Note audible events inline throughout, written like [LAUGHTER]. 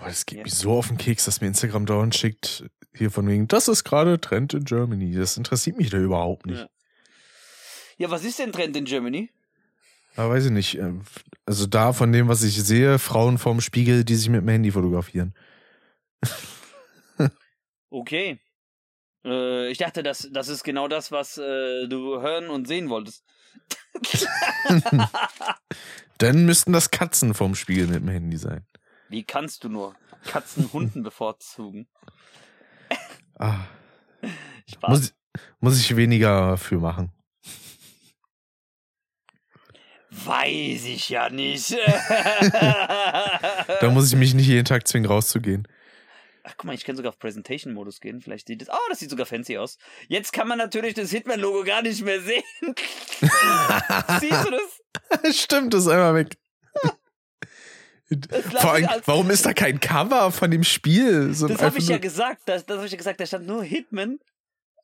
Boah, das geht ja. mir so auf den Keks, dass mir Instagram dauernd schickt, hier von wegen, das ist gerade Trend in Germany. Das interessiert mich da überhaupt nicht. Ja. ja, was ist denn Trend in Germany? Aber weiß ich nicht. Ähm, also da von dem, was ich sehe, Frauen vorm Spiegel, die sich mit dem Handy fotografieren. [LAUGHS] okay. Äh, ich dachte, das, das ist genau das, was äh, du hören und sehen wolltest. [LAUGHS] Dann müssten das Katzen vorm Spiegel mit dem Handy sein. Wie kannst du nur Katzen [LAUGHS] Hunden bevorzugen? Ah. [LAUGHS] Muss, muss ich weniger für machen. Weiß ich ja nicht. [LAUGHS] da muss ich mich nicht jeden Tag zwingen, rauszugehen. Ach, guck mal, ich kann sogar auf Presentation-Modus gehen. Vielleicht sieht das. Oh, das sieht sogar fancy aus. Jetzt kann man natürlich das Hitman-Logo gar nicht mehr sehen. Siehst du das? Stimmt, das ist einmal weg. Vor allem, warum ist da kein Cover von dem Spiel? So das habe ich ja gesagt. Das, das habe ich ja gesagt. Da stand nur Hitman.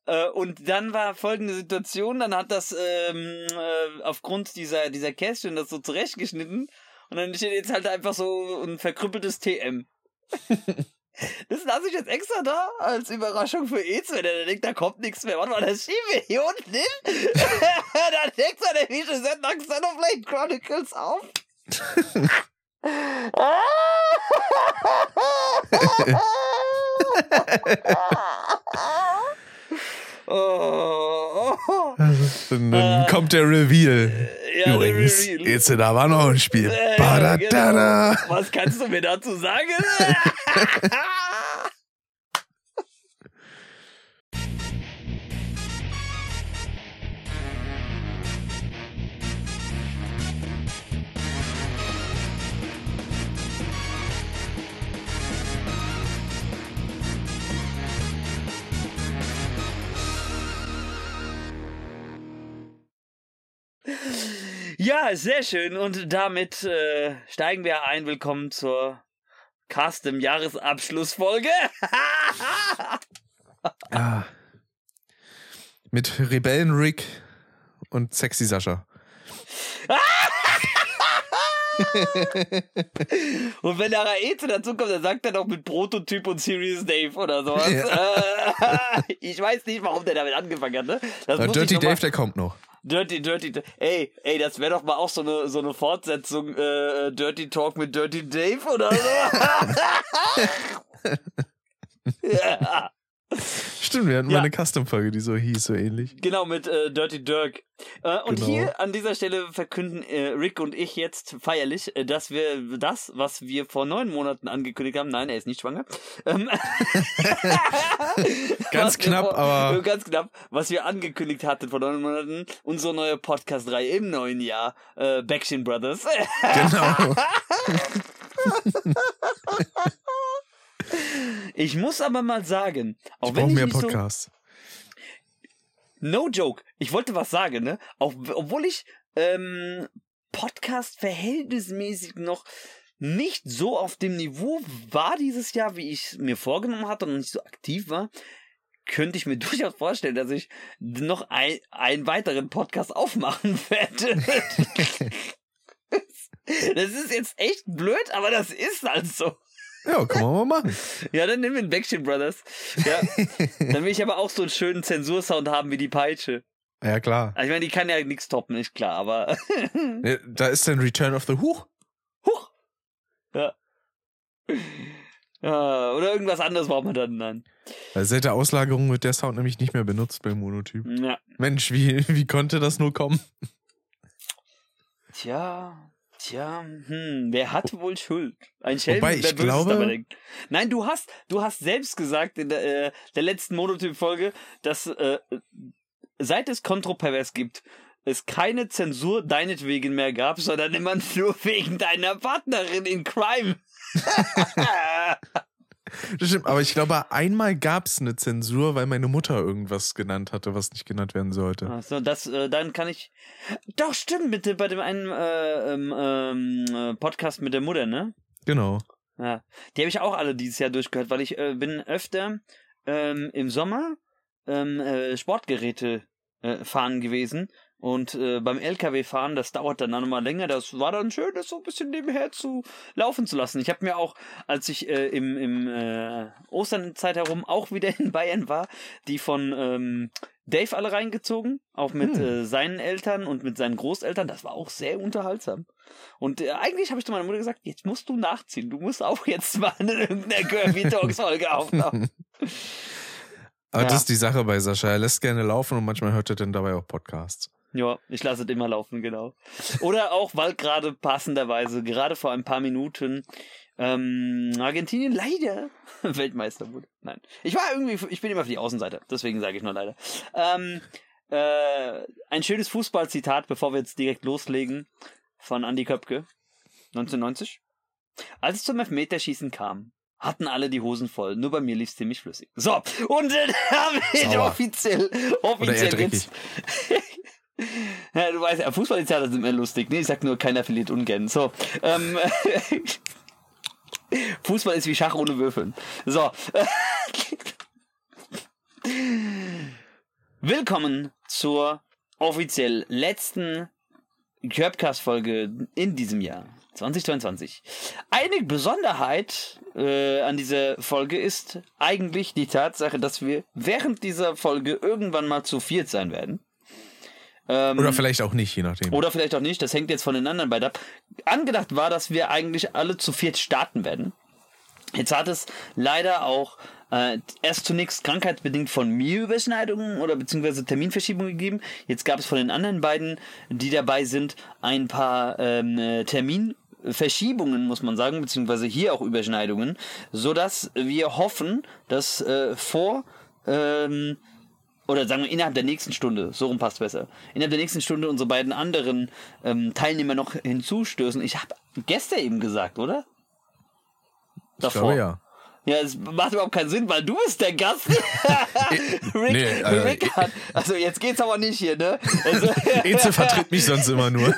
Äh, und dann war folgende Situation. Dann hat das ähm, äh, aufgrund dieser, dieser Kästchen das so zurechtgeschnitten. Und dann steht jetzt halt einfach so ein verkrüppeltes TM. [LAUGHS] Das lasse ich jetzt extra da als Überraschung für Eze, wenn er denkt, da kommt nichts mehr. Warte mal, das schieben wir hier unten hin. [LAUGHS] da denkt er, der Set nach Xenoblade Chronicles auf. [LAUGHS] oh, oh. Dann, dann äh, kommt der Reveal. Ja, Übrigens, der Reveal. jetzt da war noch ein Spiel. Äh, genau. Was kannst du mir dazu sagen? [LAUGHS] [LAUGHS] Ja, sehr schön. Und damit äh, steigen wir ein. Willkommen zur Custom Jahresabschlussfolge. [LAUGHS] ah. Mit Rebellen Rick und Sexy Sascha. [LAUGHS] und wenn der Raete dazu kommt, dann sagt er doch mit Prototyp und Serious Dave oder sowas. Ja. [LAUGHS] ich weiß nicht, warum der damit angefangen hat. Ne? Dirty Dave, der kommt noch. Dirty, Dirty, ey, ey, das wäre doch mal auch so eine, so eine Fortsetzung, äh, Dirty Talk mit Dirty Dave oder so. [LAUGHS] [LAUGHS] ja. [LAUGHS] Stimmt, wir hatten ja. mal eine Custom-Folge, die so hieß, so ähnlich. Genau, mit äh, Dirty Dirk. Äh, und genau. hier an dieser Stelle verkünden äh, Rick und ich jetzt feierlich, äh, dass wir das, was wir vor neun Monaten angekündigt haben, nein, er ist nicht schwanger. Ähm, [LAUGHS] ganz knapp, vor, aber. [LAUGHS] Ganz knapp, was wir angekündigt hatten vor neun Monaten, unsere neue Podcast-Reihe im neuen Jahr, äh, Backstreet Brothers. genau. Ich muss aber mal sagen, auch ich wenn ich mehr Podcasts. So, no joke. Ich wollte was sagen, ne? Auch, obwohl ich ähm, Podcast verhältnismäßig noch nicht so auf dem Niveau war dieses Jahr, wie ich es mir vorgenommen hatte und nicht so aktiv war, könnte ich mir [LAUGHS] durchaus vorstellen, dass ich noch ein, einen weiteren Podcast aufmachen [LAUGHS] werde. [LAUGHS] das ist jetzt echt blöd, aber das ist halt so. Ja, kann man mal machen. [LAUGHS] ja, dann nehmen wir den Backstreet Brothers. Ja. [LAUGHS] dann will ich aber auch so einen schönen Zensursound haben wie die Peitsche. Ja, klar. Also ich meine, die kann ja nichts toppen, ist klar, aber. [LAUGHS] da ist dann Return of the Huch. Huch! Ja. ja. Oder irgendwas anderes braucht man dann dann. Seit der Auslagerung wird der Sound nämlich nicht mehr benutzt beim Monotyp. Ja. Mensch, wie, wie konnte das nur kommen? Tja. Tja, hm, wer hat wohl Schuld? Ein Schelm, Wobei, ich glaube, Nein, du hast, du hast selbst gesagt in der, äh, der letzten Monotyp-Folge, dass äh, seit es Kontropervers gibt, es keine Zensur deinetwegen mehr gab, sondern immer nur wegen deiner Partnerin in Crime. [LAUGHS] [LAUGHS] Das stimmt, aber ich glaube, einmal gab es eine Zensur, weil meine Mutter irgendwas genannt hatte, was nicht genannt werden sollte. Achso, das, äh, dann kann ich. Doch, stimmt, bitte, bei dem einen äh, ähm, ähm, Podcast mit der Mutter, ne? Genau. Ja. Die habe ich auch alle dieses Jahr durchgehört, weil ich äh, bin öfter ähm, im Sommer ähm, äh, Sportgeräte äh, fahren gewesen Und äh, beim LKW-Fahren, das dauert dann nochmal länger. Das war dann schön, das so ein bisschen nebenher zu laufen zu lassen. Ich habe mir auch, als ich äh, im, im äh, Osternzeit herum auch wieder in Bayern war, die von ähm, Dave alle reingezogen, auch mit hm. äh, seinen Eltern und mit seinen Großeltern. Das war auch sehr unterhaltsam. Und äh, eigentlich habe ich zu meiner Mutter gesagt, jetzt musst du nachziehen. Du musst auch jetzt mal in irgendeiner Kirby Talks Folge aufnehmen. [LAUGHS] Aber ja. das ist die Sache bei Sascha. Er lässt gerne laufen und manchmal hört er dann dabei auch Podcasts. Ja, ich lasse es immer laufen, genau. Oder auch, weil gerade passenderweise, gerade vor ein paar Minuten, ähm, Argentinien leider [LAUGHS] Weltmeister wurde. Nein. Ich war irgendwie, ich bin immer für die Außenseite, deswegen sage ich nur leider. Ähm, äh, ein schönes Fußballzitat, bevor wir jetzt direkt loslegen, von Andy Köpke, 1990. Als es zum Elfmeterschießen kam, hatten alle die Hosen voll. Nur bei mir lief es ziemlich flüssig. So, und dann [LAUGHS] haben wir offiziell, offiziell jetzt. [LAUGHS] ja, du weißt ja, Fußballtheater sind immer lustig. Nee, ich sag nur, keiner verliert ungern. So, ähm, [LAUGHS] Fußball ist wie Schach ohne Würfeln. So. [LAUGHS] Willkommen zur offiziell letzten Curbcast-Folge in diesem Jahr. 2022. Eine Besonderheit äh, an dieser Folge ist eigentlich die Tatsache, dass wir während dieser Folge irgendwann mal zu viert sein werden. Ähm, oder vielleicht auch nicht, je nachdem. Oder vielleicht auch nicht, das hängt jetzt von den anderen beiden ab. Angedacht war, dass wir eigentlich alle zu viert starten werden. Jetzt hat es leider auch äh, erst zunächst krankheitsbedingt von mir Überschneidungen oder beziehungsweise Terminverschiebungen gegeben. Jetzt gab es von den anderen beiden, die dabei sind, ein paar ähm, äh, Terminverschiebungen, muss man sagen, beziehungsweise hier auch Überschneidungen, so dass wir hoffen, dass äh, vor ähm, oder sagen wir innerhalb der nächsten Stunde, so rum passt besser, innerhalb der nächsten Stunde unsere beiden anderen ähm, Teilnehmer noch hinzustößen. Ich habe gestern eben gesagt, oder? Davor. Ich glaube, ja. Ja, es macht überhaupt keinen Sinn, weil du bist der Gast. [LAUGHS] [LAUGHS] Rick, nee, äh, Rick hat, also jetzt geht's aber nicht hier, ne? Also, [LAUGHS] Eze vertritt mich sonst immer nur.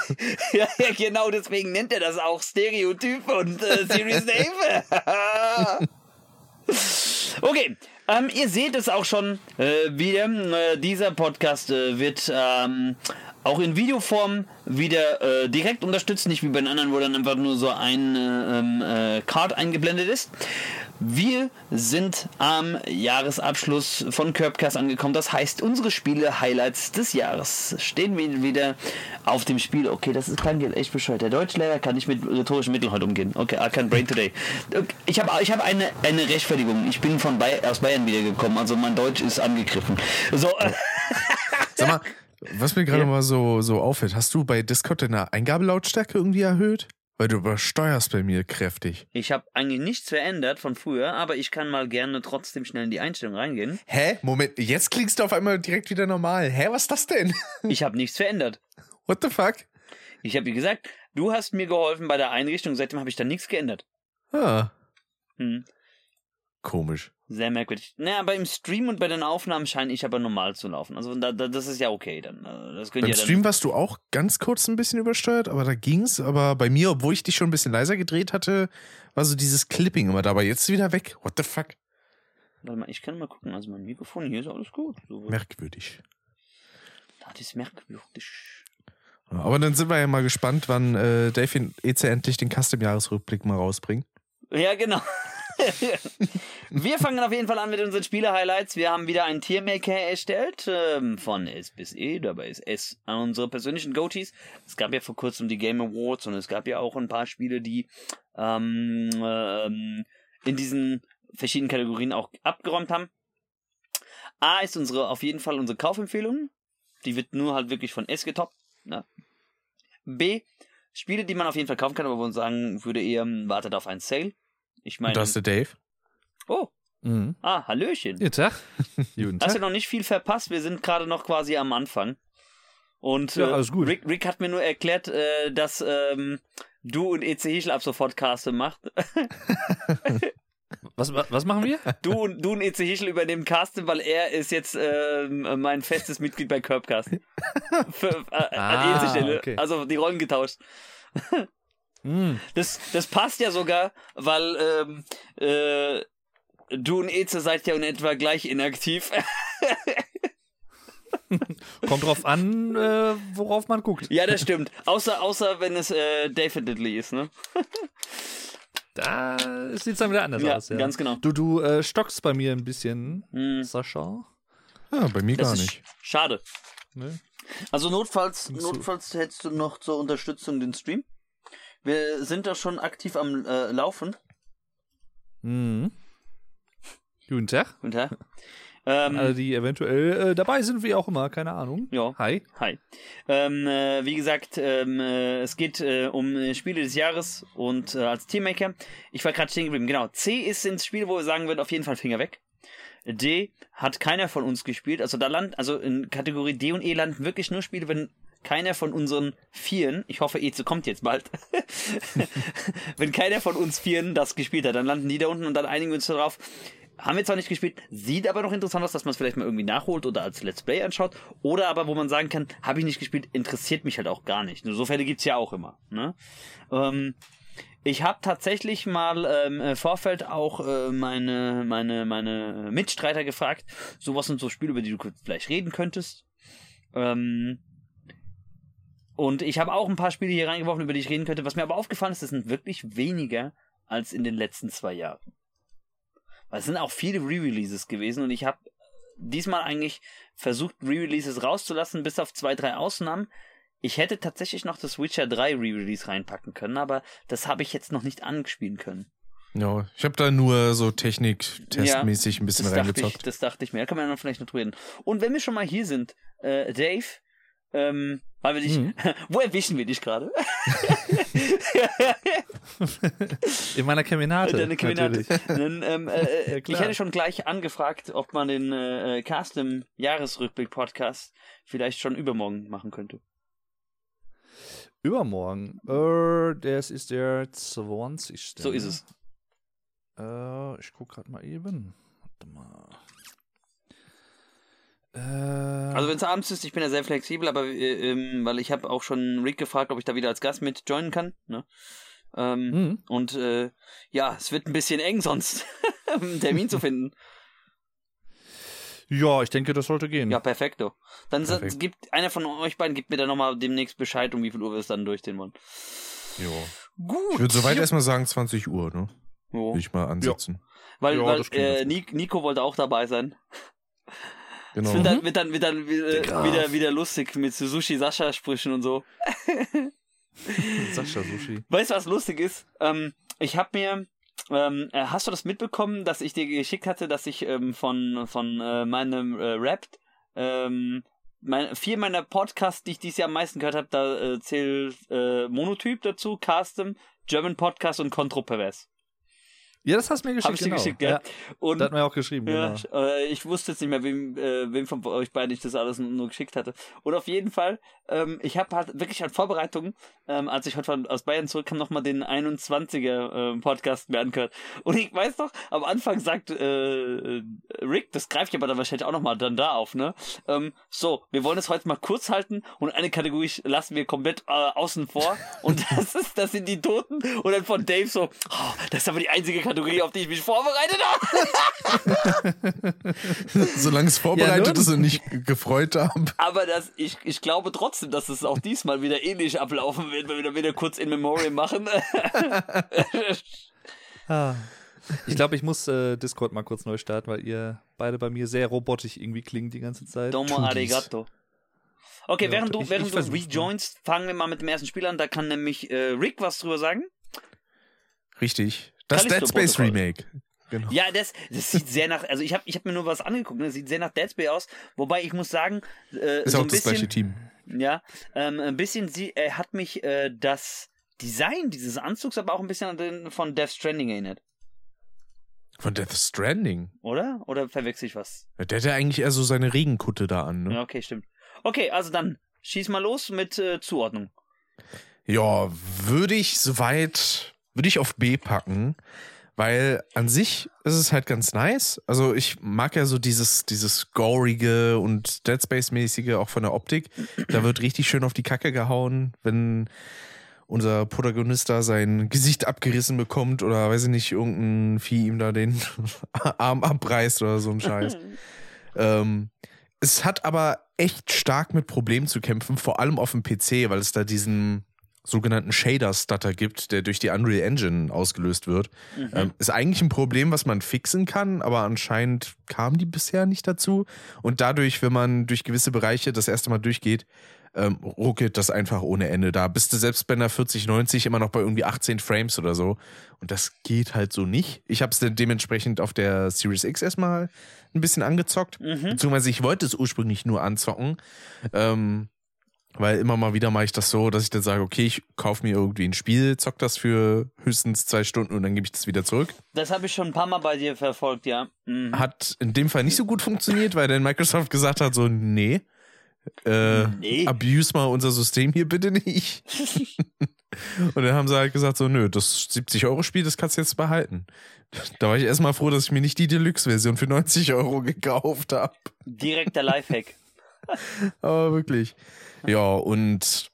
ja, ja, genau, deswegen nennt er das auch Stereotyp und äh, Series Name. okay, ähm, ihr seht es auch schon äh, wieder. Äh, dieser Podcast äh, wird ähm, auch in Videoform wieder äh, direkt unterstützt, nicht wie bei den anderen, wo dann einfach nur so ein äh, ähm, äh, Card eingeblendet ist. Wir sind am Jahresabschluss von Curbcast angekommen. Das heißt, unsere Spiele-Highlights des Jahres stehen wir wieder auf dem Spiel. Okay, das ist kein echt bescheuert. Der Deutschlehrer kann nicht mit rhetorischen Mitteln heute umgehen. Okay, I can brain today. Ich habe ich hab eine, eine Rechtfertigung. Ich bin von Bay aus Bayern wiedergekommen, also mein Deutsch ist angegriffen. So. Sag mal, was mir gerade ja. mal so, so auffällt, hast du bei Discord deine Eingabelautstärke irgendwie erhöht? Weil du übersteuerst bei mir kräftig. Ich habe eigentlich nichts verändert von früher, aber ich kann mal gerne trotzdem schnell in die Einstellung reingehen. Hä? Moment, jetzt klingst du auf einmal direkt wieder normal. Hä, was ist das denn? [LAUGHS] ich habe nichts verändert. What the fuck? Ich habe, wie gesagt, du hast mir geholfen bei der Einrichtung, seitdem habe ich da nichts geändert. Ah. Hm. Komisch. Sehr merkwürdig. Naja, beim Stream und bei den Aufnahmen scheine ich aber normal zu laufen. Also da, da, das ist ja okay dann. Das Beim ja Stream warst du auch ganz kurz ein bisschen übersteuert, aber da ging's. Aber bei mir, obwohl ich dich schon ein bisschen leiser gedreht hatte, war so dieses Clipping immer dabei. Jetzt wieder weg. What the fuck? Warte mal, ich kann mal gucken. Also mein Mikrofon hier ist alles gut. So. Merkwürdig. Das ist merkwürdig. Aber dann sind wir ja mal gespannt, wann äh, Dave EC endlich den Custom-Jahresrückblick mal rausbringt. Ja, genau. [LAUGHS] [LAUGHS] wir fangen auf jeden Fall an mit unseren Spiele-Highlights. Wir haben wieder einen Tiermaker erstellt, ähm, von S bis E. Dabei ist S an unsere persönlichen Goatees. Es gab ja vor kurzem die Game Awards und es gab ja auch ein paar Spiele, die ähm, ähm, in diesen verschiedenen Kategorien auch abgeräumt haben. A ist unsere, auf jeden Fall unsere Kaufempfehlung. Die wird nur halt wirklich von S getoppt. Ne? B, Spiele, die man auf jeden Fall kaufen kann, aber wo man sagen würde eher, wartet auf einen Sale. Ich meine. Das ist der Dave. Oh. Mhm. Ah, Hallöchen. [LAUGHS] Guten Tag. Guten Tag. Hast du noch nicht viel verpasst? Wir sind gerade noch quasi am Anfang. Und ja, äh, alles gut. Rick, Rick hat mir nur erklärt, äh, dass ähm, du und EC Hischel ab sofort Caste macht. [LAUGHS] was, was machen wir? [LAUGHS] Du und, du und EC Hischel übernehmen Caste, weil er ist jetzt äh, mein festes Mitglied bei Curbcast. Für, äh, ah, an EC Stelle. Okay. Also die Rollen getauscht. Mm. Das, das passt ja sogar, weil ähm, äh, du und Eze seid ja in etwa gleich inaktiv. [LAUGHS] Kommt drauf an, äh, worauf man guckt. Ja, das stimmt. Außer, außer wenn es äh, Definitely ist, ne? [LAUGHS] Da sieht es dann wieder anders Ja, aus. Ja. ganz genau. Du, du äh, stockst bei mir ein bisschen, Hm, Sascha. Ja, bei mir das gar ist nicht. schade. Ne? Also notfalls, notfalls hättest du noch zur Unterstützung den Stream. Wir sind da schon aktiv am äh, Laufen. Mhm. Guten Tag. Und, ja. ähm, Alle, die eventuell äh, dabei sind, wie auch immer, keine Ahnung. Ja. Hi. Hi. Ähm, äh, wie gesagt, ähm, äh, es geht äh, um äh, Spiele des Jahres und äh, als Teammaker. Ich war gerade stehen geblieben. Genau. C ist ins Spiel, wo wir sagen würden, auf jeden Fall Finger weg. D hat keiner von uns gespielt. Also da land, also in Kategorie D und E landen wirklich nur Spiele, wenn keiner von unseren Vieren, ich hoffe, E kommt jetzt bald, [LAUGHS] wenn keiner von uns Vieren das gespielt hat, dann landen die da unten und dann einigen wir uns darauf. Haben wir zwar nicht gespielt, sieht aber noch interessant aus, dass man es vielleicht mal irgendwie nachholt oder als Let's Play anschaut. Oder aber, wo man sagen kann, habe ich nicht gespielt, interessiert mich halt auch gar nicht. So Fälle gibt's ja auch immer. Ne? Ähm, ich habe tatsächlich mal ähm, im Vorfeld auch äh, meine, meine, meine Mitstreiter gefragt, so was sind so Spiele, über die du vielleicht reden könntest. Ähm, und ich habe auch ein paar Spiele hier reingeworfen, über die ich reden könnte. Was mir aber aufgefallen ist, das sind wirklich weniger als in den letzten zwei Jahren. Weil es sind auch viele Re-Releases gewesen und ich habe diesmal eigentlich versucht, Re-Releases rauszulassen, bis auf zwei, drei Ausnahmen. Ich hätte tatsächlich noch das Witcher 3 Re-Release reinpacken können, aber das habe ich jetzt noch nicht anspielen können. Ja, ich habe da nur so Technik-testmäßig ein bisschen Das dachte, ich, reingezockt. das dachte ich mir. Da kann man dann vielleicht noch drüber reden. Und wenn wir schon mal hier sind, äh, Dave, ähm, weil wir dich, Mhm. [LAUGHS] wo erwischen wir dich gerade? [LAUGHS] In meiner Keminate. Deine Keminate. Dann, ähm, äh, äh, [LAUGHS] Ja, ich hätte schon gleich angefragt, ob man den äh, Cast im Jahresrückblick-Podcast vielleicht schon übermorgen machen könnte. Übermorgen. Äh, das ist der 20. So ist es. Äh, ich guck gerade mal eben. Warte mal. Äh, Also wenn es abends ist, ich bin ja sehr flexibel, aber äh, ähm, weil ich habe auch schon Rick gefragt, ob ich da wieder als Gast mit joinen kann. Ne? Ähm, hm, Und äh, ja, es wird ein bisschen eng sonst, [LAUGHS] einen Termin zu finden. [LAUGHS] ja, ich denke, das sollte gehen. Ja, perfekto. Dann Perfekt. gibt einer von euch beiden gibt mir dann nochmal demnächst Bescheid, um wie viel Uhr wir es dann durchziehen wollen. Jo. Gut. Ich würde soweit erstmal sagen 20 Uhr, ne? Jo. Würde ich mal ansetzen. Weil, Ja, weil das klingt äh, Nico wollte auch dabei sein. Genau. Es wird dann, wird dann, wird dann wieder, wieder, wieder lustig mit Sushi Sascha Sprüchen und so. Sascha Sushi. Weißt du, was lustig ist? Ähm, ich habe mir, ähm, äh, hast du das mitbekommen, dass ich dir geschickt hatte, dass ich ähm, von, von äh, meinem äh, Rap, ähm, mein, vier meiner Podcasts, die ich dieses Jahr am meisten gehört habe, da äh, zählt äh, Monotyp dazu, Custom, German Podcast und Kontropervers. Ja, das hast du mir geschickt. Hab ich dir genau. geschickt, gell? Ja, Und da hat ja auch geschrieben. ja, Genau. äh, ich wusste jetzt nicht mehr, wem, äh, wem von euch beiden ich das alles nur geschickt hatte. Und auf jeden Fall, ähm, ich habe halt wirklich halt Vorbereitungen, ähm, als ich heute von, aus Bayern zurückkam, nochmal den 21er ähm, Podcast mir angehört. Und ich weiß noch, am Anfang sagt äh, Rick, das greife ich aber dann wahrscheinlich auch nochmal dann da auf, ne? Ähm, so, wir wollen es heute mal kurz halten und eine Kategorie lassen wir komplett äh, außen vor. Und [LAUGHS] das ist, das sind die Toten. Und dann von Dave so, oh, das ist aber die einzige Kategorie, auf die ich mich vorbereitet habe. [LAUGHS] Solange es vorbereitet Ja, ist und nicht ge- gefreut habe. Aber das, ich, ich glaube trotzdem, dass es auch diesmal wieder ähnlich ablaufen wird, wenn wir da wieder kurz in Memoriam machen. [LAUGHS] Ah. Ich glaube, ich muss äh, Discord mal kurz neu starten, weil ihr beide bei mir sehr robotisch irgendwie klingt die ganze Zeit. Domo arigato. Okay, Ja, während du, ich- während ich du rejoinst, fangen wir mal mit dem ersten Spiel an. Da kann nämlich äh, Rick was drüber sagen. Richtig. Das Dead Space. Remake. Genau. Ja, das, das sieht sehr nach, also ich habe ich hab mir nur was angeguckt, das sieht sehr nach Dead Space aus. Wobei ich muss sagen, äh, Ist so auch ein das bisschen, gleiche Team. Ja, ähm, ein bisschen sie, äh, hat mich äh, das Design dieses Anzugs aber auch ein bisschen an den von Death Stranding erinnert, Von Death Stranding. oder? Oder verwechsel ich was? Ja, Der hat ja eigentlich eher so seine Regenkutte da an, ne? Ja, okay, stimmt. Okay, also dann schieß mal los mit äh, Zuordnung. Ja, würde ich soweit, würde ich auf B packen, weil an sich ist es halt ganz nice. Also ich mag ja so dieses, dieses gorige und Dead Space-mäßige, auch von der Optik. Da wird richtig schön auf die Kacke gehauen, wenn unser Protagonist da sein Gesicht abgerissen bekommt oder weiß ich nicht, irgendein Vieh ihm da den [LAUGHS] Arm abreißt oder so ein Scheiß. [LAUGHS] Ähm, es hat aber echt stark mit Problemen zu kämpfen, vor allem auf dem PC, weil es da diesen sogenannten Shader-Stutter gibt, der durch die Unreal Engine ausgelöst wird. Mhm. Ähm, ist eigentlich ein Problem, was man fixen kann, aber anscheinend kamen die bisher nicht dazu. Und dadurch, wenn man durch gewisse Bereiche das erste Mal durchgeht, ähm, ruckelt das einfach ohne Ende. Da bist du selbst bei einer 4090 immer noch bei irgendwie 18 Frames oder so. Und das geht halt so nicht. Ich habe es dann dementsprechend auf der Series X erstmal ein bisschen angezockt. Mhm. Beziehungsweise ich wollte es ursprünglich nur anzocken. Ähm, weil immer mal wieder mache ich das so, dass ich dann sage, okay, ich kaufe mir irgendwie ein Spiel, zock das für höchstens zwei Stunden und dann gebe ich das wieder zurück. Das habe ich schon ein paar Mal bei dir verfolgt, ja. Mhm. Hat in dem Fall nicht so gut funktioniert, weil dann Microsoft gesagt hat, so, nee, äh, Nee. abuse mal unser System hier bitte nicht. [LAUGHS] und dann haben sie halt gesagt, so, nö, das 70-Euro-Spiel, das kannst du jetzt behalten. Da war ich erstmal froh, dass ich mir nicht die Deluxe-Version für 90 Euro gekauft habe. Direkter Lifehack. [LAUGHS] Aber wirklich. Ja, und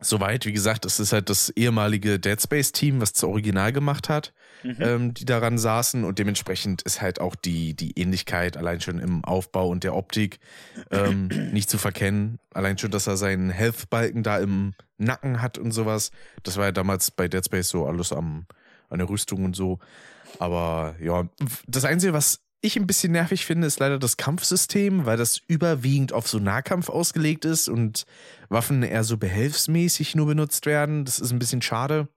soweit, wie gesagt, es ist halt das ehemalige Dead Space-Team, was das Original gemacht hat, Mhm. ähm, die daran saßen und dementsprechend ist halt auch die, die Ähnlichkeit allein schon im Aufbau und der Optik ähm, [CLEARS THROAT] nicht zu verkennen. Allein schon, dass er seinen Health-Balken da im Nacken hat und sowas. Das war ja damals bei Dead Space so alles am, an der Rüstung und so. Aber ja, das Einzige, was ich ein bisschen nervig finde, ist leider das Kampfsystem, weil das überwiegend auf so Nahkampf ausgelegt ist und Waffen eher so behelfsmäßig nur benutzt werden. Das ist ein bisschen schade.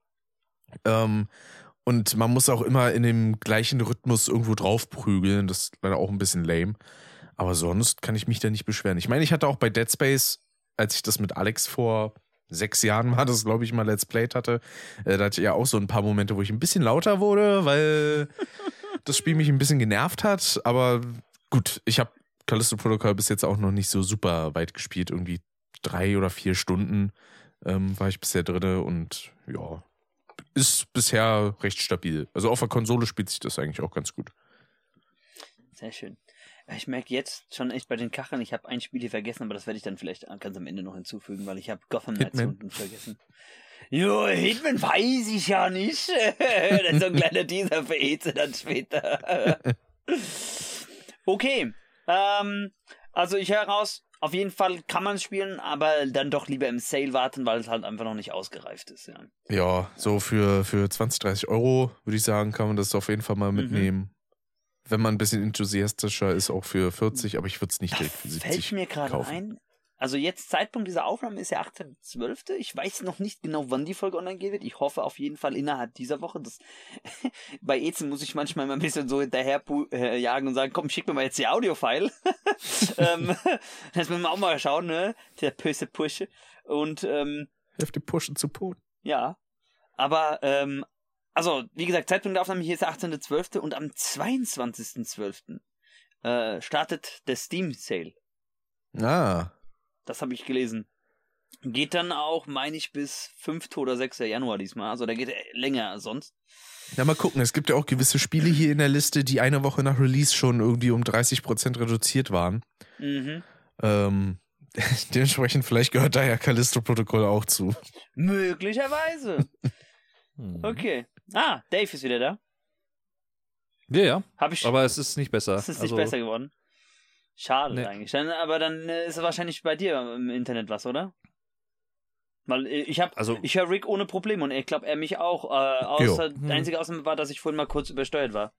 Ähm, und man muss auch immer in dem gleichen Rhythmus irgendwo drauf prügeln. Das ist leider auch ein bisschen lame. Aber sonst kann ich mich da nicht beschweren. Ich meine, ich hatte auch bei Dead Space, als ich das mit Alex vor sechs Jahren war, das glaube ich mal Let's Played hatte, äh, da hatte ich ja auch so ein paar Momente, wo ich ein bisschen lauter wurde, weil [LAUGHS] das Spiel mich ein bisschen genervt hat. Aber gut, ich habe Callisto Protocol bis jetzt auch noch nicht so super weit gespielt. Irgendwie drei oder vier Stunden ähm, war ich bisher drinne und ja, ist bisher recht stabil. Also auf der Konsole spielt sich das eigentlich auch ganz gut. Sehr schön. Ich merke jetzt schon echt bei den Kacheln, ich habe ein Spiel hier vergessen, aber das werde ich dann vielleicht ganz am Ende noch hinzufügen, weil ich habe Gotham Knights unten vergessen. Jo, Hitman weiß ich ja nicht. [LAUGHS] das ist so ein kleiner Teaser für Eze dann später. [LAUGHS] okay. Ähm, also ich höre raus, auf jeden Fall kann man es spielen, aber dann doch lieber im Sale warten, weil es halt einfach noch nicht ausgereift ist. Ja. Ja, so für, für 20, 30 Euro würde ich sagen, kann man das auf jeden Fall mal Mhm. mitnehmen. Wenn man ein bisschen enthusiastischer ist, auch für 40, aber ich würde es nicht direkt für 70 Fällt mir gerade ein. Also jetzt Zeitpunkt dieser Aufnahme ist ja 18.12. Ich weiß noch nicht genau, wann die Folge online gehen wird. Ich hoffe auf jeden Fall innerhalb dieser Woche. Das [LAUGHS] Bei Ezen muss ich manchmal immer ein bisschen so hinterher äh, jagen und sagen, komm, schick mir mal jetzt die Audio-File. [LAUGHS] ähm, [LAUGHS] das müssen wir auch mal schauen, ne? Der böse Pusche. Und ähm, Hefte pushen zu Pot. ja, aber ähm, also, wie gesagt, Zeitpunkt der Aufnahme hier ist der 18.12. und am 22.12. Äh, startet der Steam Sale. Ah, Das habe ich gelesen. Geht dann auch, meine ich, bis 5. oder 6. Januar diesmal. Also der geht länger als sonst. Ja, mal gucken. Es gibt ja auch gewisse Spiele hier in der Liste, die eine Woche nach Release schon irgendwie um 30% reduziert waren. Mhm. Ähm, [LAUGHS] dementsprechend, vielleicht gehört da ja Callisto-Protokoll auch zu. Möglicherweise. Hm. Okay. Ah, Dave ist wieder da. Ja, ja. Hab ich. Aber es ist nicht besser. es ist nicht also, besser geworden. Schade Nee. eigentlich. Dann, aber dann äh, ist wahrscheinlich bei dir im Internet was, oder? Weil äh, ich habe, Also, ich höre Rick ohne Probleme und ich glaube er mich auch. Äh, außer, Hm. Der einzige Ausnahme war, dass ich vorhin mal kurz übersteuert war.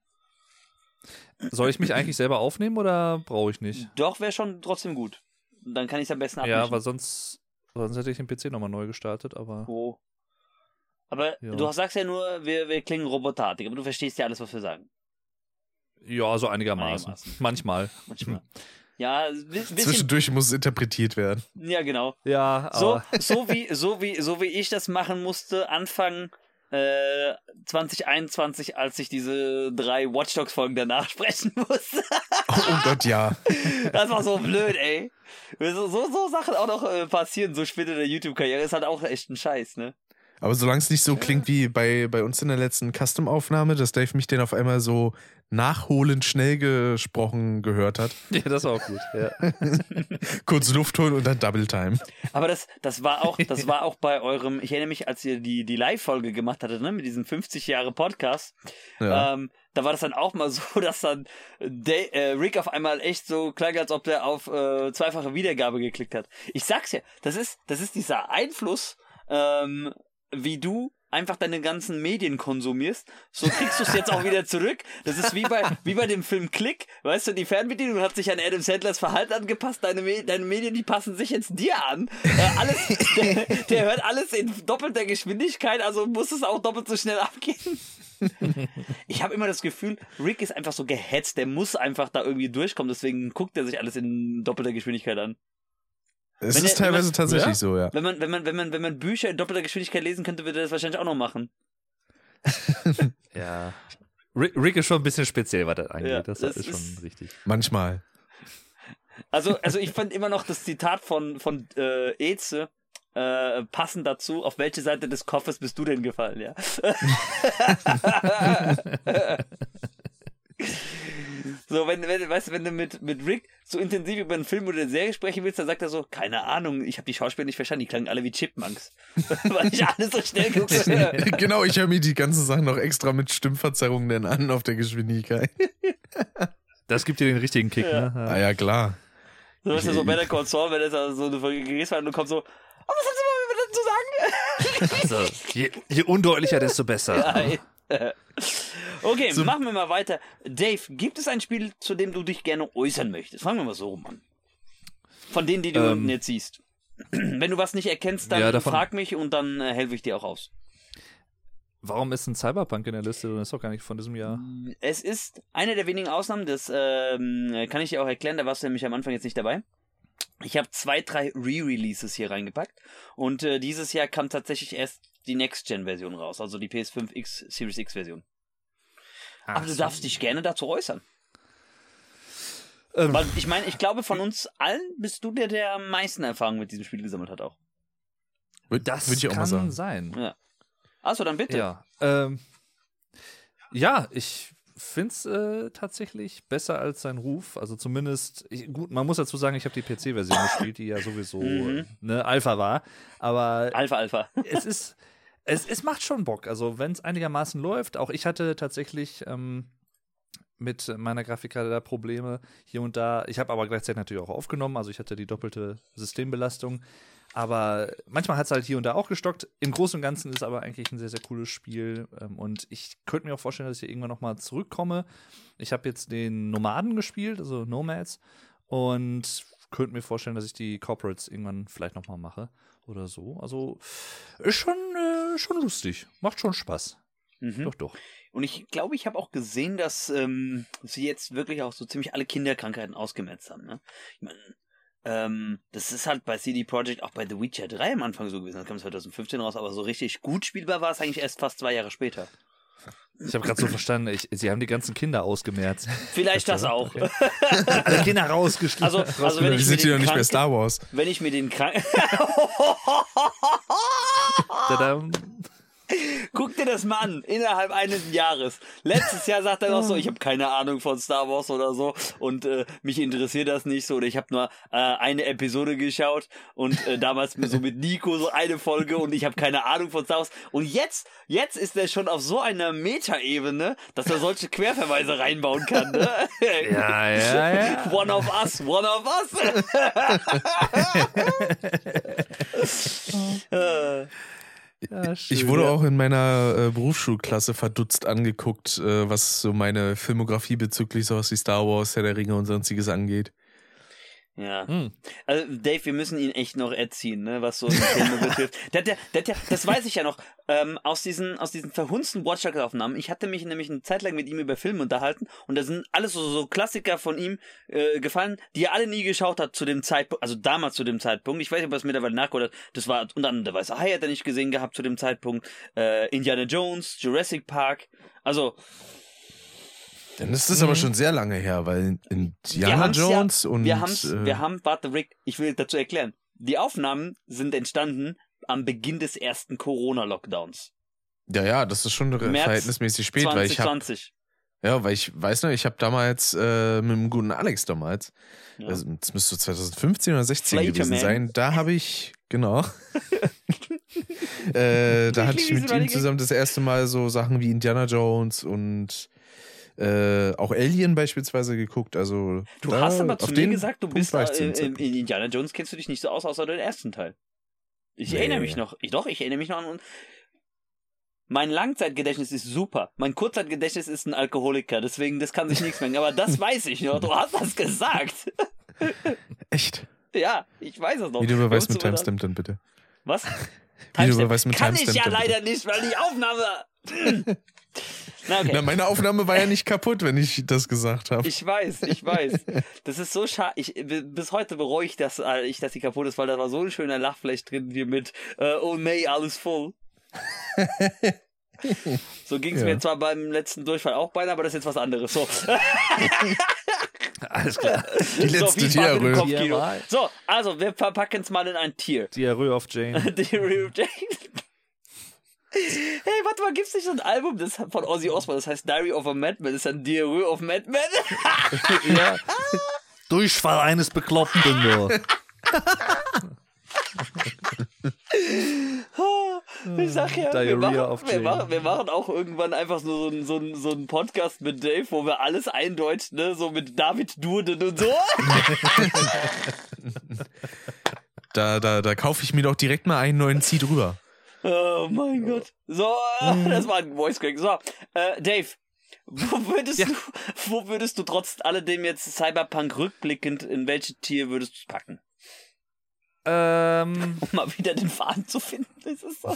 soll ich mich eigentlich selber aufnehmen oder brauche ich nicht? Doch wäre schon trotzdem gut. Dann kann ich es am besten abmischen. Ja, weil sonst, sonst hätte ich den PC nochmal neu gestartet, aber. Oh. Aber Ja. du sagst ja nur, wir, wir klingen robotartig, aber du verstehst ja alles, was wir sagen. Ja, so einigermaßen. Einigermaßen. [LAUGHS] Manchmal. Manchmal. Ja, bisschen. Zwischendurch muss es interpretiert werden. Ja, genau. Ja, So, aber [LAUGHS] so, wie, so, wie, so wie ich das machen musste, Anfang äh, 2021, als ich diese drei Watch Dogs Folgen danach [LAUGHS] sprechen musste. Oh, oh Gott, ja. Das war so blöd, ey. So, so, so Sachen auch noch äh, passieren, so später in der YouTube-Karriere, ist halt auch echt ein Scheiß, ne? Aber solange es nicht so klingt wie bei, bei uns in der letzten Custom-Aufnahme, dass Dave mich den auf einmal so nachholend schnell gesprochen gehört hat. Ja, das war auch gut. Ja. [LAUGHS] Kurz Luft holen und dann Double Time. Aber das, das war auch, das war auch bei eurem, ich erinnere mich, als ihr die, die Live-Folge gemacht hattet, ne, mit diesem 50 Jahre Podcast, Ja. ähm, da war das dann auch mal [LAUGHS] so, dass dann Day, äh, Rick auf einmal echt so klang, als ob der auf äh, zweifache Wiedergabe geklickt hat. Ich sag's ja, das ist, das ist dieser Einfluss, ähm, wie du einfach deine ganzen Medien konsumierst, so kriegst du es jetzt auch wieder zurück. Das ist wie bei, wie bei dem Film Click. Weißt du, die Fernbedienung hat sich an Adam Sandlers Verhalten angepasst. Deine, Me deine Medien, die passen sich jetzt dir an. Äh, alles, der, der hört alles in doppelter Geschwindigkeit, also muss es auch doppelt so schnell abgehen. Ich habe immer das Gefühl, Rick ist einfach so gehetzt, der muss einfach da irgendwie durchkommen, deswegen guckt er sich alles in doppelter Geschwindigkeit an. Es Wenn ist der- teilweise man- tatsächlich Ja? so, ja. Wenn man, wenn man, wenn man, wenn man Bücher in doppelter Geschwindigkeit lesen könnte, würde er das wahrscheinlich auch noch machen. [LAUGHS] ja. Rick, Rick ist schon ein bisschen speziell, was das angeht. Ja, das, das ist schon ist- richtig. Manchmal. Also, also ich fand immer noch das Zitat von, von äh, Eze äh, passend dazu. Auf welche Seite des Koffers bist du denn gefallen, ja? [LAUGHS] [LAUGHS] [LAUGHS] so, wenn, wenn, weißt du, wenn du mit, mit Rick so intensiv über einen Film oder eine Serie sprechen willst, dann sagt er so, keine Ahnung, ich habe die Schauspieler nicht verstanden, die klangen alle wie Chipmunks. [LAUGHS] Weil ich alles so schnell [LAUGHS] habe. genau, ich höre mir die ganzen Sachen noch extra mit Stimmverzerrungen dann an auf der Geschwindigkeit. Das gibt dir den richtigen Kick, Ja. ne? Ah ja, klar. So ist ja so Better Call Saul, wenn er da so eine Folge hat und du kommst so, oh, was hast du mal dazu sagen? Also, je, je undeutlicher, desto besser. Nein. [LAUGHS] Okay, So- machen wir mal weiter. Dave, gibt es ein Spiel, zu dem du dich gerne äußern möchtest? Fangen wir mal so rum an. Von denen, die du Ähm. unten jetzt siehst. [CLEARS THROAT] Wenn du was nicht erkennst, dann Ja, frag mich und dann äh, helfe ich dir auch aus. Warum ist ein Cyberpunk in der Liste? Das ist doch gar nicht von diesem Jahr. Es ist eine der wenigen Ausnahmen, das ähm, kann ich dir auch erklären, da warst du nämlich am Anfang jetzt nicht dabei. Ich habe zwei, drei Re-Releases hier reingepackt und äh, dieses Jahr kam tatsächlich erst die Next-Gen-Version raus, also die PS5 X Series X-Version. Aber du darfst dich gerne dazu äußern. Ähm, Weil ich meine, ich glaube, von uns allen bist du der, der am meisten Erfahrung mit diesem Spiel gesammelt hat auch. Würde das würd ich auch kann mal sagen. sein. Ja. Also dann bitte. Ja. Ähm, ja, ich finde es äh, tatsächlich besser als sein Ruf. Also zumindest, ich, gut, man muss dazu sagen, ich habe die PC-Version gespielt, die ja sowieso Mhm. ne, Alpha war. Aber Alpha, Alpha. es ist, es, es macht schon Bock. Also wenn es einigermaßen läuft, auch ich hatte tatsächlich ähm, mit meiner Grafikkarte da Probleme hier und da. Ich habe aber gleichzeitig natürlich auch aufgenommen, also ich hatte die doppelte Systembelastung. Aber manchmal hat es halt hier und da auch gestockt. Im Großen und Ganzen ist es aber eigentlich ein sehr, sehr cooles Spiel. Ähm, und ich könnte mir auch vorstellen, dass ich irgendwann nochmal zurückkomme. Ich habe jetzt den Nomaden gespielt, also Nomads. Und könnte mir vorstellen, dass ich die Corporates irgendwann vielleicht nochmal mache oder so. Also ist schon, äh, schon lustig. Macht schon Spaß. Mhm. Doch, doch. Und ich glaube, ich habe auch gesehen, dass ähm, sie jetzt wirklich auch so ziemlich alle Kinderkrankheiten ausgemerzt haben. Ne? Ich meine, ähm, das ist halt bei CD Projekt auch bei The Witcher 3 am Anfang so gewesen. Das kam 2015 raus, aber so richtig gut spielbar war es eigentlich erst fast zwei Jahre später. Ich habe gerade so verstanden, ich, sie haben die ganzen Kinder ausgemerzt. Vielleicht das auch. Okay. [LAUGHS] Alle Kinder rausgeschlichen. Also, also wenn ich mir sind ja den nicht mehr Star Wars. wenn ich mir den Kranken. Guck dir das mal an, innerhalb eines Jahres. Letztes Jahr sagt er noch so, ich habe keine Ahnung von Star Wars oder so und äh, mich interessiert das nicht so oder ich habe nur äh, eine Episode geschaut und äh, damals so mit Nico so eine Folge und ich habe keine Ahnung von Star Wars und jetzt, jetzt ist er schon auf so einer Metaebene, dass er solche Querverweise reinbauen kann. Ne? Ja, ja, ja. [LAUGHS] One of us, one of us. [LAUGHS] Äh, ja Ich wurde auch in meiner äh, Berufsschulklasse verdutzt angeguckt, äh, was so meine Filmografie bezüglich sowas wie Star Wars, Herr der Ringe und sonstiges angeht. Ja. Hm. Also Dave, wir müssen ihn echt noch erziehen, ne, was so Filme betrifft. [LAUGHS] Der, hat ja- der, hat ja- das weiß ich ja noch, ähm, aus diesen, aus diesen verhunzten Watchdogs-Aufnahmen. Ich hatte mich nämlich eine Zeit lang mit ihm über Filme unterhalten und da sind alles so, so Klassiker von ihm äh, gefallen, die er alle nie geschaut hat zu dem Zeitpunkt, also damals zu dem Zeitpunkt. Ich weiß nicht, ob er es mittlerweile nachgeholt hat. Das war unter anderem der Weiße Hai hat er nicht gesehen gehabt zu dem Zeitpunkt. Äh, Indiana Jones, Jurassic Park. Also, Dann ist das aber schon sehr lange her, weil Indiana haben's ja- Jones und wir haben's, äh, wir haben, warte, Rick, ich will dazu erklären. Die Aufnahmen sind entstanden, am Beginn des ersten Corona-Lockdowns. Ja, ja, das ist schon März verhältnismäßig spät, weil ich hab, 2020. ja, weil ich weiß noch, ich habe damals äh, mit dem guten Alex damals, Ja. also, das müsste 2015 oder 16 gewesen Flaterman. sein, da habe ich, genau, [LAUGHS] äh, da hatte ich mit ihm zusammen das erste Mal so Sachen wie Indiana Jones und äh, auch Alien beispielsweise geguckt, also Du da, hast aber zu mir gesagt, du Punkt bist äh, in, in Indiana Jones kennst du dich nicht so aus, außer den ersten Teil. Ich Nee. erinnere mich noch. Ich, doch, ich erinnere mich noch an. Mein Langzeitgedächtnis ist super. Mein Kurzzeitgedächtnis ist ein Alkoholiker, deswegen das kann sich nichts merken. Aber das [LAUGHS] weiß ich noch. Du hast das gesagt. [LAUGHS] Echt? ja, ich weiß es noch. Wie du überweist mit Timestamp dann bitte. Was? Wie du Timestamp. überweist mit Kann ich Timestamp ja bitte. leider nicht, weil die Aufnahme. [LAUGHS] Na okay. Na, meine Aufnahme war ja nicht kaputt, wenn ich das gesagt habe. Ich weiß, ich weiß. Das ist so schade. Bis heute bereue ich, dass, äh, ich, dass sie kaputt ist, weil da war so ein schöner Lachfleisch drin, wie mit äh, Oh May, alles voll. [LAUGHS] so ging es Ja. mir zwar beim letzten Durchfall auch beinahe, aber das ist jetzt was anderes. So, [LAUGHS] Alles klar. Die so letzte Diarrhoe. TMI. So, also wir verpacken es mal in ein Tier. Diarrhoe of Jane. [LAUGHS] Die Real Jane. Hey, warte mal, gibt's nicht so ein Album das von Ozzy Osbourne, das heißt Diary of a Madman, das ist ein Diarrhoe of Madman? [LAUGHS] ja. Durchfall eines Bekloppten nur. [LAUGHS] Ich sag ja, wir Diarrhea machen, of wir, machen, wir machen auch irgendwann einfach so, so, so, so einen Podcast mit Dave, wo wir alles eindeutschen, ne? so mit David Durden und so. [LAUGHS] Da, da, da kaufe ich mir doch direkt mal einen neuen Zieh drüber. Oh mein Gott. So, Mhm. das war ein Voice Crack. So, äh, Dave, wo würdest du, wo würdest du trotz alledem jetzt Cyberpunk rückblickend, in welches Tier würdest du es packen? ähm, [LAUGHS] Um mal wieder den Faden zu finden. Ist so.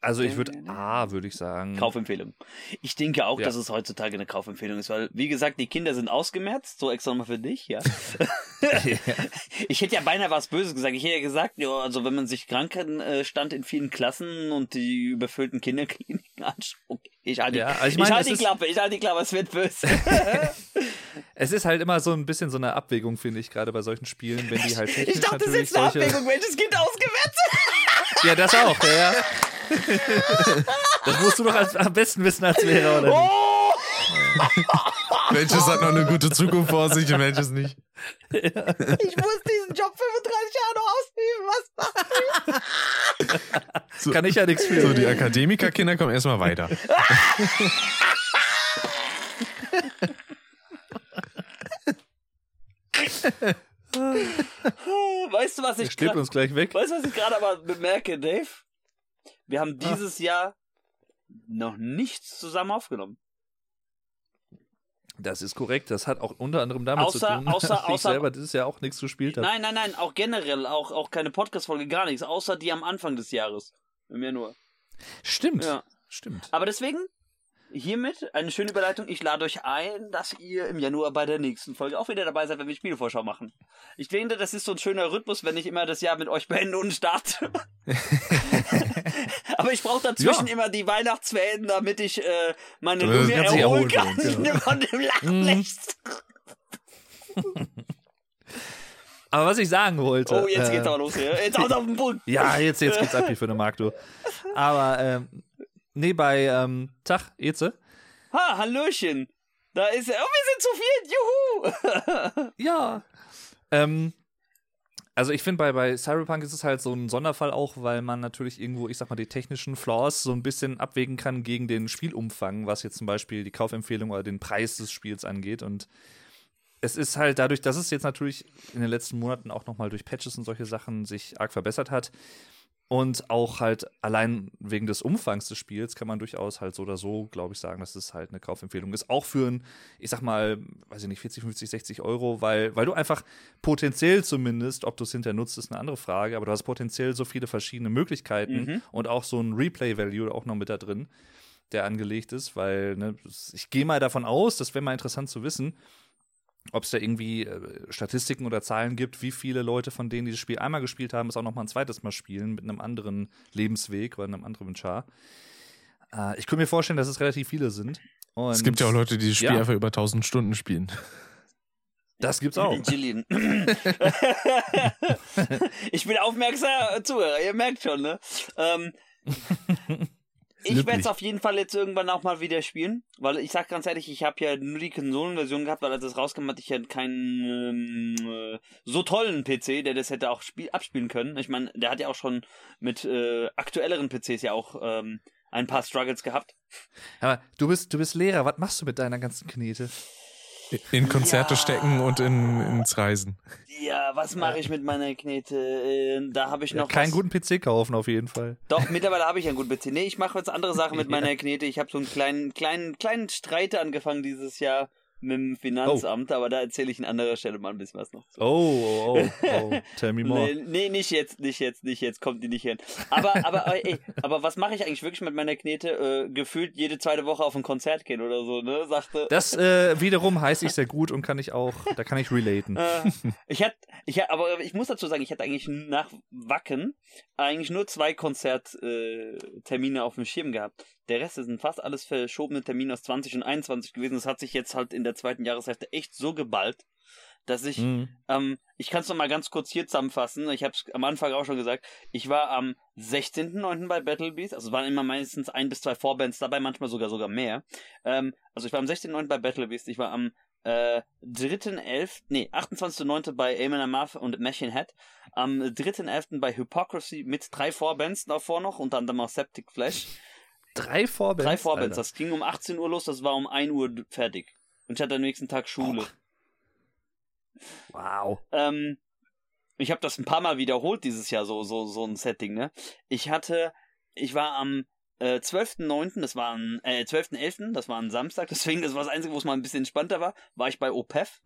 Also ich würde A, würde ich sagen. Kaufempfehlung. Ich denke auch, Ja. dass es heutzutage eine Kaufempfehlung ist, weil, wie gesagt, die Kinder sind ausgemerzt, so extra mal für dich, [LAUGHS] [LAUGHS] ja. Ich hätte ja beinahe was Böses gesagt. Ich hätte ja gesagt, ja, also wenn man sich Krankenstand in vielen Klassen und die überfüllten Kinderkliniken [LAUGHS] anschaut. Ich halte Ja, die, also ich ich meine, halte es die Klappe, ich halte die Klappe, es wird böse. Es ist halt immer so ein bisschen so eine Abwägung, finde ich, gerade bei solchen Spielen, wenn die halt ich dachte, das natürlich ist eine solche... Abwägung, welches Kind ausgemerzt Ja, das auch, ja, ja. [LAUGHS] Das musst du doch als, am besten wissen als Lehrer, oder nicht? [LAUGHS] Oh! Welches hat noch eine gute Zukunft vor sich und welches nicht? [LAUGHS] Ich muss diesen Job 35 Jahre noch ausüben. Was machen Kann ich ja nichts für. So, die Akademikerkinder kommen erstmal weiter. Weißt du, was ich grad- uns gleich weg. Weißt du, was ich gerade aber bemerke, Dave? Wir haben dieses Jahr noch nichts zusammen aufgenommen. Das ist korrekt. Das hat auch unter anderem damit zu Außer- tun, [LAUGHS] außer- dass ich außer- selber dieses Jahr auch nichts gespielt habe. Nein, nein, nein, auch generell, auch, auch keine Podcast-Folge, gar nichts, außer die am Anfang des Jahres. Im Januar. Stimmt. Ja. Stimmt. Aber deswegen, hiermit eine schöne Überleitung. Ich lade euch ein, dass ihr im Januar bei der nächsten Folge auch wieder dabei seid, wenn wir Spielevorschau machen. Ich denke, das ist so ein schöner Rhythmus, wenn ich immer das Jahr mit euch beende und starte. [LAUGHS] [LAUGHS] Aber ich brauche dazwischen Ja. immer die Weihnachtsferien, damit ich äh, meine Lunge erholen kann genau. von dem Lachflecht. Aber was ich sagen wollte. Oh, jetzt äh, geht's aber los hier. Jetzt haut auf den Punkt. [LAUGHS] Ja, jetzt, jetzt geht's ab hier für eine Mark, du. Aber, ähm, nee, bei ähm, Tag, Eze. Ha, Hallöchen. Da ist er. Oh, wir sind zu viert. Juhu. [LAUGHS] Ja. Ähm, also ich finde, bei, bei Cyberpunk ist es halt so ein Sonderfall auch, weil man natürlich irgendwo, ich sag mal, die technischen Flaws so ein bisschen abwägen kann gegen den Spielumfang, was jetzt zum Beispiel die Kaufempfehlung oder den Preis des Spiels angeht. Und es ist halt dadurch, dass es jetzt natürlich in den letzten Monaten auch nochmal durch Patches und solche Sachen sich arg verbessert hat. Und auch halt allein wegen des Umfangs des Spiels kann man durchaus halt so oder so, glaube ich, sagen, dass es halt eine Kaufempfehlung ist. Auch für ein, ich sag mal, weiß ich nicht, 40, 50, 60 Euro, weil, weil du einfach potenziell zumindest, ob du es hinterher nutzt, ist eine andere Frage, aber du hast potenziell so viele verschiedene Möglichkeiten Mhm. und auch so ein Replay-Value auch noch mit da drin, der angelegt ist, weil ne, ich gehe mal davon aus, das wäre mal interessant zu wissen, ob es da irgendwie äh, Statistiken oder Zahlen gibt, wie viele Leute von denen, die das Spiel einmal gespielt haben, es auch noch mal ein zweites Mal spielen mit einem anderen Lebensweg oder einem anderen Char. Äh, ich könnte mir vorstellen, dass es relativ viele sind. Und Es gibt ja auch Leute, die das Spiel Ja. einfach über 1000 Stunden spielen. Das gibt's auch. Jillian. [LAUGHS] [LAUGHS] ich bin aufmerksamer Zuhörer, ihr merkt schon, ne? Ähm, [LAUGHS] ich werde es auf jeden Fall jetzt irgendwann auch mal wieder spielen, weil ich sag ganz ehrlich, ich habe ja nur die Konsolenversion gehabt, weil als das rauskam, hatte ich ja keinen ähm, äh, so tollen PC, der das hätte auch spiel abspielen können. Ich meine, der hat ja auch schon mit äh, aktuelleren PCs ja auch ähm, ein paar Struggles gehabt. Aber du bist, du bist Lehrer, was machst du mit deiner ganzen Knete? In Konzerte Ja. stecken und in, ins Reisen. Ja, was mache ich mit meiner Knete? Äh, da habe ich noch keinen was. guten PC kaufen auf jeden Fall. Doch, mittlerweile habe ich einen guten PC. Nee, ich mache jetzt andere Sachen mit [LAUGHS] meiner Knete. Ich habe so einen kleinen, kleinen, kleinen Streit angefangen dieses Jahr mit dem Finanzamt, aber da erzähle ich an anderer Stelle mal ein bisschen was noch. zu. Oh, oh, oh, oh. [LAUGHS] tell me more. Nee, nee, nicht jetzt, nicht jetzt, nicht jetzt, kommt die nicht hin. Aber, aber, aber, ey, aber was mache ich eigentlich wirklich mit meiner Knete? Äh, gefühlt jede zweite Woche auf ein Konzert gehen oder so, ne? Sagte. Das äh, wiederum heißt ich sehr gut und kann ich auch, da kann ich relaten. Äh, ich hatte, ich hatte, aber ich muss dazu sagen, ich hatte eigentlich nach Wacken eigentlich nur zwei Konzerttermine äh, auf dem Schirm gehabt. Der Rest sind fast alles verschobene Termine aus 20 und 21 gewesen. Das hat sich jetzt halt in der zweiten Jahreshälfte echt so geballt, dass ich, Mhm. ähm, ich kann es noch mal ganz kurz hier zusammenfassen. Ich habe es am Anfang auch schon gesagt. Ich war am 16.09. bei Battle Beast. Also es waren immer meistens ein bis zwei Vorbands dabei, manchmal sogar sogar mehr. Ähm, also ich war am 16.09. bei Battle Beast. Ich war am äh, 3.11., nee, 28.09. bei Eamon Amarth und Machine Head. Am 3.11. bei Hypocrisy mit drei Vorbands davor noch, unter anderem auch Septic Flash. Drei Vorbands. Drei Vorbands. Das ging um 18 Uhr los, das war um 1 Uhr fertig. Und ich hatte am nächsten Tag Schule. Wow. Ähm, ich habe das ein paar Mal wiederholt dieses Jahr, so, so, so ein Setting, ne? Ich hatte, ich war am äh, 12.9., das war ein, äh, 12.11., das war ein Samstag, deswegen, das war das Einzige, wo es mal ein bisschen entspannter war, war ich bei OPEF.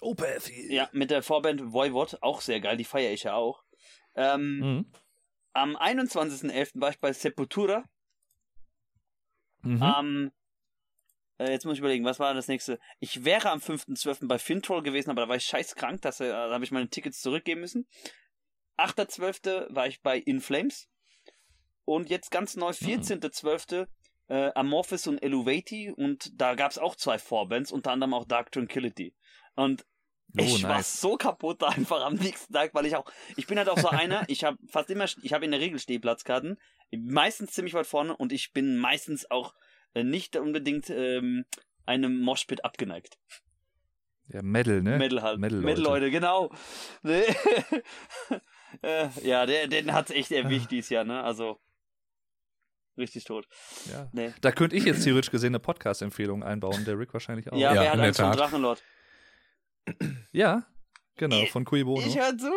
Opeth. [LAUGHS] Ja, mit der Vorband Voivod, auch sehr geil, die feiere ich ja auch. Ähm, Mhm. Am 21.11. war ich bei Sepultura. Mhm. Am, äh, jetzt muss ich überlegen, was war das nächste? Ich wäre am 5.12. bei Fintroll gewesen, aber da war ich scheiß krank, das, äh, da habe ich meine Tickets zurückgeben müssen. 8.12. war ich bei In Flames. Und jetzt ganz neu, 14.12. Äh, Amorphis und Eluvati und da gab es auch zwei Vorbands, unter anderem auch Dark Tranquility. Und Oh, ich war nice. so kaputt einfach am nächsten Tag, weil ich auch, ich bin halt auch so einer, ich habe fast immer, ich habe in der Regel Stehplatzkarten, meistens ziemlich weit vorne und ich bin meistens auch äh, nicht unbedingt ähm, einem Moshpit abgeneigt. Ja, Metal, ne? Metal halt. Metal, Metal, Leute. Leute, genau. [LAUGHS] Äh, ja, der, den hat's echt erwischt dieses Jahr, ne? Also richtig tot. Ja. Nee. Da könnte ich jetzt theoretisch gesehen eine Podcast-Empfehlung einbauen, der Rick wahrscheinlich auch. Ja, Ja, wer hat Angst vor Tat. Drachenlord? Ja, genau, von Cui Bono. Ich hör zu.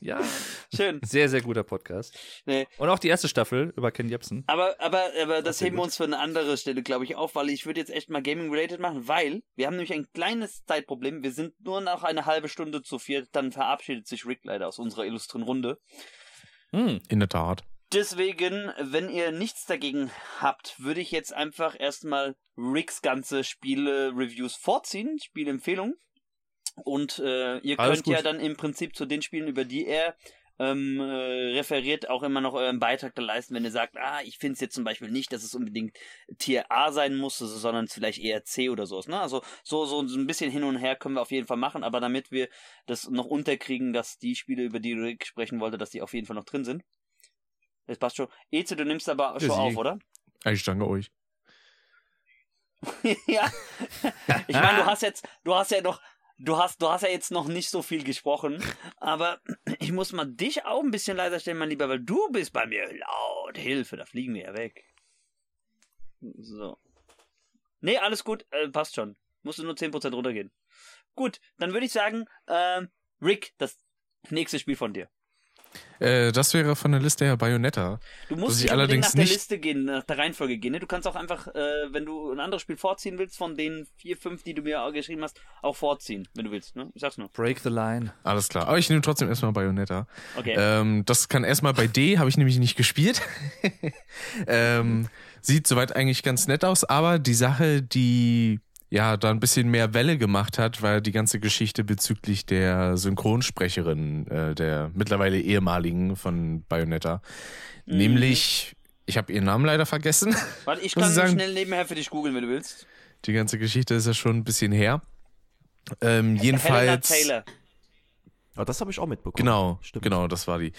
Ja, Schön. sehr, sehr guter Podcast. Nee. Und auch die erste Staffel über Ken Jebsen. Aber, aber, aber das sehr heben wir uns für eine andere Stelle, glaube ich, auf, weil ich würde jetzt echt mal Gaming-related machen, weil wir haben nämlich ein kleines Zeitproblem. Wir sind nur noch eine halbe Stunde zu viert, dann verabschiedet sich Rick leider aus unserer illustren Runde. Hm. In der Tat. Deswegen, wenn ihr nichts dagegen habt, würde ich jetzt einfach erstmal Ricks ganze Spiele-Reviews vorziehen, Spielempfehlungen. Und äh, ihr Alles könnt ja gut. dann im Prinzip zu den Spielen, über die er ähm, äh, referiert, auch immer noch euren Beitrag da leisten, wenn ihr sagt, ah, ich finde es jetzt zum Beispiel nicht, dass es unbedingt Tier A sein muss, sondern es vielleicht eher C oder sowas. Ne? Also so, so ein bisschen hin und her können wir auf jeden Fall machen, aber damit wir das noch unterkriegen, dass die Spiele, über die Rick sprechen wollte, dass die auf jeden Fall noch drin sind. Das passt schon. Eze, du nimmst aber schon sie- auf, oder? Ich danke euch. [LAUGHS] ja. Ich meine, du hast jetzt, du hast ja noch, du hast, du hast ja jetzt noch nicht so viel gesprochen, aber ich muss mal dich auch ein bisschen leiser stellen, mein Lieber, weil du bist bei mir laut. Hilfe, da fliegen wir ja weg. So. Nee, alles gut, äh, passt schon. Musst du nur 10% runtergehen. Gut, dann würde ich sagen, ähm, Rick, das nächste Spiel von dir. Äh, das wäre von der Liste her Bayonetta. Du musst nicht allerdings nach der nicht- Liste gehen, nach der Reihenfolge gehen. Ne? Du kannst auch einfach, äh, wenn du ein anderes Spiel vorziehen willst, von den vier, fünf, die du mir auch geschrieben hast, auch vorziehen, wenn du willst. Ne? Ich sag's nur. Break the line. Alles klar. Aber ich nehme trotzdem erstmal Bayonetta. Okay. Ähm, das kann erstmal bei D, habe ich nämlich nicht gespielt. [LAUGHS] ähm, sieht soweit eigentlich ganz nett aus, aber die Sache, die ja da ein bisschen mehr Welle gemacht hat, war die ganze Geschichte bezüglich der Synchronsprecherin, äh, der mittlerweile ehemaligen von Bayonetta. Mhm. Nämlich, ich habe ihren Namen leider vergessen. Warte, ich kann sagen- schnell nebenher für dich googeln, wenn du willst. Die ganze Geschichte ist ja schon ein bisschen her. Ähm, Helena jedenfalls. Taylor. Aber das habe ich auch mitbekommen. Genau, Stimmt. genau, das war die.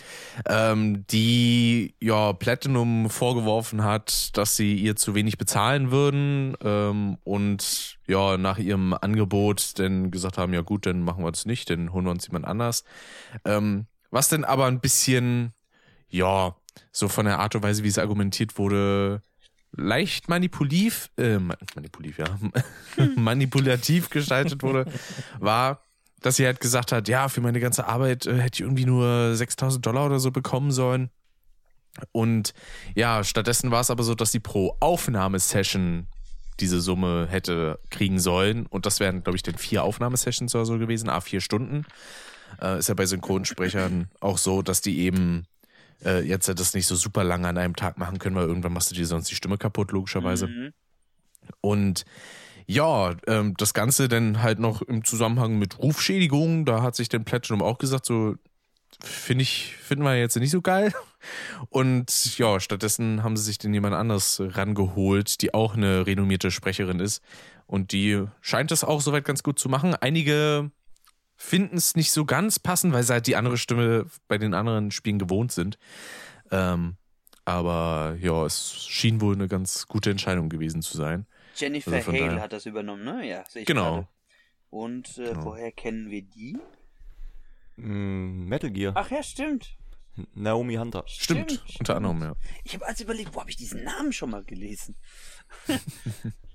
Ähm, die ja Platinum vorgeworfen hat, dass sie ihr zu wenig bezahlen würden ähm, und ja nach ihrem Angebot dann gesagt haben, ja gut, dann machen wir das nicht, dann holen wir uns jemand anders. Ähm, was denn aber ein bisschen, ja, so von der Art und Weise, wie es argumentiert wurde, leicht manipulativ, äh, ma- manipulativ, ja, [LAUGHS] manipulativ gestaltet wurde, war, dass sie halt gesagt hat, ja, für meine ganze Arbeit äh, hätte ich irgendwie nur 6000 Dollar oder so bekommen sollen. Und ja, stattdessen war es aber so, dass sie pro Aufnahmesession diese Summe hätte kriegen sollen. Und das wären, glaube ich, dann vier Aufnahmesessions oder so gewesen, a vier Stunden. Äh, ist ja bei Synchronsprechern [LAUGHS] auch so, dass die eben äh, jetzt das nicht so super lange an einem Tag machen können, weil irgendwann machst du dir sonst die Stimme kaputt, logischerweise. Mhm. Und ja, ähm, das Ganze dann halt noch im Zusammenhang mit Rufschädigung, da hat sich dann Platinum auch gesagt, so finde ich, finden wir jetzt nicht so geil. Und ja, stattdessen haben sie sich dann jemand anderes rangeholt, die auch eine renommierte Sprecherin ist. Und die scheint es auch soweit ganz gut zu machen. Einige finden es nicht so ganz passend, weil sie halt die andere Stimme bei den anderen Spielen gewohnt sind. Ähm, aber ja, es schien wohl eine ganz gute Entscheidung gewesen zu sein. Jennifer Also Hale daher- hat das übernommen, ne? Ja, sehe ich Genau. gerade. Und äh, Genau. woher kennen wir die? Mm, Metal Gear. Ach ja, stimmt. Naomi Hunter. Stimmt, unter anderem, ja. Ich habe also überlegt, wo habe ich diesen Namen schon mal gelesen? [LAUGHS]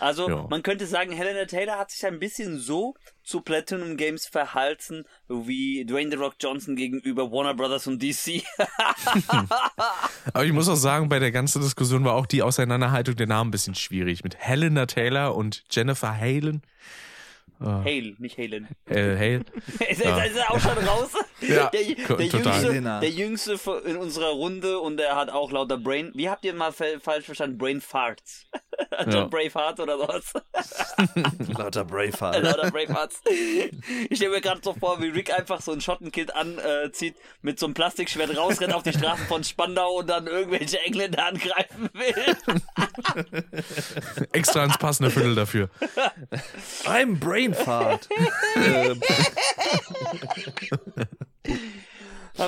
also, Ja. man könnte sagen, Helena Taylor hat sich ein bisschen so zu Platinum Games verhalten, wie Dwayne The Rock Johnson gegenüber Warner Brothers und DC. [LAUGHS] Aber ich muss auch sagen, bei der ganzen Diskussion war auch die Auseinanderhaltung der Namen ein bisschen schwierig. Mit Helena Taylor und Jennifer Halen. Hale, nicht Halen. Äh, Hale. [LAUGHS] Ist, er- ist er auch schon raus? [LAUGHS] Ja, der, der, total. Jüngste, der Jüngste in unserer Runde und er hat auch lauter Brain. Wie habt ihr mal fa- falsch verstanden? Brain Farts. [LAUGHS] John Ja. Braveheart oder was? Lauter Braveheart. Lauter Bravehearts. Ich stelle mir gerade so vor, wie Rick einfach so ein Schottenkind anzieht, mit so einem Plastikschwert rausrennt auf die Straßen von Spandau und dann irgendwelche Engländer angreifen will. Extra ins passende Viertel dafür. I'm Brainfart. Ähm, [LAUGHS]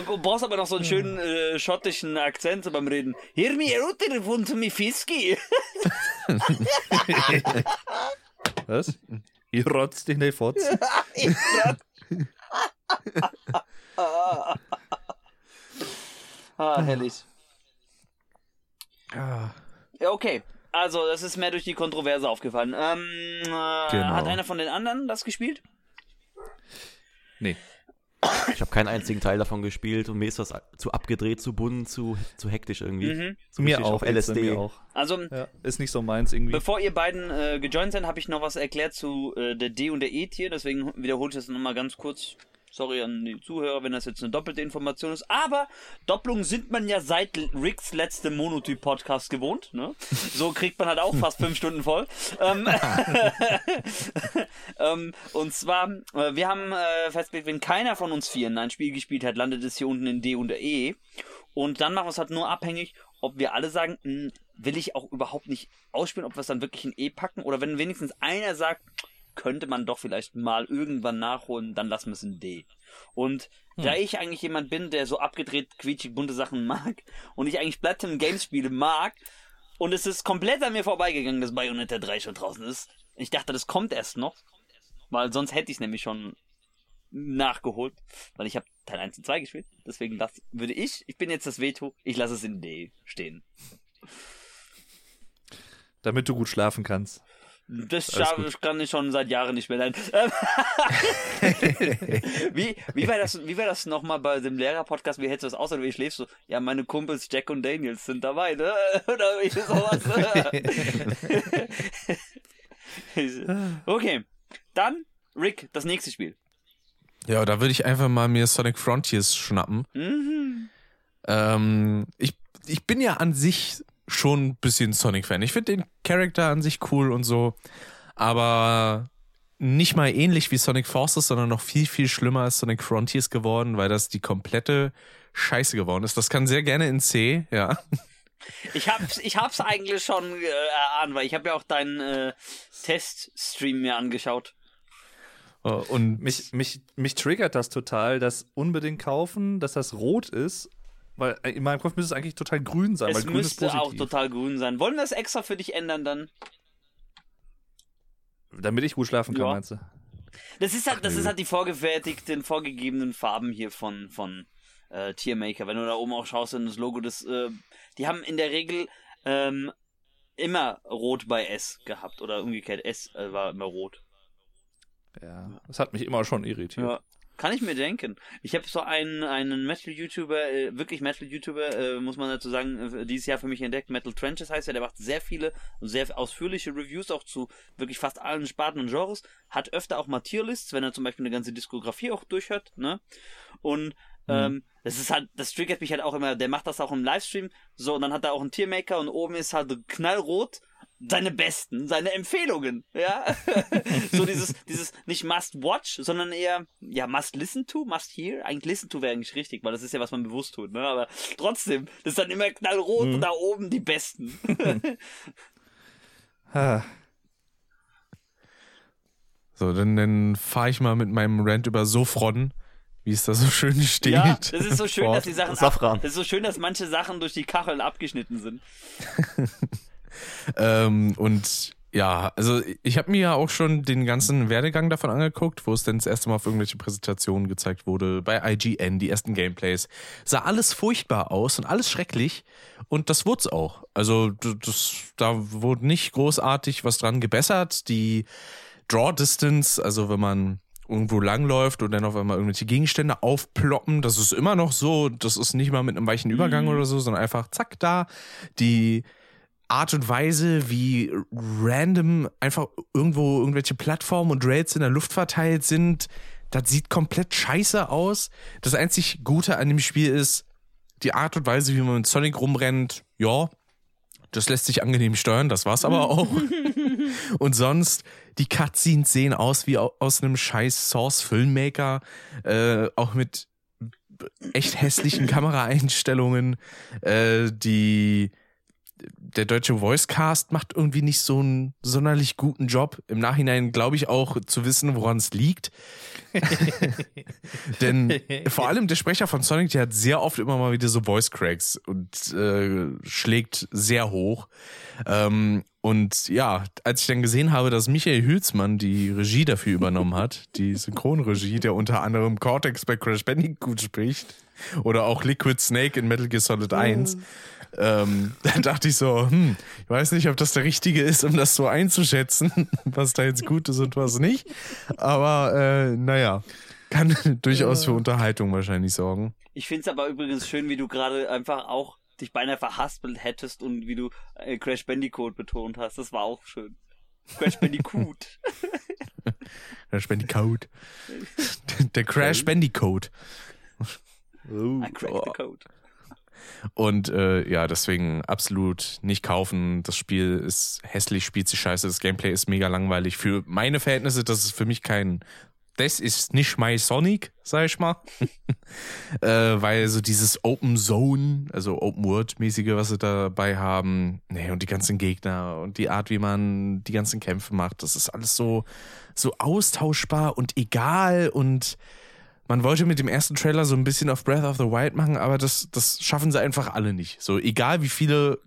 Du brauchst aber noch so einen schönen äh, schottischen Akzent so beim Reden. Hear me out von me Fiski. was? Ihr rotzt in die Fotz. [LAUGHS] ah, herrlich. Ja, okay. Also, das ist mehr durch die Kontroverse aufgefallen. Ähm, äh, Genau. Hat einer von den anderen das gespielt? Nee. Ich habe keinen einzigen Teil davon gespielt und mir ist das zu abgedreht, zu bunt, zu, zu hektisch irgendwie. Mhm. So Mir auch. auf LSD. Mir auch. Also, Ja, ist nicht so meins irgendwie. Bevor ihr beiden äh, gejoint seid, habe ich noch was erklärt zu äh, der D und der E-Tier. Deswegen wiederhole ich das nochmal ganz kurz. Sorry an die Zuhörer, wenn das jetzt eine doppelte Information ist. Aber Doppelungen sind man ja seit Ricks letztem Monotyp-Podcast gewohnt. Ne? So kriegt man halt auch fast fünf Stunden voll. Ähm, [LAUGHS] ähm, und zwar, äh, wir haben äh, festgelegt, wenn keiner von uns vieren ein Spiel gespielt hat, landet es hier unten in D und E. Und dann machen wir es halt nur abhängig, ob wir alle sagen, "Hm, will ich auch überhaupt nicht ausspielen, ob wir es dann wirklich in E packen. Oder wenn wenigstens einer sagt, könnte man doch vielleicht mal irgendwann nachholen, dann lassen wir es in D. Und da ich eigentlich jemand bin, der so abgedreht, quietschig, bunte Sachen mag und ich eigentlich Platinum Games Spiele mag und es ist komplett an mir vorbeigegangen, dass Bayonetta 3 schon draußen ist. Ich dachte, das kommt erst noch, weil sonst hätte ich es nämlich schon nachgeholt, weil ich habe Teil 1 und 2 gespielt. Deswegen das würde ich, ich bin jetzt das Veto, ich lasse es in D stehen. Damit du gut schlafen kannst. Das kann ich schon seit Jahren nicht mehr. Ähm, [LAUGHS] wie, wie war das, wie war das nochmal bei dem Lehrer-Podcast? Wie hättest du das aus oder wie schläfst du? Ja, meine Kumpels Jack und Daniels sind dabei, ne? [LAUGHS] Oder wie sowas. [LAUGHS] okay. Dann, Rick, das nächste Spiel. Ja, da würde ich einfach mal mir Sonic Frontiers schnappen. Mhm. Ähm, ich, ich bin ja an sich schon ein bisschen Sonic-Fan. Ich finde den Charakter an sich cool und so, aber nicht mal ähnlich wie Sonic Forces, sondern noch viel, viel schlimmer als Sonic Frontiers geworden, weil das die komplette Scheiße geworden ist. Das kann sehr gerne in C, ja. Ich hab's, ich hab's eigentlich schon äh, erahnt, weil ich habe ja auch deinen äh, Teststream mir angeschaut. Äh, Und Mich, mich, mich triggert das total, das unbedingt kaufen, dass das rot ist. Weil äh, in meinem Kopf müsste es eigentlich total grün sein, weil es grün ist müsste positiv. auch total grün sein. Wollen wir es extra für dich ändern dann? Damit ich gut schlafen kann, Ja. meinst du? Das ist halt, das ist halt die vorgefertigten, vorgegebenen Farben hier von, von äh, Tiermaker. Wenn du da oben auch schaust in das Logo, das, äh, die haben in der Regel ähm, immer rot bei S gehabt. Oder umgekehrt, S äh, war immer rot. Ja, das hat mich immer schon irritiert. Ja. Kann ich mir denken. Ich habe so einen, einen Metal-YouTuber, äh, wirklich Metal-YouTuber, äh, muss man dazu sagen, äh, dieses Jahr für mich entdeckt. Metal Trenches heißt er, der macht sehr viele und sehr ausführliche Reviews auch zu wirklich fast allen Sparten und Genres. Hat öfter auch mal Tierlists, wenn er zum Beispiel eine ganze Diskografie auch durchhört, ne? Und ähm, das ist halt, das triggert mich halt auch immer, der macht das auch im Livestream, so, und dann hat er auch einen Tiermaker und oben ist halt knallrot seine besten, seine Empfehlungen, ja. [LAUGHS] so dieses, dieses nicht must watch, sondern eher, ja, must listen to, must hear. Eigentlich listen to wäre eigentlich richtig, weil das ist ja, was man bewusst tut, ne? Aber trotzdem, das ist dann immer knallrot und da oben die besten. [LAUGHS] Ah, so, dann, dann fahre ich mal mit meinem Rant über Sofron, wie es da so schön steht. ja, das ist so schön, fort. dass die [LAUGHS] Sachen, ab, Safran. das ist so schön, dass manche Sachen durch die Kacheln abgeschnitten sind. Ähm, und ja, also ich habe mir ja auch schon den ganzen Werdegang davon angeguckt, wo es denn das erste Mal auf irgendwelche Präsentationen gezeigt wurde, bei IGN, die ersten Gameplays. Sah alles furchtbar aus und alles schrecklich und das wurde es auch. Also das, da wurde nicht großartig was dran gebessert. Die Draw Distance, also wenn man irgendwo langläuft und dann auf einmal irgendwelche Gegenstände aufploppen, das ist immer noch so, das ist nicht mal mit einem weichen Übergang oder so, sondern einfach zack da. Die Art und Weise, wie random einfach irgendwo irgendwelche Plattformen und Rails in der Luft verteilt sind, das sieht komplett scheiße aus. Das einzig Gute an dem Spiel ist die Art und Weise, wie man mit Sonic rumrennt. Ja, das lässt sich angenehm steuern, das war's aber [LAUGHS] auch. und sonst, die Cutscenes sehen aus wie au- aus einem scheiß Source-Filmmaker, äh, auch mit echt hässlichen Kameraeinstellungen, äh, die der deutsche Voicecast macht irgendwie nicht so einen sonderlich guten Job. Im Nachhinein glaube ich auch zu wissen, woran es liegt. [LAUGHS] Denn vor allem der Sprecher von Sonic, der hat sehr oft immer mal wieder so Voice Cracks und äh, schlägt sehr hoch. Ähm, und ja, als ich dann gesehen habe, dass Michael Hülsmann die Regie dafür übernommen hat, die Synchronregie, der unter anderem Cortex bei Crash Bandicoot spricht oder auch Liquid Snake in Metal Gear Solid 1, ähm, [LAUGHS] dann dachte ich so, hm, ich weiß nicht, ob das der Richtige ist, um das so einzuschätzen, [LAUGHS] was da jetzt gut ist und was nicht. Aber äh, naja, kann [LAUGHS] durchaus für Unterhaltung wahrscheinlich sorgen. Ich finde es aber übrigens schön, wie du gerade einfach auch dich beinahe verhaspelt hättest und wie du äh, Crash Bandicoot betont hast. Das war auch schön. Crash Bandicoot. Crash Bandicoot. Der Crash Bandicoot. I cracked the code. Und äh, ja, deswegen absolut nicht kaufen. Das Spiel ist hässlich, spielt sich scheiße, das Gameplay ist mega langweilig. Für meine Verhältnisse, das ist für mich kein. Das ist nicht my Sonic, sag ich mal. [LAUGHS] äh, weil so dieses Open Zone, also Open World-mäßige, was sie dabei haben, nee, und die ganzen Gegner und die Art, wie man die ganzen Kämpfe macht, das ist alles so, so austauschbar und egal und man wollte mit dem ersten Trailer so ein bisschen auf Breath of the Wild machen, aber das, das schaffen sie einfach alle nicht. So, egal wie viele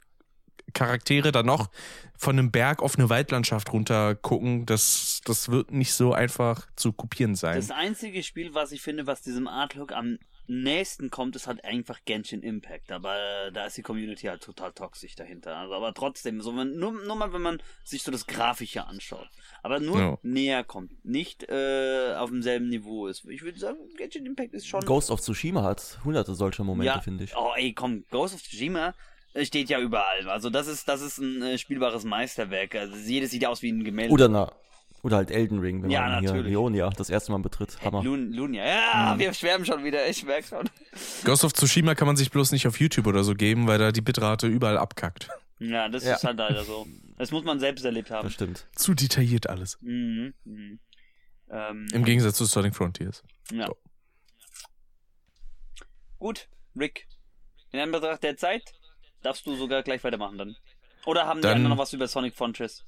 Charaktere da noch von einem Berg auf eine Waldlandschaft runter gucken, das, das wird nicht so einfach zu kopieren sein. Das einzige Spiel, was ich finde, was diesem Artlook am nächsten kommt, ist halt einfach Genshin Impact. Aber da ist die Community halt total toxisch dahinter. Also, aber trotzdem, so wenn, nur, nur mal, wenn man sich so das Grafische anschaut. Aber nur Ja. näher kommt. Nicht äh, auf demselben Niveau ist. Ich würde sagen, Genshin Impact ist schon. Ghost of Tsushima hat hunderte solcher Momente, finde ich. Oh, ey, komm, Ghost of Tsushima äh, steht ja überall. Also das ist, das ist ein äh, spielbares Meisterwerk. Also jedes sieht aus wie ein Gemälde. Oder, na, oder halt Elden Ring, wenn Ja, man hier natürlich. Leonia das erste Mal betritt. Hammer. Lun Lunia. Ja, wir schwärmen schon wieder. Ich merke schon. Ghost of Tsushima kann man sich bloß nicht auf YouTube oder so geben, weil da die Bitrate überall abkackt. Ja, das Ja. ist halt leider so. Das muss man selbst erlebt haben. Das stimmt. Zu detailliert alles. Mhm. Mhm. Ähm, Im Gegensatz zu Sonic Frontiers. ja. Gut, Rick. In Anbetracht der Zeit darfst du sogar gleich weitermachen dann. Oder haben die Dann- anderen noch was über Sonic Frontiers?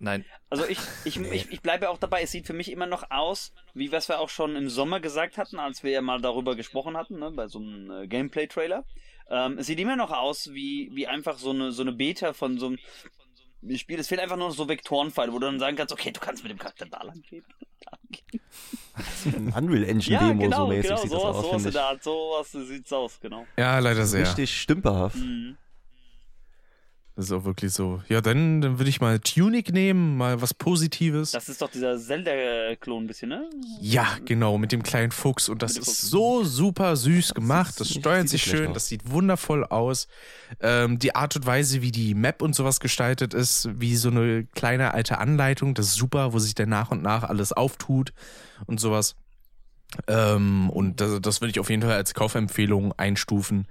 Nein. Also ich, ich, ich, ich bleibe auch dabei, es sieht für mich immer noch aus, wie was wir auch schon im Sommer gesagt hatten, als wir ja mal darüber gesprochen hatten, ne, bei so einem äh, Gameplay-Trailer. Ähm, es sieht immer noch aus wie, wie einfach so eine, so eine Beta von so einem Spiel. Es fehlt einfach nur noch so Vektorenpfeile, wo du dann sagen kannst, okay, du kannst mit dem Charakter da lang gehen. [LAUGHS] Unreal Engine Ja, Demo genau, so mäßig genau, sieht das sowas, aus, sowas in finde der Art, sowas sieht's aus, genau. Ja, leider ich. sehr. Richtig stümperhaft. Mhm. Das ist auch wirklich so. Ja, dann, dann würde ich mal Tunic nehmen, mal was Positives. Das ist doch dieser Zelda-Klon ein bisschen, ne? Ja, genau, mit dem kleinen Fuchs. Und das ist Fuchs. so super süß gemacht. Das steuert sich schön, das sieht wundervoll aus. Ähm, die Art und Weise, wie die Map und sowas gestaltet ist, wie so eine kleine alte Anleitung, das ist super, wo sich dann nach und nach alles auftut und sowas. Ähm, und das, das würde ich auf jeden Fall als Kaufempfehlung einstufen,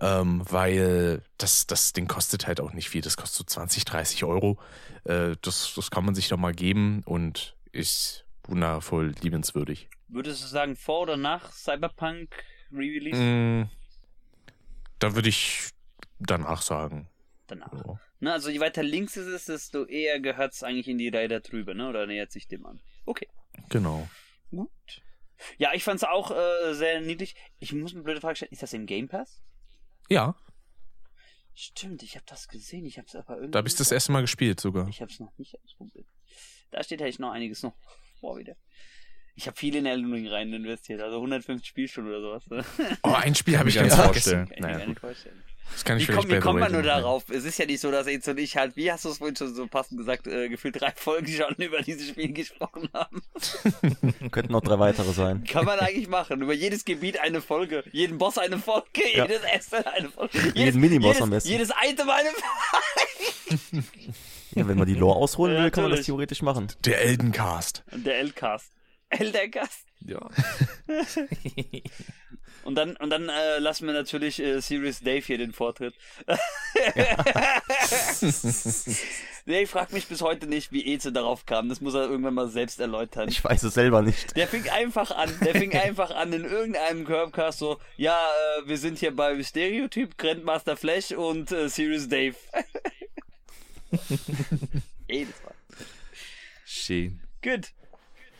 ähm, weil das, das Ding kostet halt auch nicht viel. Das kostet so 20, 30 Euro. Äh, das, das kann man sich doch mal geben und ist wundervoll liebenswürdig. Würdest du sagen, vor oder nach Cyberpunk Re-Release? Mm, da würde ich danach sagen. Danach. Ja. Ne, also je weiter links es ist, desto eher gehört es eigentlich in die Reihe da drüber, ne? Oder nähert sich dem an. Okay. Genau. Gut. Ja, ich fand's auch äh, sehr niedlich. Ich muss eine blöde Frage stellen. Ist das im Game Pass? Ja, Stimmt, ich habe das gesehen. Ich hab's aber irgendwie. da habe ich das erste Mal gespielt sogar. Ich hab's noch nicht ausprobiert. Da steht echt noch einiges noch vor wieder. Ich habe viel in Elden Ring rein investiert, also 150 Spielstunden oder sowas. Ne? Oh, ein Spiel habe ich ich ganz vorstellen. Kann ich mir gar Naja, nicht vorstellen. Das kann ich Wie, komm, wie kommt man nur darauf? Es ist ja nicht so, dass Eds und ich halt, wie hast du es vorhin schon so passend gesagt, äh, gefühlt drei Folgen schon über dieses Spiel gesprochen haben. [LAUGHS] Könnten noch drei weitere sein. Kann man eigentlich machen. Über jedes Gebiet eine Folge, jeden Boss eine Folge, Ja. jedes Essen eine Folge. Jedes, Miniboss jedes, am besten. Jedes Item eine Folge. [LAUGHS] Ja, wenn man die Lore ausholen Ja, will, kann man das theoretisch machen. Der Eldencast. Der L-Cast. Eldercast. Ja. [LAUGHS] Und dann, und dann äh, lassen wir natürlich äh, Serious Dave hier den Vortritt. Dave fragt mich bis heute nicht, wie Eze darauf kam. Das muss er irgendwann mal selbst erläutern. Ich weiß es selber nicht. Der fing einfach an, der fing einfach an in irgendeinem Curbcast so, ja, äh, wir sind hier bei Stereotyp, Grandmaster Flash und äh, Serious Dave. [LAUGHS] Jedes Mal. Schön. Gut.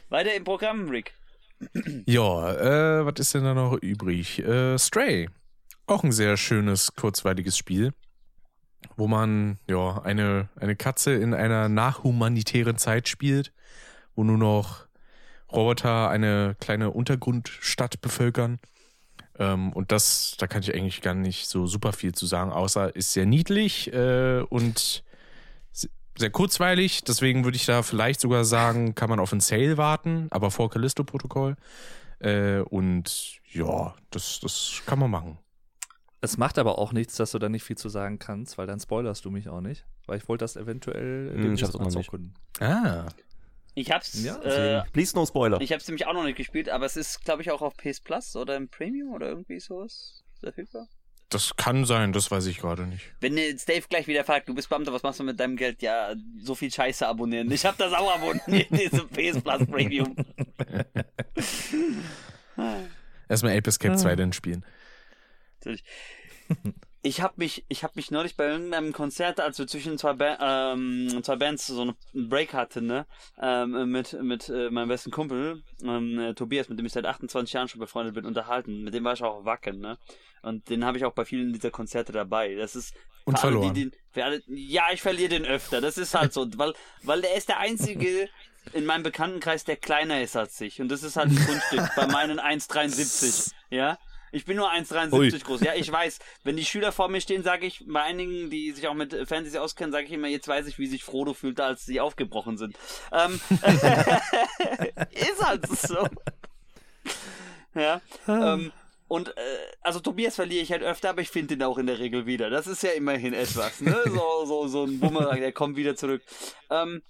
Weiter im Programm, Rick. Ja, äh, was ist denn da noch übrig? Äh, Stray. Auch ein sehr schönes, kurzweiliges Spiel, wo man ja eine, eine Katze in einer nachhumanitären Zeit spielt, wo nur noch Roboter eine kleine Untergrundstadt bevölkern. Ähm, und das, da kann ich eigentlich gar nicht so super viel zu sagen, außer ist sehr niedlich äh, und sehr kurzweilig. Deswegen würde ich da vielleicht sogar sagen, kann man auf einen Sale warten, aber vor Callisto-Protokoll. Äh, und ja, das, das kann man machen. Es macht aber auch nichts, dass du da nicht viel zu sagen kannst, weil dann spoilerst du mich auch nicht. Weil ich wollte das eventuell Hm, ich hab's auch mal noch nicht. zocken. Ah. Ich hab's, Ja, äh, please no spoiler. ich hab's nämlich auch noch nicht gespielt, aber es ist, glaube ich, auch auf PS Plus oder im Premium oder irgendwie sowas verfügbar. Das kann sein, das weiß ich gerade nicht. Wenn jetzt Dave gleich wieder fragt, du bist Beamter, was machst du mit deinem Geld? Ja, so viel Scheiße abonnieren. Ich hab das auch abonniert, [LAUGHS] diese PS Plus Premium. Erstmal Ape Escape 2 dann spielen. Natürlich. [LAUGHS] Ich habe mich, ich habe mich neulich bei irgendeinem Konzert, als wir zwischen zwei, ba ähm, zwei Bands so einen Break hatten, ne, ähm, mit mit äh, meinem besten Kumpel ähm, äh, Tobias, mit dem ich seit 28 Jahren schon befreundet bin, unterhalten. Mit dem war ich auch Wacken, ne, und den habe ich auch bei vielen dieser Konzerte dabei. Das ist Und verloren. Die, die, alle, ja, ich verliere den öfter. Das ist halt so, weil weil der ist der einzige in meinem Bekanntenkreis, der kleiner ist als ich. Und das ist halt ein Kunststück bei meinen 1,73. Ja? Ich bin nur 1,73 Ui. groß. Ja, ich weiß. Wenn die Schüler vor mir stehen, sage ich, bei einigen, die sich auch mit Fantasy auskennen, sage ich immer, jetzt weiß ich, wie sich Frodo fühlte, als sie aufgebrochen sind. Ähm, [LAUGHS] ist halt so. Ja. Ähm, und äh, also Tobias verliere ich halt öfter, aber ich finde ihn auch in der Regel wieder. Das ist ja immerhin etwas, ne? [LAUGHS] So, so, so ein Bumerang, der kommt wieder zurück. Ähm,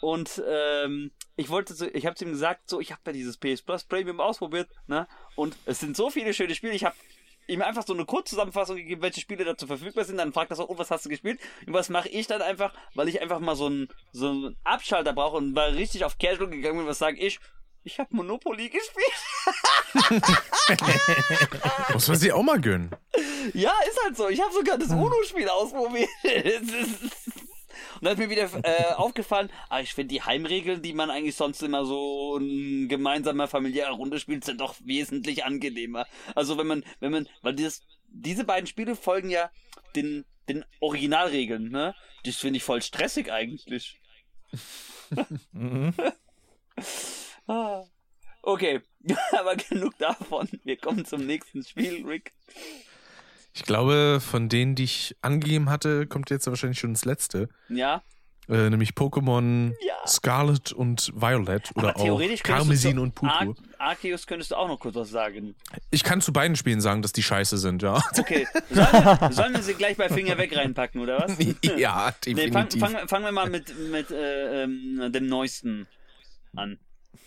und ähm, ich wollte so, ich habe ihm gesagt, so, ich habe ja dieses PS Plus Premium ausprobiert, ne? Und es sind so viele schöne Spiele. Ich habe ihm einfach so eine Kurzzusammenfassung gegeben, welche Spiele dazu verfügbar sind. Dann fragt er so, oh, was hast du gespielt? Und was mache ich dann einfach, weil ich einfach mal so einen so einen Abschalter brauche und mal richtig auf Casual gegangen bin, was sage ich? Ich habe Monopoly gespielt. [LAUGHS] Muss man sich auch mal gönnen. Ja, ist halt so. Ich habe sogar das UNO-Spiel ausprobiert. [LAUGHS] Und dann ist mir wieder äh, aufgefallen, ah, ich finde die Heimregeln, die man eigentlich sonst immer so in gemeinsamer familiärer Runde spielt, sind doch wesentlich angenehmer. Also wenn man, wenn man, weil dieses, diese beiden Spiele folgen ja den, den Originalregeln, ne? Das finde ich voll stressig eigentlich. Mhm. [LAUGHS] Ah. Okay, [LAUGHS] aber genug davon. Wir kommen zum nächsten Spiel, Rick. Ich glaube, von denen, die ich angegeben hatte, kommt jetzt wahrscheinlich schon das letzte. Ja, Äh, nämlich Pokémon Ja. Scarlet und Violet oder aber auch theoretisch könntest Karmesin und Purpur. Ar Arceus könntest du auch noch kurz was sagen. Ich kann zu beiden Spielen sagen, dass die scheiße sind, ja. Okay, sollen [LAUGHS] wir, sollen wir sie gleich bei Finger weg reinpacken, oder was? [LAUGHS] ja, Nee, fang, definitiv. fang, fangen wir mal mit, mit äh, ähm, dem neuesten an.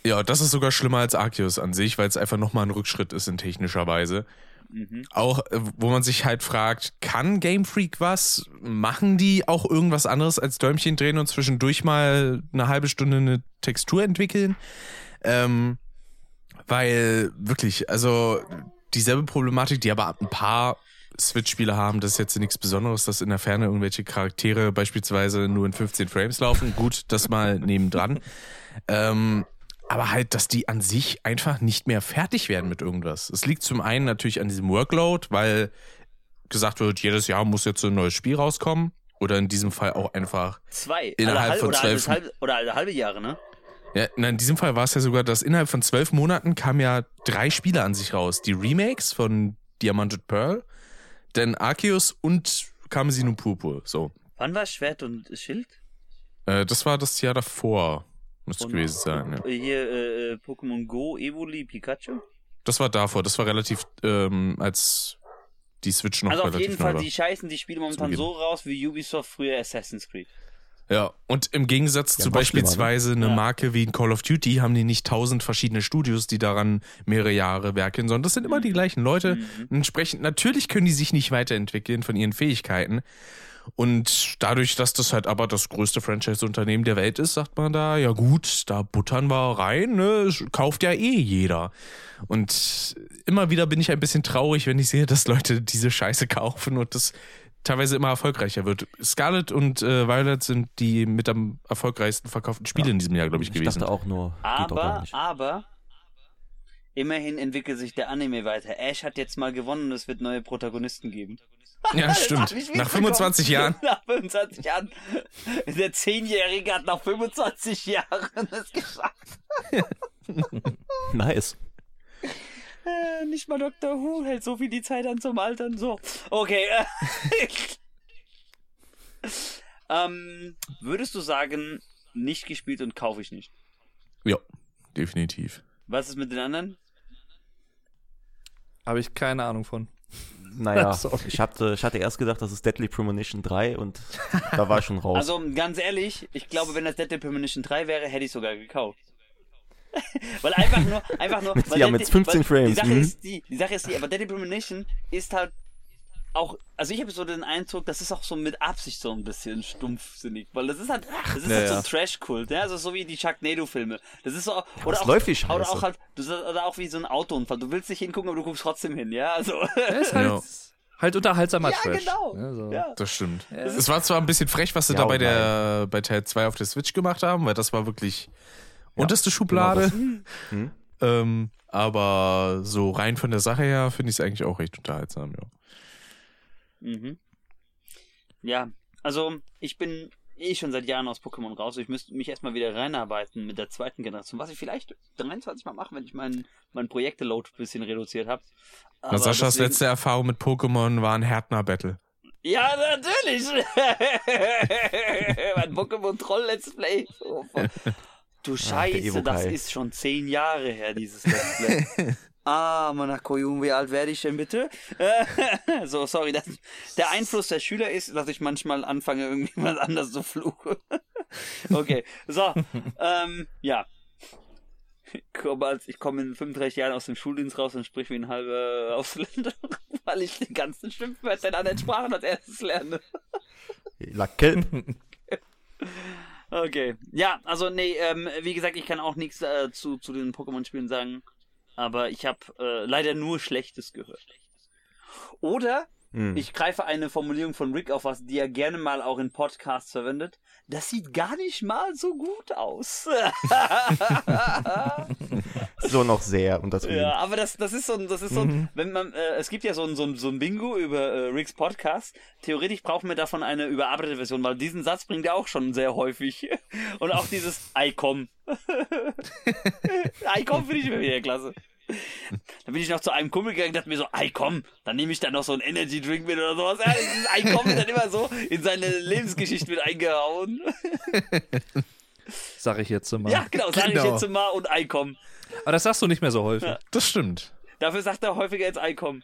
Ja, das ist sogar schlimmer als Arceus an sich, weil es einfach nochmal ein Rückschritt ist in technischer Weise. Mhm. Auch, äh, wo man sich halt fragt, kann Game Freak was? Machen die auch irgendwas anderes als Däumchen drehen und zwischendurch mal eine halbe Stunde eine Textur entwickeln? Ähm, weil wirklich, also dieselbe Problematik, die aber ein paar Switch-Spiele haben, das ist jetzt nichts Besonderes, dass in der Ferne irgendwelche Charaktere beispielsweise nur in 15 Frames laufen. Gut, das mal nebendran. Ähm, aber halt, dass die an sich einfach nicht mehr fertig werden mit irgendwas. Es liegt zum einen natürlich an diesem Workload, weil gesagt wird, jedes Jahr muss jetzt so ein neues Spiel rauskommen. Oder in diesem Fall auch einfach. Zwei. Innerhalb alle halb, von oder, zwölf- halbe, halbe, oder alle halbe Jahre, ne? Ja, na, in diesem Fall war es ja sogar, dass innerhalb von zwölf Monaten kamen ja drei Spiele an sich raus. Die Remakes von Diamant und Pearl, dann Arceus und Karmesin und Purpur. So. Wann war Schwert und Schild? Äh, das war das Jahr davor. Müsste Und- gewesen sein, ja. Hier äh, äh, Pokémon Go, Evoli, Pikachu? Das war davor. Das war relativ, ähm, als die Switch noch also auf relativ jeden neu Fall, war. die scheißen die Spiele momentan so raus wie Ubisoft früher Assassin's Creed. Ja, und im Gegensatz Ja, zu ne? beispielsweise eine Ja. Marke wie ein Call of Duty haben die nicht tausend verschiedene Studios, die daran mehrere Jahre werkeln, sondern das sind immer die gleichen Leute. Mhm. Entsprechend, natürlich können die sich nicht weiterentwickeln von ihren Fähigkeiten. Und dadurch, dass das halt aber das größte Franchise-Unternehmen der Welt ist, sagt man da, ja gut, da buttern wir rein, ne? kauft ja eh jeder. Und immer wieder bin ich ein bisschen traurig, wenn ich sehe, dass Leute diese Scheiße kaufen und das teilweise immer erfolgreicher wird. Scarlet und äh, Violet sind die mit am erfolgreichsten verkauften Spiele in diesem Jahr, glaube ich, Ich gewesen. dachte auch nur, Aber, nicht. aber, immerhin entwickelt sich der Anime weiter. Ash hat jetzt mal gewonnen und es wird neue Protagonisten geben. Ja, stimmt. Nach mitbekommen. 25 Jahren. [LAUGHS] Nach 25 Jahren. Der Zehnjährige hat nach 25 Jahren es geschafft. [LAUGHS] Nice. Äh, nicht mal Dr. Who hält so viel die Zeit an zum Altern. So. Okay. Äh. [LAUGHS] ähm, würdest du sagen, nicht gespielt und kaufe ich nicht? Ja, definitiv. Was ist mit den anderen? Habe ich keine Ahnung von. Naja, [LAUGHS] Sorry. ich hatte, ich hatte erst gedacht, das ist Deadly Premonition 3 und da war ich schon raus. Also ganz ehrlich, ich glaube, wenn das Deadly Premonition 3 wäre, hätte ich sogar gekauft. [LAUGHS] weil einfach nur, einfach nur. Mit- weil ja, mit 15 weil Frames, Die Sache mhm. ist die, die Sache ist die, aber Deadly Premonition ist halt auch, also ich habe so den Eindruck, das ist auch so mit Absicht so ein bisschen stumpfsinnig, weil das ist halt, das ist Ja, halt so ja. ein Trash-Kult, ja, also so wie die Sharknado-Filme. Das ist so, oder was auch, läuft die oder auch halt, du, oder auch wie so ein Autounfall. Du willst nicht hingucken, aber du guckst trotzdem hin, ja, also. ist halt, Ja. halt unterhaltsamer ja, Trash. genau. Ja, so. Ja. Das stimmt. Ja. Es war zwar ein bisschen frech, was sie Ja da bei, und der, bei Teil 2 auf der Switch gemacht haben, weil das war wirklich unterste Schublade. Genau Hm? ähm, aber so rein von der Sache her finde ich es eigentlich auch recht unterhaltsam, ja. Mhm. Ja, also ich bin eh schon seit Jahren aus Pokémon raus. Ich müsste mich erstmal wieder reinarbeiten mit der zweiten Generation, was ich vielleicht 23 Mal mache, wenn ich meinen mein Projekte-Load ein bisschen reduziert habe. Na, Saschas letzte Erfahrung mit Pokémon war ein Härtner-Battle. Ja, natürlich! [LAUGHS] mein Pokémon-Troll-Let's Play. Oh, du Scheiße, Evo das ist schon zehn Jahre her, dieses Let's Play. [LAUGHS] Ah, Monaco-Jung, wie alt werde ich denn bitte? [LAUGHS] So, sorry, das, der Einfluss der Schüler ist, dass ich manchmal anfange, irgendwie was anders zu fluchen. [LAUGHS] okay, so, ähm, ja. Ich komme, ich komme in 35 Jahren aus dem Schuldienst raus und sprich wie ein halber Ausländer, [LAUGHS] weil ich die ganzen Schimpfwörter in anderen Sprachen als erstes lerne. Lacke. Okay. Ja, also nee, ähm, wie gesagt, ich kann auch nichts äh, zu, zu den Pokémon-Spielen sagen. Aber ich habe äh, leider nur Schlechtes gehört. Oder Hm. ich greife eine Formulierung von Rick auf, was die er gerne mal auch in Podcasts verwendet. Das sieht gar nicht mal so gut aus. [LAUGHS] So noch sehr untertrieben. ja, aber das, das ist so ein, das ist so ein, wenn man, äh, es gibt ja so ein, so ein, so ein Bingo über äh, Ricks Podcast. Theoretisch brauchen wir davon eine überarbeitete Version, weil diesen Satz bringt er auch schon sehr häufig. [LAUGHS] Und auch dieses ICOM. [LAUGHS] ICOM finde ich immer wieder klasse. [LAUGHS] Dann bin ich noch zu einem Kumpel gegangen und dachte mir so, ey komm, dann nehme ich da noch so einen Energy Drink mit oder sowas. Ja, dieses komm dann immer so in seine Lebensgeschichte mit eingehauen. Sag ich jetzt mal. Ja, genau, sage Genau. ich jetzt mal und ey komm. Aber das sagst du nicht mehr so häufig. Ja. Das stimmt. Dafür sagt er häufiger jetzt ey komm.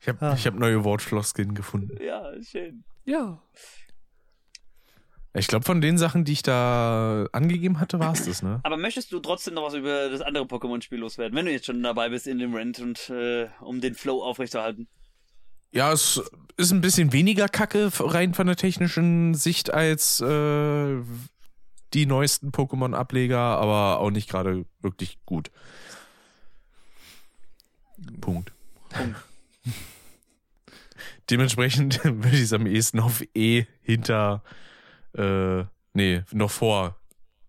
Ich habe ich hab neue Wortfloskeln gefunden. Ja, schön. Ja. Ich glaube, von den Sachen, die ich da angegeben hatte, war es das, ne? Aber möchtest du trotzdem noch was über das andere Pokémon-Spiel loswerden, wenn du jetzt schon dabei bist in dem Rent und äh, um den Flow aufrechtzuerhalten? Ja, es ist ein bisschen weniger kacke rein von der technischen Sicht als äh, die neuesten Pokémon-Ableger, aber auch nicht gerade wirklich gut. Punkt. Punkt. [LAUGHS] Dementsprechend [LAUGHS] würde ich es am ehesten auf E hinter, äh, nee, noch vor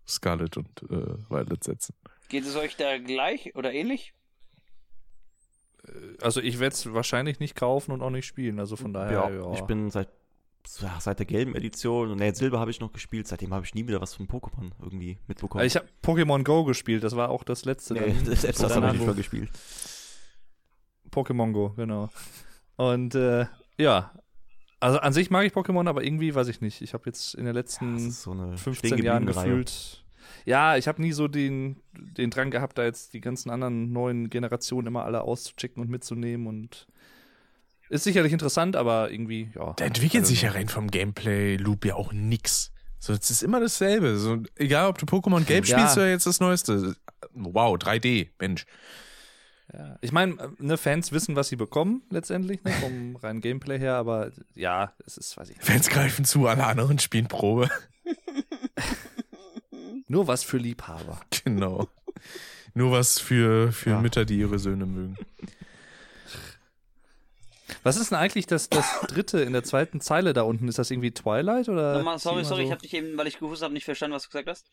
Scarlet und äh, Violet setzen. Geht es euch da gleich oder ähnlich? Also ich werde es wahrscheinlich nicht kaufen und auch nicht spielen. Also von daher, Ja, ja. ich bin seit, ja, seit der gelben Edition und nee, Silber habe ich noch gespielt. Seitdem habe ich nie wieder was von Pokémon irgendwie mitbekommen. ich habe Pokémon Go gespielt, das war auch das letzte. nee, [LAUGHS] das Danach habe ich nicht mehr gespielt. Pokémon Go, genau. Und äh, ja, also an sich mag ich Pokémon, aber irgendwie weiß ich nicht. Ich habe jetzt in den Ja, letzten ist so eine 15 Jahren gefühlt. Ja, ich habe nie so den, den Drang gehabt, da jetzt die ganzen anderen neuen Generationen immer alle auszuchecken und mitzunehmen und ist sicherlich interessant, aber irgendwie, ja. Da entwickelt Also, sich ja rein vom Gameplay-Loop ja auch nix. So, es ist immer dasselbe. So, egal, ob du Pokémon Gelb Ja. spielst oder jetzt das Neueste. Wow, 3D, Mensch. Ja. Ich meine, ne, Fans wissen, was sie bekommen, letztendlich, ne, vom [LAUGHS] reinen Gameplay her, aber ja, es ist, weiß ich nicht. Fans greifen zu, alle anderen spielen Probe. [LAUGHS] Nur was für Liebhaber. genau. Nur was für, für Ja. Mütter, die ihre Söhne mögen. Was ist denn eigentlich das, das dritte in der zweiten Zeile da unten? Ist das irgendwie Twilight oder? Nochmal, sorry, sorry, ich immer habe dich eben, weil ich gewusst habe, nicht verstanden, was du gesagt hast.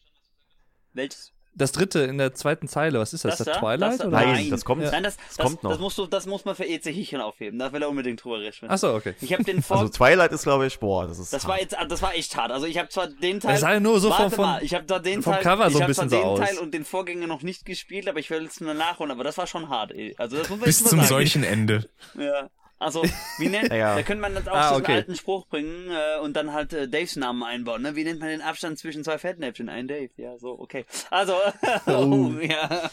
Welches? Das dritte in der zweiten Zeile, was ist das? Das Das, da? Twilight? Das da? oder? Nein, das kommt. Nein, das, das, kommt noch. das musst du, das muss man für EC Hichen aufheben. Da will er unbedingt drüber reden. Achso, okay. Ich habe den [LAUGHS] vor. Also Twilight ist, glaube ich, boah, das ist. das war hart. jetzt, das war echt hart. Also ich habe zwar den Teil. Es ja nur so vom- vom- mal, ich habe da den vom Teil, Cover so ich ein hab zwar bisschen so den aus. Teil und den Vorgänger noch nicht gespielt, aber ich will es nur nachholen. Aber das war schon hart. Ey. Also das muss man Bis zum mal sagen. solchen Ende. Ja. Also, [LAUGHS] wie nennt, Ja. da könnte man jetzt auch Ah, so einen okay. alten Spruch bringen äh, und dann halt äh, Daves Namen einbauen. Ne? Wie nennt man den Abstand zwischen zwei Fettnäpfchen? Ein Dave. Ja, so, okay. Also, [LAUGHS] oh, ja.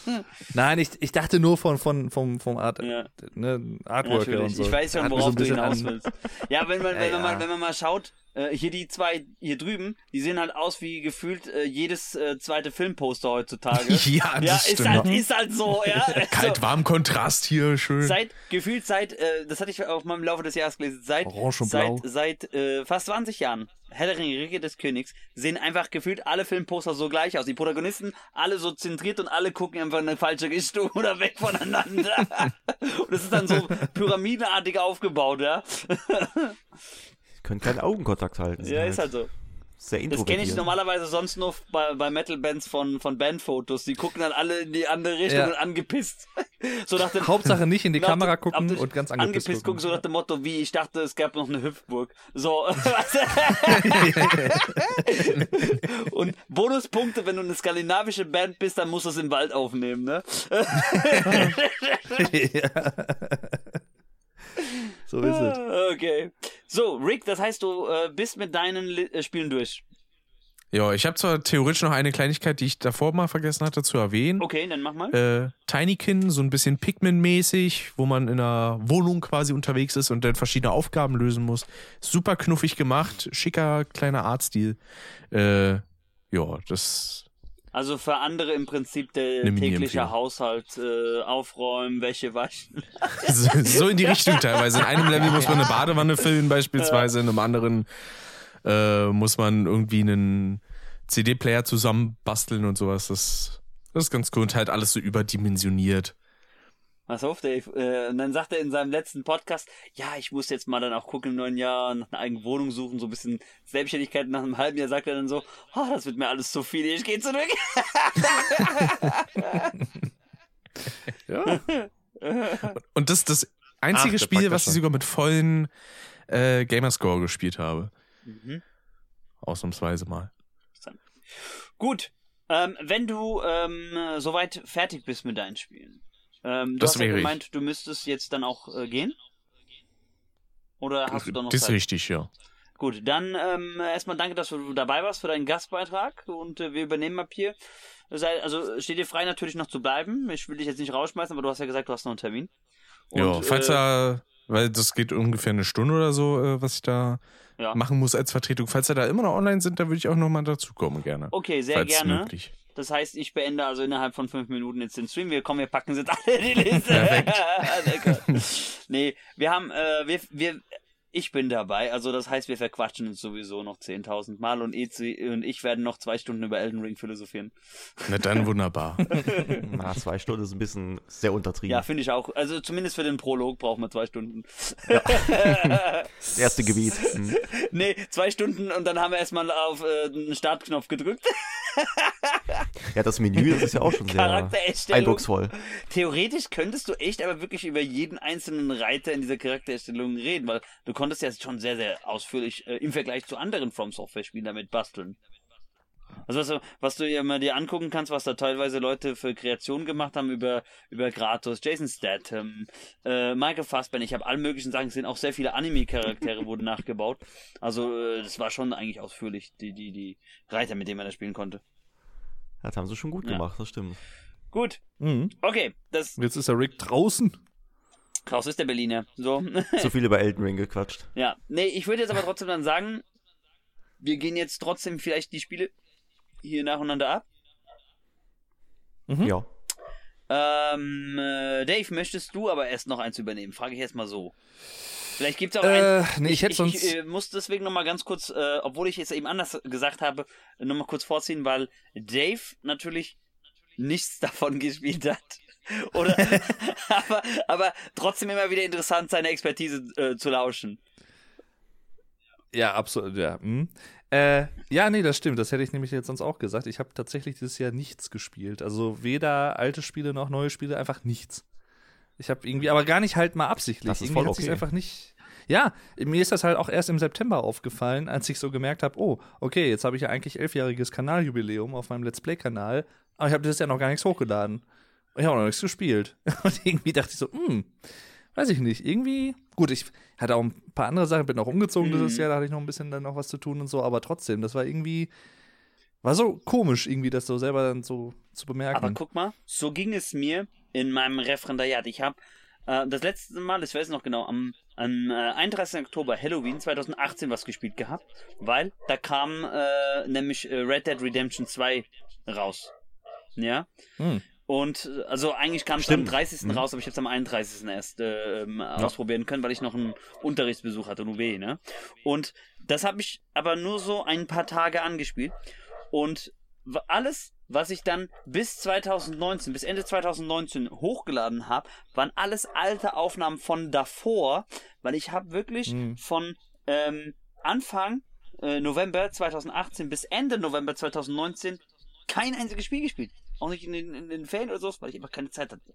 Nein, ich, ich dachte nur von, von, vom, vom Art, Ja. ne, Artwork her und so. Ich weiß schon, worauf ein du bisschen hinaus an- willst. Ja, wenn man, [LAUGHS] Ja, wenn, man ja. mal, wenn man mal schaut, äh, hier die zwei hier drüben, die sehen halt aus wie gefühlt äh, jedes äh, zweite Filmposter heutzutage. [LAUGHS] Ja, das ja, ist stimmt. halt, ist halt so, ja. [LAUGHS] Kalt, warm, Kontrast hier, schön. Seit, gefühlt seit, äh, das hatte ich auf meinem Laufe des Jahres gelesen, seit, Orange und seit, Blau. seit äh, fast 20 Jahren, Herr der Ringe, Rückkehr des Königs, sehen einfach gefühlt alle Filmposter so gleich aus. Die Protagonisten alle so zentriert und alle gucken einfach in eine falsche Richtung [LAUGHS] oder weg voneinander. und es ist dann so pyramidenartig aufgebaut, ja. Können keinen Augenkontakt halten. Ja, ist halt so. Sehr Das kenne ich normalerweise sonst nur bei, bei Metal-Bands von, von Bandfotos. Die gucken dann alle in die andere Richtung Ja. und angepisst. [LAUGHS] so nach dem, Hauptsache nicht in die nach Kamera gucken und ganz angepisst, angepisst gucken. So nach dem Motto, wie ich dachte, es gab noch eine Hüpfburg. So. [LAUGHS] [LAUGHS] und Bonuspunkte, wenn du eine skandinavische Band bist, dann musst du es im Wald aufnehmen, ne? So ist es. Okay. So, Rick, das heißt, du äh, bist mit deinen Li äh, Spielen durch. Ja, ich habe zwar theoretisch noch eine Kleinigkeit, die ich davor mal vergessen hatte zu erwähnen. Okay, dann mach mal. Äh, Tinykin, so ein bisschen Pikmin-mäßig, wo man in einer Wohnung quasi unterwegs ist und dann verschiedene Aufgaben lösen muss. Super knuffig gemacht, schicker kleiner Artstil. Äh, ja, das Also für andere im Prinzip der tägliche. Haushalt äh, aufräumen, Wäsche waschen. [LAUGHS] So, so in die Richtung teilweise. In einem Level muss man eine Badewanne füllen, beispielsweise. In einem anderen äh, muss man irgendwie einen CD-Player zusammenbasteln und sowas. Das, das ist ganz cool und halt alles so überdimensioniert. Pass auf, Dave. Äh, und dann sagt er in seinem letzten Podcast, ja, ich muss jetzt mal dann auch gucken im neuen Jahr, nach einer eigenen Wohnung suchen, so ein bisschen Selbstständigkeit. Nach einem halben Jahr sagt er dann so, oh, das wird mir alles zu viel, ich gehe zurück. Ja. [LAUGHS] Und das ist das einzige Ach, Spiel, was ich sogar mit vollen äh, Gamerscore gespielt habe. Mhm. Ausnahmsweise mal. Gut. Ähm, wenn du ähm, soweit fertig bist mit deinen Spielen. Ähm, du Das hast ja ich. gemeint, du müsstest jetzt dann auch äh, gehen. Oder hast du da noch Das ist Zeit? richtig, ja. Gut, dann ähm, erstmal danke, dass du dabei warst für deinen Gastbeitrag und äh, wir übernehmen ab hier. Sei, also steht dir frei natürlich noch zu bleiben. Ich will dich jetzt nicht rausschmeißen, aber du hast ja gesagt, du hast noch einen Termin. ja, Und, falls äh, er, weil das geht ungefähr eine Stunde oder so, äh, was ich da Ja. machen muss als Vertretung. Falls er da immer noch online sind, dann würde ich auch nochmal dazukommen, gerne. Okay, sehr gerne. möglich. Das heißt, ich beende also innerhalb von fünf Minuten jetzt den Stream. Wir kommen, wir packen jetzt alle die [LAUGHS] Liste. Perfekt. [LAUGHS] Nee, wir haben, äh, wir, wir, ich bin dabei. Also das heißt, wir verquatschen uns sowieso noch 10.000 Mal und Ezi und ich werden noch zwei Stunden über Elden Ring philosophieren. Na dann wunderbar. [LAUGHS] Na, zwei Stunden ist ein bisschen sehr untertrieben. Ja, finde ich auch. Also zumindest für den Prolog brauchen wir zwei Stunden. das [LAUGHS] erste Gebiet. Hm. nee, zwei Stunden und dann haben wir erstmal auf äh, den Startknopf gedrückt. Ja, das Menü, das ist ja auch schon sehr Charaktererstellung. eindrucksvoll. Theoretisch könntest du echt aber wirklich über jeden einzelnen Reiter in dieser Charaktererstellung reden, weil du konntest ja schon sehr, sehr ausführlich äh, im Vergleich zu anderen From Software Spielen damit basteln. Also was, du- was du ja mal dir angucken kannst, was da teilweise Leute für Kreationen gemacht haben über, über Kratos, Jason Statham, äh, Michael Fassbender, ich habe alle möglichen Sachen gesehen, auch sehr viele Anime-Charaktere [LAUGHS] wurden nachgebaut. Also äh, das war schon eigentlich ausführlich, die, die, die Reiter, mit denen man da spielen konnte. Das haben sie schon gut Ja. gemacht, das stimmt. Gut, Mhm. okay, das Jetzt ist der Rick draußen. Kraus ist der Berliner. So. [LAUGHS] Zu viel über Elden Ring gequatscht. Ja, nee, ich würde jetzt aber trotzdem dann sagen, wir gehen jetzt trotzdem vielleicht die Spiele hier nacheinander ab. Mhm. Ja. Ähm, äh, Dave, möchtest du aber erst noch eins übernehmen? Frage ich erst mal so. Vielleicht gibt's auch Äh, eins. nee, ich hätte sonst. Ich äh, muss deswegen nochmal ganz kurz, äh, obwohl ich es eben anders gesagt habe, nochmal kurz vorziehen, weil Dave natürlich nichts [LAUGHS] davon gespielt hat. [LAUGHS] Oder, [LAUGHS] aber, aber trotzdem immer wieder interessant, seine Expertise äh, zu lauschen. Ja, absolut, ja. Hm. Äh, ja, nee, das stimmt. Das hätte ich nämlich jetzt sonst auch gesagt. Ich habe tatsächlich dieses Jahr nichts gespielt. Also weder alte Spiele noch neue Spiele, einfach nichts. Ich habe irgendwie, aber gar nicht halt mal absichtlich. Das ist irgendwie voll okay. einfach nicht. Ja, mir ist das halt auch erst im September aufgefallen, als ich so gemerkt habe, oh, okay, jetzt habe ich ja eigentlich elfjähriges Kanaljubiläum auf meinem Let's Play-Kanal, aber ich habe dieses Jahr noch gar nichts hochgeladen. Ich habe auch noch nichts gespielt. [LAUGHS] Und irgendwie dachte ich so, hm, weiß ich nicht, irgendwie, gut, ich hatte auch ein paar andere Sachen, bin auch umgezogen Mhm. dieses Jahr, da hatte ich noch ein bisschen dann noch was zu tun und so, aber trotzdem, das war irgendwie, war so komisch irgendwie, das so selber dann so zu bemerken. Aber guck mal, so ging es mir in meinem Referendariat. Ich habe äh, das letzte Mal, ich weiß noch genau, am, am äh, 31. Oktober Halloween 2018 was gespielt gehabt, weil da kam äh, nämlich äh, Red Dead Redemption 2 raus. Ja. Hm. Und äh, also eigentlich kam es am Stimmt. 30. Mhm. raus, aber ich habe es am 31. erst äh, ähm, ausprobieren können, weil ich noch einen Unterrichtsbesuch hatte, UW, ne? Und das habe ich aber nur so ein paar Tage angespielt. Und alles, was ich dann bis 2019, bis Ende 2019 hochgeladen habe, waren alles alte Aufnahmen von davor, weil ich habe wirklich Mhm. von ähm, Anfang äh, November 2018 bis Ende November 2019 kein einziges Spiel gespielt. Auch nicht in den, in den Ferien oder so, weil ich einfach keine Zeit hatte.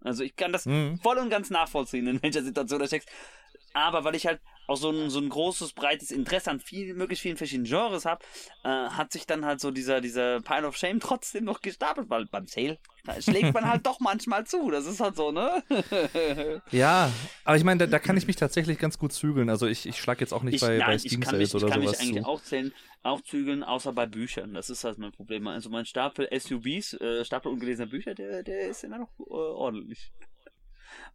Also ich kann das Mhm. voll und ganz nachvollziehen, in welcher Situation du steckst. Aber weil ich halt auch so ein, so ein großes, breites Interesse an viel, möglichst vielen verschiedenen Genres habe, äh, hat sich dann halt so dieser, dieser Pile of Shame trotzdem noch gestapelt, weil beim Sale da schlägt man halt [LAUGHS] doch manchmal zu. Das ist halt so, ne? [LAUGHS] Ja, aber ich meine, da, da kann ich mich tatsächlich ganz gut zügeln. Also ich, ich schlag jetzt auch nicht ich, bei, nein, bei ich Steam kann mich, Sales ich oder kann mich sowas eigentlich zu. auch zählen, auch zügeln, außer bei Büchern. Das ist halt mein Problem. Also mein Stapel SUBs, äh, Stapel ungelesener Bücher, der, der ist immer noch äh, ordentlich.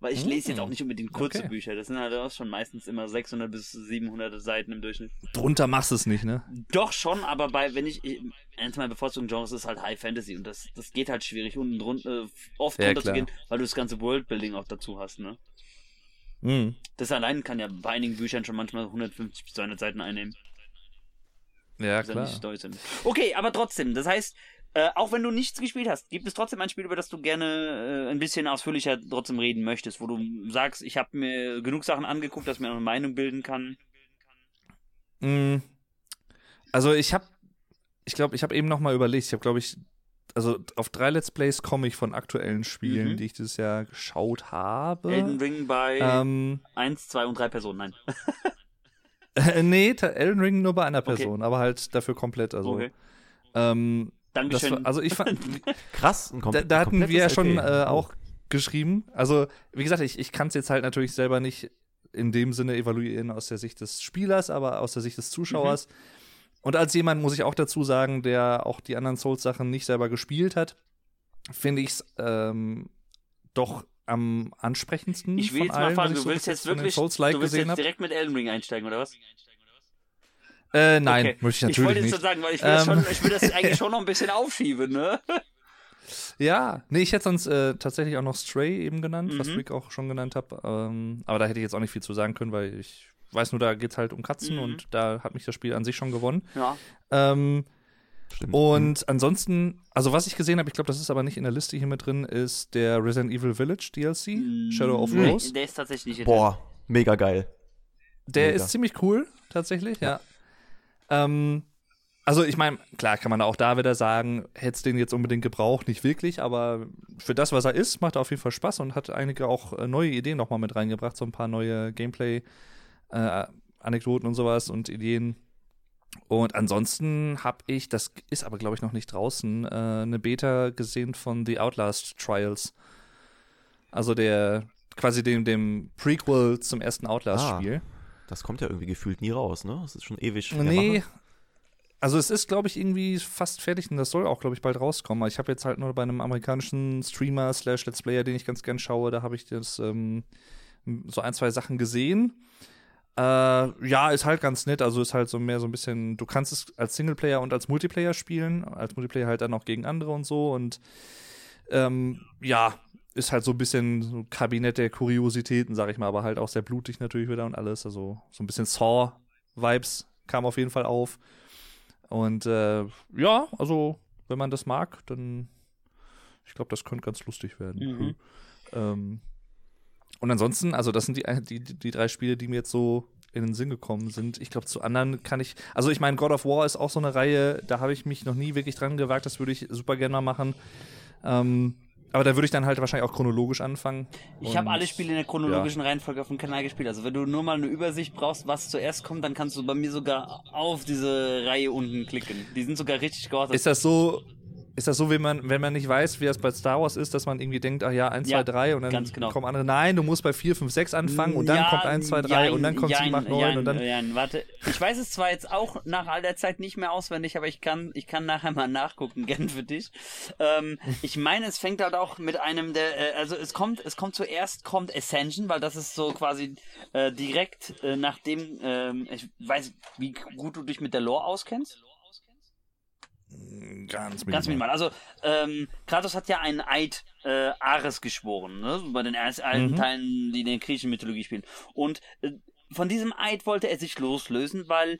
Weil ich lese jetzt Mm. auch nicht unbedingt kurze Okay. Bücher. Das sind halt auch schon meistens immer 600 bis 700 Seiten im Durchschnitt. Drunter machst du es nicht, ne? Doch schon, aber bei, wenn ich, ich eins meiner bevorzugten Genres ist halt High Fantasy und das, das geht halt schwierig, unten drunter, äh, oft Ja, drunter zu gehen, weil du das ganze Worldbuilding auch dazu hast, ne? Mhm. Das allein kann ja bei einigen Büchern schon manchmal 150 bis 200 Seiten einnehmen. Ja, klar. Okay, aber trotzdem, das heißt, äh, auch wenn du nichts gespielt hast, gibt es trotzdem ein Spiel, über das du gerne äh, ein bisschen ausführlicher trotzdem reden möchtest, wo du sagst, ich habe mir genug Sachen angeguckt, dass ich mir eine Meinung bilden kann. Mm. Also ich habe, ich glaube, ich habe eben noch mal überlegt. Ich habe, glaube ich, also auf drei Let's Plays komme ich von aktuellen Spielen, Mhm. die ich dieses Jahr geschaut habe. Elden Ring bei Ähm, 1, 2 und 3 Personen, nein. [LAUGHS] nee, ta- Elden Ring nur bei einer Okay. Person, aber halt dafür komplett. Also, Okay. ähm, Dankeschön. war, also ich fand, [LAUGHS] Krass, ein da, da hatten wir ja schon äh, auch geschrieben. Also, wie gesagt, ich, ich kann es jetzt halt natürlich selber nicht in dem Sinne evaluieren aus der Sicht des Spielers, aber aus der Sicht des Zuschauers. Mhm. Und als jemand, muss ich auch dazu sagen, der auch die anderen Souls-Sachen nicht selber gespielt hat, finde ich es ähm, doch am ansprechendsten. ich will von jetzt mal allen, fragen, was ich du so willst jetzt wirklich, du willst gesehen jetzt direkt mit Elden Ring einsteigen, oder was? Äh, nein, Okay. möchte ich Ich wollte natürlich jetzt nicht. so sagen, weil ich will, das Ähm. schon, ich will das eigentlich schon noch ein bisschen aufschieben, ne? [LAUGHS] Ja, nee, ich hätte sonst äh, tatsächlich auch noch Stray eben genannt, was Mhm. Rick auch schon genannt hat. Ähm, aber da hätte ich jetzt auch nicht viel zu sagen können, weil ich weiß nur, da geht es halt um Katzen Mhm. und da hat mich das Spiel an sich schon gewonnen. Ja. Ähm, Stimmt. und ansonsten, also was ich gesehen habe, ich glaube, das ist aber nicht in der Liste hier mit drin, ist der Resident Evil Village DLC, Shadow of Nee, Rose. Der ist tatsächlich nicht Boah, mega geil. Der mega. ist ziemlich cool, tatsächlich, ja. Ähm, also ich meine, klar kann man auch da wieder sagen, hätte den jetzt unbedingt gebraucht, nicht wirklich, aber für das, was er ist, macht er auf jeden Fall Spaß und hat einige auch äh, neue Ideen nochmal mit reingebracht, so ein paar neue Gameplay-Anekdoten und sowas und Ideen. Und ansonsten habe ich, das ist aber glaube ich noch nicht draußen, äh, eine Beta gesehen von The Outlast Trials. Also der, quasi dem, dem Prequel zum ersten Outlast-Spiel. Das kommt ja irgendwie gefühlt nie raus, ne? Das ist schon ewig. Nee. Also es ist, glaube ich, irgendwie fast fertig und das soll auch, glaube ich, bald rauskommen. Ich habe jetzt halt nur bei einem amerikanischen Streamer slash Let's Player, den ich ganz gern schaue, da habe ich das ähm, so ein, zwei Sachen gesehen. Äh, ja, ist halt ganz nett. Also ist halt so mehr so ein bisschen, du kannst es als Singleplayer und als Multiplayer spielen. Als Multiplayer halt dann auch gegen andere und so. Und ähm, ja, ist halt so ein bisschen so Kabinett der Kuriositäten, sag ich mal, aber halt auch sehr blutig natürlich wieder und alles. Also so ein bisschen Saw-Vibes kam auf jeden Fall auf. Und äh, ja, also wenn man das mag, dann ich glaube, das könnte ganz lustig werden. Mhm. Ähm, und ansonsten, also das sind die, die, die, die drei Spiele, die mir jetzt so in den Sinn gekommen sind. Ich glaube, zu anderen kann ich, also ich meine, God of War ist auch so eine Reihe, da habe ich mich noch nie wirklich dran gewagt, das würde ich super gerne mal machen. Ähm, aber da würde ich dann halt wahrscheinlich auch chronologisch anfangen. Ich habe alle Spiele in der chronologischen Reihenfolge auf dem Kanal gespielt. Also wenn du nur mal eine Übersicht brauchst, was zuerst kommt, dann kannst du bei mir sogar auf diese Reihe unten klicken. Die sind sogar richtig geordnet. Ist das so, ist das so, wenn man, wenn man nicht weiß, wie es bei Star Wars ist, dass man irgendwie denkt, ach ja, 1, Ja, 2, 3 und dann genau. kommen andere. Nein, du musst bei 4, 5, 6 anfangen und dann Ja, kommt 1, 2, 3 und dann kommt jein, 7, 8, 9 jein, und dann. jein. Warte, ich weiß es zwar jetzt auch nach all der Zeit nicht mehr auswendig, aber ich kann, ich kann nachher mal nachgucken, [LAUGHS] gern für dich. Ähm, ich meine, es fängt halt auch mit einem der, äh, also es kommt, es kommt zuerst kommt Ascension, weil das ist so quasi äh, direkt äh, nachdem, ähm, ich weiß, wie gut du dich mit der Lore auskennst. Ganz Ganz minimal. Also, ähm, Kratos hat ja einen Eid äh, Ares geschworen, ne? bei den ersten alten Mhm. Teilen, die in der griechischen Mythologie spielen. Und äh, von diesem Eid wollte er sich loslösen, weil,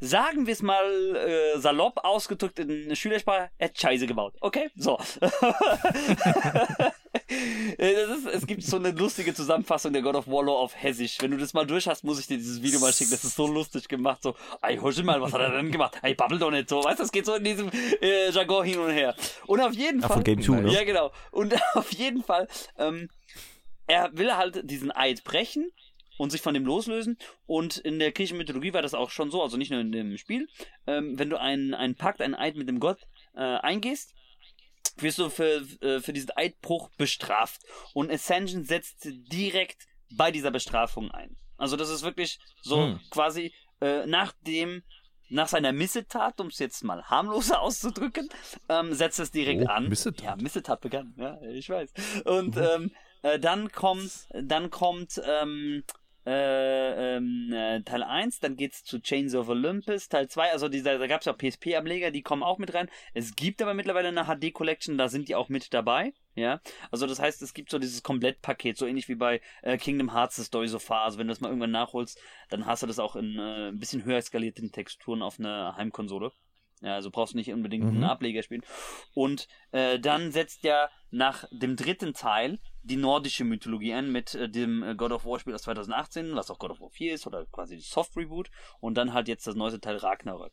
sagen wir es mal äh, salopp ausgedrückt in Schülersprache, er hat Scheiße gebaut. Okay? So. [LAUGHS] [LAUGHS] [LAUGHS] Äh, ist, es gibt so eine lustige Zusammenfassung der God of War Lore auf Hessisch. Wenn du das mal durch hast, muss ich dir dieses Video mal schicken. Das ist so lustig gemacht. So, ey, hör mal, was hat er denn gemacht? Ey, babbel doch nicht so. Weißt du, das geht so in diesem äh, Jargon hin und her. Und auf jeden Ja, Fall. von Game 2, ne? Ja, genau. Und [LAUGHS] auf jeden Fall, ähm, er will halt diesen Eid brechen und sich von dem loslösen. Und in der griechischen Mythologie war das auch schon so, also nicht nur in dem Spiel. Ähm, wenn du einen, einen Pakt, einen Eid mit dem Gott äh, eingehst, wirst du für, äh, für diesen Eidbruch bestraft. Und Ascension setzt direkt bei dieser Bestrafung ein. Also das ist wirklich so Hm. quasi äh, nach dem nach seiner Missetat, um es jetzt mal harmloser [LAUGHS] auszudrücken, ähm, setzt es direkt Oh, an. Missetat. Ja, Missetat begann, ja, ich weiß. Und Mhm. ähm, Äh, dann kommt, dann kommt ähm, äh, ähm, äh, Teil 1, dann geht's zu Chains of Olympus, Teil 2, also dieser, da gab's ja PSP-Ableger, die kommen auch mit rein. Es gibt aber mittlerweile eine HD-Collection, da sind die auch mit dabei. Ja, also das heißt, es gibt so dieses Komplettpaket, so ähnlich wie bei äh, Kingdom Hearts The Story so far. Also wenn du das mal irgendwann nachholst, dann hast du das auch in äh, ein bisschen höher skalierten Texturen auf einer Heimkonsole. Ja, also brauchst du nicht unbedingt Mhm. einen Ableger spielen. Und äh, dann setzt ja nach dem dritten Teil die nordische Mythologie ein mit äh, dem äh, God of War Spiel aus 2018, was auch God of War 4 ist oder quasi Soft Reboot und dann halt jetzt das neueste Teil Ragnarök.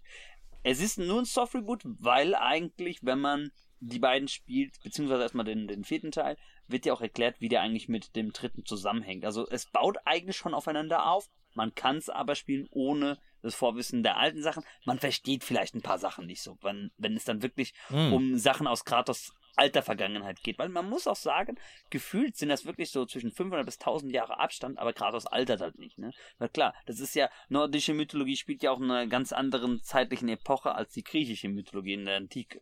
Es ist nur ein Soft Reboot, weil eigentlich, wenn man die beiden spielt, beziehungsweise erstmal den, den vierten Teil, wird ja auch erklärt, wie der eigentlich mit dem dritten zusammenhängt. Also es baut eigentlich schon aufeinander auf. Man kann es aber spielen ohne das Vorwissen der alten Sachen. Man versteht vielleicht ein paar Sachen nicht so, wenn, wenn es dann wirklich Hm. um Sachen aus Kratos alter Vergangenheit geht. Weil man muss auch sagen, gefühlt sind das wirklich so zwischen 500 bis 1000 Jahre Abstand, aber Kratos altert halt nicht. Ne? Na klar, das ist ja, nordische Mythologie spielt ja auch in einer ganz anderen zeitlichen Epoche als die griechische Mythologie in der Antike.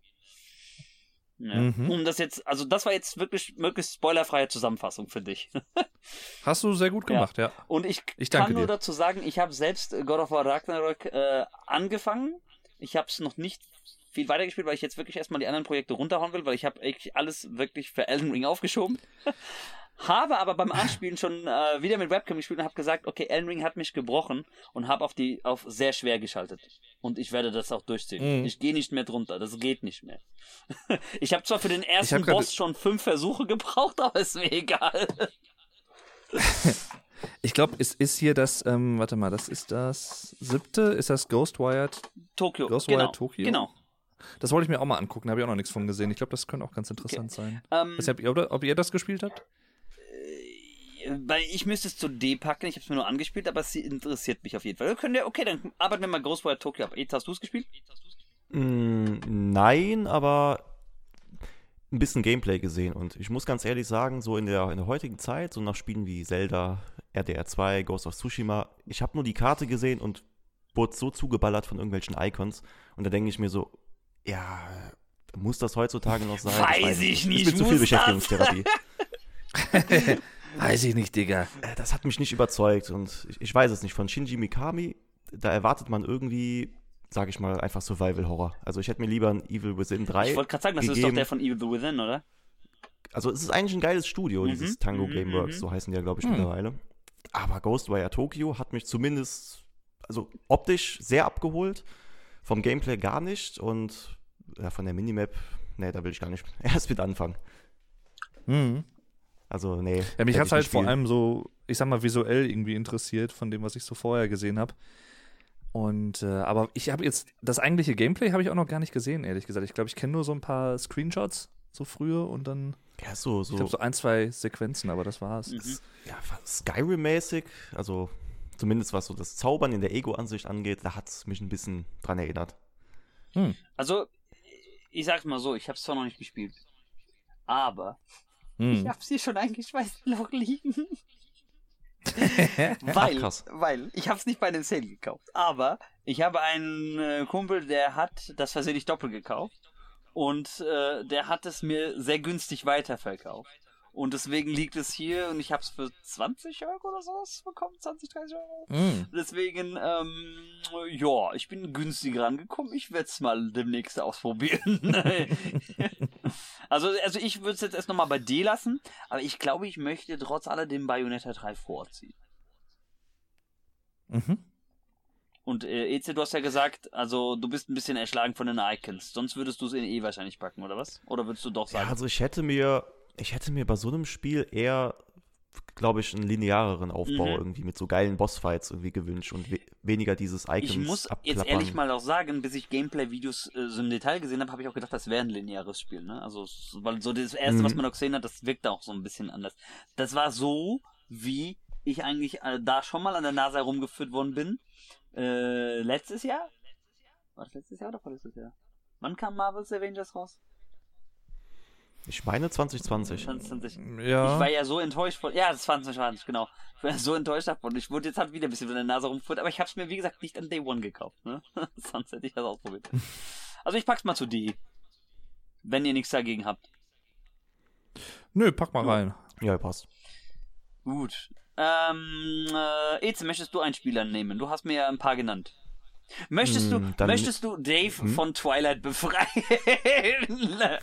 Ja. Mhm. Um das jetzt, also das war jetzt wirklich möglichst spoilerfreie Zusammenfassung für dich. [LAUGHS] Hast du sehr gut gemacht, ja. Und ich, Ich kann nur dir. dazu sagen, ich habe selbst God of War Ragnarök äh, angefangen. Ich habe es noch nicht viel weitergespielt, weil ich jetzt wirklich erstmal die anderen Projekte runterhauen will, weil ich habe eigentlich alles wirklich für Elden Ring aufgeschoben. [LAUGHS] habe aber beim Anspielen schon äh, wieder mit Webcam gespielt und habe gesagt, okay, Elden Ring hat mich gebrochen und habe auf die auf sehr schwer geschaltet. Und ich werde das auch durchziehen. Mhm. Ich gehe nicht mehr drunter, das geht nicht mehr. [LAUGHS] ich habe zwar für den ersten Boss schon fünf Versuche gebraucht, [LAUGHS] aber ist mir egal. Ich glaube, es ist hier das, ähm, warte mal, das ist das siebte, ist das Ghostwired? Tokio, Ghostwire genau, Tokyo? genau. Das wollte ich mir auch mal angucken, habe ich auch noch nichts von gesehen. Ich glaube, das könnte auch ganz interessant sein. Ähm, Was ihr, oder, ob ihr das gespielt habt? Weil ich müsste es zu D packen, ich habe es mir nur angespielt, aber es interessiert mich auf jeden Fall. Wir können ja, okay, dann arbeiten wir mal Ghostwire Tokyo ab. Jetzt hast du es gespielt? Mm, nein, aber ein bisschen Gameplay gesehen. Und ich muss ganz ehrlich sagen, so in der, in der heutigen Zeit, so nach Spielen wie Zelda, RDR 2, Ghost of Tsushima, ich habe nur die Karte gesehen und wurde so zugeballert von irgendwelchen Icons. Und da denke ich mir so, ja, muss das heutzutage noch sein? Weiß ich es nicht, Ist mir zu viel? Beschäftigungstherapie. [LAUGHS] Weiß ich nicht, Digga. Äh, das hat mich nicht überzeugt und ich, ich weiß es nicht. Von Shinji Mikami, da erwartet man irgendwie, sage ich mal, einfach Survival-Horror. Also ich hätte mir lieber ein Evil Within 3 Ich wollte gerade sagen, das ist doch gegeben. der von Evil Within, oder? Also es ist eigentlich ein geiles Studio, Mhm, dieses Tango mhm, Gameworks, mhm. so heißen die ja, glaube ich, Hm. mittlerweile. Aber Ghostwire Tokyo hat mich zumindest, also optisch sehr abgeholt, vom Gameplay gar nicht und ja, von der Minimap, nee, da will ich gar nicht [LAUGHS] erst mit anfangen. Mhm. Also, nee. Ja, mich hat ich halt vor allem so, ich sag mal, visuell irgendwie interessiert von dem, was ich so vorher gesehen habe. Und, äh, aber ich habe jetzt, das eigentliche Gameplay habe ich auch noch gar nicht gesehen, ehrlich gesagt. Ich glaube, ich kenne nur so ein paar Screenshots, so früher und dann, Ja, so, ich so, glaube, so ein, zwei Sequenzen, aber das war's. Mhm. ja, Skyrim-mäßig, also zumindest was so das Zaubern in der Ego-Ansicht angeht, da hat es mich ein bisschen dran erinnert. Hm. Also, ich sag's mal so, ich habe es zwar noch nicht gespielt, aber Hm. ich hab's hier schon eingeschweißt noch liegen. [LAUGHS] Ach, weil, krass. weil, ich hab's nicht bei einem Sale gekauft, aber ich habe einen äh, Kumpel, der hat das versehentlich doppelt gekauft und äh, der hat es mir sehr günstig weiterverkauft. Und deswegen liegt es hier und ich hab's für 20 Euro oder sowas bekommen, 20, 30 Euro. Hm. Deswegen, ähm, ja, ich bin günstiger rangekommen. Ich werde es mal demnächst ausprobieren. [LAUGHS] also, also ich würde es jetzt erst nochmal bei D lassen, aber ich glaube, ich möchte trotz alledem Bayonetta 3 vorziehen. Mhm. Und äh, Eze, du hast ja gesagt, also du bist ein bisschen erschlagen von den Icons. Sonst würdest du es in E wahrscheinlich packen, oder was? Oder würdest du doch Ja, sagen? also ich hätte mir, ich hätte mir bei so einem Spiel eher, glaube ich, einen lineareren Aufbau Mhm. irgendwie mit so geilen Bossfights irgendwie gewünscht und we weniger dieses Icons ich muss abklappern. jetzt ehrlich mal auch sagen, bis ich Gameplay-Videos äh, so im Detail gesehen habe, habe ich auch gedacht, das wäre ein lineares Spiel. Ne? Also, weil so das erste, Mhm. was man noch gesehen hat, das wirkt auch so ein bisschen anders. Das war so, wie ich eigentlich äh, da schon mal an der Nase herumgeführt worden bin. Äh, letztes Jahr? War das letztes Jahr oder vorletztes Jahr? Wann kam Marvel's Avengers raus? Ich meine 2020. 2020. Ja. Ich war ja so enttäuscht von. Ja, das war 2020, genau. Ich war ja so enttäuscht davon. Ich wurde jetzt halt wieder ein bisschen von der Nase rumgeführt, aber ich habe es mir, wie gesagt, nicht an Day One gekauft. Ne? [LAUGHS] Sonst hätte ich das ausprobiert. [LAUGHS] Also ich pack's mal zu D. Wenn ihr nichts dagegen habt. Nö, pack mal Ja. rein. Ja, passt. Gut. Ähm, äh, Eze, möchtest du einen Spieler nehmen? Du hast mir ja ein paar genannt. Möchtest du, Hm, dann- möchtest du Dave von Twilight befreien? [LAUGHS]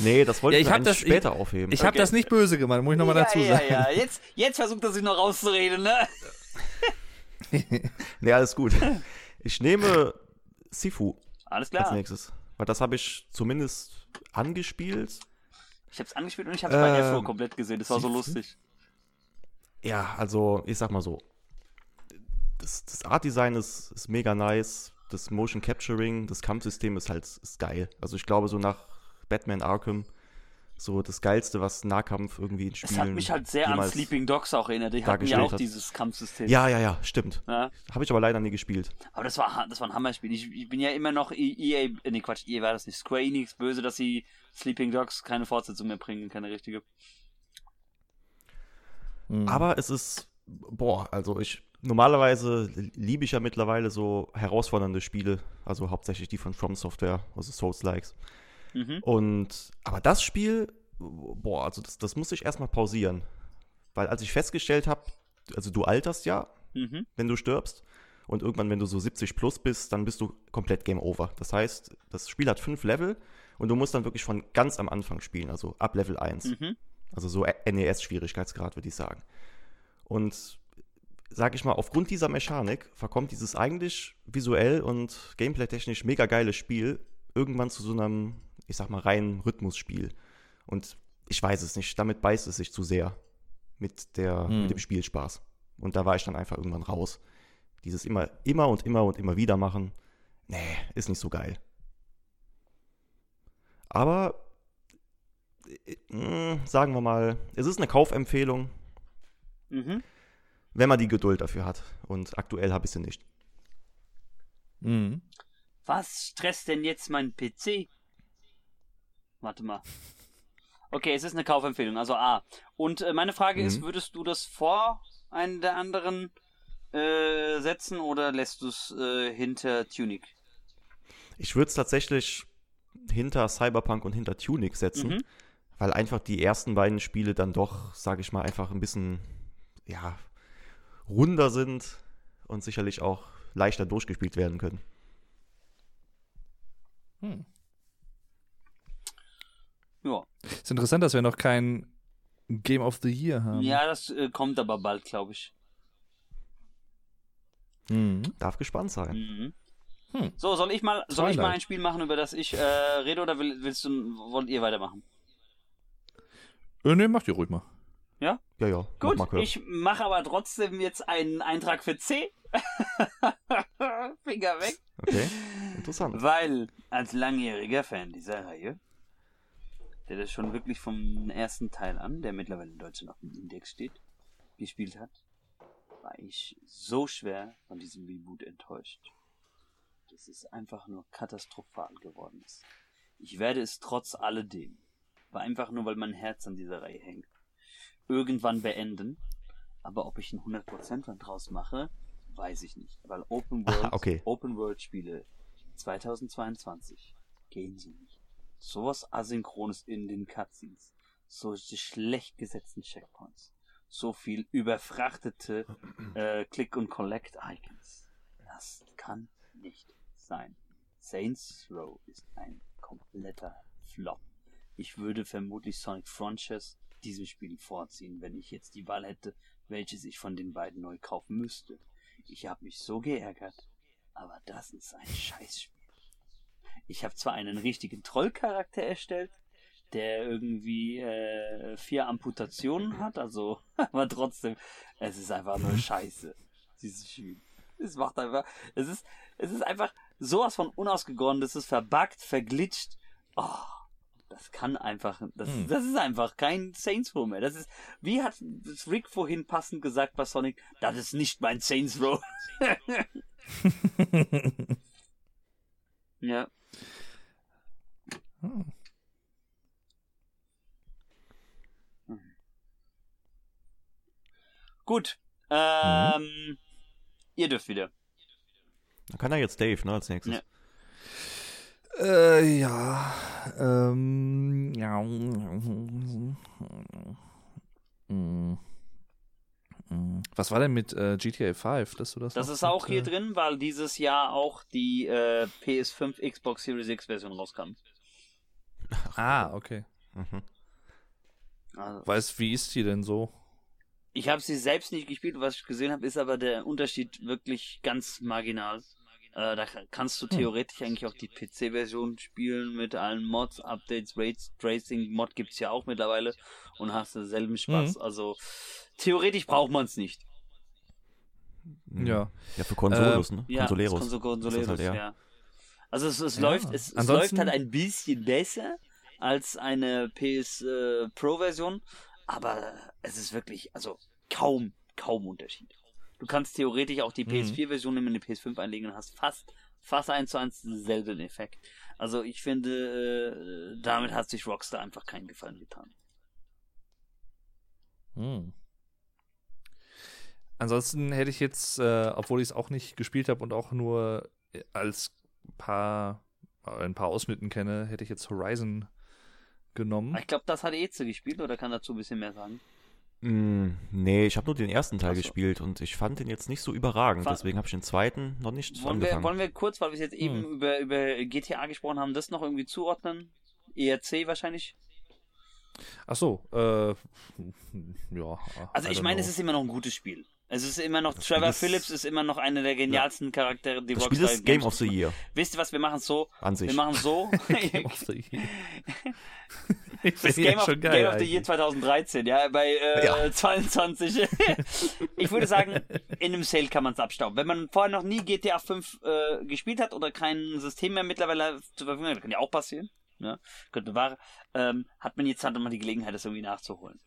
Nee, das wollte Ja, ich, ich das- später aufheben. Ich habe Okay. das nicht böse gemeint, muss ich nochmal dazu ja, sagen. ja, ja. Jetzt, jetzt versucht er sich noch rauszureden, ne? [LAUGHS] Nee, alles gut. Ich nehme Sifu Alles als klar. nächstes. Weil das habe ich zumindest angespielt. Ich hab's angespielt und ich hab's bei Ähm, Afro komplett gesehen. Das war so siehst du? lustig. Ja, also ich sag mal so. Das, das Art-Design ist, ist mega nice. Das Motion Capturing, das Kampfsystem ist halt ist geil. Also ich glaube, so nach Batman Arkham, so das Geilste, was Nahkampf irgendwie in Spielen Es hat mich halt sehr an Sleeping Dogs auch erinnert. Die hatten ja auch hat. dieses Kampfsystem. Ja, ja, ja, stimmt. Ja. Habe ich aber leider nie gespielt. Aber das war, das war ein Hammerspiel. Ich, ich bin ja immer noch E- EA, äh, nee Quatsch, EA war das nicht. Square Enix böse, dass sie Sleeping Dogs keine Fortsetzung mehr bringen, keine richtige. Hm. Aber es ist, boah, also ich, normalerweise liebe ich ja mittlerweile so herausfordernde Spiele, also hauptsächlich die von From Software, also Souls-Likes. Mhm. Und, aber das Spiel, boah, also das, das muss ich erstmal pausieren. Weil als ich festgestellt habe, also du alterst ja, Mhm. wenn du stirbst. Und irgendwann, wenn du so 70 plus bist, dann bist du komplett Game Over. Das heißt, das Spiel hat fünf Level und du musst dann wirklich von ganz am Anfang spielen, also ab Level 1. Mhm. Also so NES-Schwierigkeitsgrad, würde ich sagen. Und sag ich mal, aufgrund dieser Mechanik verkommt dieses eigentlich visuell und gameplay-technisch mega geile Spiel irgendwann zu so einem, ich sag mal, reinen Rhythmusspiel. Und ich weiß es nicht, damit beißt es sich zu sehr mit, der, Hm. mit dem Spielspaß. Und da war ich dann einfach irgendwann raus. Dieses immer, immer und immer und immer wieder machen, nee, ist nicht so geil. Aber äh, mh, sagen wir mal, es ist eine Kaufempfehlung, Mhm. Wenn man die Geduld dafür hat. Und aktuell habe ich sie nicht. Mhm. Was stresst denn jetzt mein PC? Warte mal. Okay, es ist eine Kaufempfehlung, also A. Und äh, meine Frage ist, Mhm. würdest du das vor einen der anderen äh, setzen oder lässt du es äh, hinter Tunic? Ich würde es tatsächlich hinter Cyberpunk und hinter Tunic setzen, Mhm. weil einfach die ersten beiden Spiele dann doch, sage ich mal, einfach ein bisschen, ja, runder sind und sicherlich auch leichter durchgespielt werden können. Hm. Ja. Ist interessant, dass wir noch kein Game of the Year haben. Ja, das äh, kommt aber bald, glaube ich. Mhm. Darf gespannt sein. Mhm. Hm. So, soll ich mal, soll ich mal ein Spiel machen, über das ich äh, rede oder will, willst du, wollt ihr weitermachen? Äh, nee, macht ihr ruhig mal. Ja, ja, mach Gut, Kurt. ich mache aber trotzdem jetzt einen Eintrag für C. [LAUGHS] Finger weg. Okay, interessant. Weil als langjähriger Fan dieser Reihe, der das schon wirklich vom ersten Teil an, der mittlerweile in Deutschland auf dem Index steht, gespielt hat, war ich so schwer von diesem Reboot enttäuscht, dass es einfach nur katastrophal geworden ist. Ich werde es trotz alledem, war einfach nur, weil mein Herz an dieser Reihe hängt, irgendwann beenden. Aber ob ich ein 100% dann draus mache, weiß ich nicht. Weil Open World, Ah, okay. Open World Spiele 2022 gehen so nicht. Sowas Asynchrones in den Cutscenes. Solche schlecht gesetzten Checkpoints. So viel überfrachtete äh, Click- und Collect-Icons. Das kann nicht sein. Saints Row ist ein kompletter Flop. Ich würde vermutlich Sonic Frontiers diesem Spiel vorziehen, wenn ich jetzt die Wahl hätte, welches ich von den beiden neu kaufen müsste. Ich habe mich so geärgert, aber das ist ein Scheißspiel. Ich habe zwar einen richtigen Trollcharakter erstellt, der irgendwie äh, vier Amputationen hat, also, [LAUGHS] aber trotzdem, es ist einfach nur Scheiße, dieses Spiel. Es macht einfach, es ist, es ist einfach sowas von unausgegoren, das ist verbuggt, verglitscht. Oh, das kann einfach, das, Hm. das ist einfach kein Saints Row mehr. Das ist, wie hat Rick vorhin passend gesagt bei Sonic, das ist nicht mein Saints Row. [LAUGHS] ja. Hm. Gut. Ähm, ihr dürft wieder. Dann kann er jetzt Dave, ne, als nächstes. Ja. Äh, ja. Ähm, ja. Mm. Mm. Was war denn mit äh, GTA 5? Dass du das Das ist auch mit, hier äh, drin, weil dieses Jahr auch die äh, PS5 Xbox Series X Version rauskam. Ah, okay. Mhm. Also, Weißt, wie ist die denn so? ich habe sie selbst nicht gespielt, was ich gesehen habe, ist aber der Unterschied wirklich ganz marginal. Äh, da kannst du Hm. theoretisch eigentlich auch die PC-Version spielen mit allen Mods, Updates, Rates, Tracing Mod gibt's ja auch mittlerweile und hast denselben Spaß. Mhm. Also theoretisch braucht man es nicht. Mhm. Ja. Ja, für Konsolos, ne? Ja, Consoleros. Konso Konsoleros, halt eher. ja. Also es, es Ja. läuft, es, es läuft halt ein bisschen besser als eine PS äh, Pro Version, aber es ist wirklich, also kaum, kaum Unterschied. Du kannst theoretisch auch die Mhm. PS4 Version nehmen, in die PS5 einlegen und hast fast, fast eins zu eins denselben Effekt. Also ich finde, äh, damit hat sich Rockstar einfach keinen Gefallen getan. Hm. Ansonsten hätte ich jetzt, äh, obwohl ich es auch nicht gespielt habe und auch nur äh, als paar, äh, ein paar Ausschnitten kenne, hätte ich jetzt Horizon genommen. Ich glaube, das hat Eze gespielt oder kann dazu ein bisschen mehr sagen? Mm, nee, ich habe nur den ersten Teil so. gespielt und ich fand den jetzt nicht so überragend. Fa- deswegen habe ich den zweiten noch nicht Wollen wir, angefangen. wollen wir kurz, weil wir jetzt eben Hm. über, über GTA gesprochen haben, das noch irgendwie zuordnen? ERC wahrscheinlich? Ach so, äh, ja. Also ich meine, es ist immer noch ein gutes Spiel. Es ist immer noch, Das Spiel Trevor ist- Phillips ist immer noch einer der genialsten Charaktere, die das Spiel Rockstar ist Game of the Year. Wisst ihr was, wir machen so, an sich. wir machen so, [LAUGHS] [LAUGHS] Game of the Year. [LAUGHS] das finde Game, ja of, geil. Game of the Year eigentlich. 2013, ja, bei äh, Ja. 22. ich würde sagen, in einem Sale kann man es abstauben. Wenn man vorher noch nie GTA 5 äh, gespielt hat oder kein System mehr mittlerweile zur Verfügung hat, kann ja auch passieren, ne? könnte wahr, ähm, hat man jetzt halt mal die Gelegenheit, das irgendwie nachzuholen.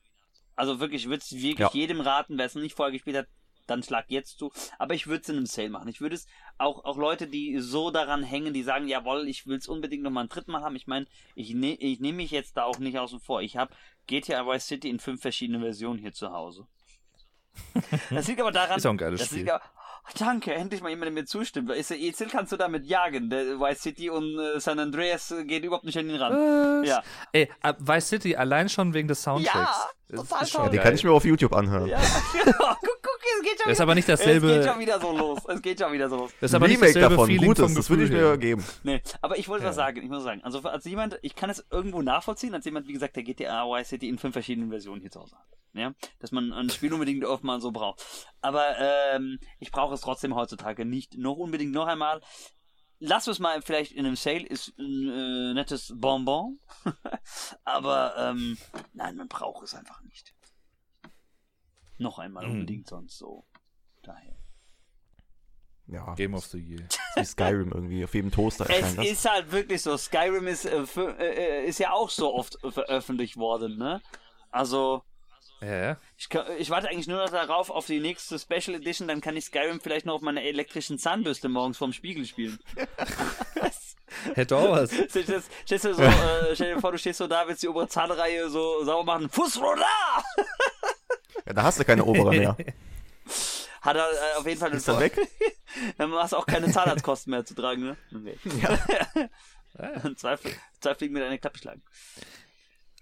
Also wirklich, ich würde es wirklich Ja. jedem raten, wer es noch nicht vorher gespielt hat, dann schlag jetzt zu. Aber ich würde es in einem Sale machen. Ich würde es auch, auch Leute, die so daran hängen, die sagen, jawohl, ich will es unbedingt noch mal ein drittes Mal haben. Ich meine, ich, ne, ich nehme mich jetzt da auch nicht außen vor. Ich habe GTA Vice City in fünf verschiedenen Versionen hier zu Hause. [LAUGHS] Das liegt aber daran, Ist auch ein geiles das Spiel. liegt aber, danke, endlich mal jemand, der mir zustimmt. EZL kannst du damit jagen. Der Vice City und äh, San Andreas äh, geht überhaupt nicht an ihn ran. Was? Ja. Ey, äh, Vice City allein schon wegen des Soundtracks. Ja, total ist schon toll. ja, geil. kann ich mir auf YouTube anhören. Ja, [LAUGHS] guck, es geht schon Das ist wieder. aber nicht dasselbe- Es geht schon wieder so los. Es geht schon wieder so los. Das ist aber nicht Remake dasselbe davon, Feeling gutes, vom das würde ich mir geben. Nee, aber ich wollte Ja. was sagen, ich muss sagen, also als jemand, ich kann es irgendwo nachvollziehen, als jemand, wie gesagt, der GTA Vice City in fünf verschiedenen Versionen hier zu Hause hat. Ja, dass man ein Spiel unbedingt oft mal so braucht. Aber ähm, ich brauche es trotzdem heutzutage nicht noch unbedingt noch einmal. Lass es mal vielleicht in einem Sale, ist ein äh, nettes Bonbon. [LAUGHS] aber ähm, nein, man braucht es einfach nicht. Noch einmal Mhm. unbedingt sonst so. Daher. Ja, Game of the Year. [LAUGHS] wie Skyrim irgendwie. Auf jedem Toaster Es erscheint das. ist halt wirklich so. Skyrim ist, äh, für, äh, ist ja auch so oft veröffentlicht worden, ne? Also, Ja, ich, kann, ich warte eigentlich nur noch darauf, auf die nächste Special Edition, dann kann ich Skyrim vielleicht noch auf meiner elektrischen Zahnbürste morgens vorm Spiegel spielen. [LAUGHS] Hätte auch was. [LAUGHS] Stell dir so, äh, stell dir vor, du stehst so da, willst die obere Zahnreihe so sauber machen. Fußroller! Ja, da hast du keine obere mehr. [LAUGHS] Hat er äh, auf jeden Fall Ist [LAUGHS] dann weg? Dann hast du auch keine Zahnarztkosten mehr zu tragen, ne? Okay. Ja. [LAUGHS] zwei, Fl- zwei Fliegen mit einer Klappe schlagen.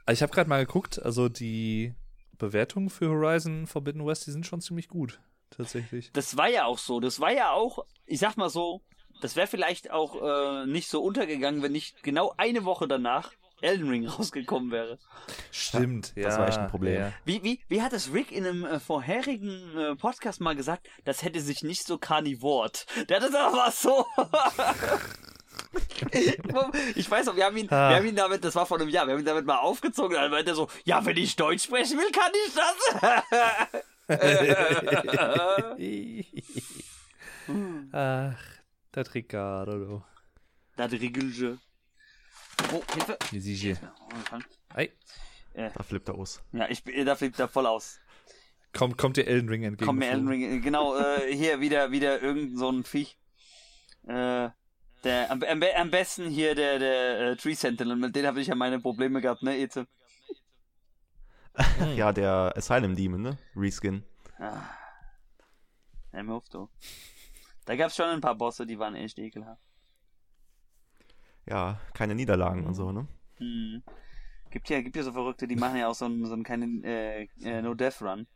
Ich habe gerade mal geguckt, also die Bewertungen für Horizon Forbidden West, die sind schon ziemlich gut, tatsächlich. Das war ja auch so. Das war ja auch, ich sag mal so, das wäre vielleicht auch äh, nicht so untergegangen, wenn nicht genau eine Woche danach Elden Ring [LAUGHS] rausgekommen wäre. Stimmt, ja. das war echt ein Problem. Ja. Wie, wie, wie hat es Rick in einem äh, vorherigen äh, Podcast mal gesagt? Das hätte sich nicht so karnivort. Der hat es aber so. [LAUGHS] ich weiß noch, wir haben ihn, Ah. wir haben ihn damit, das war vor einem Jahr, wir haben ihn damit mal aufgezogen, dann meinte er so, ja, wenn ich Deutsch sprechen will, kann ich das. [LAUGHS] Ach, der Ricardo. du. da hat Riggelge. Oh, Hilfe. Wie siehst du? Hey, Da flippt er aus. Ja, ich bin, da flippt er voll aus. kommt, kommt dir Elden Ring entgegen. Komm mir Elden Ring, äh, genau, äh, hier wieder, wieder irgend so ein Viech. Äh, der, am, am, am besten hier der, der äh, Tree Sentinel, mit dem habe ich ja meine Probleme gehabt, ne, Eze? Ja, der Asylum Demon, ne? Reskin. Ah. Ja, mir du. Da gab's schon ein paar Bosse, die waren echt ekelhaft. Ja, keine Niederlagen und so, ne? Hm. Gibt ja, gibt ja so Verrückte, die machen ja auch so einen, so einen kleinen äh, äh, No-Death-Run.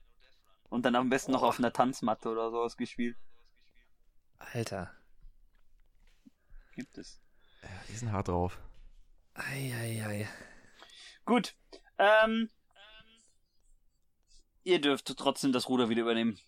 Und dann am besten noch auf einer Tanzmatte oder sowas gespielt. Alter. Gibt es. Ja, die sind hart drauf. Eieiei. Gut. Ähm, ihr dürft trotzdem das Ruder wieder übernehmen.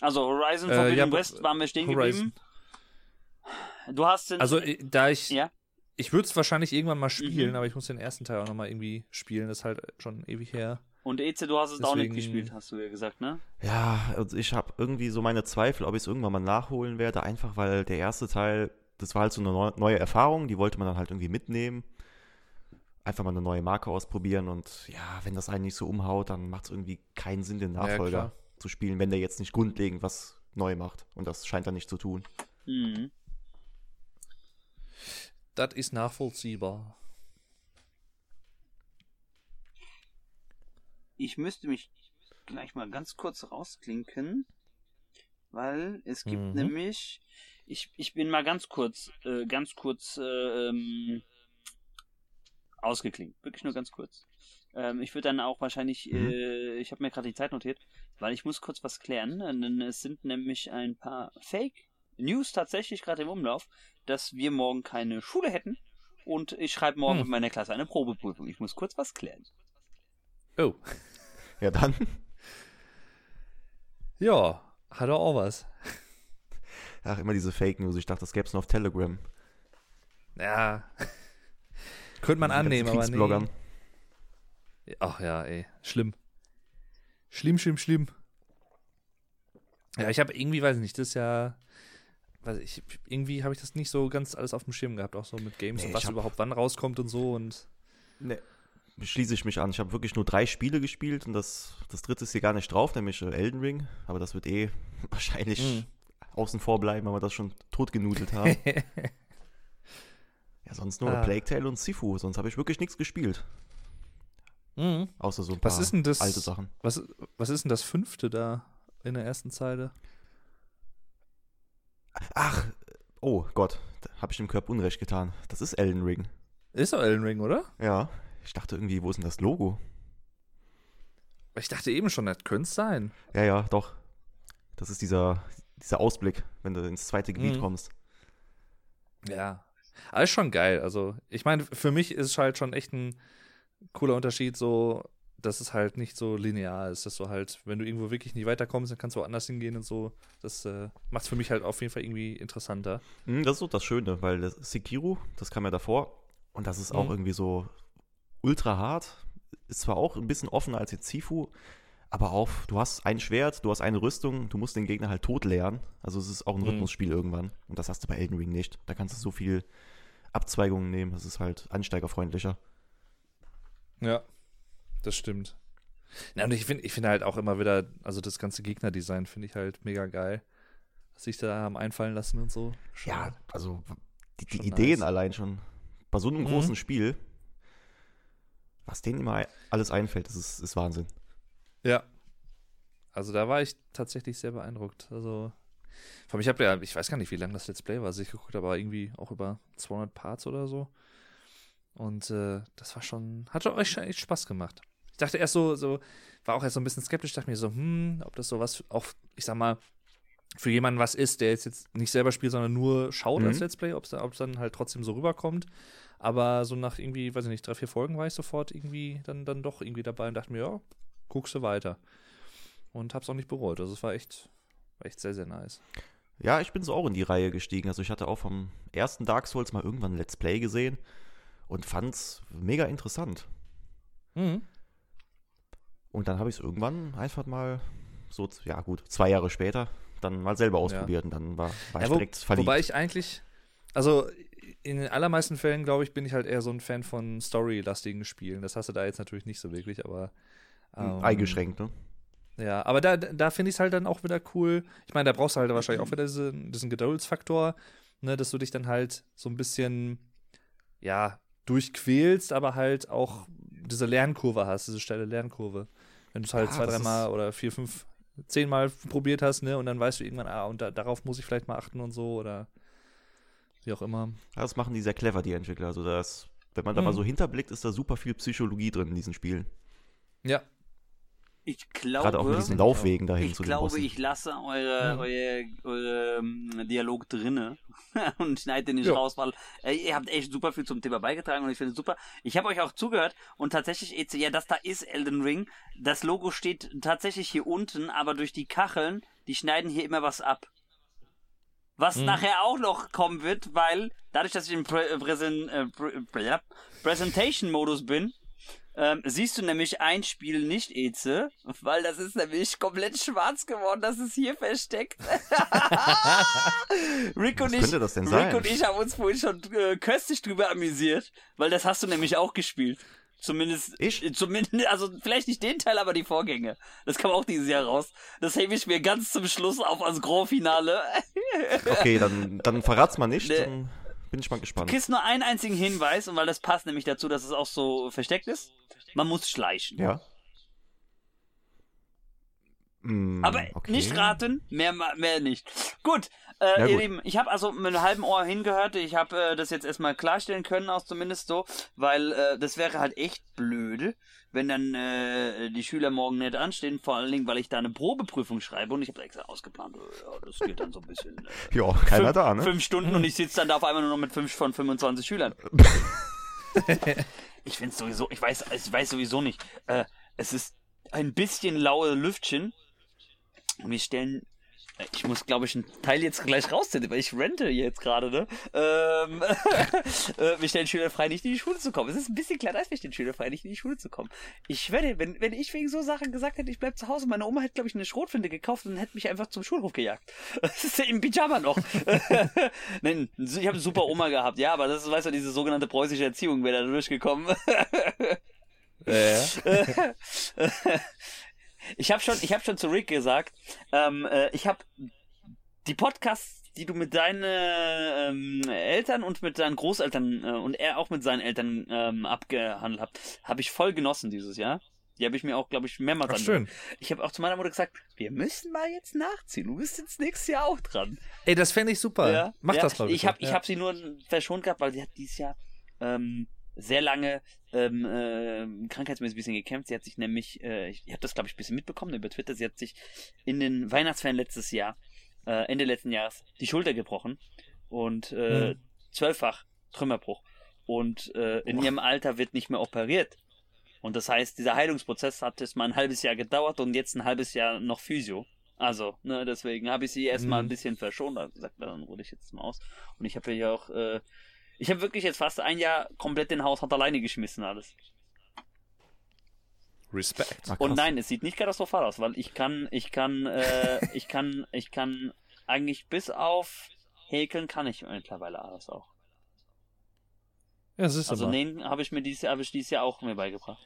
Also Horizon Äh, Forbidden ja, West waren wir stehen Horizon. geblieben. Du hast den. Also, äh, da ich. ja. Ich würde es wahrscheinlich irgendwann mal spielen, Mhm. aber ich muss den ersten Teil auch nochmal irgendwie spielen. Das ist halt schon ewig her. Und Eze, du hast es auch nicht Deswegen- gespielt, hast du ja gesagt, ne? Ja, also ich habe irgendwie so meine Zweifel, ob ich es irgendwann mal nachholen werde, einfach weil der erste Teil, das war halt so eine neu- neue Erfahrung, die wollte man dann halt irgendwie mitnehmen. Einfach mal eine neue Marke ausprobieren und ja, wenn das einen nicht so umhaut, dann macht es irgendwie keinen Sinn, den Nachfolger klar. zu spielen, wenn der jetzt nicht grundlegend was neu macht. Und das scheint er nicht zu tun. Mhm. Das ist nachvollziehbar. Ich müsste mich gleich mal ganz kurz rausklinken, weil es gibt Mhm. nämlich, ich, ich bin mal ganz kurz, äh, ganz kurz äh, ähm, ausgeklinkt, wirklich nur ganz kurz. Ähm, ich würde dann auch wahrscheinlich, Mhm. äh, ich habe mir gerade die Zeit notiert, weil ich muss kurz was klären. Denn es sind nämlich ein paar Fake News tatsächlich gerade im Umlauf, dass wir morgen keine Schule hätten und ich schreibe morgen Hm. mit meiner Klasse eine Probeprüfung. Ich muss kurz was klären. Oh. [LAUGHS] Ja, dann. Ja, hat er auch was. [LAUGHS] Ach, immer diese Fake News. Ich dachte, das gäbe es nur auf Telegram. Ja. Könnte man annehmen, aber Kriegsbloggern. nee. Ach ja, ey. Schlimm. Schlimm, schlimm, schlimm. Ja, ich habe irgendwie, weiß ich nicht, das ist ja. Weiß ich, irgendwie habe ich das nicht so ganz alles auf dem Schirm gehabt, auch so mit Games Nee, und was überhaupt wann rauskommt und so und. Nee. Schließe ich mich an. Ich habe wirklich nur drei Spiele gespielt und das, das dritte ist hier gar nicht drauf, nämlich äh, Elden Ring. Aber das wird eh [LAUGHS] wahrscheinlich Mhm. außen vor bleiben, weil wir das schon totgenudelt haben. [LAUGHS] ja, sonst nur Ah. Plague Tale und Sifu. Sonst habe ich wirklich nichts gespielt. Mhm. Außer so ein paar Was das? alte Sachen. Was, was ist denn das fünfte da in der ersten Zeile? Ach, oh Gott, habe ich dem Körper Unrecht getan. Das ist Elden Ring. Ist doch Elden Ring, oder? Ja, ich dachte irgendwie, wo ist denn das Logo? Ich dachte eben schon, das könnte es sein. Ja, ja, doch. Das ist dieser, dieser Ausblick, wenn du ins zweite Gebiet Mhm. kommst. Ja. Aber ist schon geil. Also, ich meine, für mich ist es halt schon echt ein cooler Unterschied, so, dass es halt nicht so linear ist. Dass du halt, wenn du irgendwo wirklich nicht weiterkommst, dann kannst du woanders hingehen und so. Das äh, macht es für mich halt auf jeden Fall irgendwie interessanter. Hm, Das ist so das Schöne, weil das Sekiro, das kam ja davor und das ist auch Mhm. irgendwie so ultra hart. Ist zwar auch ein bisschen offener als jetzt Sifu, aber auch, du hast ein Schwert, du hast eine Rüstung, du musst den Gegner halt tot leeren. Also es ist auch ein Mhm. Rhythmusspiel irgendwann. Und das hast du bei Elden Ring nicht. Da kannst du so viel Abzweigungen nehmen, das ist halt ansteigerfreundlicher. Ja, das stimmt. Ja, und ich finde ich finde halt auch immer wieder, also das ganze Gegnerdesign finde ich halt mega geil. Was sich da haben einfallen lassen und so. Schon- Ja, also die, die Schon Ideen nice. allein schon. Bei so einem Mhm. großen Spiel, was denen immer alles einfällt, das ist, ist Wahnsinn. Ja. Also da war ich tatsächlich sehr beeindruckt. Also, vor allem, ich habe ja, ich weiß gar nicht, wie lange das Let's Play war, was ich geguckt habe, aber irgendwie auch über 200 Parts oder so. Und äh, das war schon, hat schon echt, echt Spaß gemacht. Ich dachte erst so, so, war auch erst so ein bisschen skeptisch, dachte mir so, hm, ob das sowas auch, ich sag mal, für jemanden was ist, der jetzt, jetzt nicht selber spielt, sondern nur schaut Mhm. als Let's Play, ob es dann halt trotzdem so rüberkommt. Aber so nach irgendwie, weiß ich nicht, drei, vier Folgen war ich sofort irgendwie dann, dann doch irgendwie dabei und dachte mir, ja, guckst du weiter. Und hab's auch nicht bereut. Also es war echt, war echt sehr, sehr nice. Ja, ich bin so auch in die Reihe gestiegen. Also ich hatte auch vom ersten Dark Souls mal irgendwann ein Let's Play gesehen und fand's mega interessant. Mhm. Und dann habe ich es irgendwann einfach mal so, ja gut, zwei Jahre später, dann mal selber ausprobiert und dann war, war ich Ja, wo, direkt verliebt. wobei ich eigentlich, also in den allermeisten Fällen, glaube ich, bin ich halt eher so ein Fan von storylastigen Spielen. Das hast du da jetzt natürlich nicht so wirklich, aber. ähm, Eingeschränkt, ne? Ja, aber da, da finde ich es halt dann auch wieder cool. Ich meine, da brauchst du halt wahrscheinlich auch wieder diesen, diesen Geduldsfaktor, ne, dass du dich dann halt so ein bisschen, ja, durchquälst, aber halt auch diese Lernkurve hast, diese steile Lernkurve. Wenn du es halt Ja, zwei, dreimal oder vier, fünf, zehnmal probiert hast, ne, und dann weißt du irgendwann, ah, und da, darauf muss ich vielleicht mal achten und so oder wie auch immer. Das machen die sehr clever, die Entwickler. Also das Wenn man da mal Mhm. so hinterblickt, ist da super viel Psychologie drin in diesen Spielen. Ja. Ich glaube, Gerade auch mit diesen Laufwegen dahin ich zu glaube, Bossen. ich lasse eure, eure, eure ähm, Dialog drinne [LAUGHS] und schneide den nicht Ja. raus, weil äh, ihr habt echt super viel zum Thema beigetragen und ich finde es super. Ich habe euch auch zugehört und tatsächlich, EC, ja, das da ist Elden Ring. Das Logo steht tatsächlich hier unten, aber durch die Kacheln, die schneiden hier immer was ab. Was Mhm. nachher auch noch kommen wird, weil dadurch, dass ich im Prä äh, Präsen äh, Prä ja, Presentation-Modus bin, ähm, siehst du nämlich ein Spiel nicht, Eze, weil das ist nämlich komplett schwarz geworden, das ist hier versteckt. [LAUGHS] Rick und Was ich, könnte das denn Rick sein? und ich haben uns vorhin schon äh, köstlich drüber amüsiert, weil das hast du nämlich auch gespielt. Zumindest, Ich? äh, zumindest, [LAUGHS] also vielleicht nicht den Teil, aber die Vorgänge. Das kam auch dieses Jahr raus. Das hebe ich mir ganz zum Schluss auf als Grand Finale. [LAUGHS] Okay, dann, dann verrat's mal nicht, dann bin ich mal Du gespannt. kriegst nur einen einzigen Hinweis, und weil das passt nämlich dazu, dass es auch so versteckt ist. Man muss schleichen. Ja. Hm, Aber okay. nicht raten, mehr, mehr nicht. Gut, äh, Ja, ihr gut. Lieben, ich habe also mit einem halben Ohr hingehört. Ich habe äh, das jetzt erstmal klarstellen können, auch zumindest so, weil äh, das wäre halt echt blöde, wenn dann äh, die Schüler morgen nicht anstehen, vor allen Dingen, weil ich da eine Probeprüfung schreibe und ich habe extra ausgeplant, äh, ja, das geht dann so ein bisschen. [LAUGHS] Äh, Ja, keiner fünf, da, ne? Fünf Stunden und ich sitze dann da auf einmal nur noch mit fünf von 25 Schülern. [LAUGHS] ich finde sowieso, ich weiß, ich weiß sowieso nicht. Äh, es ist ein bisschen laue Lüftchen. Und wir stellen. Ich muss, glaube ich, einen Teil jetzt gleich rausziehen, weil ich rente jetzt gerade, ne? Ähm, [LAUGHS] äh, wir stellen Schüler frei, nicht in die Schule zu kommen. Es ist ein bisschen klein, als wir stellen Schüler frei, nicht in die Schule zu kommen. Ich wette, wenn, wenn ich wegen so Sachen gesagt hätte, ich bleib zu Hause, meine Oma hätte, glaube ich, eine Schrotflinte gekauft und hätte mich einfach zum Schulhof gejagt. [LAUGHS] Das ist ja im Pyjama noch. [LAUGHS] Nein, ich habe eine super Oma gehabt, ja, aber das ist, weißt du, diese sogenannte preußische Erziehung wäre da durchgekommen. Ja. Ich habe schon, ich habe schon zu Rick gesagt, ähm, äh, ich habe die Podcasts, die du mit deinen ähm, Eltern und mit deinen Großeltern äh, und er auch mit seinen Eltern ähm, abgehandelt habt, habe ich voll genossen dieses Jahr. Die habe ich mir auch, glaube ich, mehrmals Ach, schön. Ich habe auch zu meiner Mutter gesagt, wir müssen mal jetzt nachziehen. Du bist jetzt nächstes Jahr auch dran. Ey, das fände ich super. Mach ja. das mal bitte. Ich habe ich ja. hab sie nur verschont gehabt, weil sie hat dieses Jahr ähm, sehr lange ähm, äh, krankheitsmäßig ein bisschen gekämpft. Sie hat sich nämlich, äh, ich, ich habe das glaube ich ein bisschen mitbekommen über Twitter, sie hat sich in den Weihnachtsferien letztes Jahr, äh, Ende letzten Jahres, die Schulter gebrochen und äh, Hm. zwölffach Trümmerbruch. Und äh, in ihrem Alter wird nicht mehr operiert. Und das heißt, dieser Heilungsprozess hat es mal ein halbes Jahr gedauert und jetzt ein halbes Jahr noch Physio. Also, ne, deswegen habe ich sie erstmal Mhm. ein bisschen verschont. Also gesagt, dann ruhe ich jetzt mal aus. Und ich habe ja auch, äh, ich habe wirklich jetzt fast ein Jahr komplett den Haushalt alleine geschmissen alles. Respekt. Ah. Und nein, es sieht nicht katastrophal aus, weil ich kann, ich kann, äh, [LAUGHS] ich kann, ich kann eigentlich bis auf Häkeln kann ich mittlerweile alles auch. Ja, das ist Also aber. nähen habe ich mir dieses Jahr, habe ich dieses Jahr auch mir beigebracht.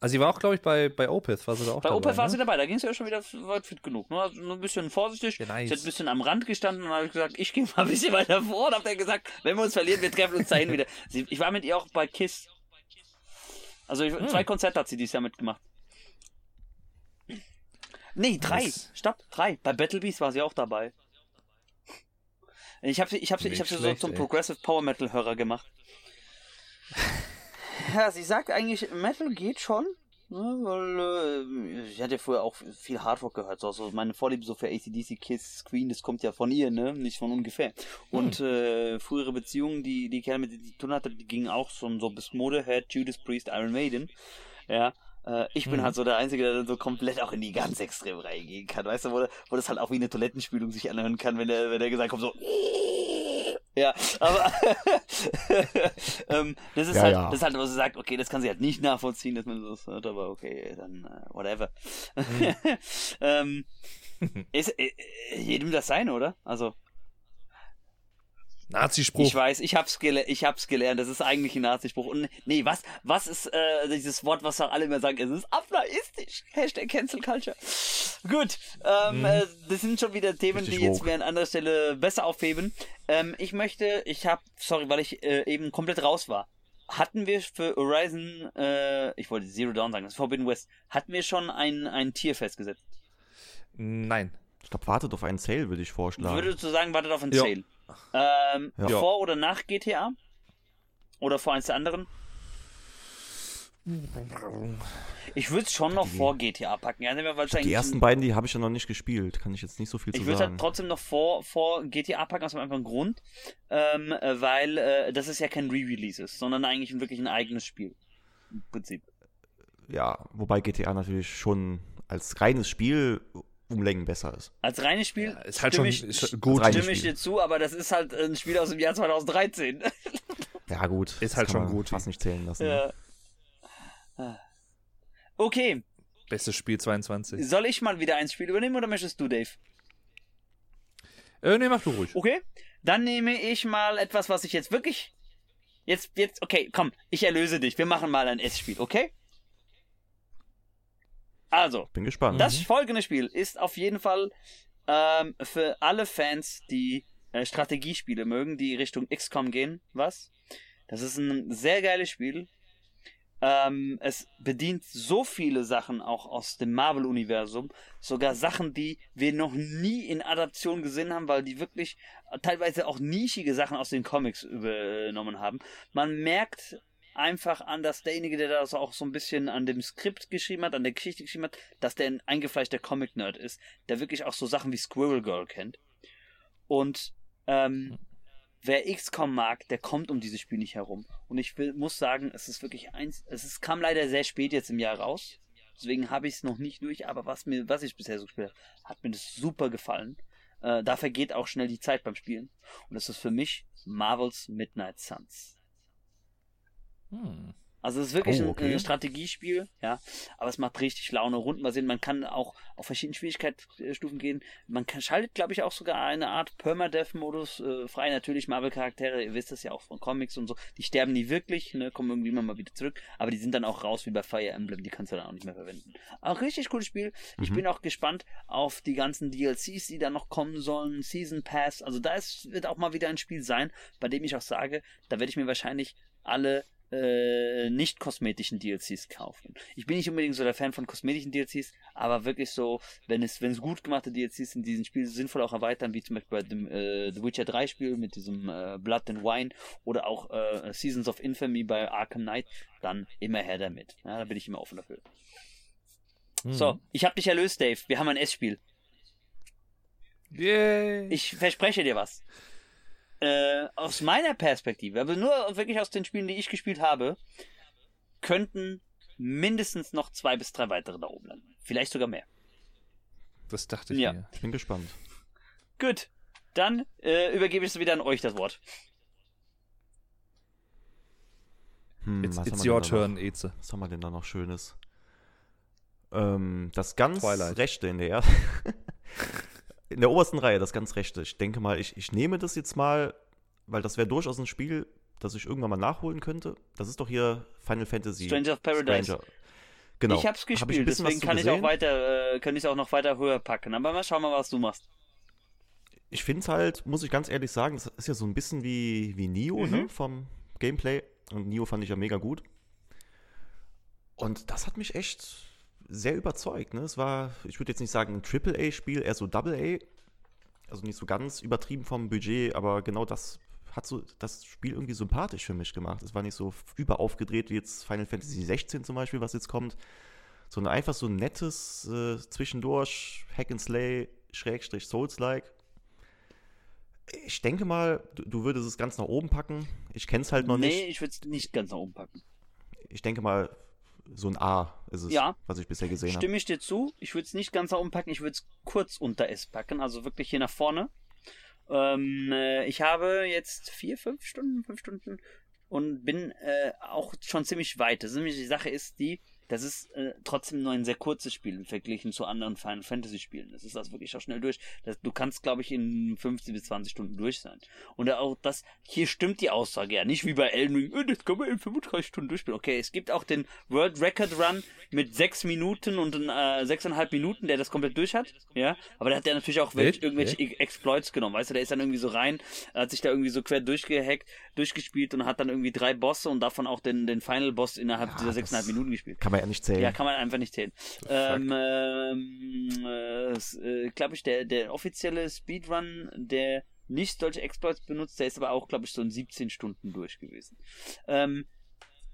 Also, sie war auch, glaube ich, bei, bei Opeth, war sie da auch Bei dabei. Opel war ne? sie dabei, da ging es ja schon wieder weit fit genug. Ne? Also nur ein bisschen vorsichtig. Ja, nice. Ich hat ein bisschen am Rand gestanden und habe ich gesagt, ich gehe mal ein bisschen weiter vor und habe dann gesagt, wenn wir uns verlieren, wir treffen uns dahin wieder. Sie, ich war mit ihr auch bei KISS. Also ich, Hm. zwei Konzerte hat sie dieses Jahr mitgemacht. Nee, drei. Nice. Stopp, drei. Bei Battle Beast war sie auch dabei. Ich habe sie, ich habe sie, ich habe sie so zum ey. Progressive Power Metal Hörer gemacht. Ja, sie sagt eigentlich, Metal geht schon. Ne, weil äh, ich hatte ja früher auch viel Hardrock gehört. So, so meine Vorliebe so für ACDC, Kiss, Queen, das kommt ja von ihr, ne? Nicht von ungefähr. Und äh, frühere Beziehungen, die die Kerl mit zu tun hatte, die gingen auch schon so bis Motorhead, Judas Priest, Iron Maiden. Ja. Äh, ich bin Mhm. halt so der Einzige, der dann so komplett auch in die ganz extrem reingehen kann. Weißt du, wo, wo das halt auch wie eine Toilettenspülung sich anhören kann, wenn der, wenn der gesagt kommt, so. Ja, aber [LAUGHS] ähm, das ist Ja, halt, ja. das ist halt, was sie sagt, okay, das kann sie halt nicht nachvollziehen, dass man das hört, aber okay, dann äh, whatever. [LAUGHS] ähm, ist äh, jedem das sein, oder? Also Nazi-Spruch. ich weiß, ich hab's, gele ich hab's gelernt. Das ist eigentlich ein Nazispruch. Und nee, was, was ist äh, dieses Wort, was alle immer sagen? Es ist abnaistisch. Hashtag Cancel Culture. Gut, ähm, Mhm. äh, das sind schon wieder Themen, Richtig die jetzt wir an anderer Stelle besser aufheben. Ähm, ich möchte, ich hab, sorry, weil ich äh, eben komplett raus war. Hatten wir für Horizon, äh, ich wollte Zero Dawn sagen, das ist Forbidden West, hatten wir schon ein, ein Tier festgesetzt? Nein. Ich glaube, wartet auf einen Sale, würde ich vorschlagen. Würdest du sagen, wartet auf ein Ja. Sale? Ähm, Ja. Vor oder nach GTA? Oder vor eins der anderen? Ich würde es schon noch Die- vor GTA packen. Es Die ersten beiden, die habe ich ja noch nicht gespielt. Kann ich jetzt nicht so viel Ich zu würde sagen. halt trotzdem noch vor, vor GTA packen, aus einem einfachen Grund, ähm, äh, weil äh, das ist ja kein Re-Release ist, sondern eigentlich wirklich ein eigenes Spiel. Im Prinzip. ja, wobei GTA natürlich schon als reines Spiel um Längen besser ist. Als reines Spiel Ja, ist halt stimme schon ich, ist gut. stimme ich Spiel. dir zu, aber das ist halt ein Spiel aus dem Jahr 2013. [LAUGHS] Ja, gut. Ist das halt kann schon man gut. Fast nicht zählen lassen. ja. Ah. Okay, Bestes Spiel 22. soll ich mal wieder ein Spiel übernehmen oder möchtest du, Dave? Äh, nee, mach du ruhig. Okay, dann nehme ich mal etwas, was ich jetzt wirklich. Jetzt, jetzt, okay, komm, ich erlöse dich. Wir machen mal ein S-Spiel, okay? Also, Bin gespannt. das folgende Spiel ist auf jeden Fall ähm, für alle Fans, die äh, Strategiespiele mögen, die Richtung XCOM gehen. Was? Das ist ein sehr geiles Spiel. Ähm, es bedient so viele Sachen auch aus dem Marvel-Universum. Sogar Sachen, die wir noch nie in Adaption gesehen haben, weil die wirklich teilweise auch nischige Sachen aus den Comics übernommen haben. Man merkt einfach an, dass derjenige, der das auch so ein bisschen an dem Skript geschrieben hat, an der Geschichte geschrieben hat, dass der ein eingefleischter Comic-Nerd ist, der wirklich auch so Sachen wie Squirrel Girl kennt. Und ähm, wer XCOM mag, der kommt um dieses Spiel nicht herum. Und ich will, muss sagen, es ist wirklich eins, es ist, kam leider sehr spät jetzt im Jahr raus. Deswegen habe ich es noch nicht durch, aber was mir, was ich bisher so gespielt habe, hat mir das super gefallen. Äh, da vergeht auch schnell die Zeit beim Spielen. Und das ist für mich Marvels Midnight Suns. Hm. Also es ist wirklich Oh, ein, okay. ein Strategiespiel, ja, aber es macht richtig Laune, rundenbasiert. Man kann auch auf verschiedene Schwierigkeitsstufen gehen. Man kann, schaltet, glaube ich, auch sogar eine Art Permadeath-Modus äh, frei. Natürlich Marvel-Charaktere, ihr wisst das ja auch von Comics und so, die sterben nie wirklich, ne, kommen irgendwie immer mal wieder zurück, aber die sind dann auch raus wie bei Fire Emblem, die kannst du dann auch nicht mehr verwenden. Auch richtig cooles Spiel. Ich Mhm. bin auch gespannt auf die ganzen DLCs, die da noch kommen sollen, Season Pass. Also da ist, wird auch mal wieder ein Spiel sein, bei dem ich auch sage, da werde ich mir wahrscheinlich alle äh, nicht kosmetischen DLCs kaufen. Ich bin nicht unbedingt so der Fan von kosmetischen DLCs, aber wirklich so, wenn es, wenn es gut gemachte DLCs in diesem Spiel sinnvoll auch erweitern, wie zum Beispiel bei dem äh, The Witcher 3 Spiel mit diesem äh, Blood and Wine oder auch äh, Seasons of Infamy bei Arkham Knight, dann immer her damit. Ja, da bin ich immer offen dafür. Hm. So, ich habe dich erlöst, Dave. Wir haben ein S-Spiel. Yay. Ich verspreche dir was. Äh, aus meiner Perspektive, aber nur wirklich aus den Spielen, die ich gespielt habe, könnten mindestens noch zwei bis drei weitere da oben landen. Vielleicht sogar mehr. das dachte ich Ja. mir. Ich bin gespannt. Gut, dann äh, übergebe ich es wieder an euch das Wort. Hm, It's, was haben it's wir your denn da turn, Noch? Eze. Was haben wir denn da noch Schönes? Ähm, das ganz Twilight. rechte in der er [LAUGHS] in der obersten Reihe, das ganz rechte. Ich denke mal, ich, ich nehme das jetzt mal, weil das wäre durchaus ein Spiel, das ich irgendwann mal nachholen könnte. Das ist doch hier Final Fantasy. Stranger of Paradise. Stranger. Genau. Ich hab's Hab gespielt, was deswegen kann ich auch weiter, äh, kann ich auch noch weiter höher packen. Aber mal schauen mal, was du machst. Ich finde es halt, muss ich ganz ehrlich sagen, das ist ja so ein bisschen wie, wie Nio, Mhm. ne, vom Gameplay. Und Nio fand ich ja mega gut. Und das hat mich echt sehr überzeugt. Ne? Es war, ich würde jetzt nicht sagen ein Triple-A-Spiel, eher so Double-A. Also nicht so ganz übertrieben vom Budget, aber genau das hat so das Spiel irgendwie sympathisch für mich gemacht. Es war nicht so überaufgedreht wie jetzt Final Fantasy 16 zum Beispiel, was jetzt kommt, sondern einfach so ein nettes äh, zwischendurch Hack and Slay, Schrägstrich Souls-like. Ich denke mal, du, du würdest es ganz nach oben packen. Ich kenne es halt noch nee, nicht. ich würde es nicht ganz nach oben packen. Ich denke mal, so ein A ist es, Ja. was ich bisher gesehen habe. Stimme ich dir zu. Ich würde es nicht ganz nach oben packen, ich würde es kurz unter S packen, also wirklich hier nach vorne. Ähm, äh, ich habe jetzt vier, fünf Stunden, fünf Stunden und bin äh, auch schon ziemlich weit. Das ist nämlich die Sache ist die, das ist äh, trotzdem nur ein sehr kurzes Spiel im Verglichen zu anderen Final Fantasy Spielen. Das ist das wirklich auch schnell durch. Das, du kannst, glaube ich, in 15 bis 20 Stunden durch sein. Und auch das, hier stimmt die Aussage ja. Nicht wie bei Elden Ring, äh, das kann man in 35 Stunden durchspielen. Okay, es gibt auch den World Record Run mit 6 Minuten und äh, 6,5 Minuten, der das komplett durch hat. Ja, aber da hat der natürlich auch welch, irgendwelche Exploits genommen. Weißt du, der ist dann irgendwie so rein, hat sich da irgendwie so quer durchgehackt, durchgespielt und hat dann irgendwie drei Bosse und davon auch den, den Final Boss innerhalb Ja, dieser 6,5 Minuten gespielt. Kann man ja nicht zählen. Ja, kann man einfach nicht zählen. Ähm, ähm, äh, äh, glaube ich, der, der offizielle Speedrun, der nicht solche Exploits benutzt, der ist aber auch, glaube ich, so in 17 Stunden durch gewesen. Ähm,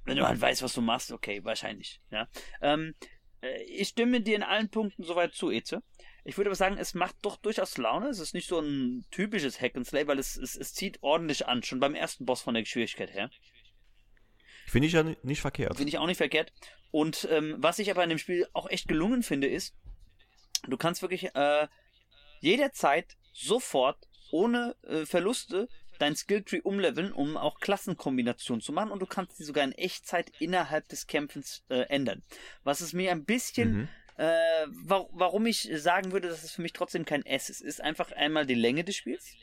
wenn du halt weißt, was du machst, okay, wahrscheinlich. Ja. Ähm, äh, ich stimme dir in allen Punkten soweit zu, Eze. Ich würde aber sagen, es macht doch durchaus Laune. Es ist nicht so ein typisches Hack and Slay, weil es, es, es zieht ordentlich an, schon beim ersten Boss von der Schwierigkeit her. Finde ich ja ni- nicht verkehrt. Finde ich auch nicht verkehrt. Und ähm, was ich aber in dem Spiel auch echt gelungen finde, ist, du kannst wirklich äh, jederzeit sofort ohne äh, Verluste dein Skilltree umleveln, um auch Klassenkombinationen zu machen und du kannst die sogar in Echtzeit innerhalb des Kämpfens äh, ändern. Was es mir ein bisschen Mhm. Äh, wa warum ich sagen würde, dass es für mich trotzdem kein S ist, ist einfach einmal die Länge des Spiels.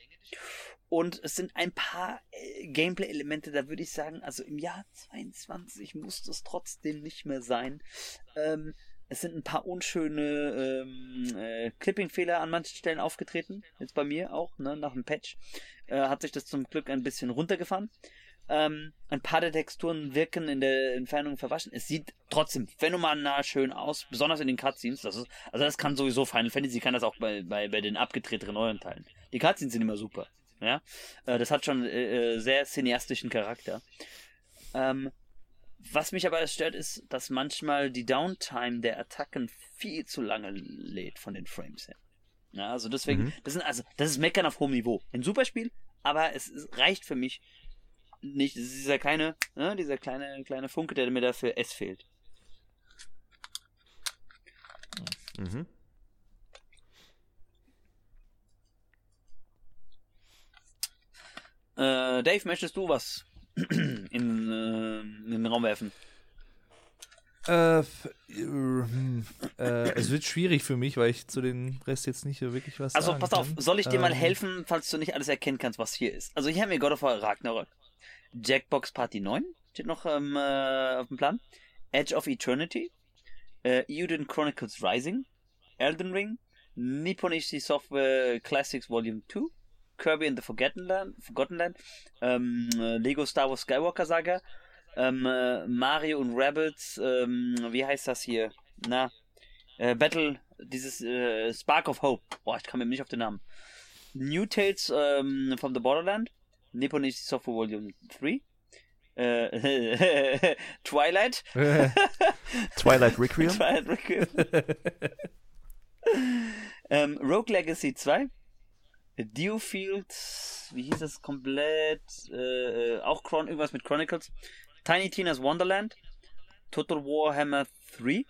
Und es sind ein paar äh, Gameplay-Elemente, da würde ich sagen, also im Jahr 22 muss das trotzdem nicht mehr sein. Ähm, es sind ein paar unschöne ähm, äh, Clipping-Fehler an manchen Stellen aufgetreten. Jetzt bei mir auch, ne, nach dem Patch. Äh, hat sich das zum Glück ein bisschen runtergefahren. Ähm, ein paar der Texturen wirken in der Entfernung verwaschen. Es sieht trotzdem phänomenal schön aus, besonders in den Cutscenes. Das ist, also das kann sowieso Final Fantasy, kann das auch bei, bei, bei den abgedrehteren neuen Teilen. Die Cutscenes sind immer super. Ja, äh, das hat schon äh, äh, sehr cineastischen Charakter. Ähm, was mich aber stört, ist, dass manchmal die Downtime der Attacken viel zu lange lädt von den Frames her. Ja, also deswegen, Mhm. das sind also, das ist Meckern auf hohem Niveau. Ein super Spiel, aber es, es reicht für mich nicht. Es ist dieser kleine, ne, dieser kleine, kleine Funke, der mir dafür S fehlt. Mhm. Äh, Dave, möchtest du was [CLEARS THROAT] in, äh, in den Raum werfen? Äh, äh, äh, es wird schwierig für mich, weil ich zu den Rest jetzt nicht so wirklich was Also sagen pass auf, kann. soll ich dir mal Ähm, helfen, falls du nicht alles erkennen kannst, was hier ist? Also hier haben wir God of War Ragnarök. Jackbox Party 9 steht noch ähm, äh, auf dem Plan. Edge of Eternity. Äh, Euden Chronicles Rising. Elden Ring. Nippon HD Software Classics Volume 2. Kirby and the Forgotten Land. Forgotten Land ähm, äh, Lego Star Wars Skywalker Saga. Ähm, äh, Mario und Rabbits. Ähm, wie heißt das hier? Na, äh, Battle, dieses äh, Spark of Hope. Boah, ich komme mir nicht auf den Namen. New Tales ähm, from the Borderland. Nippon HD Software Volume 3. Äh, [LAUGHS] Twilight. [LAUGHS] Twilight Requiem. Twilight Requiem. ähm, [LAUGHS] Rogue Legacy 2. Dewfield, wie hieß das komplett? Äh, äh, auch Chron irgendwas mit Chronicles. Tiny Tina's Wonderland. Total Warhammer 3.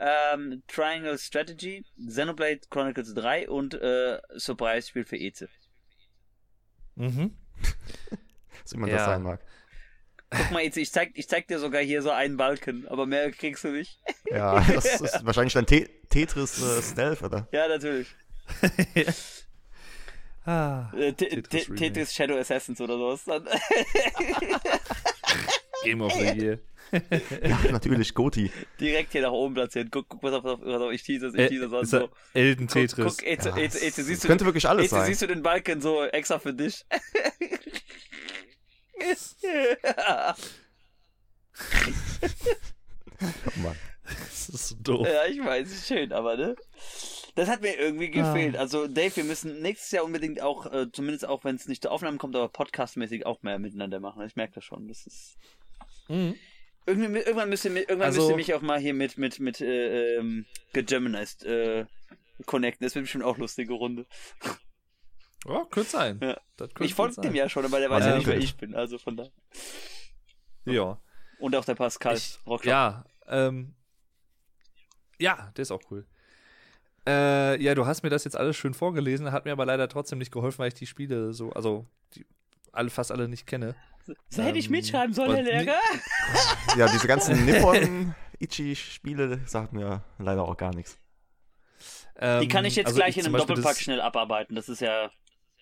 Ähm, Triangle Strategy. Xenoblade Chronicles 3 und äh, Surprise-Spiel für Eze. Mhm. [LAUGHS] Was immer Ja. das sein mag. Guck mal, Eze, ich zeig, ich zeig dir sogar hier so einen Balken, aber mehr kriegst du nicht. Ja, [LAUGHS] das ist wahrscheinlich dann Te Tetris äh, Stealth, oder? Ja, natürlich. [LAUGHS] ah, Te- Tetris. Tetris Shadow Assassins oder sowas. Game of the Year. [LAUGHS] Ja, natürlich, Goti. Direkt hier nach oben platzieren. Guck, guck was auf, was auf, ich teaser, ich Äh, teaser sonst so. Elden Guck, Tetris. guck Ja, es- Eze, es siehst du, könnte wirklich alles Eze, sein. siehst du den Balken so extra für dich? Oh [LAUGHS] Mann. Das ist so doof. ja, ich weiß, ist schön, aber ne? Das hat mir irgendwie gefehlt. Also, Dave, wir müssen nächstes Jahr unbedingt auch, äh, zumindest auch wenn es nicht zur Aufnahme kommt, aber podcastmäßig auch mehr miteinander machen. Ich merke das schon. Das ist. Mhm. Irgendwie, irgendwann müsst ihr, mi- irgendwann Also- müsst mich auch mal hier mit, mit, mit, äh, ähm, gegeminized, äh, connecten. Das wird bestimmt auch eine lustige Runde. Ja, könnte sein. Ja. Das könnte Ich folge dem ja schon, aber der weiß Man ja nicht, wer ich bin. Also von da. Ja. Und auch der Pascal. Ich, ja, ähm, ja, der ist auch cool. Äh, ja, du hast mir das jetzt alles schön vorgelesen, hat mir aber leider trotzdem nicht geholfen, weil ich die Spiele so, also die alle, fast alle nicht kenne. So hätte ich Ähm, mitschreiben sollen, Herr Lehrer. [LAUGHS] Ja, diese ganzen [LAUGHS] Nippon-Ichi-Spiele sagt mir leider auch gar nichts. Ähm, Die kann ich jetzt also gleich in zum einem Beispiel Doppelpack schnell abarbeiten. Das ist ja,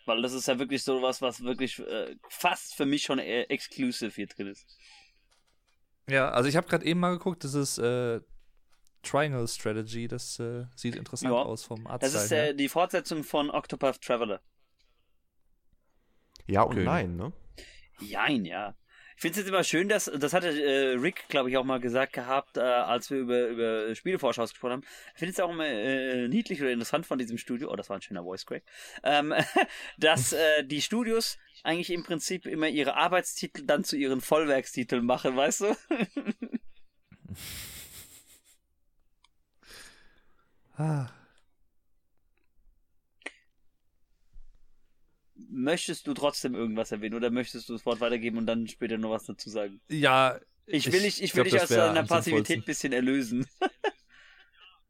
weil das ist ja wirklich so was, was wirklich äh, fast für mich schon äh, exclusive hier drin ist. Ja, also ich habe gerade eben mal geguckt, das ist äh, Triangle Strategy, das äh, sieht interessant Ja. aus vom Artstyle Das ist her. äh, die Fortsetzung von Octopath Traveler. Ja und Okay. nein, ne? Jein, ja. Ich finde es jetzt immer schön, dass, das hatte äh, Rick, glaube ich, auch mal gesagt gehabt, äh, als wir über, über Spielevorschaus gesprochen haben. Ich finde es auch immer äh, niedlich oder interessant von diesem Studio, oh, das war ein schöner Voice Crack, ähm, [LAUGHS] dass äh, die Studios eigentlich im Prinzip immer ihre Arbeitstitel dann zu ihren Vollwerkstiteln machen, weißt du? [LAUGHS] Ah. Möchtest du trotzdem irgendwas erwähnen oder möchtest du das Wort weitergeben und dann später noch was dazu sagen? Ja. Ich will dich, ich will glaub, dich das aus deiner Passivität ein bisschen erlösen. [LAUGHS]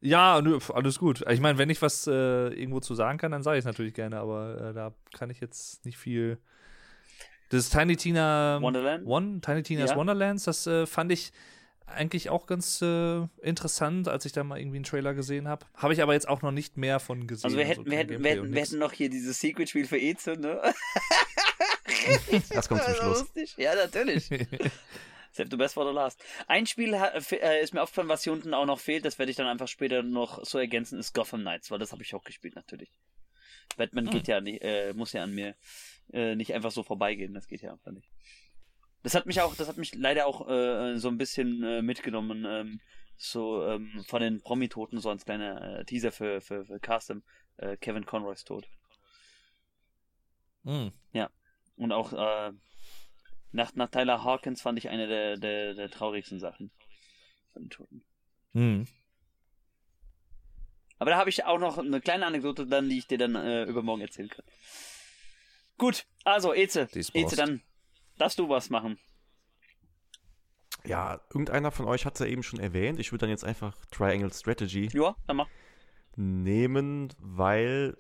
Ja, alles gut. Ich meine, wenn ich was äh, irgendwo zu sagen kann, dann sage ich es natürlich gerne, aber äh, da kann ich jetzt nicht viel. Das Tiny Tina Wonderland? One, Tiny Tina's Ja. Wonderlands, das äh, fand ich eigentlich auch ganz äh, interessant, als ich da mal irgendwie einen Trailer gesehen habe. Habe ich aber jetzt auch noch nicht mehr von gesehen. Also wir hätten, wir kein hätten, wir hätten, wir hätten noch hier dieses Secret-Spiel für Eze, ne? [LAUGHS] Das kommt zum Schluss. lustig. Ja, natürlich. [LAUGHS] Save the best for the last. Ein Spiel äh, ist mir aufgefallen, was hier unten auch noch fehlt, das werde ich dann einfach später noch so ergänzen, ist Gotham Knights, weil das habe ich auch gespielt natürlich. Batman Hm. geht ja nicht, äh, muss ja an mir äh, nicht einfach so vorbeigehen, das geht ja einfach nicht. Das hat mich auch, das hat mich leider auch äh, so ein bisschen äh, mitgenommen, ähm, so ähm, von den Promi-Toten, so als kleiner äh, Teaser für, für, für Custom, äh, Kevin Conroys Tod. Hm. Und auch äh, nach, nach Tyler Hawkins fand ich eine der, der, der traurigsten Sachen von den Toten. Hm. Aber da habe ich auch noch eine kleine Anekdote dann, die ich dir dann äh, übermorgen erzählen kann. Gut, also Eze, Eze, dann darfst du was machen. Ja, irgendeiner von euch hat es ja eben schon erwähnt. Ich würde dann jetzt einfach Triangle Strategy Ja, dann mach. nehmen, weil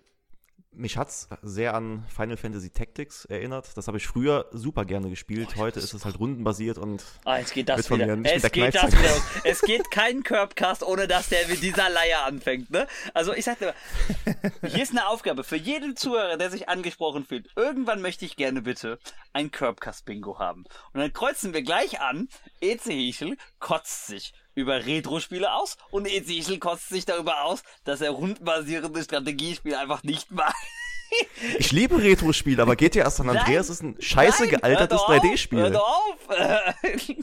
mich hat es sehr an Final Fantasy Tactics erinnert. Das habe ich früher super gerne gespielt. Heute ist es halt rundenbasiert und Ah, jetzt geht das wieder. mir Es geht das Kneifzange. wieder. Es geht kein Curbcast, ohne dass der mit dieser Leier anfängt, ne? Also ich sagte mal, [LAUGHS] hier ist eine Aufgabe für jeden Zuhörer, der sich angesprochen fühlt. Irgendwann möchte ich gerne bitte ein Curbcast-Bingo haben. Und dann kreuzen wir gleich an, Eze Hichel kotzt sich über Retro-Spiele aus und Eze Hichel kotzt sich darüber aus, dass er rundenbasierende Strategiespiele einfach nicht mag. [LAUGHS] ich liebe Retro-Spiele, aber GTA San Nein, Andreas ist ein scheiße Nein, gealtertes hör doch auf, 3D-Spiel. Hör doch auf! [LAUGHS]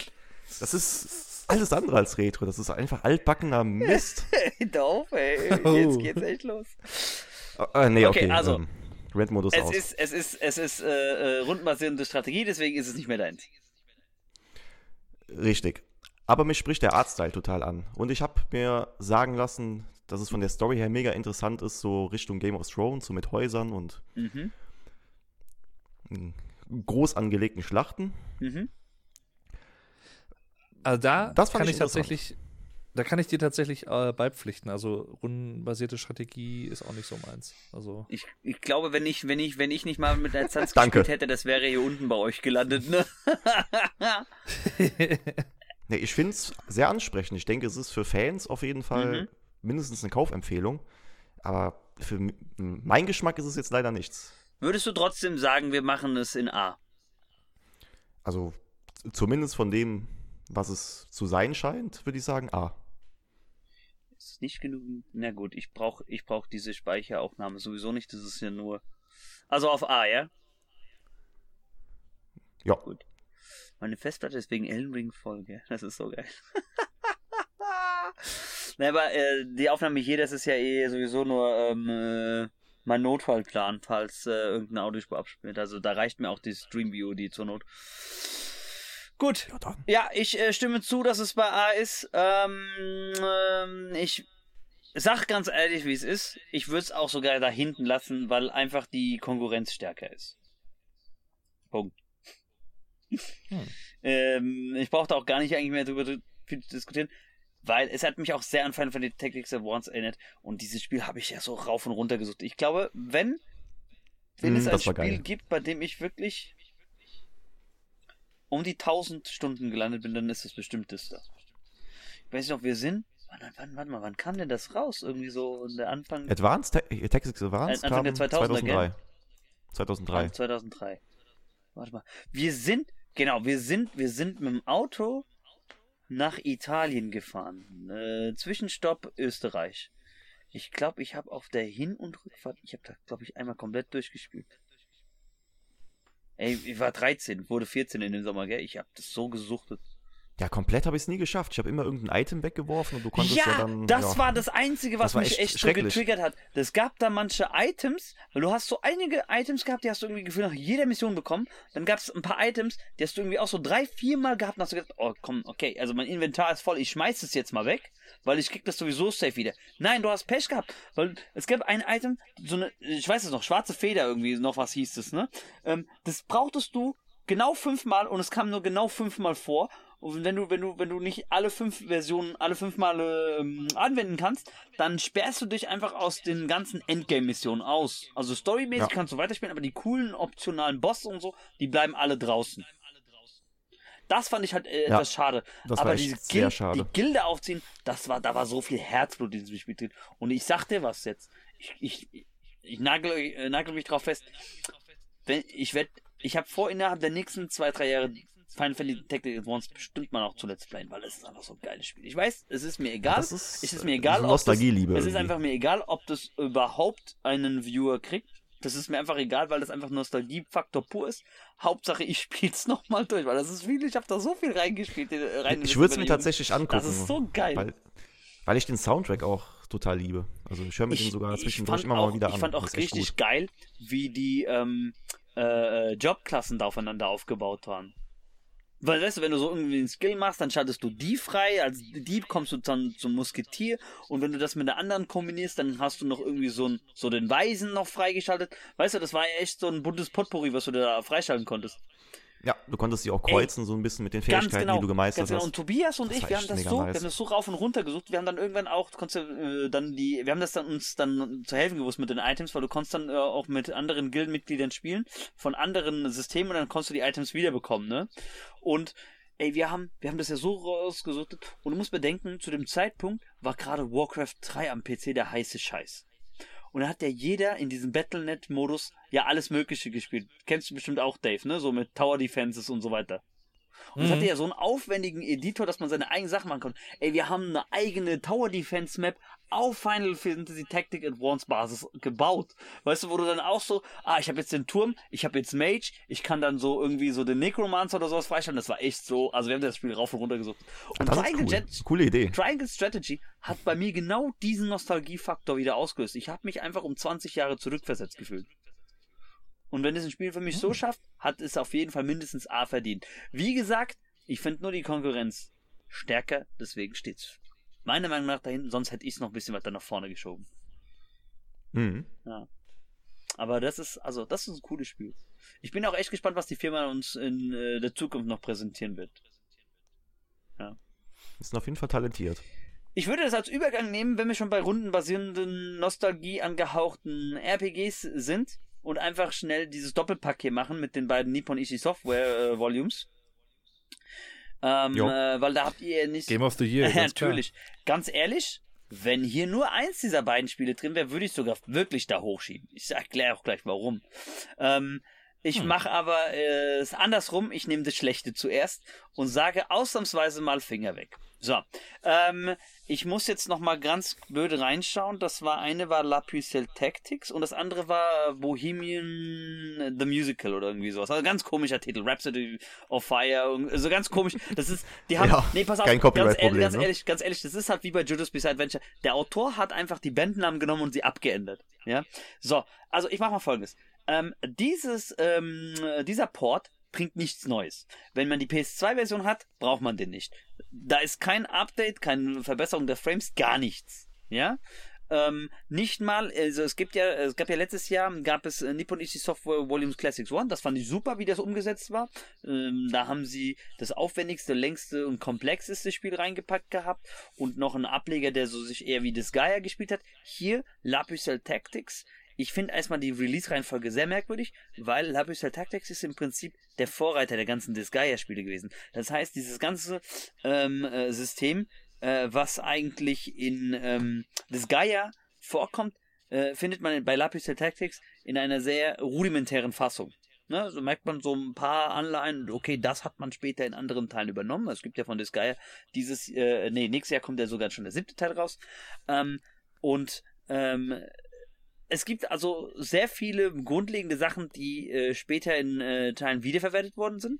Das ist alles andere als Retro. Das ist einfach altbackener Mist. [LAUGHS] Hör auf, ey. Oh. Jetzt geht's echt los. äh, nee, Okay, okay. also, ähm, Rent-Modus Es aus. ist, es ist, es ist äh, äh, rundenbasierende Strategie, deswegen ist es nicht mehr deins. Richtig. Aber mich spricht der Artstyle total an. Und ich habe mir sagen lassen, dass es von der Story her mega interessant ist, so Richtung Game of Thrones, so mit Häusern und Mhm. groß angelegten Schlachten. Mhm. Also da Das fand kann ich ich tatsächlich, da kann ich dir tatsächlich äh, beipflichten. Also rundenbasierte Strategie ist auch nicht so meins. Also Ich, ich glaube, wenn ich, wenn ich, wenn ich nicht mal mit der Zanz [LAUGHS] Danke. gespielt hätte, das wäre hier unten bei euch gelandet, ne? [LAUGHS] [LAUGHS] Nee, ich finde es sehr ansprechend. Ich denke, es ist für Fans auf jeden Fall Mhm. mindestens eine Kaufempfehlung. Aber für meinen Geschmack ist es jetzt leider nichts. Würdest du trotzdem sagen, wir machen es in A? Also zumindest von dem, was es zu sein scheint, würde ich sagen, ah. Ist nicht genug. Na gut, ich brauche ich brauch diese Speicheraufnahme sowieso nicht. Das ist ja nur. Also auf A, ja? Ja. Gut. Meine Festplatte ist wegen Elden Ring voll, gell? Das ist so geil. [LAUGHS] Na, aber äh, die Aufnahme hier, das ist ja eh sowieso nur ähm, äh, mein Notfallplan, falls äh, irgendein Audiospur abspielt. Also da reicht mir auch die Streamview, die zur Not. Gut. Ja, ich äh, stimme zu, dass es bei A ist. Ähm, ähm, ich sag ganz ehrlich, wie es ist. Ich würde es auch sogar da hinten lassen, weil einfach die Konkurrenz stärker ist. Punkt. Hm. ähm, ich brauchte auch gar nicht eigentlich mehr darüber viel zu diskutieren, weil es hat mich auch sehr an Final Fantasy Tactics Awards erinnert und dieses Spiel habe ich ja so rauf und runter gesucht. Ich glaube, wenn, wenn Mm, es ein Spiel geil. gibt, bei dem ich wirklich um die 1000 Stunden gelandet bin, dann ist es bestimmt das da. Ich weiß nicht, ob wir sind. Wann, wann, warte mal, wann kam denn das raus? Irgendwie so in der Anfang Advanced, äh, Tactics Advanced Anfang der kam 2000er, 2003. 2003. Ah, 2003. Warte mal. Wir sind, genau, wir sind, wir sind mit dem Auto nach Italien gefahren. Äh, Zwischenstopp Österreich. Ich glaube, ich habe auf der Hin- und Rückfahrt, ich habe da, glaube ich, einmal komplett durchgespielt. Ey, ich war 13, wurde 14 in dem Sommer, gell? Ich hab das so gesuchtet. Ja, komplett habe ich es nie geschafft. Ich habe immer irgendein Item weggeworfen und du konntest ja, Ja, dann. das ja. war das Einzige, was Das mich echt echt so getriggert hat. Es gab da manche Items, weil du hast so einige Items gehabt, die hast du irgendwie gefühlt nach jeder Mission bekommen. Dann gab es ein paar Items, die hast du irgendwie auch so drei, vier Mal gehabt und hast du gedacht, oh komm, okay, also mein Inventar ist voll, ich schmeiß es jetzt mal weg, weil ich krieg das sowieso safe wieder. Nein, du hast Pech gehabt, weil es gab ein Item, so eine, ich weiß es noch, schwarze Feder irgendwie, noch was hieß es, ne? Ähm, das brauchtest du genau fünfmal und es kam nur genau fünfmal vor. Und wenn du, wenn du, wenn du nicht alle fünf Versionen, alle fünf Male ähm, anwenden kannst, dann sperrst du dich einfach aus den ganzen Endgame-Missionen aus. Also storymäßig Ja. kannst du weiterspielen, aber die coolen optionalen Bosse und so, die bleiben alle draußen. Das fand ich halt äh, Ja, etwas schade. aber diese sehr Gil- schade. die Gilde aufziehen, das war, da war so viel Herzblut in diesem Spiel drin. Und ich sag dir was jetzt. Ich, ich, ich nagel, äh, nagel mich drauf fest. Wenn, ich werd, ich habe vor, innerhalb der nächsten zwei, drei Jahre Final Fantasy Tactical Advance bestimmt mal auch zu Let's Playen, weil es ist einfach so ein geiles Spiel. Ich weiß, es ist mir egal. das ist, es ist äh, mir egal, so ob das, es ist einfach mir egal, ob das überhaupt einen Viewer kriegt. Das ist mir einfach egal, weil das einfach Nostalgiefaktor pur ist. Hauptsache, ich spiel's [LAUGHS] nochmal durch, weil das ist viel, ich habe da so viel reingespielt. äh, Rein Ich würde es mir tatsächlich angucken. Das ist so geil. Weil, weil ich den Soundtrack auch total liebe. Also ich höre mir den sogar zwischendurch immer auch, mal wieder an. Ich fand auch richtig geil, wie die ähm, äh, äh, Jobklassen da aufeinander aufgebaut waren. Weil, weißt du, wenn du so irgendwie einen Skill machst, dann schaltest du die frei, als Dieb kommst du dann zum Musketier und wenn du das mit der anderen kombinierst, dann hast du noch irgendwie so, ein, so den Weisen noch freigeschaltet. Weißt du, das war echt so ein buntes Potpourri, was du da freischalten konntest. Ja, du konntest sie auch kreuzen, so ein bisschen mit den Fähigkeiten, genau. die du gemeistert genau. hast. Und Tobias und Das ich, wir haben das so, nice. wir haben das so rauf und runter gesucht. Wir haben dann irgendwann auch, konntest äh, dann die, wir haben das dann uns dann zu helfen gewusst mit den Items, weil du konntest dann äh, auch mit anderen Gildenmitgliedern spielen, von anderen Systemen und dann konntest du die Items wiederbekommen, ne? Und ey, wir haben, wir haben das ja so rausgesucht und du musst bedenken, zu dem Zeitpunkt war gerade Warcraft 3 am PC der heiße Scheiß. Und da hat ja jeder in diesem Battlenet-Modus ja alles Mögliche gespielt. Kennst du bestimmt auch, Dave, ne? So mit Tower Defenses und so weiter. Und es hatte ja so einen aufwendigen Editor, dass man seine eigenen Sachen machen konnte. Ey, wir haben eine eigene Tower Defense Map auf Final Fantasy Tactic Advance Basis gebaut. Weißt du, wo du dann auch so, ah, ich habe jetzt den Turm, ich habe jetzt Mage, ich kann dann so irgendwie so den Necromancer oder sowas freischalten. Das war echt so, also wir haben das Spiel rauf und runter gesucht. Und Das ist Triangle cool. Jet- Coole Idee. Triangle Strategy hat bei mir genau diesen Nostalgiefaktor wieder ausgelöst. Ich habe mich einfach um 20 Jahre zurückversetzt gefühlt. Und wenn es ein Spiel für mich so schafft, hat es auf jeden Fall mindestens A verdient. Wie gesagt, ich finde nur die Konkurrenz stärker, deswegen steht's meiner Meinung nach da hinten, sonst hätte ich es noch ein bisschen weiter nach vorne geschoben. Mhm. Aber das ist, also, das ist ein cooles Spiel. Ich bin auch echt gespannt, was die Firma uns in äh, der Zukunft noch präsentieren wird. Ist auf jeden Fall talentiert. Ich würde das als Übergang nehmen, wenn wir schon bei rundenbasierenden, Nostalgie angehauchten RPGs sind und einfach schnell dieses Doppelpack hier machen mit den beiden Nippon Ishi Software äh, Volumes. Ähm, äh, weil da habt ihr nicht. Game of the Year. [LAUGHS] ganz klar. natürlich. Ganz ehrlich, wenn hier nur eins dieser beiden Spiele drin wäre, würde ich sogar wirklich da hochschieben. Ich erkläre auch gleich warum. Ähm, ich Hm. mache aber äh, es andersrum. Ich nehme das Schlechte zuerst und sage ausnahmsweise mal Finger weg. So, ähm, ich muss jetzt noch mal ganz blöde reinschauen. Das war eine war La Pucelle Tactics und das andere war Bohemian the Musical oder irgendwie sowas. Also ganz komischer Titel, Rhapsody of Fire, und- also ganz komisch. Das ist, die haben, Ja, nee, pass auf, kein ganz, ehrlich, ganz ne? ehrlich, ganz ehrlich, das ist halt wie bei Judas Bizarre Adventure. Der Autor hat einfach die Bandnamen genommen und sie abgeändert. Ja, so, also ich mache mal Folgendes. Ähm, dieses, ähm, dieser Port bringt nichts Neues. Wenn man die PS2-Version hat, braucht man den nicht. Da ist kein Update, keine Verbesserung der Frames, gar nichts. Ja. Ähm, nicht mal, also es gibt ja, es gab ja letztes Jahr, gab es äh, Nippon Ichi Software Volumes Classics One, das fand ich super, wie das umgesetzt war. Ähm, da haben sie das aufwendigste, längste und komplexeste Spiel reingepackt gehabt und noch einen Ableger, der so sich eher wie Disgaea gespielt hat. Hier Lapucelle Tactics. Ich finde erstmal die Release-Reihenfolge sehr merkwürdig, weil Lapucelle Tactics ist im Prinzip der Vorreiter der ganzen Disgaea-Spiele gewesen. Das heißt, dieses ganze ähm, äh, System, äh, was eigentlich in ähm, Disgaea vorkommt, äh, findet man bei Lapucelle Tactics in einer sehr rudimentären Fassung. Ne, so merkt man so ein paar Anleihen, okay, das hat man später in anderen Teilen übernommen. Es gibt ja von Disgaea dieses, äh, nee, nächstes Jahr kommt ja sogar schon der siebte Teil raus. Ähm, und ähm, es gibt also sehr viele grundlegende Sachen, die äh, später in äh, Teilen wiederverwertet worden sind.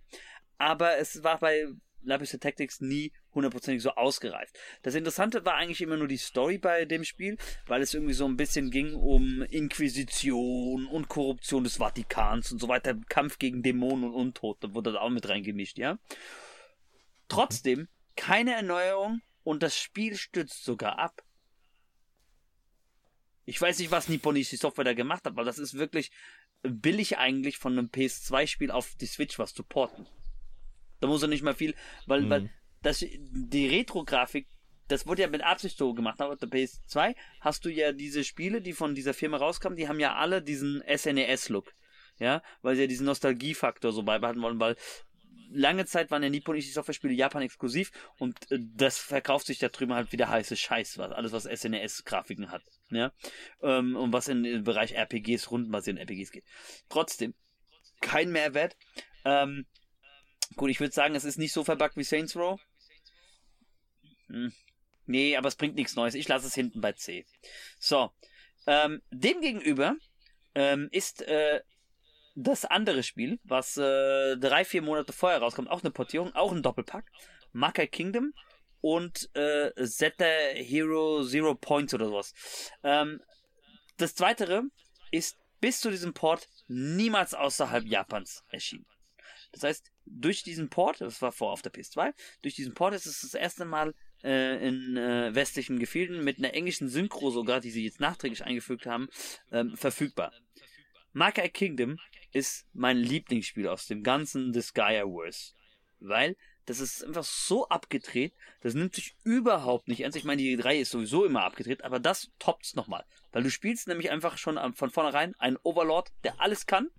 Aber es war bei Lapis Tactics nie hundertprozentig so ausgereift. Das Interessante war eigentlich immer nur die Story bei dem Spiel, weil es irgendwie so ein bisschen ging um Inquisition und Korruption des Vatikans und so weiter, Kampf gegen Dämonen und Untote, wurde da auch mit reingemischt, ja. Trotzdem keine Erneuerung und das Spiel stürzt sogar ab. Ich weiß nicht, was Nipponishi Software da gemacht hat, aber das ist wirklich billig eigentlich von einem PS2-Spiel auf die Switch was zu porten. Da muss er nicht mal viel, weil, mhm. weil das, die Retro-Grafik, das wurde ja mit Absicht so gemacht. Aber auf der PS2 hast du ja diese Spiele, die von dieser Firma rauskamen, die haben ja alle diesen SNES-Look. Ja, weil sie ja diesen Nostalgiefaktor so beibehalten wollen, weil lange Zeit waren ja Nippon Ichi Software-Spiele Japan exklusiv und äh, das verkauft sich da drüben halt wieder heiße Scheiß, was alles was SNES-Grafiken hat, ja, ähm, und was in, im Bereich RPGs, rundenbasierten RPGs geht. Trotzdem, kein Mehrwert. Ähm, Gut, ich würde sagen, es ist nicht so verbuggt wie Saints Row. Hm. Nee, aber es bringt nichts Neues. Ich lasse es hinten bei C. So. Ähm, demgegenüber ähm, ist äh, das andere Spiel, was äh, drei, vier Monate vorher rauskommt, auch eine Portierung, auch ein Doppelpack. Makai Kingdom und äh, Zeta Hero Zero Points oder sowas. Ähm, das zweite ist bis zu diesem Port niemals außerhalb Japans erschienen. Das heißt, durch diesen Port, das war vor auf der PS2, durch diesen Port ist es das erste Mal äh, in äh, westlichen Gefilden mit einer englischen Synchro sogar, die sie jetzt nachträglich eingefügt haben, ähm, verfügbar. Makai Kingdom ist mein Lieblingsspiel aus dem ganzen Disgaea-Verse, weil das ist einfach so abgedreht, das nimmt sich überhaupt nicht ernst. Ich meine, die Reihe ist sowieso immer abgedreht, aber das toppt's nochmal. Weil du spielst nämlich einfach schon von vornherein einen Overlord, der alles kann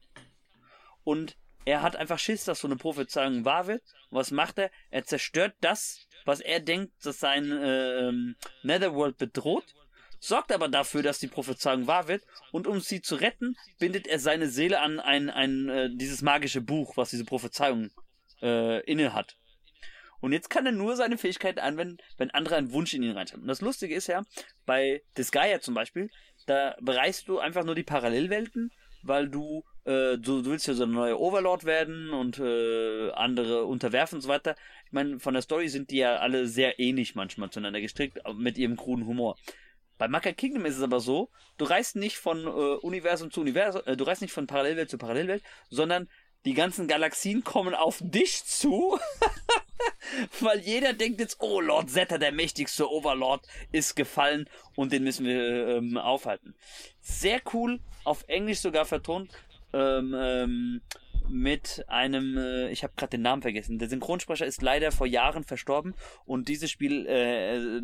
und er hat einfach Schiss, dass so eine Prophezeiung wahr wird. Und was macht er? Er zerstört das, was er denkt, dass sein äh, Netherworld bedroht, sorgt aber dafür, dass die Prophezeiung wahr wird. Und um sie zu retten, bindet er seine Seele an ein, ein äh, dieses magische Buch, was diese Prophezeiung äh, inne hat. Und jetzt kann er nur seine Fähigkeiten anwenden, wenn andere einen Wunsch in ihn reinschreiben. Und das Lustige ist ja, bei Disgaea zum Beispiel, da bereist du einfach nur die Parallelwelten, weil du äh, du, du, willst ja so ein neuer Overlord werden und äh, andere unterwerfen und so weiter. Ich meine, von der Story sind die ja alle sehr ähnlich manchmal zueinander gestrickt, mit ihrem kruden Humor. Bei Maka Kingdom ist es aber so, du reist nicht von äh, Universum zu Universum, äh, du reist nicht von Parallelwelt zu Parallelwelt, sondern die ganzen Galaxien kommen auf dich zu, [LAUGHS] weil jeder denkt jetzt, oh, Lord Zeta, der mächtigste Overlord, ist gefallen und den müssen wir ähm, aufhalten. Sehr cool, auf Englisch sogar vertont ähm, ähm, mit einem, äh, ich habe gerade den Namen vergessen. Der Synchronsprecher ist leider vor Jahren verstorben und dieses Spiel, äh, äh,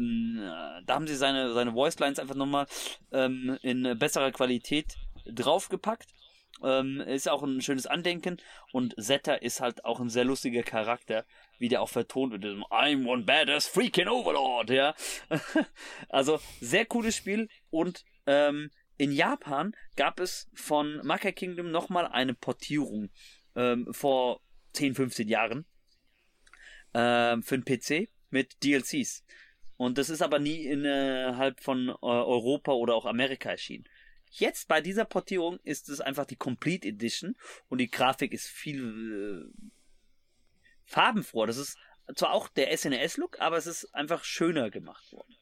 da haben sie seine seine Voice Lines einfach nochmal ähm, in besserer Qualität draufgepackt. Ähm, ist auch ein schönes Andenken und Zeta ist halt auch ein sehr lustiger Charakter, wie der auch vertont wird. I'm one badass freaking Overlord, ja. [LAUGHS] also sehr cooles Spiel und ähm, in Japan gab es von Makai Kingdom nochmal eine Portierung ähm, vor 10, 15 Jahren ähm, für den PC mit DLCs. Und das ist aber nie innerhalb von äh, Europa oder auch Amerika erschienen. Jetzt bei dieser Portierung ist es einfach die Complete Edition und die Grafik ist viel äh, farbenfroher. Das ist zwar auch der SNES-Look, aber es ist einfach schöner gemacht worden.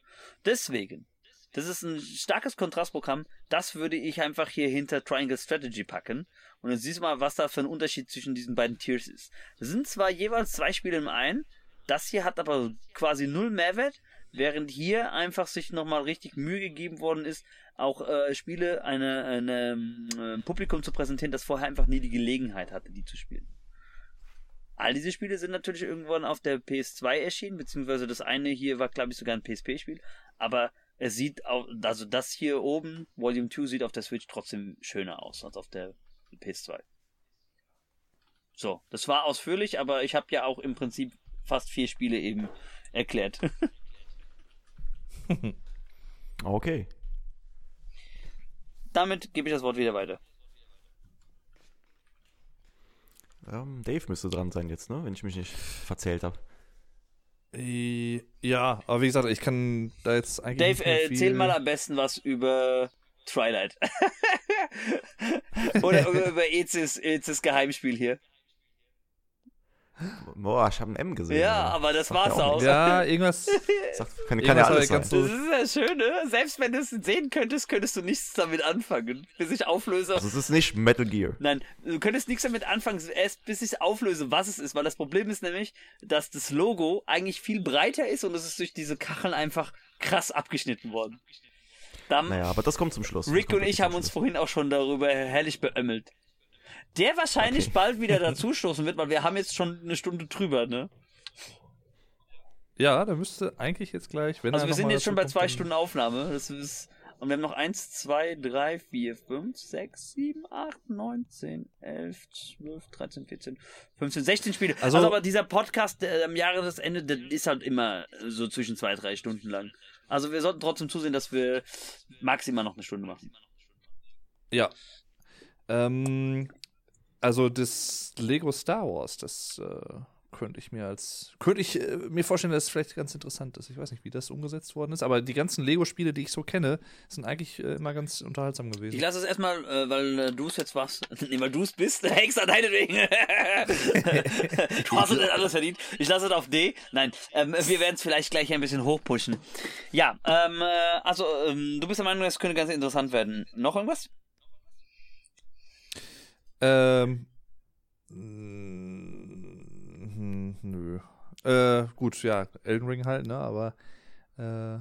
Deswegen das ist ein starkes Kontrastprogramm. Das würde ich einfach hier hinter Triangle Strategy packen. Und dann siehst du mal, was da für ein Unterschied zwischen diesen beiden Tiers ist. Das sind zwar jeweils zwei Spiele im einen. Das hier hat aber quasi null Mehrwert. Während hier einfach sich nochmal richtig Mühe gegeben worden ist, auch äh, Spiele eine, eine äh, Publikum zu präsentieren, das vorher einfach nie die Gelegenheit hatte, die zu spielen. All diese Spiele sind natürlich irgendwann auf der PS2 erschienen, beziehungsweise das eine hier war, glaube ich, sogar ein PSP-Spiel. Aber es sieht auch, also das hier oben, Volume 2, sieht auf der Switch trotzdem schöner aus als auf der PS2. So, das war ausführlich, aber ich habe ja auch im Prinzip fast vier Spiele eben erklärt. [LAUGHS] okay. Damit gebe ich das Wort wieder weiter. Ähm, Dave müsste dran sein jetzt, ne? Wenn ich mich nicht verzählt habe. Ja, aber wie gesagt, ich kann da jetzt eigentlich. Dave, äh, erzähl mal am besten was über Twilight. [LAUGHS] oder über, Ezes, Ezes Geheimspiel hier. Boah, ich habe ein M gesehen. Ja, aber das mir war's auch. Ja, irgendwas. [LAUGHS] Sagt, kann, kann ja Irgendwas alles sein. so- Das ist ja schön, ne? Selbst wenn du es sehen könntest, könntest du nichts damit anfangen. Bis ich auflöse. Also es ist nicht Metal Gear. Nein, du könntest nichts damit anfangen, erst bis ich auflöse, was es ist. Weil das Problem ist nämlich, dass das Logo eigentlich viel breiter ist und es ist durch diese Kacheln einfach krass abgeschnitten worden. Da, Naja, aber das kommt zum Schluss. Das Rick und ich haben uns vorhin auch schon darüber herrlich beömmelt. Der wahrscheinlich Okay. bald wieder [LAUGHS] dazustoßen wird, weil wir haben jetzt schon eine Stunde drüber, ne? Ja, da müsste eigentlich jetzt gleich, wenn Also wir sind jetzt schon bei zwei Stunden Aufnahme. Das ist, und wir haben noch eins, zwei, drei, vier, fünf, sechs, sieben, acht, neun, zehn, elf, zwölf, dreizehn, vierzehn, fünfzehn, sechzehn Spiele. Also, Also- aber dieser Podcast der, am Jahresende, der ist halt immer so zwischen zwei, drei Stunden lang. Also wir sollten trotzdem zusehen, dass wir maximal noch eine Stunde machen. Ja. Ähm, also das Lego Star Wars, das äh, könnte ich mir als könnte ich äh, mir vorstellen, dass es vielleicht ganz interessant ist. Ich weiß nicht, wie das umgesetzt worden ist, aber die ganzen Lego-Spiele, die ich so kenne, sind eigentlich äh, immer ganz unterhaltsam gewesen. Ich lasse es erstmal, äh, weil äh, du es jetzt warst. [LAUGHS] Nee, weil du es bist. [LAUGHS] Hexer, deinetwegen. [LAUGHS] du hast es nicht alles verdient. Ich lasse es auf D. Nein, ähm, wir werden es vielleicht gleich ein bisschen hochpushen. Ja, ähm, äh, also, ähm, du bist der Meinung, das könnte ganz interessant werden. Noch irgendwas? Ähm. mm, Nö. Äh, gut, ja, Elden Ring halt, ne, aber äh,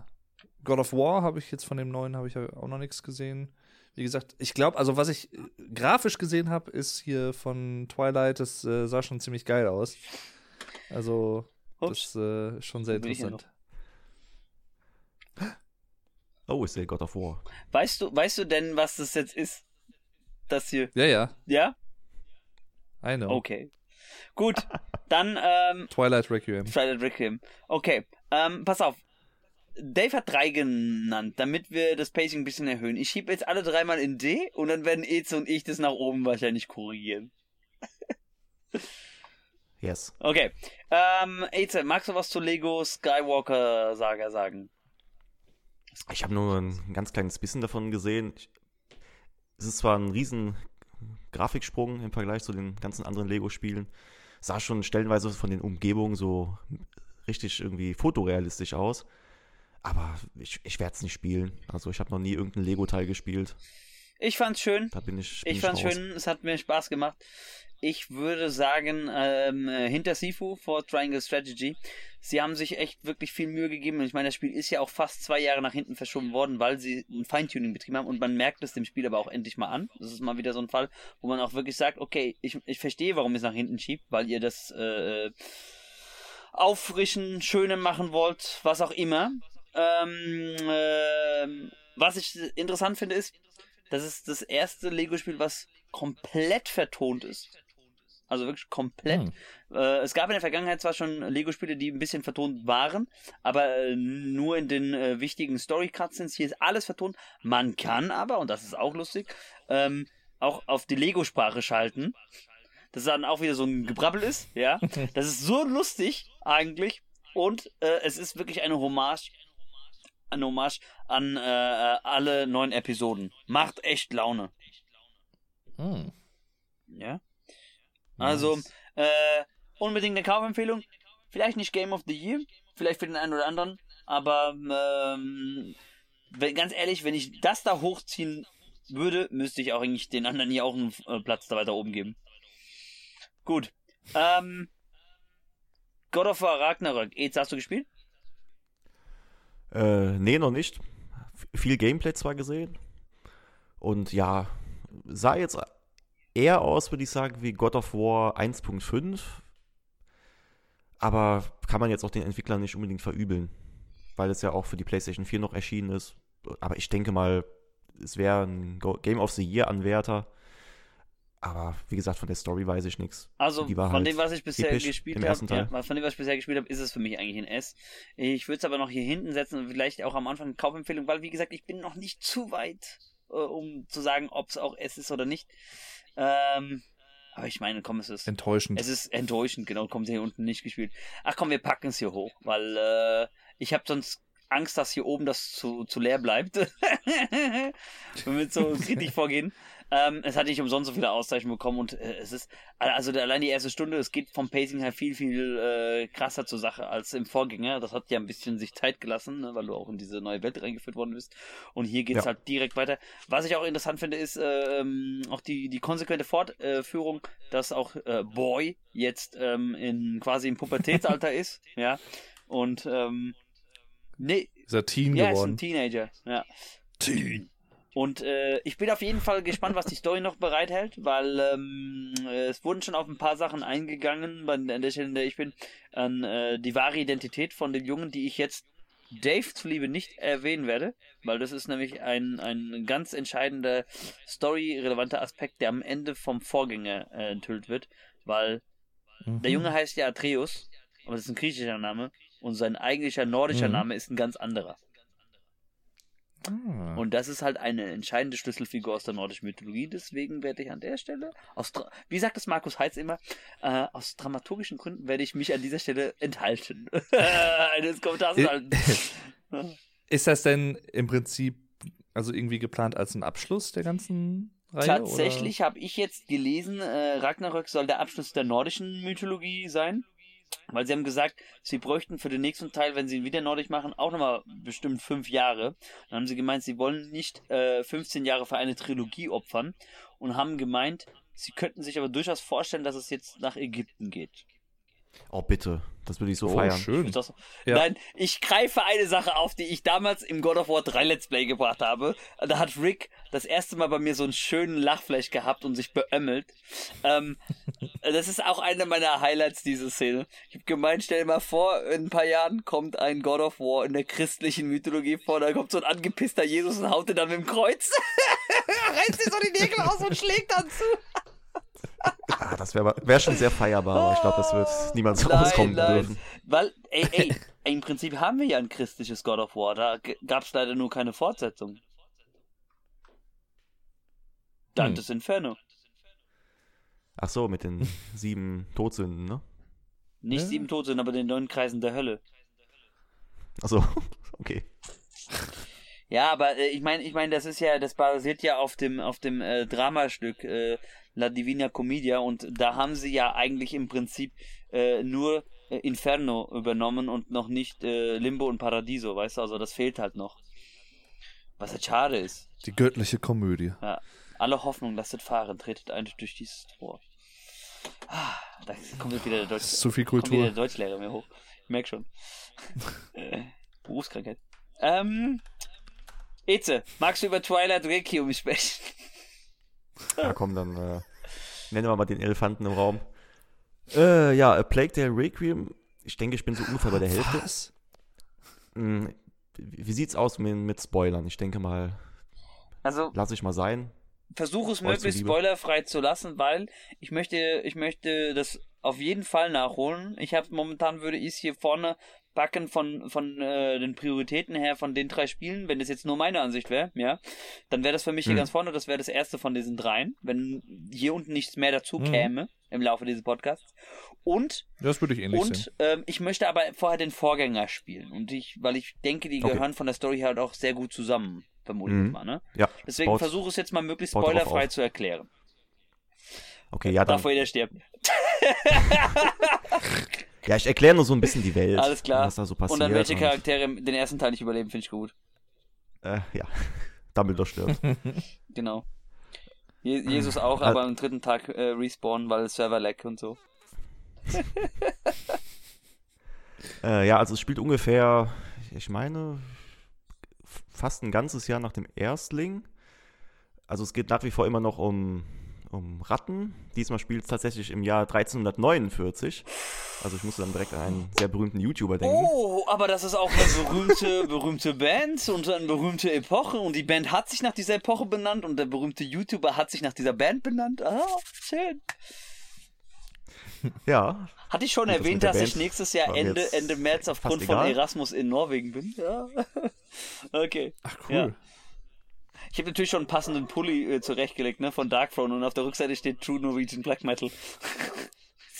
God of War habe ich jetzt von dem neuen habe ich ja auch noch nichts gesehen. Wie gesagt, ich glaube, also was ich äh, grafisch gesehen habe, ist hier von Twilight, das äh, sah schon ziemlich geil aus. Also, Ups. das äh, ist schon sehr interessant. Oh, ist der God of War. Weißt du, weißt du denn, was das jetzt ist? Das hier. Ja, ja, Ja? I know. Okay. Gut, [LAUGHS] dann, ähm, Twilight Requiem. Twilight Requiem. Okay, ähm, pass auf. Dave hat drei genannt, damit wir das Pacing ein bisschen erhöhen. Ich schiebe jetzt alle dreimal in D und dann werden Eze und ich das nach oben wahrscheinlich korrigieren. [LAUGHS] Yes. Okay. Ähm, Eze, magst du was zu Lego Skywalker Saga sagen? Ich habe nur ein ganz kleines bisschen davon gesehen. Ich, es ist zwar ein riesen Grafiksprung im Vergleich zu den ganzen anderen Lego-Spielen. Sah schon stellenweise von den Umgebungen so richtig irgendwie fotorealistisch aus. Aber ich, ich werde es nicht spielen. Also ich habe noch nie irgendein Lego-Teil gespielt. Ich fand's schön. Da bin ich. Bin Ich ich fand's raus. schön. Es hat mir Spaß gemacht. Ich würde sagen, ähm, äh, hinter Sifu vor Triangle Strategy. Sie haben sich echt wirklich viel Mühe gegeben. Und ich meine, das Spiel ist ja auch fast zwei Jahre nach hinten verschoben worden, weil sie ein Feintuning betrieben haben. Und man merkt es dem Spiel aber auch endlich mal an. Das ist mal wieder so ein Fall, wo man auch wirklich sagt, okay, ich, ich verstehe, warum ihr es nach hinten schiebt, weil ihr das äh, auffrischen, schöne machen wollt, was auch immer. Ähm, ähm, was ich interessant finde, ist, das ist das erste Lego-Spiel, was komplett vertont ist. Also wirklich komplett. Hm. Äh, es gab in der Vergangenheit zwar schon Lego-Spiele, die ein bisschen vertont waren, aber äh, nur in den äh, wichtigen Story-Cutscenes. Hier ist alles vertont. Man kann aber, und das ist auch lustig, ähm, auch auf die Lego-Sprache schalten. Das dann auch wieder so ein Gebrabbel ist, ja. [LAUGHS] Das ist so lustig eigentlich. Und äh, es ist wirklich eine Hommage, eine Hommage an äh, alle neun Episoden. Macht echt Laune. Hm. Ja. Also, Nice. äh, unbedingt eine Kaufempfehlung. Vielleicht nicht Game of the Year, vielleicht für den einen oder anderen, aber ähm, wenn, ganz ehrlich, wenn ich das da hochziehen würde, müsste ich auch eigentlich den anderen hier auch einen äh, Platz da weiter oben geben. Gut. Ähm, God of War Ragnarök. Jetzt hast du gespielt? Äh, nee, noch nicht. F viel Gameplay zwar gesehen. Und ja, sah jetzt eher aus, würde ich sagen, wie God of War 1.5. Aber kann man jetzt auch den Entwicklern nicht unbedingt verübeln. Weil es ja auch für die PlayStation 4 noch erschienen ist. Aber ich denke mal, es wäre ein Game of the Year Anwärter. Aber wie gesagt, von der Story weiß ich nichts. Also von halt dem, was ich bisher gespielt habe, ja, von dem, was ich bisher gespielt habe, ist es für mich eigentlich ein S. Ich würde es aber noch hier hinten setzen und vielleicht auch am Anfang eine Kaufempfehlung, weil wie gesagt, ich bin noch nicht zu weit, äh, um zu sagen, ob es auch S ist oder nicht. Ähm, aber ich meine, komm, es ist Enttäuschend. es ist enttäuschend, genau, kommt hier unten nicht gespielt. Ach komm, wir packen es hier hoch, weil äh, ich habe sonst Angst, dass hier oben das zu, zu leer bleibt. [LAUGHS] Wenn wir so kritisch vorgehen. Ähm, es hat nicht umsonst so viele Auszeichnungen bekommen und äh, es ist, also allein die erste Stunde, es geht vom Pacing her viel, viel äh, krasser zur Sache als im Vorgänger. Das hat ja ein bisschen sich Zeit gelassen, ne, weil du auch in diese neue Welt reingeführt worden bist. Und hier geht's Ja. halt direkt weiter. Was ich auch interessant finde, ist ähm, auch die, die konsequente Fortführung, dass auch äh, Boy jetzt ähm, in quasi im Pubertätsalter [LAUGHS] ist, ja. Und ähm, nee, Ist er Teen ja, ist geworden? ein Teenager, ja. Teen. Und äh, ich bin auf jeden Fall gespannt, was die Story noch bereithält, weil ähm, äh, es wurden schon auf ein paar Sachen eingegangen, bei, an der Stelle, in der ich bin, an äh, die wahre Identität von dem Jungen, die ich jetzt Dave zuliebe nicht erwähnen werde, weil das ist nämlich ein, ein ganz entscheidender story-relevanter Aspekt, der am Ende vom Vorgänger äh, enthüllt wird, weil Mhm. der Junge heißt ja Atreus, aber das ist ein griechischer Name und sein eigentlicher nordischer Mhm. Name ist ein ganz anderer. Ah. Und das ist halt eine entscheidende Schlüsselfigur aus der nordischen Mythologie. Deswegen werde ich an der Stelle, aus, wie sagt es Markus Heitz immer, äh, aus dramaturgischen Gründen werde ich mich an dieser Stelle enthalten. [LAUGHS] Eines Kommentars. [LAUGHS] Ist das denn im Prinzip also irgendwie geplant als ein Abschluss der ganzen Reihe? Tatsächlich habe ich jetzt gelesen, äh, Ragnarök soll der Abschluss der nordischen Mythologie sein. Weil sie haben gesagt, sie bräuchten für den nächsten Teil, wenn sie ihn wieder nordisch machen, auch nochmal bestimmt fünf Jahre. Dann haben sie gemeint, sie wollen nicht äh, 15 Jahre für eine Trilogie opfern und haben gemeint, sie könnten sich aber durchaus vorstellen, dass es jetzt nach Ägypten geht. Oh, bitte. Das würde ich so Oder? feiern. Oh, schön. Ist das? Ja. Nein, ich greife eine Sache auf, die ich damals im God of War 3 Let's Play gebracht habe. Da hat Rick das erste Mal bei mir so einen schönen Lachfleisch gehabt und sich beömmelt. Ähm, [LAUGHS] das ist auch eine meiner Highlights, diese Szene. Ich habe gemeint, stell dir mal vor, in ein paar Jahren kommt ein God of War in der christlichen Mythologie vor, da kommt so ein angepisster Jesus und haut ihn dann mit dem Kreuz. [LAUGHS] Reißt sich so die Nägel aus und schlägt dann zu. [LAUGHS] Ah, das wäre wär schon sehr feierbar, aber ich glaube, das wird niemals rauskommen dürfen. Weil, ey, ey, [LAUGHS] im Prinzip haben wir ja ein christliches God of War. Da gab es leider nur keine Fortsetzung. Dantes Inferno. Ach so, mit den [LAUGHS] sieben Todsünden, ne? Nicht Ja. sieben Todsünden, aber den neun Kreisen der Hölle. Ach so, [LAUGHS] okay. Ja, aber äh, ich meine, ich meine, das ist ja, das basiert ja auf dem, auf dem äh, Dramastück äh, La Divina Commedia und da haben sie ja eigentlich im Prinzip äh, nur äh, Inferno übernommen und noch nicht äh, Limbo und Paradiso, weißt du? Also das fehlt halt noch. Was halt schade ist. Die göttliche Komödie. Ja. Alle Hoffnung lasset fahren, tretet ein durch dieses Tor. Ah, da kommt jetzt wieder der Deutsch. Das ist zu viel Kommt wieder Kultur. der Deutschlehrer mir hoch. Ich merk schon. [LAUGHS] äh, Berufskrankheit. Ähm, Eze, magst du über Twilight Requiem sprechen? Ja, [LAUGHS] komm, dann äh, nennen wir mal den Elefanten im Raum. Äh, ja, A Plague Tale Requiem. Ich denke, ich bin so ungefähr bei der Hälfte. Was? Hm, wie, sieht's aus mit, mit Spoilern? Ich denke mal, Also, lasse ich mal sein. versuche es möglichst zuliebe. spoilerfrei zu lassen, weil ich möchte, ich möchte das auf jeden Fall nachholen. Ich habe momentan würde ich es hier vorne packen von von äh, den Prioritäten her von den drei Spielen. Wenn das jetzt nur meine Ansicht wäre, ja, dann wäre das für mich hier Hm. ganz vorne. Das wäre das erste von diesen dreien, wenn hier unten nichts mehr dazu Mhm. käme im Laufe dieses Podcasts. Und Das würde ich ähnlich sehen. und ähm, ich möchte aber vorher den Vorgänger spielen und ich, weil ich denke, die Okay. gehören von der Story halt auch sehr gut zusammen, vermute ich Mhm. mal, ne? Ja, Deswegen versuche es jetzt mal möglichst spoilerfrei zu erklären. Okay, ja, dann. Davor jeder stirbt. [LAUGHS] Ja, ich erkläre nur so ein bisschen die Welt. Alles klar. Was da so passiert. und dann welche Charaktere den ersten Teil nicht überleben, finde ich gut. Äh, ja, [LAUGHS] Dumbledore stirbt. [LAUGHS] Genau. Je Jesus auch, aber am dritten Tag äh, respawnen, weil Server-Lag und so. [LAUGHS] äh, ja, also es spielt ungefähr, ich meine, fast ein ganzes Jahr nach dem Erstling. Also es geht nach wie vor immer noch um, um Ratten. Diesmal spielt es tatsächlich im Jahr 1349. Also ich musste dann direkt an einen sehr berühmten YouTuber denken. Oh, aber das ist auch eine berühmte, [LAUGHS] berühmte Band und eine berühmte Epoche und die Band hat sich nach dieser Epoche benannt und der berühmte YouTuber hat sich nach dieser Band benannt. Ah, schön. Ja, Hatte ich schon das erwähnt, der dass ich nächstes Jahr Ende, Ende März aufgrund von. Erasmus in Norwegen bin? Ja. [LAUGHS] Okay. Ach, cool. Ja. Ich habe natürlich schon einen passenden Pulli äh, zurechtgelegt, ne, von Darkthrone und auf der Rückseite steht True Norwegian Black Metal. [LAUGHS]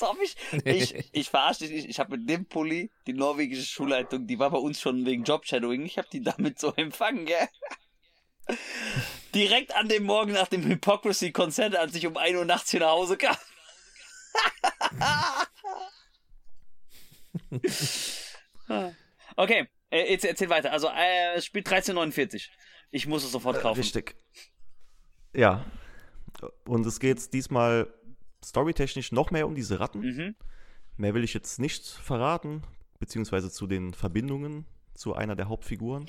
Ob ich, ich, [LAUGHS] ich verarsche dich nicht, ich habe mit dem Pulli die norwegische Schulleitung, die war bei uns schon wegen Jobshadowing, ich habe die damit so empfangen, gell? [LAUGHS] Direkt an dem Morgen nach dem Hypocrisy-Konzert, als ich um 1 Uhr nachts hier nach Hause kam. okay, äh, jetzt erzähl weiter. Also, äh, spielt 1349. Ich muss es sofort kaufen. Richtig. Ja. Und es geht diesmal storytechnisch noch mehr um diese Ratten. Mhm. Mehr will ich jetzt nicht verraten, beziehungsweise zu den Verbindungen zu einer der Hauptfiguren.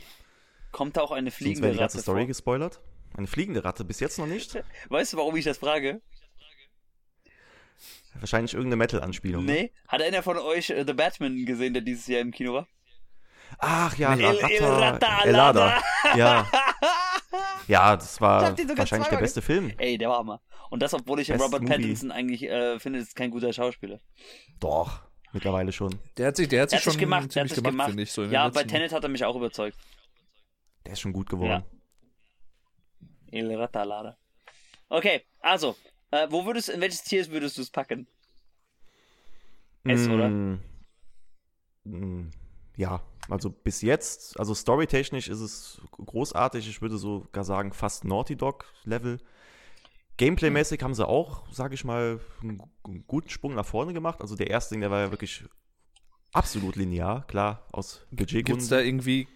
Kommt da auch eine fliegende wäre die ganze Ratte Story vor? gespoilert. Eine fliegende Ratte bis jetzt noch nicht. [LAUGHS] Weißt du, warum ich das frage? Wahrscheinlich irgendeine Metal-Anspielung. ne? Nee. Hat einer von euch äh, The Batman gesehen, der dieses Jahr im Kino war? Ach ja, El- La El Ratta, Ratta Elada. Ja. [LAUGHS] Ja, das war wahrscheinlich der beste Film. Ey, der war Hammer. Und das, obwohl ich ja Best Robert Movie. Pattinson eigentlich äh, finde, ist kein guter Schauspieler. Doch, mittlerweile schon. Der hat sich, der hat sich schon sich gemacht, der hat ziemlich sich gemacht, gemacht. finde ich. So ja, bei Tenet hat er mich auch überzeugt. Der ist schon gut geworden. El Ratalada. Okay, also, äh, wo würdest, in welches Tier würdest du es packen? S, oder? Mm, mm, Ja, also bis jetzt, also storytechnisch ist es großartig. Ich würde sogar sagen, fast Naughty Dog-Level. Gameplay-mäßig haben sie auch, sage ich mal, einen gu- einen guten Sprung nach vorne gemacht. Also der erste Ding, der war ja wirklich absolut linear, klar, aus Budgetgründen. Gibt es da irgendwie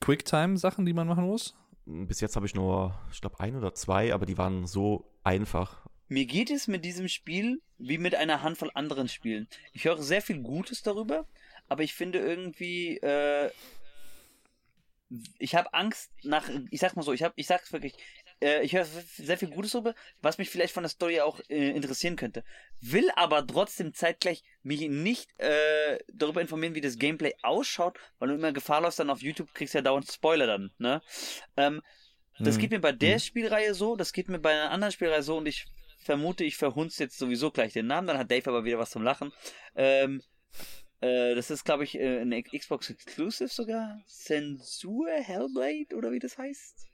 Quicktime-Sachen, die man machen muss? Bis jetzt habe ich nur, ich glaube, ein oder zwei, aber die waren so einfach. Mir geht es mit diesem Spiel wie mit einer Handvoll anderen Spielen. Ich höre sehr viel Gutes darüber, aber ich finde irgendwie, äh, ich habe Angst nach, ich sag mal so, ich habe, ich sag's wirklich, äh, ich höre sehr viel Gutes darüber, was mich vielleicht von der Story auch äh, interessieren könnte. Will aber trotzdem zeitgleich mich nicht äh, darüber informieren, wie das Gameplay ausschaut, weil du immer Gefahr läufst, dann auf YouTube kriegst du ja dauernd Spoiler dann, ne? Ähm, das Hm. geht mir bei der Spielreihe so, das geht mir bei einer anderen Spielreihe so und ich vermute, ich verhunze jetzt sowieso gleich den Namen, dann hat Dave aber wieder was zum Lachen. Ähm, äh, das ist, glaube ich, äh, ein Xbox Exclusive sogar. Censur Hellblade oder wie das heißt.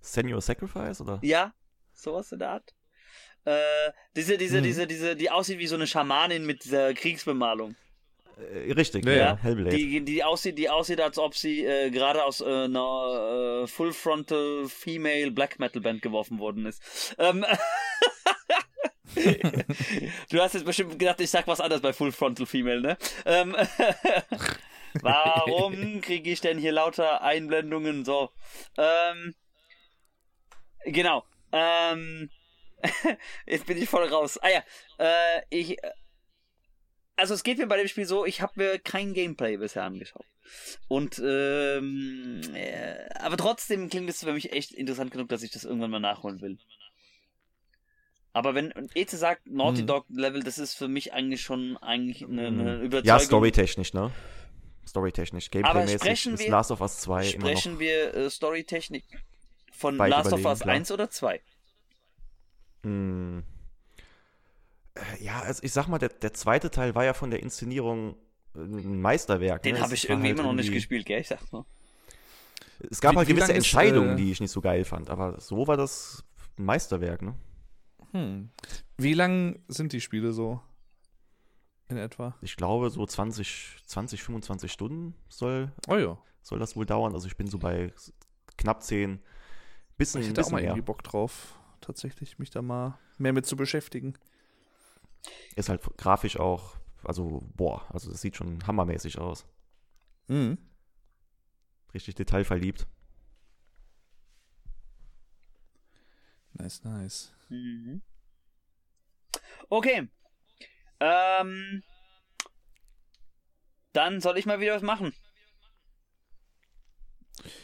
Senior Sacrifice oder? Ja, sowas in der Art. Äh, diese, diese, Hm. diese, diese, die aussieht wie so eine Schamanin mit dieser Kriegsbemalung. Äh, richtig, Ja, ja, ja. Hellblade. Die, die aussieht, die aussieht, als ob sie äh, gerade aus äh, einer äh, Full Frontal Female Black Metal Band geworfen worden ist. Ähm, [LAUGHS] du hast jetzt bestimmt gedacht, ich sag was anderes bei Full Frontal Female, ne? Ähm, [LAUGHS] warum kriege ich denn hier lauter Einblendungen? So. Ähm, genau. Ähm, [LAUGHS] jetzt bin ich voll raus. Ah ja, äh, ich also es geht mir bei dem Spiel so, ich habe mir kein Gameplay bisher angeschaut. Und ähm, äh, aber trotzdem klingt es für mich echt interessant genug, dass ich das irgendwann mal nachholen will. Aber wenn Eze sagt Naughty Hm. Dog Level, das ist für mich eigentlich schon eigentlich eine, eine Überzeugung. Ja, storytechnisch, ne? Storytechnisch. Gameplay-mäßig sprechen ist wir- Last of Us 2 immer noch. Sprechen wir äh, Storytechnik von Last of Us klar. 1 oder 2? Hm. Äh, Ja, also ich sag mal, der, der zweite Teil war ja von der Inszenierung äh, ein Meisterwerk. Den ne? habe ich irgendwie halt immer noch nicht gespielt, gell? Ich sag nur. Es gab Wie- halt gewisse lang ist, Entscheidungen, äh, die ich nicht so geil fand, aber so war das ein Meisterwerk, ne? Hm. Wie lang sind die Spiele so? In etwa? Ich glaube, so 20, 20 25 Stunden soll, Oh ja. soll das wohl dauern. Also ich bin so bei knapp 10, bisschen, Ich hätte auch bisschen mal mehr. irgendwie Bock drauf, tatsächlich mich da mal mehr mit zu beschäftigen. Ist halt grafisch auch, also boah, also das sieht schon hammermäßig aus. Mhm. Richtig detailverliebt. Nice, nice. Mhm. Okay. Ähm, dann soll ich mal wieder was machen.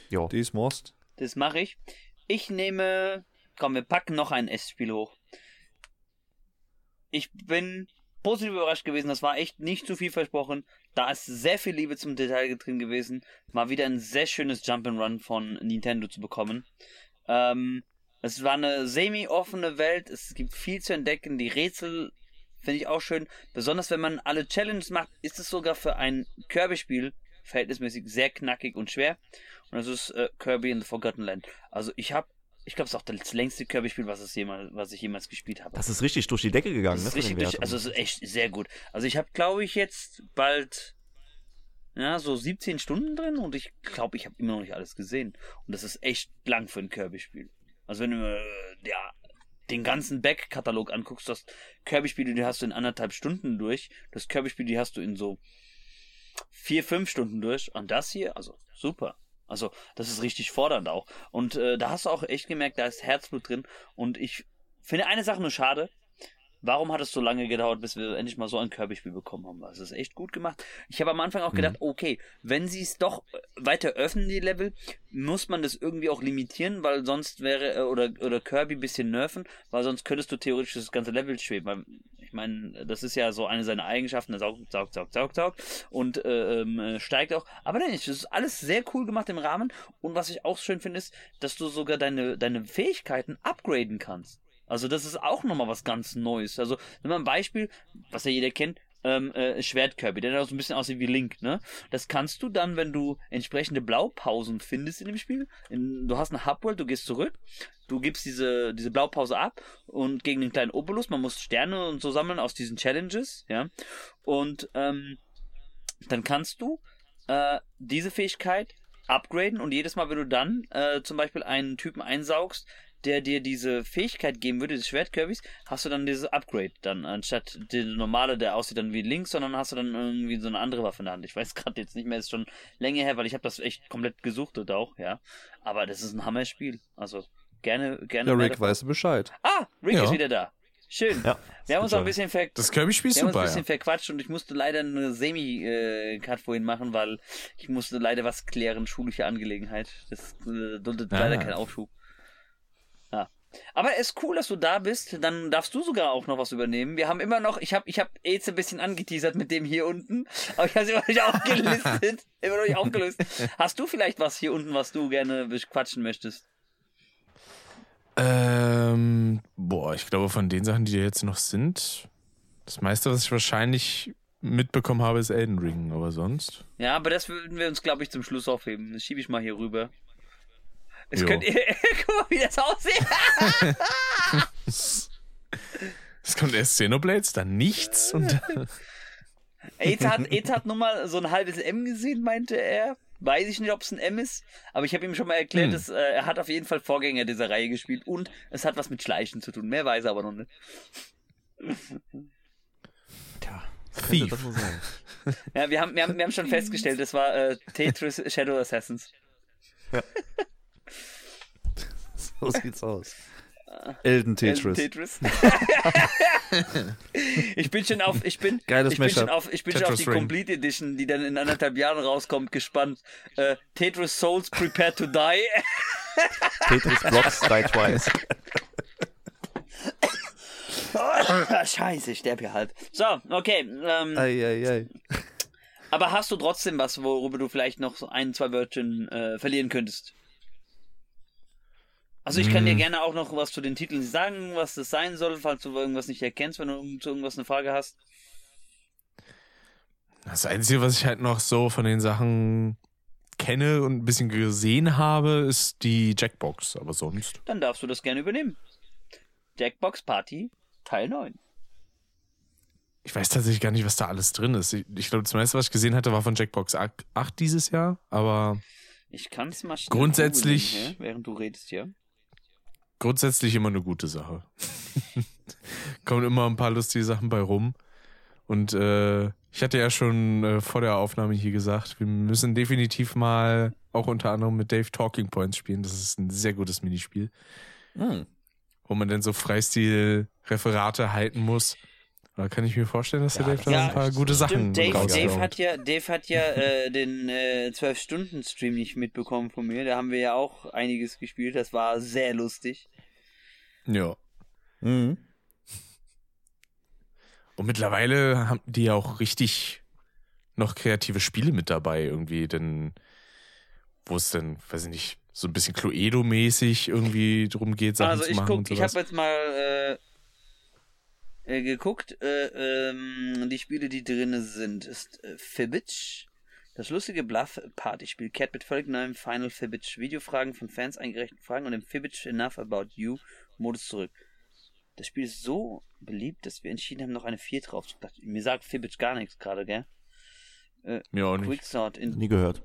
Jo. Dies Most. Das mache ich. Ich nehme. Komm, wir packen noch ein S-Spiel hoch. Ich bin positiv überrascht gewesen. Das war echt nicht zu viel versprochen. Da ist sehr viel Liebe zum Detail drin gewesen. Mal wieder ein sehr schönes Jump'n'Run von Nintendo zu bekommen. Ähm, es war eine semi-offene Welt. Es gibt viel zu entdecken. Die Rätsel finde ich auch schön. Besonders wenn man alle Challenges macht, ist es sogar für ein Kirby-Spiel verhältnismäßig sehr knackig und schwer. Und das ist äh, Kirby in the Forgotten Land. Also ich habe ich glaube, es ist auch das längste Kirby-Spiel, was, jemals, was ich jemals gespielt habe. Das ist richtig durch die Decke gegangen, Das ne? ist den richtig, durch, also es ist echt sehr gut. Also ich habe, glaube ich, jetzt bald ja, so 17 Stunden drin und ich glaube, ich habe immer noch nicht alles gesehen. Und das ist echt lang für ein Kirby-Spiel. Also wenn du äh, ja, den ganzen Back-Katalog anguckst, das Kirby-Spiele, die hast du in anderthalb Stunden durch. Das Kirby-Spiel, die hast du in so vier, fünf Stunden durch. Und das hier, also super. Also das ist richtig fordernd auch. Und äh, da hast du auch echt gemerkt, da ist Herzblut drin. Und ich finde eine Sache nur schade. Warum hat es so lange gedauert, bis wir endlich mal so ein Kirby-Spiel bekommen haben? Also, es ist echt gut gemacht. Ich habe am Anfang auch gedacht, okay, wenn sie es doch weiter öffnen, die Level, muss man das irgendwie auch limitieren, weil sonst wäre, äh, oder, oder Kirby ein bisschen nerven, weil sonst könntest du theoretisch das ganze Level schweben. Weil, ich meine, das ist ja so eine seiner Eigenschaften, er saugt, saugt, saugt, saugt, saugt und äh, ähm, äh, steigt auch. Aber nein, es ist alles sehr cool gemacht im Rahmen. Und was ich auch schön finde, ist, dass du sogar deine, deine Fähigkeiten upgraden kannst. Also das ist auch nochmal was ganz Neues. Also, nimm mal ein Beispiel, was ja jeder kennt, ähm, äh, Schwertkirby, der da so ein bisschen aussieht wie Link, ne? Das kannst du dann, wenn du entsprechende Blaupausen findest in dem Spiel, in, du hast eine Hubworld, du gehst zurück, du gibst diese, diese Blaupause ab und gegen den kleinen Obolus, man muss Sterne und so sammeln aus diesen Challenges, ja? Und ähm, dann kannst du äh, diese Fähigkeit upgraden und jedes Mal, wenn du dann äh, zum Beispiel einen Typen einsaugst, der dir diese Fähigkeit geben würde, des Schwertkirbys, hast du dann dieses Upgrade dann, anstatt der normale, der aussieht dann wie links, sondern hast du dann irgendwie so eine andere Waffe in der Hand. Ich weiß [LAUGHS] gerade jetzt nicht mehr, ist schon länger her, weil ich habe das echt komplett gesuchtet auch, ja. Aber das ist ein Hammer-Spiel. Also gerne, gerne. Der Rick weiß Bescheid. Ah, Rick Ja. ist wieder da. Schön. Ja, Wir haben uns auch ein bisschen ver Das Kirby-Spiel ist wir haben uns ein super, bisschen verquatscht und ich musste leider eine Semi-Cut vorhin machen, weil ich musste leider was klären, schulische Angelegenheit. Das äh, duldet Ah. leider keinen Aufschub. Aber es ist cool, dass du da bist. Dann darfst du sogar auch noch was übernehmen. Wir haben immer noch, ich habe ich hab Eze ein bisschen angeteasert mit dem hier unten, [LAUGHS] aber ich habe es immer noch nicht aufgelistet. [LAUGHS] immer noch nicht aufgelöst. Hast du vielleicht was hier unten, was du gerne quatschen möchtest? Ähm, boah, ich glaube, von den Sachen, die jetzt noch sind, das meiste, was ich wahrscheinlich mitbekommen habe, ist Elden Ring, aber sonst. Ja, aber das würden wir uns, glaube ich, zum Schluss aufheben. Das schiebe ich mal hier rüber. Es Jo. könnt ihr, [LAUGHS] guck mal, wie das aussieht. [LAUGHS] Es kommt erst Xenoblades, dann nichts und [LAUGHS] Aether hat, Aether hat nur mal so ein halbes M gesehen, meinte er. Weiß ich nicht, ob es ein M ist, aber ich habe ihm schon mal erklärt, Hm. dass, äh, er hat auf jeden Fall Vorgänger dieser Reihe gespielt und es hat was mit Schleichen zu tun. Mehr weiß er aber noch nicht. Tja, Thief. das wohl sein? Ja, wir haben, wir haben, wir haben schon festgestellt, das war äh, Tetris Shadow Assassins. [LAUGHS] So sieht's aus. [LAUGHS] Elden Tetris. Tetris. [LAUGHS] ich bin schon auf, ich bin, Geiles ich bin schon auf, ich bin schon auf die Ring. Complete Edition, die dann in anderthalb Jahren rauskommt, gespannt. Äh, Tetris Souls Prepare to Die. Tetris Blocks Die Twice. [COUGHS] Scheiße, ich sterbe hier halb. So, okay. Ähm, Eieiei. aber hast du trotzdem was, worüber du vielleicht noch so ein, zwei Wörtchen äh, verlieren könntest? Also ich kann dir Mm. gerne auch noch was zu den Titeln sagen, was das sein soll, falls du irgendwas nicht erkennst, wenn du zu irgendwas eine Frage hast. das Einzige, was ich halt noch so von den Sachen kenne und ein bisschen gesehen habe, ist die Jackbox, aber sonst. Dann darfst du das gerne übernehmen. Jackbox Party Teil 9. Ich weiß tatsächlich gar nicht, was da alles drin ist. Ich, ich glaube, das meiste, was ich gesehen hatte, war von Jackbox 8 dieses Jahr, aber Ich kann es mal schnell Grundsätzlich- googeln, während du redest hier. Grundsätzlich immer eine gute Sache. [LAUGHS] Kommen immer ein paar lustige Sachen bei rum. Und äh, ich hatte ja schon äh, vor der Aufnahme hier gesagt, wir müssen definitiv mal auch unter anderem mit Dave Talking Points spielen. Das ist ein sehr gutes Minispiel, Hm. wo man dann so Freistil-Referate halten muss. Da kann ich mir vorstellen, dass der Ja, Dave da ja, ein paar gute Sachen Dave. Dave hat ja, Dave hat ja äh, den äh, 12-Stunden-Stream nicht mitbekommen von mir. Da haben wir ja auch einiges gespielt. Das war sehr lustig. Ja. Mhm. Und mittlerweile haben die ja auch richtig noch kreative Spiele mit dabei irgendwie, denn wo es dann, weiß ich nicht, so ein bisschen Cluedo-mäßig irgendwie drum geht, Sachen also zu ich machen guck, und ich habe jetzt mal äh, äh, geguckt, äh, ähm, die Spiele, die drinne sind, ist äh, Fibbage, Das lustige Bluff-Partyspiel kehrt mit völlig neuem Final Fibbage Videofragen von Fans eingereichten Fragen und dem Fibbage Enough About You Modus zurück. Das Spiel ist so beliebt, dass wir entschieden haben, noch eine 4 drauf zu packen. Mir sagt Fibbage gar nichts gerade, gell? Mir auch nicht. Quicksort in Nie gehört.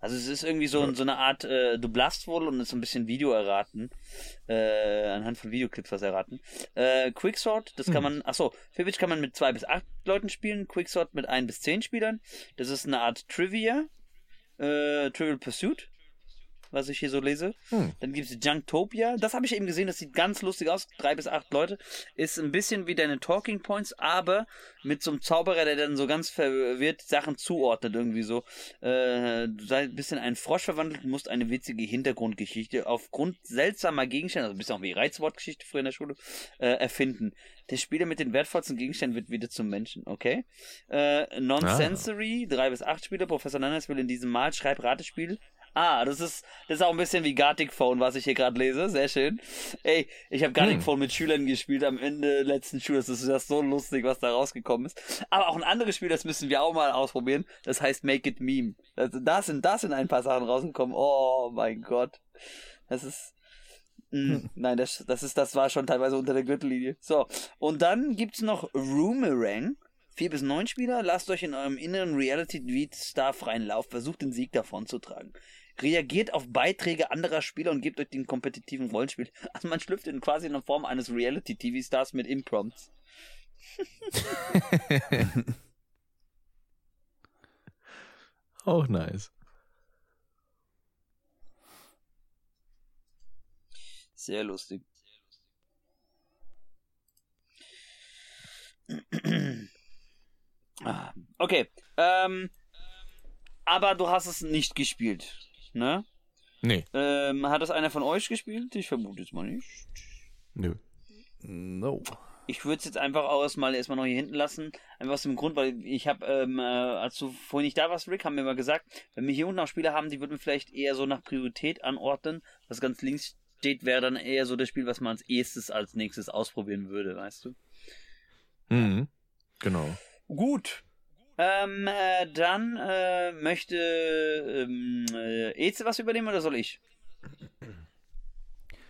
also es ist irgendwie so, so eine Art, äh, du blast wohl und ist so ein bisschen Video erraten. Äh, anhand von Videoclips was erraten. Äh, Quicksort, das kann man, achso, Fibbage kann man mit zwei bis acht Leuten spielen, Quicksort mit ein bis zehn Spielern. Das ist eine Art Trivia, äh, Trivial Pursuit, was ich hier so lese. Hm. Dann gibt es Junktopia, das habe ich eben gesehen, das sieht ganz lustig aus, drei bis acht Leute. Ist ein bisschen wie deine Talking Points, aber mit so einem Zauberer, der dann so ganz verwirrt Sachen zuordnet, irgendwie so. Äh, du sei ein bisschen ein Frosch verwandelt und musst eine witzige Hintergrundgeschichte aufgrund seltsamer Gegenstände, also ein bisschen auch wie Reizwortgeschichte früher in der Schule, äh, erfinden. Der Spieler mit den wertvollsten Gegenständen wird wieder zum Menschen, okay? Äh, Non-Sensory, drei bis acht Spieler, Professor Nannes will in diesem Mal-Schreib-Ratespiel Ah, das ist, das ist auch ein bisschen wie Gartic Phone, was ich hier gerade lese. Sehr schön. Ey, ich habe Gartic Hm. Phone mit Schülern gespielt am Ende letzten Schuljahres. Das ist ja so lustig, was da rausgekommen ist. Aber auch ein anderes Spiel, das müssen wir auch mal ausprobieren. Das heißt Make It Meme. Also da sind, da sind ein paar Sachen rausgekommen. Oh mein Gott. Das ist. Mm, Nein, das, das ist, das war schon teilweise unter der Gürtellinie. So. Und dann gibt's noch Roomerang. Vier bis neun Spieler, lasst euch in eurem inneren Reality-Star freien Lauf, versucht den Sieg davon zu tragen. Reagiert auf Beiträge anderer Spieler und gebt euch den kompetitiven Rollenspiel. [LAUGHS] Also man schlüpft in quasi in der Form eines Reality-TV-Stars mit Imprompts. [LAUGHS] Auch nice. Sehr lustig. [CLEARS THROAT] Ah, Okay. Ähm, aber du hast es nicht gespielt, ne? Nee. Ähm, hat es einer von euch gespielt? Ich vermute es mal nicht. Nö. No. Ich würde es jetzt einfach auch erstmal erstmal noch hier hinten lassen. Einfach aus dem Grund, weil ich habe, ähm, äh, als du vorhin nicht da warst, Rick, haben wir mal gesagt, wenn wir hier unten auch Spiele haben, die würden wir vielleicht eher so nach Priorität anordnen. Was ganz links steht, wäre dann eher so das Spiel, was man als erstes als nächstes ausprobieren würde, weißt du? Mhm. Genau. Gut. Ähm, äh, dann äh, möchte ähm, äh, Eze was übernehmen oder soll ich?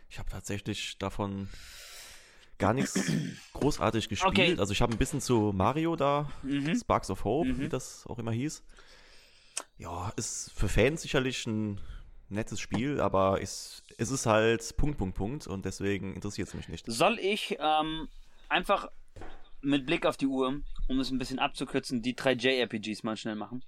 Ich habe tatsächlich davon gar nichts großartig gespielt. Okay. Also ich habe ein bisschen zu Mario da, Mhm. Sparks of Hope, Mhm. wie das auch immer hieß. Ja, ist für Fans sicherlich ein nettes Spiel, aber ist, es ist halt Punkt, Punkt, Punkt und deswegen interessiert es mich nicht. Soll ich ähm, einfach mit Blick auf die Uhr, um es ein bisschen abzukürzen, die drei JRPGs mal schnell machen?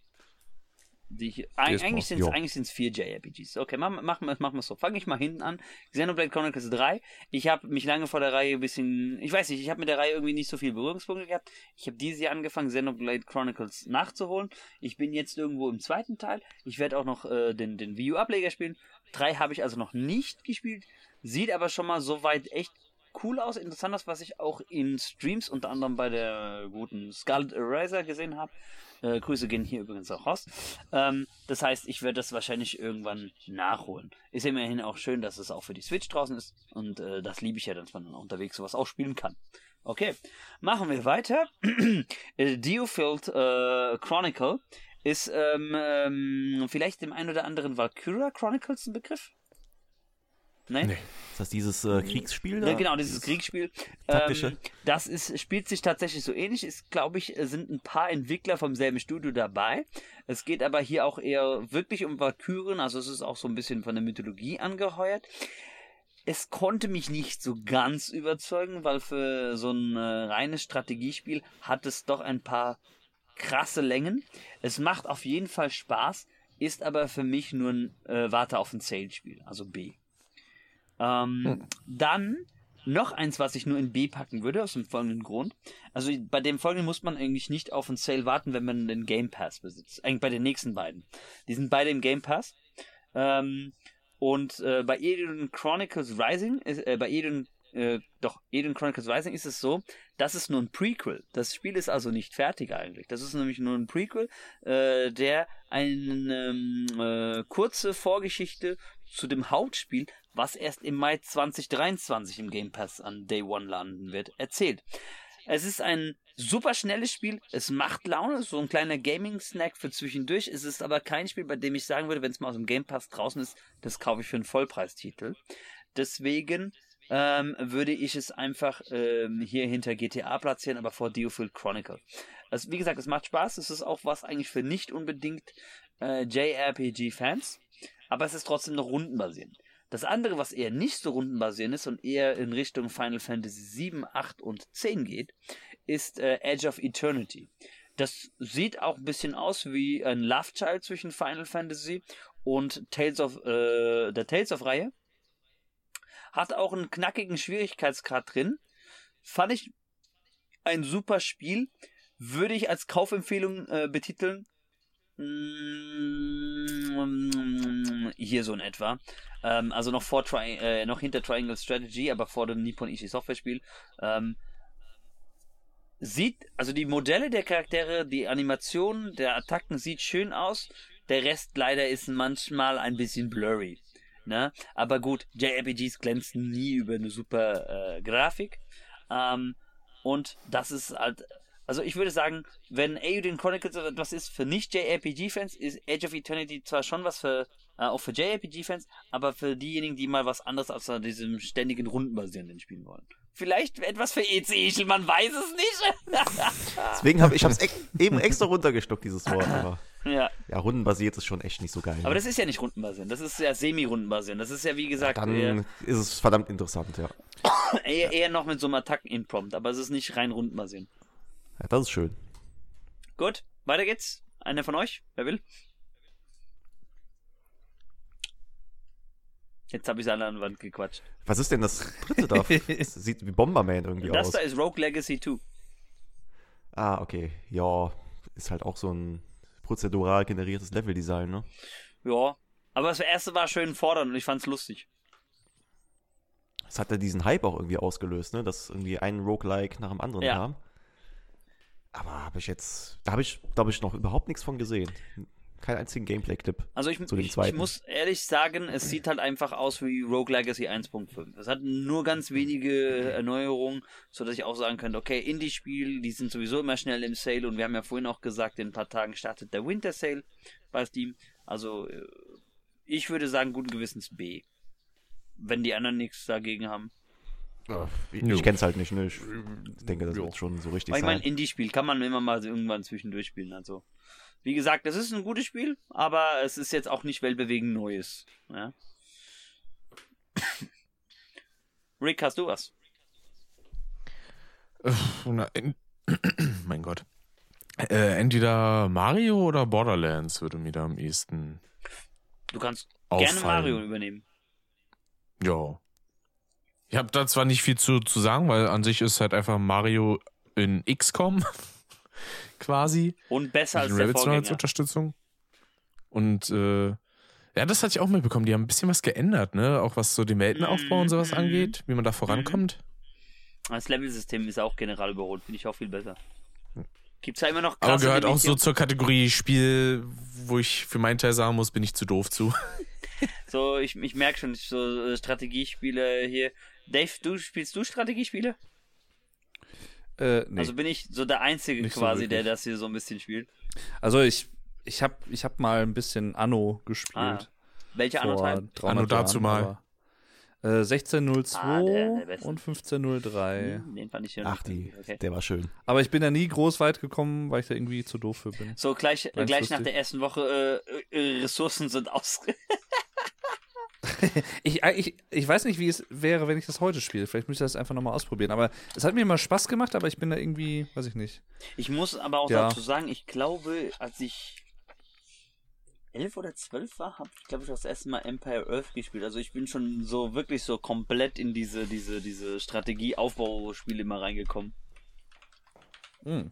Die ich, eigentlich sind es eigentlich sind's vier JRPGs. Okay, machen wir machen wir so. Fange ich mal hinten an. Xenoblade Chronicles 3. Ich habe mich lange vor der Reihe ein bisschen, ich weiß nicht, ich habe mit der Reihe irgendwie nicht so viel Berührungspunkte gehabt. Ich habe dieses Jahr angefangen, Xenoblade Chronicles nachzuholen. Ich bin jetzt irgendwo im zweiten Teil. Ich werde auch noch äh, den, den Wii U-Ableger spielen. Drei habe ich also noch nicht gespielt. Sieht aber schon mal soweit echt cool aus, interessant aus, was ich auch in Streams unter anderem bei der guten Scarlet Eraser gesehen habe. Äh, Grüße gehen hier übrigens auch raus. Ähm, das heißt, ich werde das wahrscheinlich irgendwann nachholen. Ist immerhin auch schön, dass es auch für die Switch draußen ist und äh, das liebe ich ja, dass man unterwegs sowas auch spielen kann. Okay, machen wir weiter. [CLEARS THROAT] Äh, Diofield äh, Chronicle ist ähm, ähm, vielleicht dem einen oder anderen Valkyria Chronicles ein Begriff? Nein? Nee. Ist das dieses äh, Kriegsspiel da? Ja, genau, dieses Kriegsspiel. taktische? Ähm, das ist, spielt sich tatsächlich so ähnlich. Ist, glaube ich, sind ein paar Entwickler vom selben Studio dabei. Es geht aber hier auch eher wirklich um Valkyrien, also es ist auch so ein bisschen von der Mythologie angeheuert. Es konnte mich nicht so ganz überzeugen, weil für so ein äh, reines Strategiespiel hat es doch ein paar krasse Längen. Es macht auf jeden Fall Spaß, ist aber für mich nur ein äh, Warte auf ein Sale-Spiel, also B. Ähm, Dann noch eins, was ich nur in B packen würde, aus dem folgenden Grund. Also bei dem folgenden muss man eigentlich nicht auf einen Sale warten, wenn man den Game Pass besitzt. Eigentlich bei den nächsten beiden. Die sind beide im Game Pass. Ähm, und äh, bei Eden Chronicles Rising, ist, äh, bei Eden, äh, doch, Eden Chronicles Rising ist es so, das ist nur ein Prequel. Das Spiel ist also nicht fertig eigentlich. Das ist nämlich nur ein Prequel, äh, der eine ähm, äh, kurze Vorgeschichte zu dem Hauptspiel, was erst im Mai 2023 im Game Pass an Day One landen wird, erzählt. Es ist ein super schnelles Spiel. Es macht Laune, so ein kleiner Gaming-Snack für zwischendurch. Es ist aber kein Spiel, bei dem ich sagen würde, wenn es mal aus dem Game Pass draußen ist, das kaufe ich für einen Vollpreistitel. Deswegen ähm, würde ich es einfach ähm, hier hinter GTA platzieren, aber vor Deofield Chronicle. Also, wie gesagt, es macht Spaß. Es ist auch was eigentlich für nicht unbedingt äh, JRPG-Fans, aber es ist trotzdem noch rundenbasierend. Das andere, was eher nicht so rundenbasierend ist und eher in Richtung Final Fantasy 7, 8 und 10 geht, ist äh, Edge of Eternity. Das sieht auch ein bisschen aus wie ein Love Child zwischen Final Fantasy und Tales of, äh, der Tales of Reihe. Hat auch einen knackigen Schwierigkeitsgrad drin. Fand ich ein super Spiel. Würde ich als Kaufempfehlung äh, betiteln. Mm, Hier so in etwa. Ähm, also noch vor Tri äh, noch hinter Triangle Strategy, aber vor dem Nippon Ichi Software Spiel. Ähm, sieht, also die Modelle der Charaktere, die Animation der Attacken sieht schön aus. Der Rest leider ist manchmal ein bisschen blurry. Ne? Aber gut, JRPGs glänzen nie über eine super äh, Grafik. Ähm, und das ist halt. Also ich würde sagen, wenn Euden Chronicles etwas ist für nicht-JRPG-Fans, ist Age of Eternity zwar schon was für, äh, auch für JRPG-Fans, aber für diejenigen, die mal was anderes als an diesem ständigen Rundenbasierenden spielen wollen. Vielleicht etwas für EC, man weiß es nicht. Deswegen habe ich es ex eben extra runtergestuckt, dieses Wort. Aber ja. ja, rundenbasiert ist schon echt nicht so geil. Aber das ist ja nicht rundenbasierend, das ist ja semi-rundenbasierend. Das ist ja wie gesagt Dann eher, ist es verdammt interessant, ja. [COUGHS] eher, eher noch mit so einem Attacken-Imprompt, aber es ist nicht rein rundenbasierend. ja. Das ist schön. Gut, weiter geht's. Einer von euch, wer will? Jetzt habe ich alle an die Wand gequatscht. Was ist denn das dritte da? [LAUGHS] Das sieht wie Bomberman irgendwie Das aus. da ist Rogue Legacy 2. Ah, okay. Ja, ist halt auch so ein prozedural generiertes Leveldesign, ne? Ja, aber das erste war schön fordernd und ich fand's lustig. Das hat ja diesen Hype auch irgendwie ausgelöst, ne? Dass irgendwie ein Roguelike nach dem anderen Ja. kam. Aber habe ich jetzt, da habe ich, glaube ich, noch überhaupt nichts von gesehen. Keinen einzigen Gameplay-Clip. Also ich, Zu dem ich, ich muss ehrlich sagen, es sieht halt einfach aus wie Rogue Legacy 1.5. Es hat nur ganz wenige Erneuerungen, so dass ich auch sagen könnte, okay, Indie-Spiel, die sind sowieso immer schnell im Sale und wir haben ja vorhin auch gesagt, in ein paar Tagen startet der Winter Sale bei Steam. Also äh, ich würde sagen, guten Gewissens B. Wenn die anderen nichts dagegen haben. Ich, ich kenne es halt nicht, ne? Ich denke, das Jo. wird schon so richtig Aber ich sein. meine, Indie-Spiel kann man immer mal irgendwann zwischendurch spielen. Also, wie gesagt, es ist ein gutes Spiel, aber es ist jetzt auch nicht weltbewegend Neues. Ja? Rick, hast du was? Äh, na, [CLEARS THROAT] mein Gott. Äh, entweder Mario oder Borderlands würde mir da am ehesten Du kannst gerne auffallen. Mario übernehmen. Ja. Ich habe da zwar nicht viel zu, zu sagen, weil an sich ist halt einfach Mario in XCOM quasi. Und besser als der als Vorgänger. Unterstützung. Und äh, ja, das hatte ich auch mitbekommen. Die haben ein bisschen was geändert, ne? Auch was so den Weltenaufbau und sowas Mhm. angeht, wie man da vorankommt. Das Level-System ist auch general überholt, finde ich auch viel besser. Gibt's ja immer noch Aber gehört auch so zur Kategorie Spiel, wo ich für meinen Teil sagen muss, bin ich zu doof zu. [LAUGHS] So, ich, ich merke schon, so äh, Strategiespiele hier. Dave, du spielst du Strategiespiele? Äh, nee. Also bin ich so der Einzige Nicht so quasi, der wirklich. das hier so ein bisschen spielt. Also ich, ich habe ich hab mal ein bisschen Anno gespielt. Ah, Welche Anno-Teil? 300 Anno dazu mal. aber, Äh, 1602 Ah, der- der und 1503. Hm, Den fand ich ja Ach, die, Okay. der war schön. Aber ich bin da nie groß weit gekommen, weil ich da irgendwie zu doof für bin. So, gleich, äh, gleich nach der ersten Woche äh, äh, Ressourcen sind aus. [LAUGHS] [LAUGHS] Ich, ich, ich weiß nicht, wie es wäre, wenn ich das heute spiele. Vielleicht müsste ich das einfach nochmal ausprobieren. Aber es hat mir immer Spaß gemacht, aber ich bin da irgendwie, weiß ich nicht. Ich muss aber auch Ja. dazu sagen, ich glaube, als ich elf oder zwölf war, habe ich, glaube ich, das erste Mal Empire Earth gespielt. Also ich bin schon so wirklich so komplett in diese, diese, diese Strategie-Aufbauspiele immer reingekommen. Hm.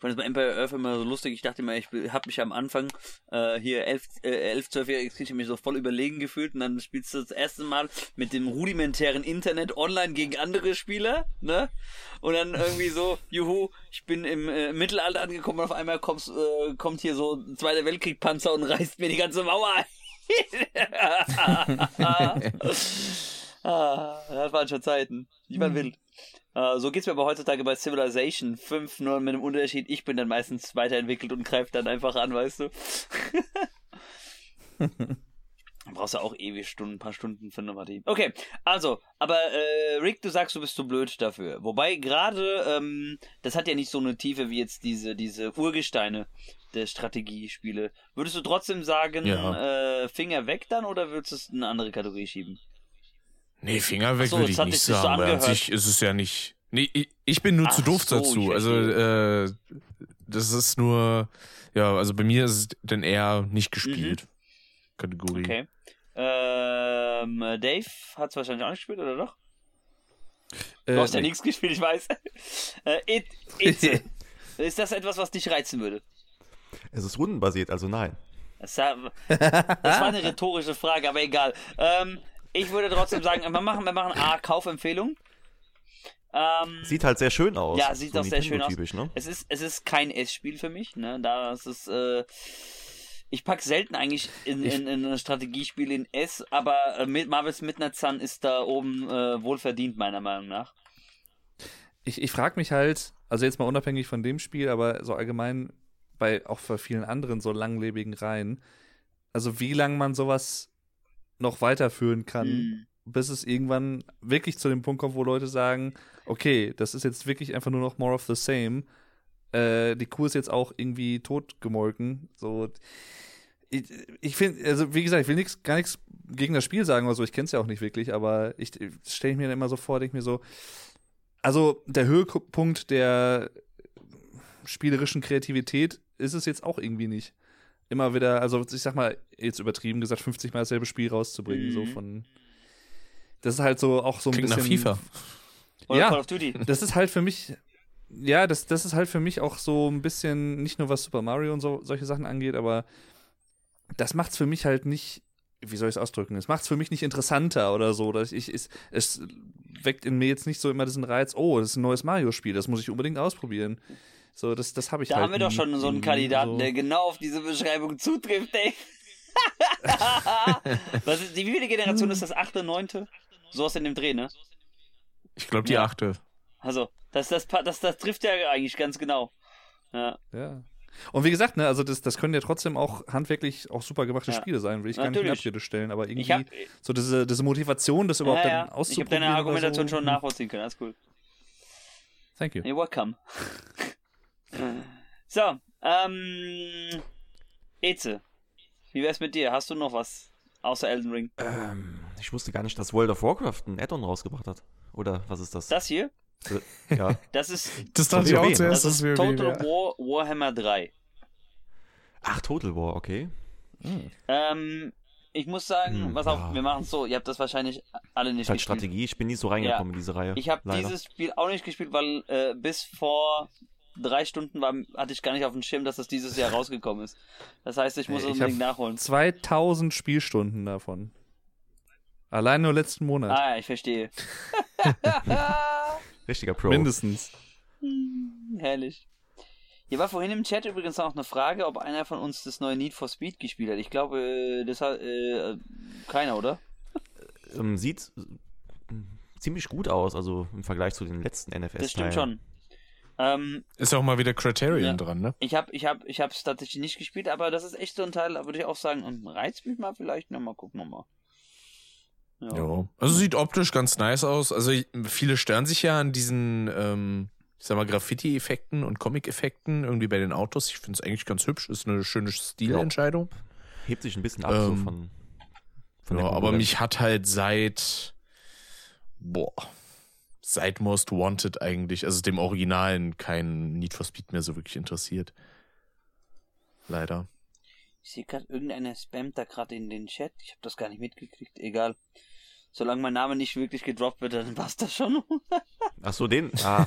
Ich fand das bei Empire Earth immer so lustig. Ich dachte immer, ich habe mich am Anfang äh, hier elf, äh, elf, zwölf Jahre, ich mich so voll überlegen gefühlt und dann spielst du das erste Mal mit dem rudimentären Internet online gegen andere Spieler, ne? Und dann irgendwie so, [LAUGHS] juhu, ich bin im äh, Mittelalter angekommen und auf einmal kommst, äh, kommt hier so ein Zweiter Weltkrieg-Panzer und [LAUGHS] reißt mir die ganze Mauer ein. [LAUGHS] Ah, das waren schon Zeiten. Die waren Hm. wild. Äh, so geht's mir aber heutzutage bei Civilization 5, nur mit dem Unterschied, ich bin dann meistens weiterentwickelt und greife dann einfach an, weißt du. Dann [LAUGHS] brauchst du auch ewig Stunden, ein paar Stunden für eine Partie. Okay, also, aber äh, Rick, du sagst, du bist zu blöd dafür. Wobei gerade, ähm, das hat ja nicht so eine Tiefe wie jetzt diese, diese Urgesteine der Strategiespiele. Würdest du trotzdem sagen, Ja. äh, Finger weg dann oder würdest du es in eine andere Kategorie schieben? Nee, Finger weg so, würde ich hat nicht so sagen, weil an angehört. sich ist es ja nicht. Nee, ich, ich bin nur Ach zu doof so, dazu. Also, äh, das ist nur, ja, also bei mir ist es dann eher nicht gespielt. Kategorie. Mhm. Okay. Ähm, Dave hat es wahrscheinlich auch nicht gespielt, oder doch? Du Äh, hast ja nee. nichts gespielt, ich weiß. [LAUGHS] äh, It. [LAUGHS] Ist das etwas, was dich reizen würde? Es ist rundenbasiert, also nein. Das, war- das war eine rhetorische Frage, aber egal. Ähm, ich würde trotzdem sagen, wir machen, wir machen A, Kaufempfehlung. Ähm, Sieht halt sehr schön aus. Ja, sieht so auch sehr schön aus. Ne? es, ist, es ist kein S-Spiel für mich, ne? Da ist es, äh, ich pack selten eigentlich in, in, in ein Strategiespiel in S, aber äh, mit Marvel's Midnight Sun ist da oben äh, wohlverdient, meiner Meinung nach. ich, ich frage mich halt, also jetzt mal unabhängig von dem Spiel, aber so allgemein bei auch bei vielen anderen so langlebigen Reihen, also wie lange man sowas noch weiterführen kann, Hm. bis es irgendwann wirklich zu dem Punkt kommt, wo Leute sagen, okay, das ist jetzt wirklich einfach nur noch more of the same. Äh, die Kuh ist jetzt auch irgendwie totgemolken. So, ich, ich finde, also wie gesagt, ich will nix, gar nichts gegen das Spiel sagen oder so, ich kenne es ja auch nicht wirklich, aber ich stelle mir dann immer so vor, denke mir so, also der Höhepunkt der spielerischen Kreativität ist es jetzt auch irgendwie nicht. Immer wieder, also ich sag mal, jetzt übertrieben gesagt, 50 Mal dasselbe Spiel rauszubringen, Mhm. so von. Das ist halt so auch so ein Klingt nach bisschen. FIFA. Oder Ja. Call of Duty. [LAUGHS] Das ist halt für mich. Ja, das, das ist halt für mich auch so ein bisschen, nicht nur was Super Mario und so, solche Sachen angeht, aber das macht's für mich halt nicht, wie soll ich es ausdrücken? Es macht's für mich nicht interessanter oder so. Dass ich, es, es weckt in mir jetzt nicht so immer diesen Reiz, oh, das ist ein neues Mario-Spiel, das muss ich unbedingt ausprobieren. So, das, das habe ich Da halt haben wir doch schon so einen Kandidaten, so. der genau auf diese Beschreibung zutrifft, ey. [LAUGHS] Was ist, die wievielte Generation ist das? Achte, neunte? Sowas in dem Dreh, ne? Ich glaube, die Ja. achte. Also, das, das, das, das trifft ja eigentlich ganz genau. Ja. Ja. Und wie gesagt, ne, also das, das können ja trotzdem auch handwerklich auch super gemachte Ja. Spiele sein, will ich gar nicht in Natürlich. Abrede stellen, aber irgendwie hab, so diese, diese Motivation, das überhaupt ja, dann ja. Ich habe auszuprobieren. deine Argumentation so. schon nachvollziehen können, alles cool. Thank you. You're welcome. [LAUGHS] so, ähm, Eze, wie wär's mit dir? Hast du noch was außer Elden Ring? Ähm, ich wusste gar nicht, dass World of Warcraft ein Add-on rausgebracht hat. Oder was ist das? Das hier, Äh, ja. [LAUGHS] das ist, Das dachte ich auch auch zuerst. das ist Total War Warhammer 3. Ach, Total War, okay. Ähm, ich muss sagen, Hm, pass auf, ja. wir machen es so, ihr habt das wahrscheinlich alle nicht halt gespielt. Strategie. Ich bin nie so reingekommen in diese Reihe. Ich habe dieses Spiel auch nicht gespielt, weil äh, bis vor drei Stunden war, hatte ich gar nicht auf dem Schirm, dass das dieses Jahr rausgekommen ist. Das heißt, ich muss ich unbedingt nachholen. 2000 Spielstunden davon. Allein nur letzten Monat. Ah ja, ich verstehe. [LAUGHS] Richtiger Pro. Mindestens. Hm, Herrlich. Hier war vorhin im Chat übrigens auch eine Frage, ob einer von uns das neue Need for Speed gespielt hat. Ich glaube, äh, das hat äh, keiner, oder? Ähm, sieht äh, ziemlich gut aus, also im Vergleich zu den letzten NFS. Das stimmt schon. Ähm, Ist auch mal wieder Criterion Ja. dran, ne? ich habe ich hab, ich hab's tatsächlich nicht gespielt, aber das ist echt so ein Teil, da würde ich auch sagen, ähm, reizt mich mal vielleicht. Na, mal gucken wir mal. Ja. Ja. Also sieht optisch ganz nice aus. Also viele stören sich ja an diesen, ähm, ich sag mal, Graffiti-Effekten und Comic-Effekten irgendwie bei den Autos. Ich finde es eigentlich ganz hübsch. Ist eine schöne Stilentscheidung. Hebt sich ein bisschen ab so Ähm, von, von Ja, der aber mich hat halt seit, boah, seit Most Wanted eigentlich, also dem Originalen, kein Need for Speed mehr so wirklich interessiert. Leider. Ich sehe gerade, irgendeiner spammt da gerade in den Chat. Ich habe das gar nicht mitgekriegt. Egal. Solange mein Name nicht wirklich gedroppt wird, dann [LAUGHS] passt das schon. Ach so, den. Ah,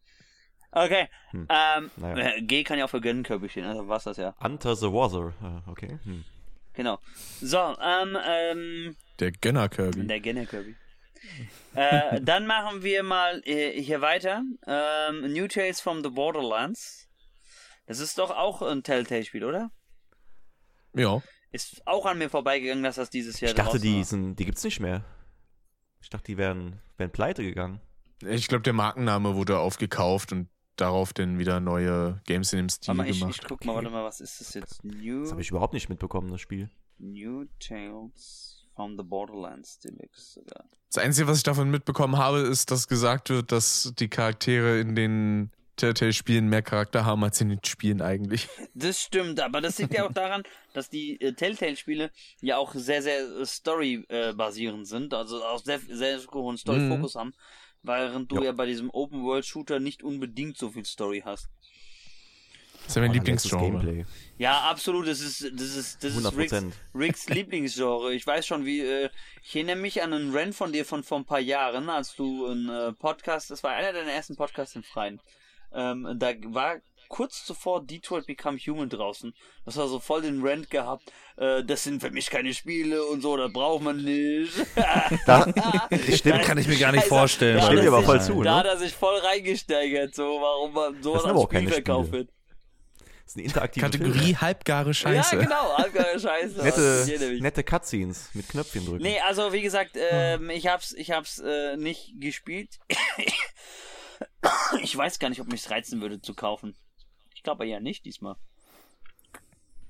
[LAUGHS] okay. Hm. Ähm, Naja. äh, G kann ja auch für Gönnenkörbe stehen, also war's das ja. Hunter the Wather. Ah, okay. Hm. Genau. So, ähm, ähm, Der Gönner Kirby. der Gönnerkörbe. Äh, dann machen wir mal äh, hier weiter. Ähm, New Tales from the Borderlands. Das ist doch auch ein Telltale-Spiel, oder? Ja. Ist auch an mir vorbeigegangen, dass das dieses Jahr Ich dachte, die, war. sind, die gibt's nicht mehr. Ich dachte, die wären, wären pleite gegangen. Ich glaube, der Markenname wurde aufgekauft und darauf dann wieder neue Games in dem Stil Warte mal, ich, gemacht. ich guck mal, warte mal, was ist das jetzt? New, Das habe ich überhaupt nicht mitbekommen, das Spiel. New Tales from the Borderlands Deluxe sogar. Das Einzige, was ich davon mitbekommen habe, ist, dass gesagt wird, dass die Charaktere in den Telltale-Spielen mehr Charakter haben als in den Spielen eigentlich. [LAUGHS] Das stimmt, aber das liegt ja auch daran, dass die äh, Telltale-Spiele ja auch sehr, sehr äh, Story-basierend sind, also auch sehr, sehr hohen Story-Fokus haben, während du Ja. ja bei diesem Open-World-Shooter nicht unbedingt so viel Story hast. Das ist ja mein Oh, Lieblingsgenre. Ja, absolut, das ist, das ist, das ist Ricks, 100%. Ricks [LAUGHS] Lieblingsgenre. Ich weiß schon, wie, äh, ich erinnere mich an einen Rant von dir von vor ein paar Jahren, als du einen äh, Podcast, das war einer deiner ersten Podcasts im Freien. Ähm, da war kurz zuvor Detroit Become Human draußen. Das war so voll den Rant gehabt. Äh, das sind für mich keine Spiele und so, das braucht man nicht. [LAUGHS] Da, [LAUGHS] Stimmt, kann ich mir gar nicht Also, vorstellen. da Stimmt er aber voll zu, Da ne? hat er sich voll reingesteigert, so, warum man sowas als auch keine Spiel verkauft wird. Ist eine interaktive Kategorie halbgare Scheiße. Ja, genau, halbgare Scheiße. [LAUGHS] Film. Nette, mich. nette Cutscenes mit Knöpfchen drücken. Nee, also wie gesagt, ähm, ich hab's, ich hab's äh, nicht gespielt. [COUGHS] ich weiß gar nicht, ob mich's reizen würde zu kaufen. Ich glaube ja nicht diesmal.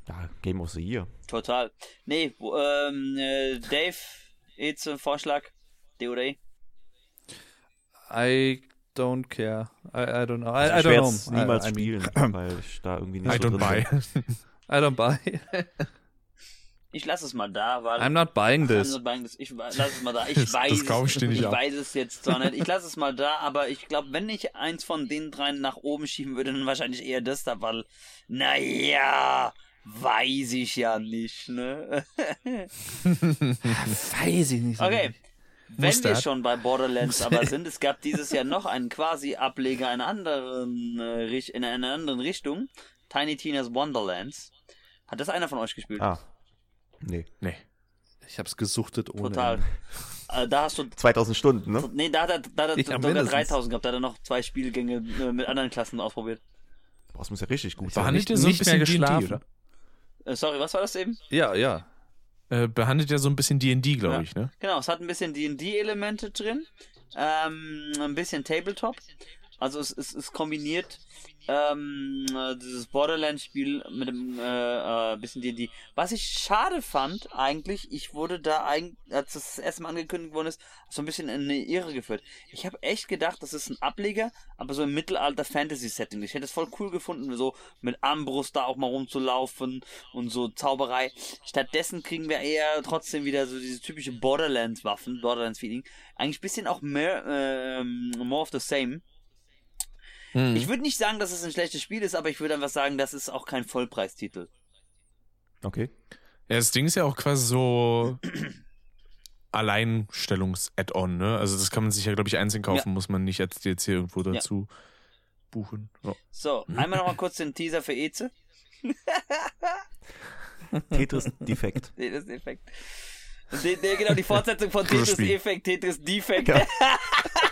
Ja, Game of the Year. Total. Nee, wo, ähm, äh, Dave, jetzt ein Vorschlag. DOD. I don't care. I, I don't know. I, Also I ich don't know. es niemals I, I mean, spielen, [CLEARS THROAT] weil ich da irgendwie nicht I so don't drin buy. bin. [LAUGHS] I don't buy. Ich lasse es mal da, weil I'm not buying I'm this. not buying this. Ich lass es mal da. Ich [LAUGHS] Das- weiß, das kauf ich dir nicht ich ab. weiß es jetzt zwar nicht. Ich lasse es mal da, aber ich glaube, wenn ich eins von den dreien nach oben schieben würde, dann wahrscheinlich eher das da, weil, naja, weiß ich ja nicht, ne? [LAUGHS] Weiß ich nicht. so Okay. Wenn wir schon bei Borderlands aber sind, es gab dieses Jahr noch einen quasi Ableger in, anderen, äh, in einer anderen Richtung. Tiny Tina's Wonderlands. Hat das einer von euch gespielt? Ah, nee. nee. Ich hab's gesuchtet ohne. Total. Äh, da hast du 2000 Stunden, ne? Nee, da hat er, da hat er sogar mindestens. 3000 gehabt. Da hat er noch zwei Spielgänge äh, mit anderen Klassen ausprobiert. Boah, das muss ja richtig gut War sein. nicht, nicht- so ein nicht bisschen mehr geschlafen. oder? Äh, sorry, was war das eben? Ja, ja. Äh, behandelt ja so ein bisschen D&D, glaube Ja. ich, ne? Genau, es hat ein bisschen D&D-Elemente drin. Ähm, ein bisschen Tabletop. Also es, es, es kombiniert ähm, äh, dieses Borderlands-Spiel mit dem äh, äh, bisschen D&D. Was ich schade fand, eigentlich, ich wurde da eigentlich, als das, erste Mal angekündigt worden ist, so ein bisschen in eine Irre geführt. Ich habe echt gedacht, das ist ein Ableger, aber so im Mittelalter-Fantasy-Setting. Ich hätte es voll cool gefunden, so mit Armbrust da auch mal rumzulaufen und so Zauberei. Stattdessen kriegen wir eher trotzdem wieder so diese typische Borderlands-Waffen, Borderlands-Feeling. Eigentlich ein bisschen auch mehr, ähm, more of the same. Mhm. Ich würde nicht sagen, dass es ein schlechtes Spiel ist, aber ich würde einfach sagen, das ist auch kein Vollpreistitel. Okay. Ja, das Ding ist ja auch quasi so [CLEARS THROAT] Alleinstellungs-Add-on, ne? Also das kann man sich ja, glaube ich, einzeln kaufen, muss man nicht als DLC irgendwo dazu buchen. Ja. So, einmal nochmal kurz den Teaser für Eze. [LAUGHS] Tetris Defekt. Nee, das ist Effekt. Die, die, genau, die Fortsetzung von Gutes Tetris Spiel. Effekt, Tetris Defekt. Ja. [LAUGHS]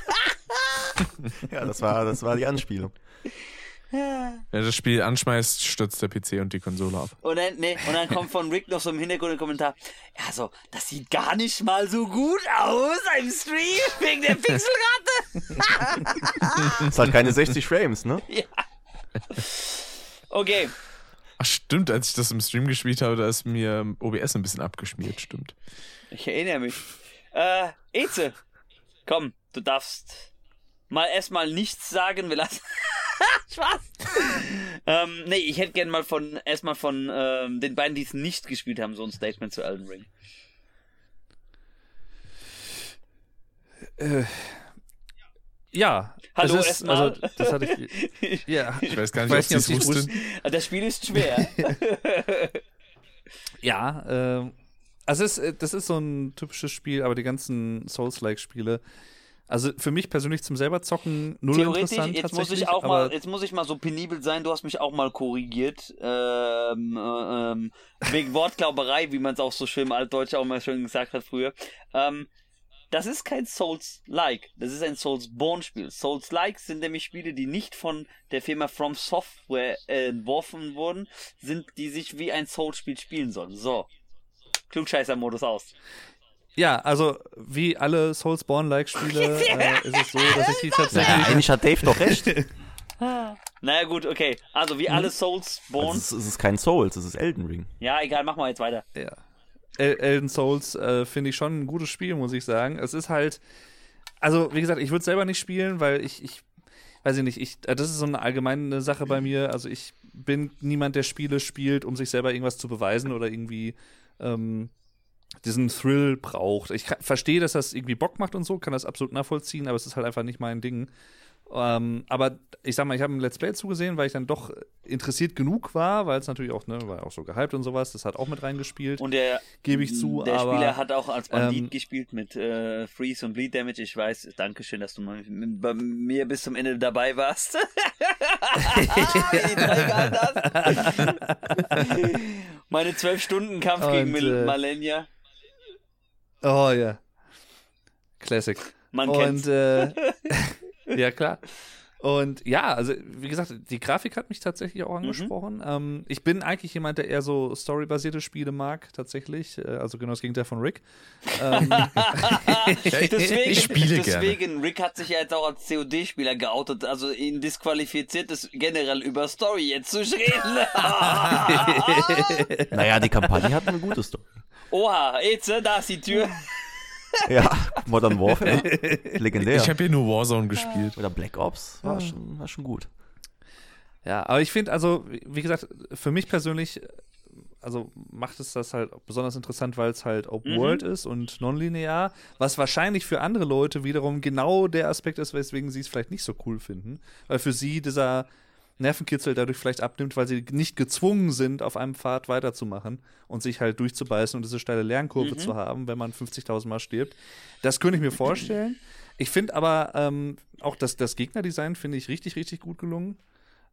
[LAUGHS] Ja, das war, das war die Anspielung. Wer das Spiel anschmeißt, stürzt der PC und die Konsole ab. Und dann, nee, und dann kommt von Rick noch so im Hintergrund ein Kommentar. Ja, so, das sieht gar nicht mal so gut aus im Stream wegen der Pixelrate. [LAUGHS] Das halt keine 60 Frames, ne? Okay, Ach stimmt, als ich das im Stream gespielt habe, da ist mir OBS ein bisschen abgeschmiert, stimmt. ich erinnere mich. Äh, Eze, komm, du darfst mal erstmal nichts sagen. Wir lassen. [LAUGHS] Spaß. ähm, nee, ich hätte gern mal von erstmal von ähm, den beiden, die es nicht gespielt haben, so ein Statement zu Elden Ring. Ja. Hallo, es ist, erstmal. also, das hatte ich. [LAUGHS] Ja. Ich weiß gar nicht, Weiß ob sie es nicht, ob sie's wussten. Das Spiel ist schwer. [LAUGHS] Ja, ähm, also es, ist- das ist so ein typisches Spiel, aber die ganzen Souls-like-Spiele, also für mich persönlich zum selber zocken null Theoretisch, interessant jetzt muss ich auch mal, jetzt muss ich mal so penibel sein, du hast mich auch mal korrigiert. Ähm, äh, ähm, wegen Wortglauberei, wie man es auch so schön im Altdeutsch auch mal schön gesagt hat früher. Ähm, das ist kein Souls-like, das ist ein Souls-Born-Spiel. Souls-like sind nämlich Spiele, die nicht von der Firma From Software äh, entworfen wurden, sind, die sich wie ein Souls-Spiel spielen sollen. So. Klugscheißer-Modus aus. Ja, also wie alle Soulsborne-like-Spiele [LAUGHS] äh, ist es so, dass ich die Naja, tatsächlich. eigentlich hat Dave doch recht. [LAUGHS] Naja, gut, okay. Also, wie alle Also Soulsborne. es, ist, es ist kein Souls, es ist Elden Ring. Ja, egal, machen wir jetzt weiter. Ja. El Elden Souls äh, finde ich schon ein gutes Spiel, muss ich sagen. Es ist halt, also wie gesagt, ich würde selber nicht spielen, weil ich, ich weiß ich nicht, ich, äh, das ist so eine allgemeine Sache bei mir. Also ich bin niemand, der Spiele spielt, um sich selber irgendwas zu beweisen oder irgendwie ähm, diesen Thrill braucht. Ich verstehe, dass das irgendwie Bock macht und so, kann das absolut nachvollziehen, aber es ist halt einfach nicht mein Ding. Ähm, aber ich sag mal, ich habe ein Let's Play zugesehen, weil ich dann doch interessiert genug war, weil es natürlich auch, ne, war auch so gehypt und sowas, das hat auch mit reingespielt, Und der, gebe ich zu, der aber Spieler hat auch als Bandit ähm, gespielt mit äh, Freeze und Bleed Damage. Ich weiß, Dankeschön, dass du mal bei mir bis zum Ende dabei warst. [LAUGHS] [LAUGHS] Meine zwölf Stunden Kampf gegen Und, Mil äh, Malenia. Oh ja. Classic. Man kennt's. Und äh, [LAUGHS] ja, klar. Und ja, also wie gesagt, die Grafik hat mich tatsächlich Mhm. auch angesprochen. Ähm, ich bin eigentlich jemand, der eher so storybasierte Spiele mag, tatsächlich. Äh, also genau das Gegenteil von Rick. Ähm, [LAUGHS] Deswegen, ich spiele gerne. deswegen, Rick hat sich ja jetzt auch als COD-Spieler geoutet, also ihn disqualifiziert es generell über Story jetzt zu reden. [LAUGHS] Naja, die Kampagne hat eine gute Story. Oha, jetzt, äh, da ist die Tür. [LAUGHS] Ja, Modern Warfare, legendär. Ich habe hier nur Warzone gespielt. Oder Black Ops, war, schon, war schon gut. Ja, aber ich finde, also, wie wie gesagt, für mich persönlich, also macht es das halt besonders interessant, weil es halt Open Mhm. World ist und nonlinear, was wahrscheinlich für andere Leute wiederum genau der Aspekt ist, weswegen sie es vielleicht nicht so cool finden, weil für sie dieser Nervenkitzel dadurch vielleicht abnimmt, weil sie nicht gezwungen sind, auf einem Pfad weiterzumachen und sich halt durchzubeißen und diese steile Lernkurve zu haben, wenn man 50.000 Mal stirbt. Das könnte ich mir vorstellen. Ich finde aber ähm, auch das, das Gegnerdesign finde ich richtig, richtig gut gelungen.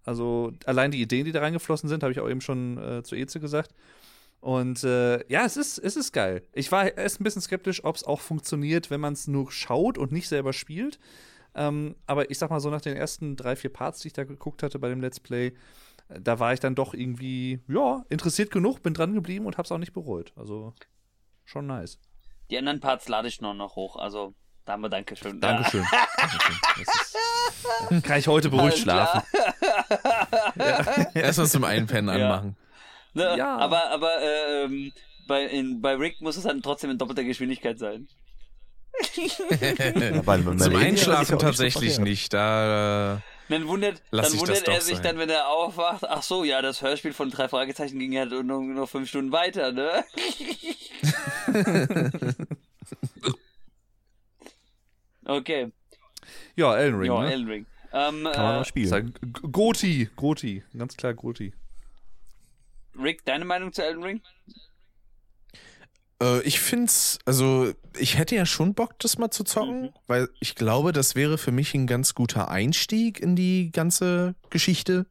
Also allein die Ideen, die da reingeflossen sind, habe ich auch eben schon äh, zu Eze gesagt. Und äh, ja, es ist, es ist geil. Ich war erst ein bisschen skeptisch, ob es auch funktioniert, wenn man es nur schaut und nicht selber spielt. Ähm, aber ich sag mal so, nach den ersten drei, vier Parts, die ich da geguckt hatte bei dem Let's Play, äh, da war ich dann doch irgendwie, ja, interessiert genug, bin dran geblieben und hab's auch nicht bereut. Also schon nice. Die anderen Parts lade ich noch, noch hoch, also da haben wir Dankeschön. [LAUGHS] Dankeschön. Dankeschön. Ist, [LAUGHS] kann ich heute beruhigt schlafen. [LAUGHS] Erstmal zum Einpennen Ja. anmachen. Ne? Ja. Aber, aber ähm, bei, in, bei Rick muss es dann trotzdem in doppelter Geschwindigkeit sein. Ja, bei [LAUGHS] Zum Einschlafen tatsächlich nicht. Da, äh, Dann wundert, Lass dann wundert er sich sein. dann, wenn er aufwacht, ach so, ja, das Hörspiel von drei Fragezeichen ging ja nur noch fünf Stunden weiter, ne? [LAUGHS] okay, Ja, Elden Ring. ja, ne? Elden Ring. Ähm, Kann man äh, noch spielen. Goti, Goti, ganz klar Goti. Rick, deine Meinung zu Elden Ring? Äh, ich find's, also ich hätte ja schon Bock, das mal zu zocken, Mhm. weil ich glaube, das wäre für mich ein ganz guter Einstieg in die ganze Geschichte.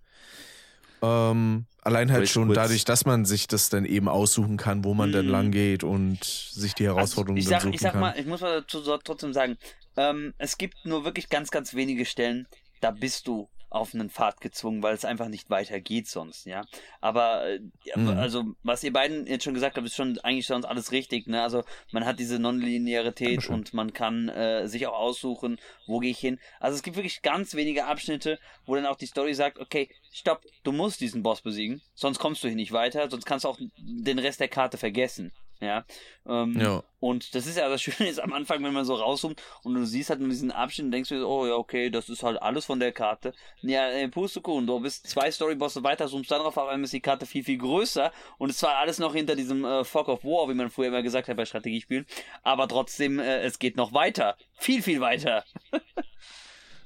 Ähm, allein halt Rage schon Quits. dadurch, dass man sich das dann eben aussuchen kann, wo man Mhm. lang geht und sich die Herausforderungen also, ich dann sag, suchen ich sag kann. mal, ich muss mal dazu trotzdem sagen, ähm, es gibt nur wirklich ganz, ganz wenige Stellen, da bist du auf einen Pfad gezwungen, weil es einfach nicht weitergeht sonst, ja. Aber äh, Mhm. also was ihr beiden jetzt schon gesagt habt, ist schon eigentlich sonst alles richtig, ne? Also man hat diese Nonlinearität und man kann äh, sich auch aussuchen, wo gehe ich hin. Also es gibt wirklich ganz wenige Abschnitte, wo dann auch die Story sagt, okay, stopp, du musst diesen Boss besiegen, sonst kommst du hier nicht weiter, sonst kannst du auch den Rest der Karte vergessen. Ja. Ähm, Ja. und das ist ja das [LAUGHS] Schöne ist am Anfang, wenn man so rauszoomt und du siehst halt nur diesen Abschnitt und denkst so, oh ja, okay, das ist halt alles von der Karte. Ja, äh, Pustekuchen, du bist zwei Storybosse weiter, zoomst dann drauf, auf einmal ist die Karte viel, viel größer und es war alles noch hinter diesem äh, Fog of War, wie man früher immer gesagt hat bei Strategiespielen. Aber trotzdem, äh, es geht noch weiter. Viel, viel weiter.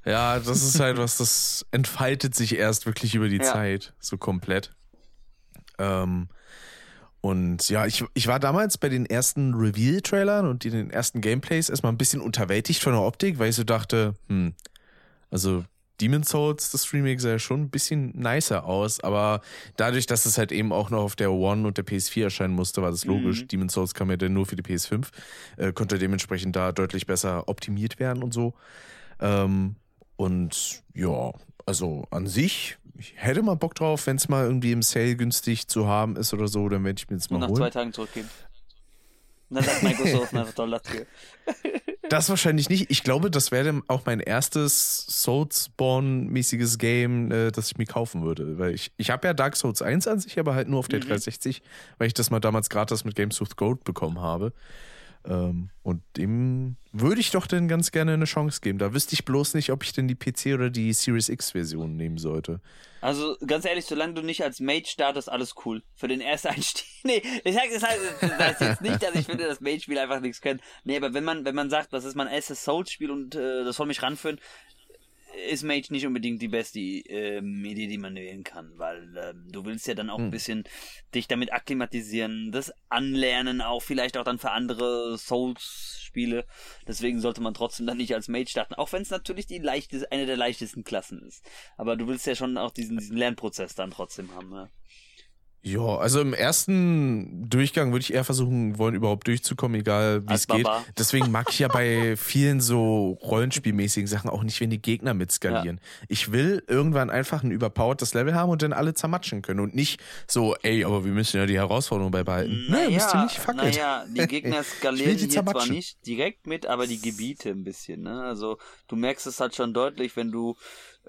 Ja, das ist halt was, das entfaltet sich erst wirklich über die Ja. Zeit, so komplett. Ähm, und ja, ich, ich war damals bei den ersten Reveal-Trailern und in den ersten Gameplays erstmal ein bisschen unterwältigt von der Optik, weil ich so dachte, hm, also Demon's Souls, das Remake sah ja schon ein bisschen nicer aus, aber dadurch, dass es halt eben auch noch auf der One und der PS4 erscheinen musste, war das logisch. Mhm. Demon's Souls kam ja dann nur für die PS5, äh, konnte dementsprechend da deutlich besser optimiert werden und so. Ähm, und ja, also an sich, ich hätte mal Bock drauf, wenn es mal irgendwie im Sale günstig zu haben ist oder so, dann werde ich mir Und mal nach zwei holen. Tagen zurückgehen. Und dann sagt Microsoft einfach toll dafür. [LAUGHS] Das wahrscheinlich nicht. Ich glaube, das wäre auch mein erstes Soulspawn-mäßiges Game, äh, das ich mir kaufen würde. Weil ich, ich habe ja Dark Souls 1 an sich, aber halt nur auf der Mhm. 360, weil ich das mal damals gratis mit Games with Gold bekommen habe. Ähm, und dem würde ich doch dann ganz gerne eine Chance geben. Da wüsste ich bloß nicht, ob ich denn die PC oder die Series X-Version nehmen sollte. Also ganz ehrlich, solange du nicht als Mage startest, alles cool. Für den ersten [LAUGHS] Einstieg. Nee, ich sag das, heißt, das heißt jetzt nicht, dass ich finde, dass Mage-Spiel einfach nichts können. Nee, aber wenn man, wenn man sagt, das ist mein erstes Souls-Spiel und äh, das soll mich ranführen, ist Mage nicht unbedingt die beste ähm, Idee, die man wählen kann, weil ähm, du willst ja dann auch ein bisschen dich damit akklimatisieren, das anlernen auch, vielleicht auch dann für andere Souls-Spiele. Deswegen sollte man trotzdem dann nicht als Mage starten, auch wenn es natürlich die leichteste, eine der leichtesten Klassen ist. Aber du willst ja schon auch diesen, diesen Lernprozess dann trotzdem haben. Ja. Ja, also im ersten Durchgang würde ich eher versuchen wollen, überhaupt durchzukommen, egal wie es geht. Deswegen mag ich ja bei [LAUGHS] vielen so Rollenspielmäßigen Sachen auch nicht, wenn die Gegner mitskalieren. Ich will irgendwann einfach ein überpowertes Level haben und dann alle zermatschen können und nicht so, ey, aber wir müssen ja die Herausforderung beibehalten. nee, müsst ihr nicht, fuck it. naja, die [LAUGHS] Gegner Ich will skalieren die hier zwar nicht direkt mit, aber die Gebiete ein bisschen. Ne? Also du merkst es halt schon deutlich, wenn du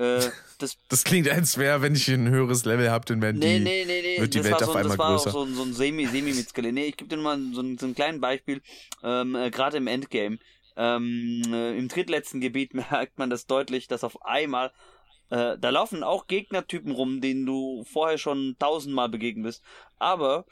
äh, das [LAUGHS] Das klingt, als wäre, wenn ich ein höheres Level habe, dann werden Nee, die, nee, nee, nee. wird die Welt auf so, einmal das war größer. auch so, ein- so ein Semi, Semi. Nee, ich gebe dir mal so ein, so ein kleines Beispiel. Ähm, äh, Gerade im Endgame. Ähm, äh, Im drittletzten Gebiet [LAUGHS] merkt man das deutlich, dass auf einmal äh, da laufen auch Gegnertypen rum, denen du vorher schon tausendmal begegnet bist. Aber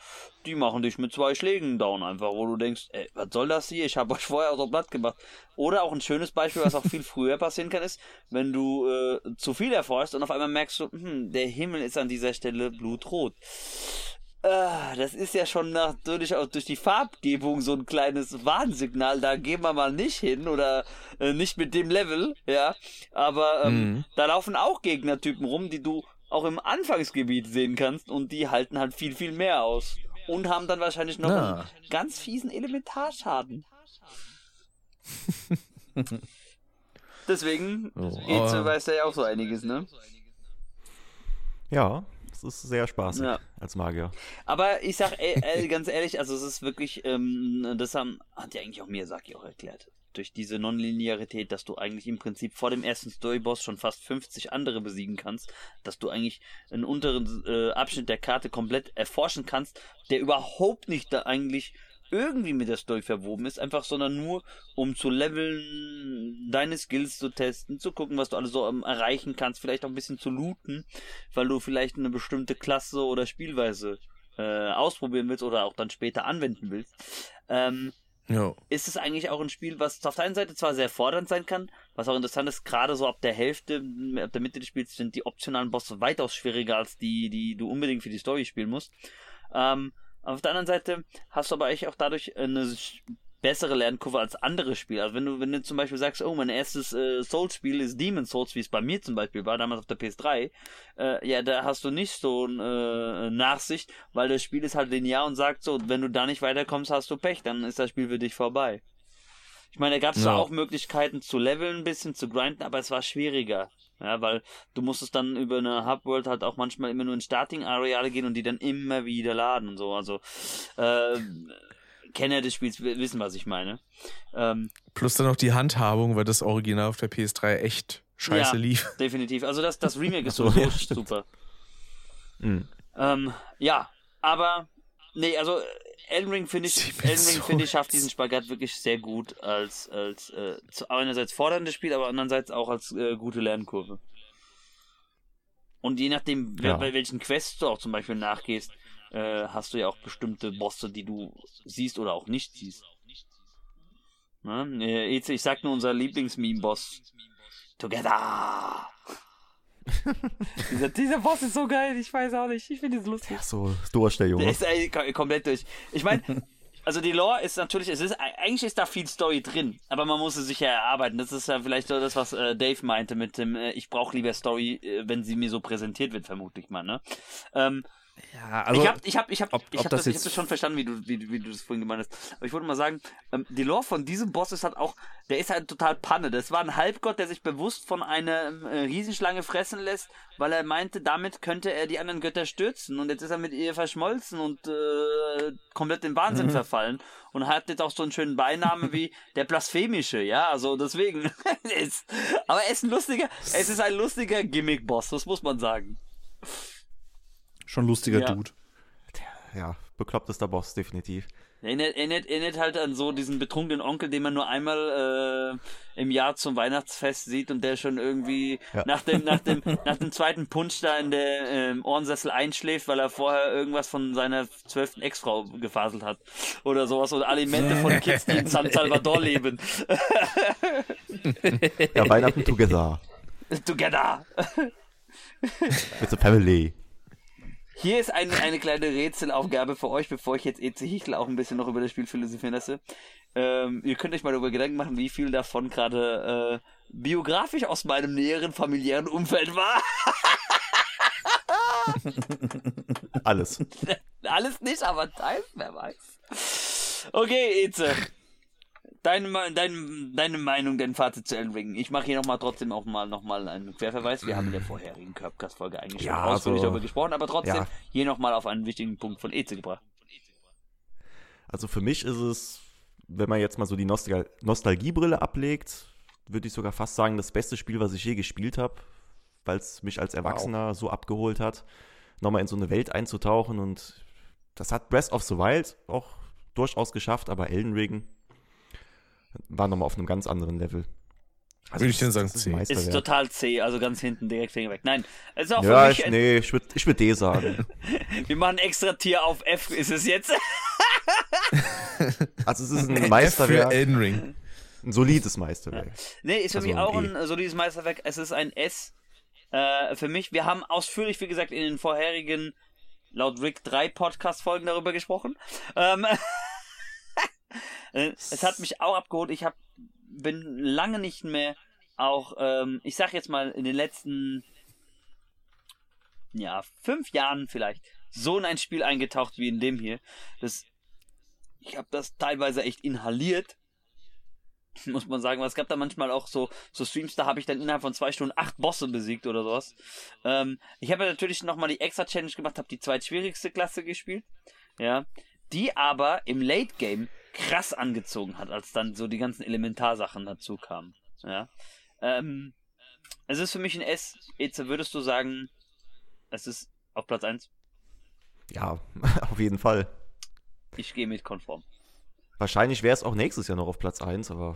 die machen dich mit zwei Schlägen down einfach, wo du denkst, ey, was soll das hier? Ich habe euch vorher so platt gemacht. Oder auch ein schönes Beispiel, was auch viel früher passieren kann, ist, wenn du äh, zu viel erforschst und auf einmal merkst du, hm, der Himmel ist an dieser Stelle blutrot. Ah, das ist ja schon natürlich auch durch die Farbgebung so ein kleines Warnsignal. Da gehen wir mal nicht hin oder äh, nicht mit dem Level, ja. Aber ähm, Mhm. da laufen auch Gegnertypen rum, die du auch im Anfangsgebiet sehen kannst und die halten halt viel, viel mehr aus. Und haben dann wahrscheinlich noch Na. einen ganz fiesen Elementarschaden. [LAUGHS] Deswegen Oh, aber- weiß da ja auch so einiges, ne? Ja, es ist sehr spaßig Ja. als Magier. Aber ich sag ey, ey, ganz ehrlich, also es ist wirklich, ähm, das haben, hat ja eigentlich auch Miyazaki auch erklärt. Durch diese Nonlinearität, dass du eigentlich im Prinzip vor dem ersten Storyboss schon fast 50 andere besiegen kannst, dass du eigentlich einen unteren äh, Abschnitt der Karte komplett erforschen kannst, der überhaupt nicht da eigentlich irgendwie mit der Story verwoben ist, einfach sondern nur um zu leveln, deine Skills zu testen, zu gucken, was du alles so ähm, erreichen kannst, vielleicht auch ein bisschen zu looten, weil du vielleicht eine bestimmte Klasse oder Spielweise äh, ausprobieren willst oder auch dann später anwenden willst, ähm, Ja. ist es eigentlich auch ein Spiel, was auf der einen Seite zwar sehr fordernd sein kann, was auch interessant ist, gerade so ab der Hälfte, ab der Mitte des Spiels sind die optionalen Bosse weitaus schwieriger als die, die du unbedingt für die Story spielen musst. Ähm, auf der anderen Seite hast du aber eigentlich auch dadurch eine sch- bessere Lernkurve als andere Spiele. Also wenn du, wenn du zum Beispiel sagst, oh, mein erstes äh, Souls-Spiel ist Demon Souls, wie es bei mir zum Beispiel war, damals auf der PS3, äh, ja, da hast du nicht so eine Nachsicht, weil das Spiel ist halt linear und sagt so, wenn du da nicht weiterkommst, hast du Pech, dann ist das Spiel für dich vorbei. Ich meine, da gab es zwar Ja. auch Möglichkeiten zu leveln, ein bisschen zu grinden, aber es war schwieriger. Ja, weil du musstest dann über eine Hubworld halt auch manchmal immer nur in Starting-Areale gehen und die dann immer wieder laden und so. Also, äh, Kenner des Spiels wissen, was ich meine. Ähm, Plus dann noch die Handhabung, weil das Original auf der PS3 echt scheiße Ja. lief. definitiv. Also das, das Remake ist [LAUGHS] so, super. Mhm. Ähm, ja, aber nee, also Elden Ring finde ich, Elden Ring finde ich schafft diesen Spagat wirklich sehr gut als als äh, zu, einerseits forderndes Spiel, aber andererseits auch als äh, gute Lernkurve. Und je nachdem, Ja. bei welchen Quests du auch zum Beispiel nachgehst, äh, hast du ja auch bestimmte Bosse, die du siehst oder auch nicht siehst. Ne? Äh, ich sag nur unser Lieblings-Meme-Boss. Together! [LAUGHS] dieser, dieser Boss ist so geil, ich weiß auch nicht, ich finde es lustig. Ja, so ist durch, der Junge. Der ist eigentlich kom- komplett durch. Ich meine, [LAUGHS] also die Lore ist natürlich, es ist eigentlich ist da viel Story drin, aber man muss es sich ja erarbeiten. Das ist ja vielleicht so das, was äh, Dave meinte mit dem, äh, ich brauche lieber Story, äh, wenn sie mir so präsentiert wird, vermutlich mal, ne? Ähm, Ja, also ich habe ich hab, ich hab, ob- ich hab das das, ich hab das schon verstanden, wie du, wie, wie du das vorhin gemeint hast. Aber ich wollte mal sagen, ähm, die Lore von diesem Boss ist halt auch, der ist halt total Panne. Das war ein Halbgott, der sich bewusst von einer äh, Riesenschlange fressen lässt, weil er meinte, damit könnte er die anderen Götter stürzen. Und jetzt ist er mit ihr verschmolzen und äh, komplett in Wahnsinn Mhm. verfallen. Und hat jetzt auch so einen schönen Beinamen wie [LAUGHS] der Blasphemische, ja, also deswegen. [LAUGHS] aber er ist ein lustiger, es ist ein lustiger Gimmick-Boss, das muss man sagen. Schon lustiger Ja. Dude. Ja, beklopptester Boss, definitiv. Erinnert, erinnert, erinnert halt an so diesen betrunkenen Onkel, den man nur einmal äh, im Jahr zum Weihnachtsfest sieht und der schon irgendwie Ja. nach, dem, nach, dem, [LAUGHS] nach dem zweiten Punsch da in der ähm, Ohrensessel einschläft, weil er vorher irgendwas von seiner zwölften Ex-Frau gefaselt hat. Oder sowas. Oder Alimente von [LAUGHS] Kids, die in San Salvador leben. Ja, Weihnachten together. [LAUGHS] Together! With the family. Hier ist eine, eine kleine Rätselaufgabe für euch, bevor ich jetzt EC Hichel auch ein bisschen noch über das Spiel philosophieren lasse. Ähm, ihr könnt euch mal darüber Gedanken machen, wie viel davon gerade äh, biografisch aus meinem näheren familiären Umfeld war. [LAUGHS] Alles. [LAUGHS] Alles nicht, aber teils, wer weiß. Okay, Eze. Deine, Me- dein, deine Meinung, dein Fazit zu Elden Ring. Ich mache hier nochmal trotzdem auch mal nochmal einen Querverweis. Wir haben in der vorherigen Curbcast-Folge eigentlich Ja, schon ausführlich also- darüber gesprochen, aber trotzdem ja. hier nochmal auf einen wichtigen Punkt von Eze gebracht. Also für mich ist es, wenn man jetzt mal so die Nostal Nostalgiebrille ablegt, würde ich sogar fast sagen, das beste Spiel, was ich je gespielt habe, weil es mich als Erwachsener so abgeholt hat, nochmal in so eine Welt einzutauchen und das hat Breath of the Wild auch durchaus geschafft, aber Elden Ring war nochmal auf einem ganz anderen Level. Also Würde ich denn sagen, ist C. ein Ist Meisterwerk. total zäh, also ganz hinten direkt Finger weg. Nein, es ist auch Ja, für mich ich, ein, nee, ich würde ich würd D sagen. [LAUGHS] wir machen extra Tier auf F, ist es jetzt? [LAUGHS] Also es ist ein F für Meisterwerk, Elden Ring. ein solides Meisterwerk. nee, ist für Also mich ein auch E. ein solides Meisterwerk. Es ist ein S. Äh, für mich, wir haben ausführlich, wie gesagt, in den vorherigen, laut Rick, drei Podcast-Folgen darüber gesprochen. Ähm, äh, es hat mich auch abgeholt. Ich hab, bin lange nicht mehr auch, ähm, ich sag jetzt mal, in den letzten, ja, fünf Jahren vielleicht, so in ein Spiel eingetaucht wie in dem hier. Das, ich habe das teilweise echt inhaliert [LAUGHS] muss man sagen, weil es gab da manchmal auch so, so Streams, da habe ich dann innerhalb von zwei Stunden acht Bosse besiegt oder sowas. Ähm, ich habe ja natürlich nochmal die extra Challenge gemacht, habe die zweitschwierigste Klasse gespielt, ja, die aber im Late Game krass angezogen hat, als dann so die ganzen Elementarsachen dazu kamen, ja. Ähm, es ist für mich ein S. Eze, würdest du sagen, es ist auf Platz 1? Ja, [LAUGHS] auf jeden Fall. Ich gehe mit konform. Wahrscheinlich wäre es auch nächstes Jahr noch auf Platz 1, aber.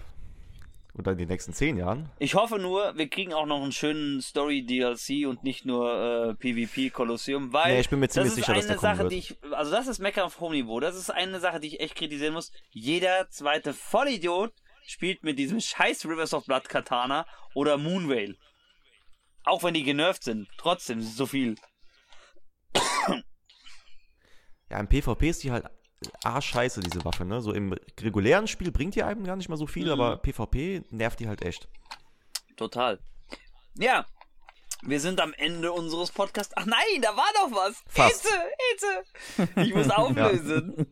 Oder in den nächsten zehn Jahren. Ich hoffe nur, wir kriegen auch noch einen schönen Story-DLC und nicht nur äh, PvP Kolosseum, weil Nee, ich bin mir ziemlich das ist sicher, dass eine der kommen Sache, die ich, also das ist Mecker auf hohem Niveau. Das ist eine Sache, die ich echt kritisieren muss. Jeder zweite Vollidiot spielt mit diesem scheiß Rivers of Blood Katana oder Moonveil. Auch wenn die genervt sind, trotzdem so viel. Ja, im PvP ist die halt arschscheiße, diese Waffe, ne? So im regulären Spiel bringt die einem gar nicht mal so viel, Mhm. aber PvP nervt die halt echt. Total. Ja. Wir sind am Ende unseres Podcasts. Ach nein, da war noch was. Fast. Eze, Eze. Ich muss [LAUGHS] auflösen.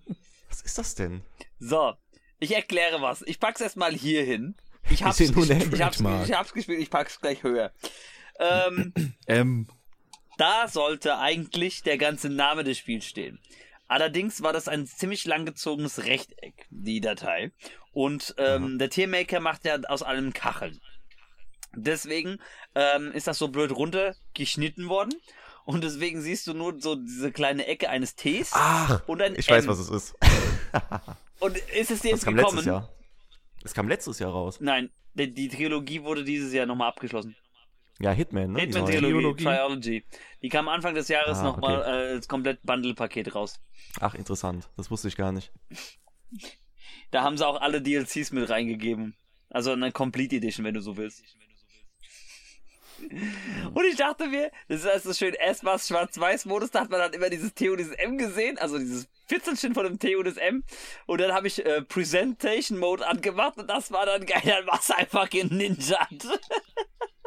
Was ist das denn? So, ich erkläre was. Ich pack's erstmal hier hin. Ich [LAUGHS] hab's, gespielt, ich, hab's, ich hab's gespielt, ich pack's gleich höher. Ähm, [CLEARS THROAT] M. da sollte eigentlich der ganze Name des Spiels stehen. Allerdings war das ein ziemlich langgezogenes Rechteck, die Datei. Und ähm, der Tiermaker macht ja aus allem Kacheln. Deswegen ähm, ist das so blöd runtergeschnitten worden. Und deswegen siehst du nur so diese kleine Ecke eines Ts Ach, und ein ich weiß, M. was es ist. [LAUGHS] Und ist es dir Das jetzt kam gekommen? letztes Jahr. Es kam letztes Jahr raus. Nein, die, die Trilogie wurde dieses Jahr nochmal abgeschlossen. Ja, Hitman, ne? Hitman-Trilogie, Trilogie. Trilogy. Die kam Anfang des Jahres Ah, nochmal äh, als komplett Bundle-Paket raus. Ach, interessant. Das wusste ich gar nicht. Da haben sie auch alle DLCs mit reingegeben. Also eine Complete Edition, wenn du so willst. Und ich dachte mir, das ist also schön erstmal Schwarz-Weiß-Modus, da hat man dann immer dieses T und dieses M gesehen, also dieses 14 von dem T und das M. Und dann habe ich äh, Presentation Mode angemacht und das war dann geil, dann war es einfach geninjat. [LAUGHS]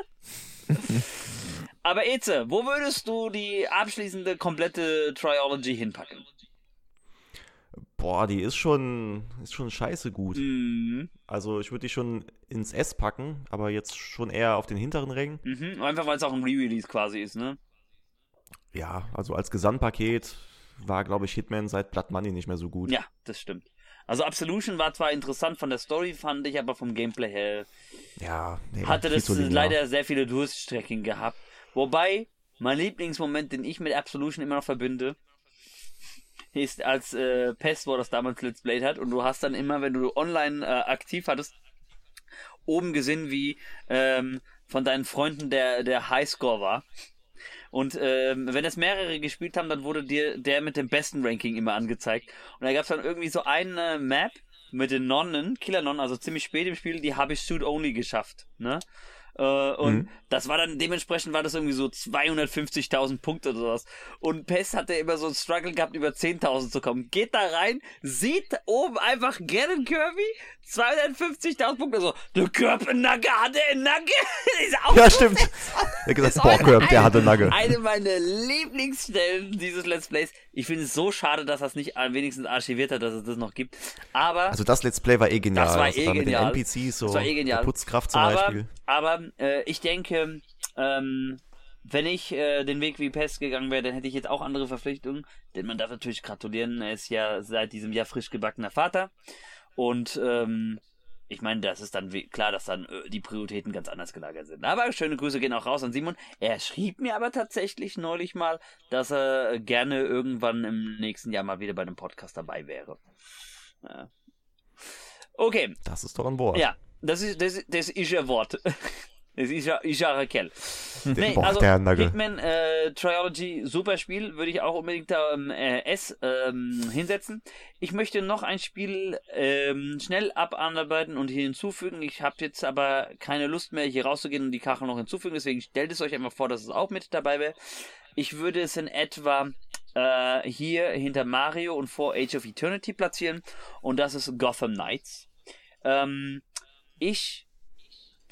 [LAUGHS] Aber Eze, wo würdest du die abschließende komplette Triology hinpacken? Boah, die ist schon, ist schon scheiße gut. Mhm. Also ich würde die schon ins S packen, aber jetzt schon eher auf den hinteren Rängen. Mhm. Einfach weil es auch ein Re-Release quasi ist, ne? Ja, also als Gesamtpaket war, glaube ich, Hitman seit Blood Money nicht mehr so gut. Ja, das stimmt. Also Absolution war zwar interessant von der Story, fand ich, aber vom Gameplay her Ja, nee, hatte das leider sehr viele Durststrecken gehabt. Wobei, mein Lieblingsmoment, den ich mit Absolution immer noch verbinde, ist als äh, Pest, wo das damals Let's Play hat und du hast dann immer, wenn du online äh, aktiv hattest, oben gesehen, wie ähm, von deinen Freunden der, der Highscore war. Und ähm, wenn es mehrere gespielt haben, dann wurde dir der mit dem besten Ranking immer angezeigt. Und da gab es dann irgendwie so eine Map mit den Nonnen, Killer-Nonnen, also ziemlich spät im Spiel, die habe ich Shoot Only geschafft. Ne? Äh, und Mhm. das war dann, dementsprechend war das irgendwie so 250.000 Punkte oder sowas. Und Pest hat ja immer so einen Struggle gehabt, über 10.000 zu kommen. Geht da rein, sieht oben einfach Gannon Kirby, 250.000 Punkte, so, der Körpernagge hat er Nagge. [LAUGHS] Ist auch Ja, so stimmt. Er hat gesagt, boah, Kirby, der hatte Nugget. Eine meiner Lieblingsstellen dieses Let's Plays. Ich finde es so schade, dass das nicht wenigstens archiviert hat, dass es das noch gibt. Aber Also das Let's Play war eh genial. Das war also eh da mit genial. den NPCs, so Das war eh genial. Putzkraft zum aber, Beispiel. aber äh, ich denke, ähm, wenn ich äh, den Weg wie Pest gegangen wäre, dann hätte ich jetzt auch andere Verpflichtungen. Denn man darf natürlich gratulieren, er ist ja seit diesem Jahr frisch gebackener Vater. Und ähm, ich meine, das ist dann klar, dass dann äh, die Prioritäten ganz anders gelagert sind. Aber schöne Grüße gehen auch raus an Simon. Er schrieb mir aber tatsächlich neulich mal, dass er gerne irgendwann im nächsten Jahr mal wieder bei einem Podcast dabei wäre. Ja. Okay, Das ist doch ein Wort. ja, das ist, das, das ist ein Wort. [LAUGHS] Das ist ja, ist ja Raquel. Nee, Boah, also. Hitman äh, Triology, super Spiel, würde ich auch unbedingt da ähm, äh, S ähm, hinsetzen. Ich möchte noch ein Spiel ähm, schnell abarbeiten und hier hinzufügen. Ich habe jetzt aber keine Lust mehr, hier rauszugehen und die Kachel noch hinzufügen, deswegen stellt es euch einfach vor, dass es auch mit dabei wäre. Ich würde es in etwa äh, hier hinter Mario und vor Age of Eternity platzieren und das ist Gotham Knights. Ähm, ich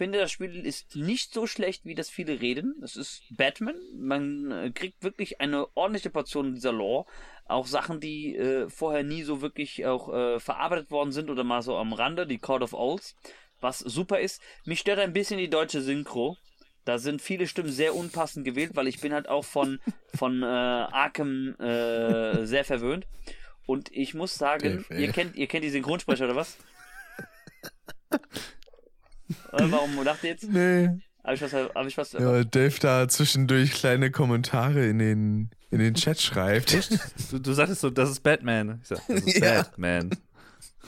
finde, das Spiel ist nicht so schlecht, wie das viele reden. Es ist Batman. Man äh, kriegt wirklich eine ordentliche Portion dieser Lore. Auch Sachen, die äh, vorher nie so wirklich auch äh, verarbeitet worden sind oder mal so am Rande, die Court of Owls, was super ist. Mich stört ein bisschen die deutsche Synchro. Da sind viele Stimmen sehr unpassend gewählt, weil ich bin halt auch von, [LAUGHS] von äh, Arkham äh, sehr verwöhnt. Und ich muss sagen, ihr kennt, ihr kennt die Synchronsprecher oder was? [LAUGHS] Äh, Warum lacht ihr jetzt? Nee. Hab ich was, hab ich was Ja, Dave da zwischendurch kleine Kommentare in den, in den Chat schreibt. Du, du sagtest so, das ist Batman. Ich sag, das ist [LAUGHS] Ja. Batman.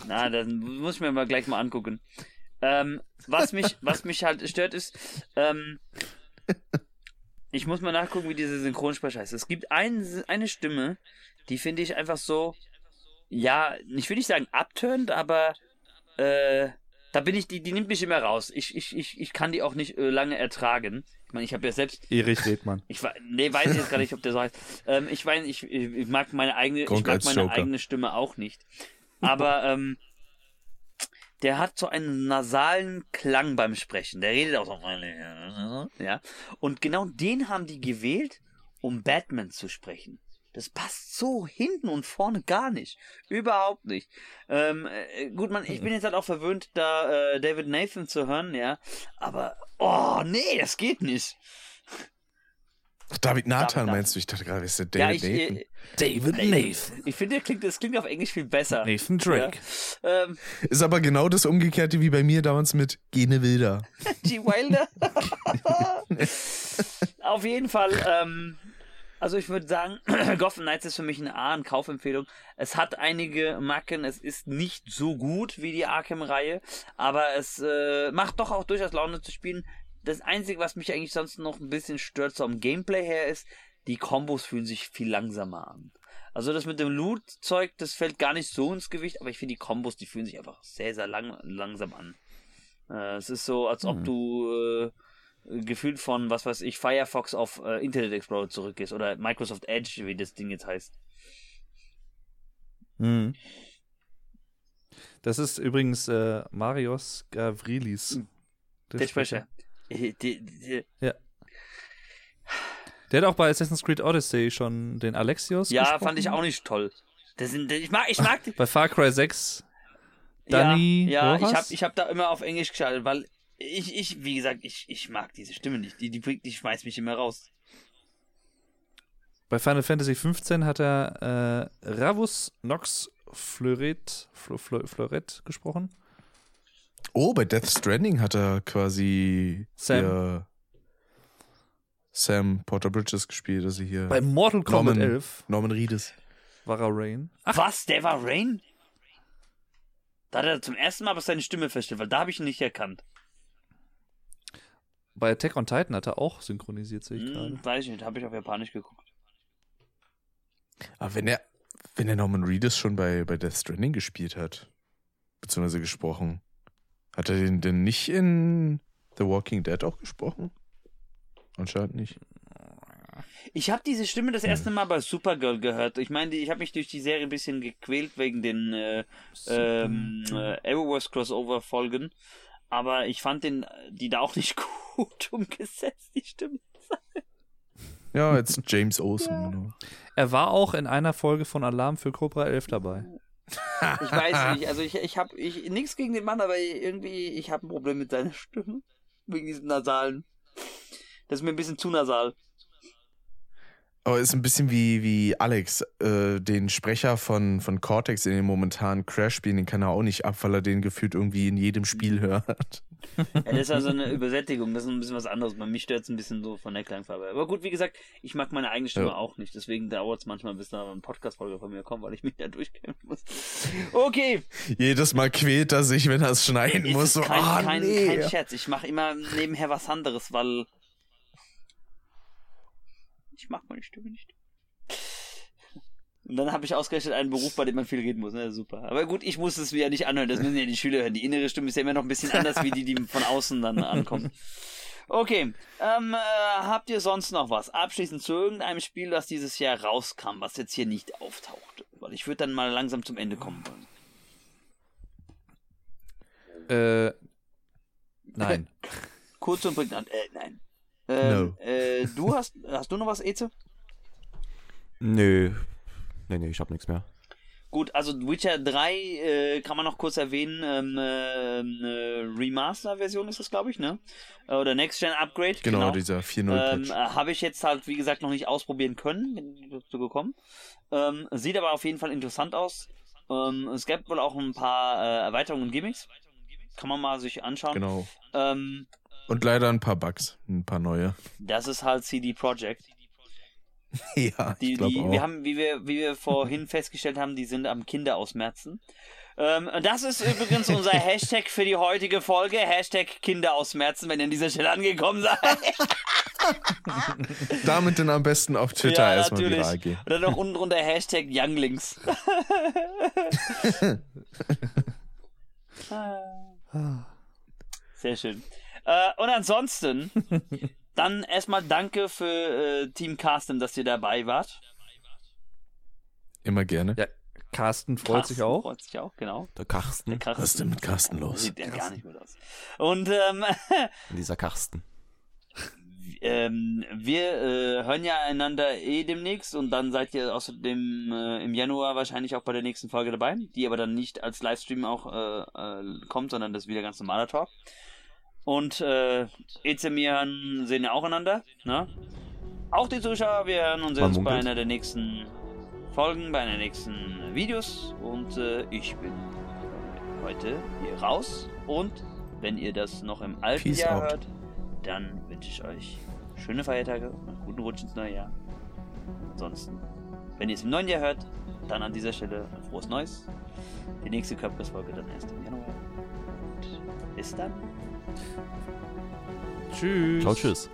Na, dann muss ich mir mal gleich mal angucken. Ähm, was mich, was mich halt stört ist, ähm, ich muss mal nachgucken, wie diese Synchronsprecher heißt. Es gibt ein, eine Stimme, die finde ich einfach so, ja, ich will nicht sagen abturnt, aber äh, da bin ich, die, die nimmt mich immer raus. Ich, ich, ich, ich kann die auch nicht äh, lange ertragen. Ich meine, ich habe ja selbst Erich Redmann. Ich weiß, nee, weiß ich jetzt gar nicht, ob der so heißt. Ähm, ich weiß, ich, ich mag meine eigene, ich Gronk mag als meine Joker. eigene Stimme auch nicht. Aber ähm, der hat so einen nasalen Klang beim Sprechen. Der redet auch so, ja. Und genau den haben die gewählt, um Batman zu sprechen. Das passt so hinten und vorne gar nicht. Überhaupt nicht. Ähm, äh, gut, man, ich bin jetzt halt auch verwöhnt, da äh, David Nathan zu hören, ja. Aber, oh, nee, das geht nicht. David Nathan David meinst du? Ich dachte gerade, ist der Ja, David ich, Nathan. äh, David Nathan. ich finde, der klingt, das klingt auf Englisch viel besser. Nathan Drake. Ja. Ähm, Ist aber genau das Umgekehrte wie bei mir damals mit Gene Wilder. [LAUGHS] G. Wilder. [LAUGHS] auf jeden Fall, ähm, also ich würde sagen, [CLEARS THROAT] Gotham Knights ist für mich eine A, eine Kaufempfehlung. Es hat einige Macken, es ist nicht so gut wie die Arkham-Reihe, aber es äh, macht doch auch durchaus Laune zu spielen. Das Einzige, was mich eigentlich sonst noch ein bisschen stört, so am Gameplay her, ist, die Kombos fühlen sich viel langsamer an. Also das mit dem Loot-Zeug, das fällt gar nicht so ins Gewicht, aber ich finde die Kombos, die fühlen sich einfach sehr, sehr lang, langsam an. Äh, es ist so, als ob Hm. du äh, gefühlt von, was weiß ich, Firefox auf äh, Internet Explorer zurückgehst oder Microsoft Edge, wie das Ding jetzt heißt. Mhm. Das ist übrigens äh, Marios Gavrilis. Der Sprecher. Äh, die- die- Ja. Der hat auch bei Assassin's Creed Odyssey schon den Alexios Ja, gesprochen. fand ich auch nicht toll. Das sind, ich mag, ich mag die. Bei Far Cry 6 Danny Ja, ja ich habe ich hab da immer auf Englisch geschaltet, weil ich, ich wie gesagt, ich, ich mag diese Stimme nicht. Die, die, bringt- die schmeißt mich immer raus. Bei Final Fantasy 15 hat er äh, Ravus Nox Fleuret, Flo, Fleuret gesprochen. Oh, bei Death Stranding hat er quasi Sam. hier Sam Porter Bridges gespielt, also hier Bei Mortal Kombat Norman- 11 Norman Reedus. war er Rain. Ach, Was? Der war Rain? Da hat er zum ersten Mal aber seine Stimme festgestellt, weil da habe ich ihn nicht erkannt. Bei Attack on Titan hat er auch synchronisiert, sehe ich gerade. Hm, weiß ich nicht, habe ich auf Japanisch geguckt. Aber wenn er, wenn er Norman Reedus schon bei, bei Death Stranding gespielt hat, beziehungsweise gesprochen, hat er den denn nicht in The Walking Dead auch gesprochen? Anscheinend nicht. Ich habe diese Stimme das erste Mal bei Supergirl gehört. Ich meine, ich habe mich durch die Serie ein bisschen gequält wegen den äh, ähm, äh, Eververse Crossover Folgen, aber ich fand den die da auch nicht [LAUGHS] gut umgesetzt, die Stimme. Ja, jetzt James Olsen, genau. Er war auch in einer Folge von Alarm für Cobra 11 dabei. Ich weiß nicht, also ich ich habe ich nichts gegen den Mann, aber irgendwie ich habe ein Problem mit seiner Stimme wegen diesem nasalen. Das ist mir ein bisschen zu nasal. Aber ist ein bisschen wie, wie Alex, äh, den Sprecher von, von Cortex in den momentanen Crash-Spielen, den kann er auch nicht ab, weil er den gefühlt irgendwie in jedem Spiel hört. Ja, das ist also eine Übersättigung, das ist ein bisschen was anderes. Bei mir stört es ein bisschen so von der Klangfarbe. Aber gut, wie gesagt, ich mag meine eigene Stimme Ja. auch nicht. Deswegen dauert es manchmal, bis da eine Podcast-Folge von mir kommt, weil ich mich da durchkämpfen muss. Okay. Jedes Mal quält er sich, wenn er es schneiden Ist muss. So, kein, ah, kein, nee. kein Scherz. Ich mache immer nebenher was anderes, weil ich mag meine Stimme nicht. Und dann habe ich ausgerechnet einen Beruf, bei dem man viel reden muss. Ne? Super. Aber gut, ich muss es mir ja nicht anhören. Das müssen ja die Schüler hören. Die innere Stimme ist ja immer noch ein bisschen anders, wie die, die von außen dann ankommt. Okay. Ähm, äh, habt ihr sonst noch was? Abschließend zu irgendeinem Spiel, das dieses Jahr rauskam, was jetzt hier nicht auftaucht. Weil ich würde dann mal langsam zum Ende kommen wollen. Äh, nein. [LAUGHS] Kurz und prägnant. Äh, nein. Ähm, No. äh, du hast, hast du noch was, Eze? Nö. Nee, nee, ich hab nichts mehr. Gut, also Witcher 3 äh, kann man noch kurz erwähnen. Ähm, äh, eine Remaster-Version ist das, glaube ich, ne? Äh, Oder Next-Gen-Upgrade. Genau, dieser 4.0 Ähm, äh, Habe ich jetzt halt, wie gesagt, noch nicht ausprobieren können. Bin dazu gekommen. Ähm, sieht aber auf jeden Fall interessant aus. Ähm, es gibt wohl auch ein paar äh, Erweiterungen und Gimmicks. Kann man mal sich anschauen. Genau. Ähm, Und leider ein paar Bugs, ein paar neue. das ist halt CD Projekt. [LAUGHS] ja, Die, ich glaube die, auch. wir haben, wie wir, wie wir vorhin [LAUGHS] festgestellt haben, die sind am Kinder ausmerzen. Ähm, das ist übrigens unser [LAUGHS] Hashtag für die heutige Folge. Hashtag Kinder ausmerzen, wenn ihr an dieser Stelle angekommen seid. Damit dann am besten auf Twitter ja, erstmal natürlich. viral gehen. Dann noch unten drunter Hashtag Younglings. Sehr schön. Äh, und ansonsten, dann erstmal danke für äh, Team Carsten, dass ihr dabei wart. Immer gerne. Ja, Carsten freut Carsten sich auch. Freut sich auch, genau. Der Karsten. Carsten. Was ist denn mit Carsten los? Sieht ja gar nicht gut aus. Und ähm, [LAUGHS] Dieser Karsten. ähm, wir äh, hören ja einander eh demnächst und dann seid ihr außerdem äh, im Januar wahrscheinlich auch bei der nächsten Folge dabei, die aber dann nicht als Livestream auch äh, äh, kommt, sondern das ist wieder ganz normaler Talk. Und äh, Eze und mir hören, sehen ja auch einander. Ne? Auch die Zuschauer, wir hören uns jetzt bei einer der nächsten Folgen, bei einer nächsten Videos und äh, ich bin heute hier raus und wenn ihr das noch im alten Peace Jahr out. hört, dann wünsche ich euch schöne Feiertage und einen guten Rutsch ins neue Jahr. Ansonsten, wenn ihr es im neuen Jahr hört, dann an dieser Stelle ein frohes Neues. Die nächste Körperfolge dann erst im Januar. Und bis dann. Tschüss. Ciao, tschüss.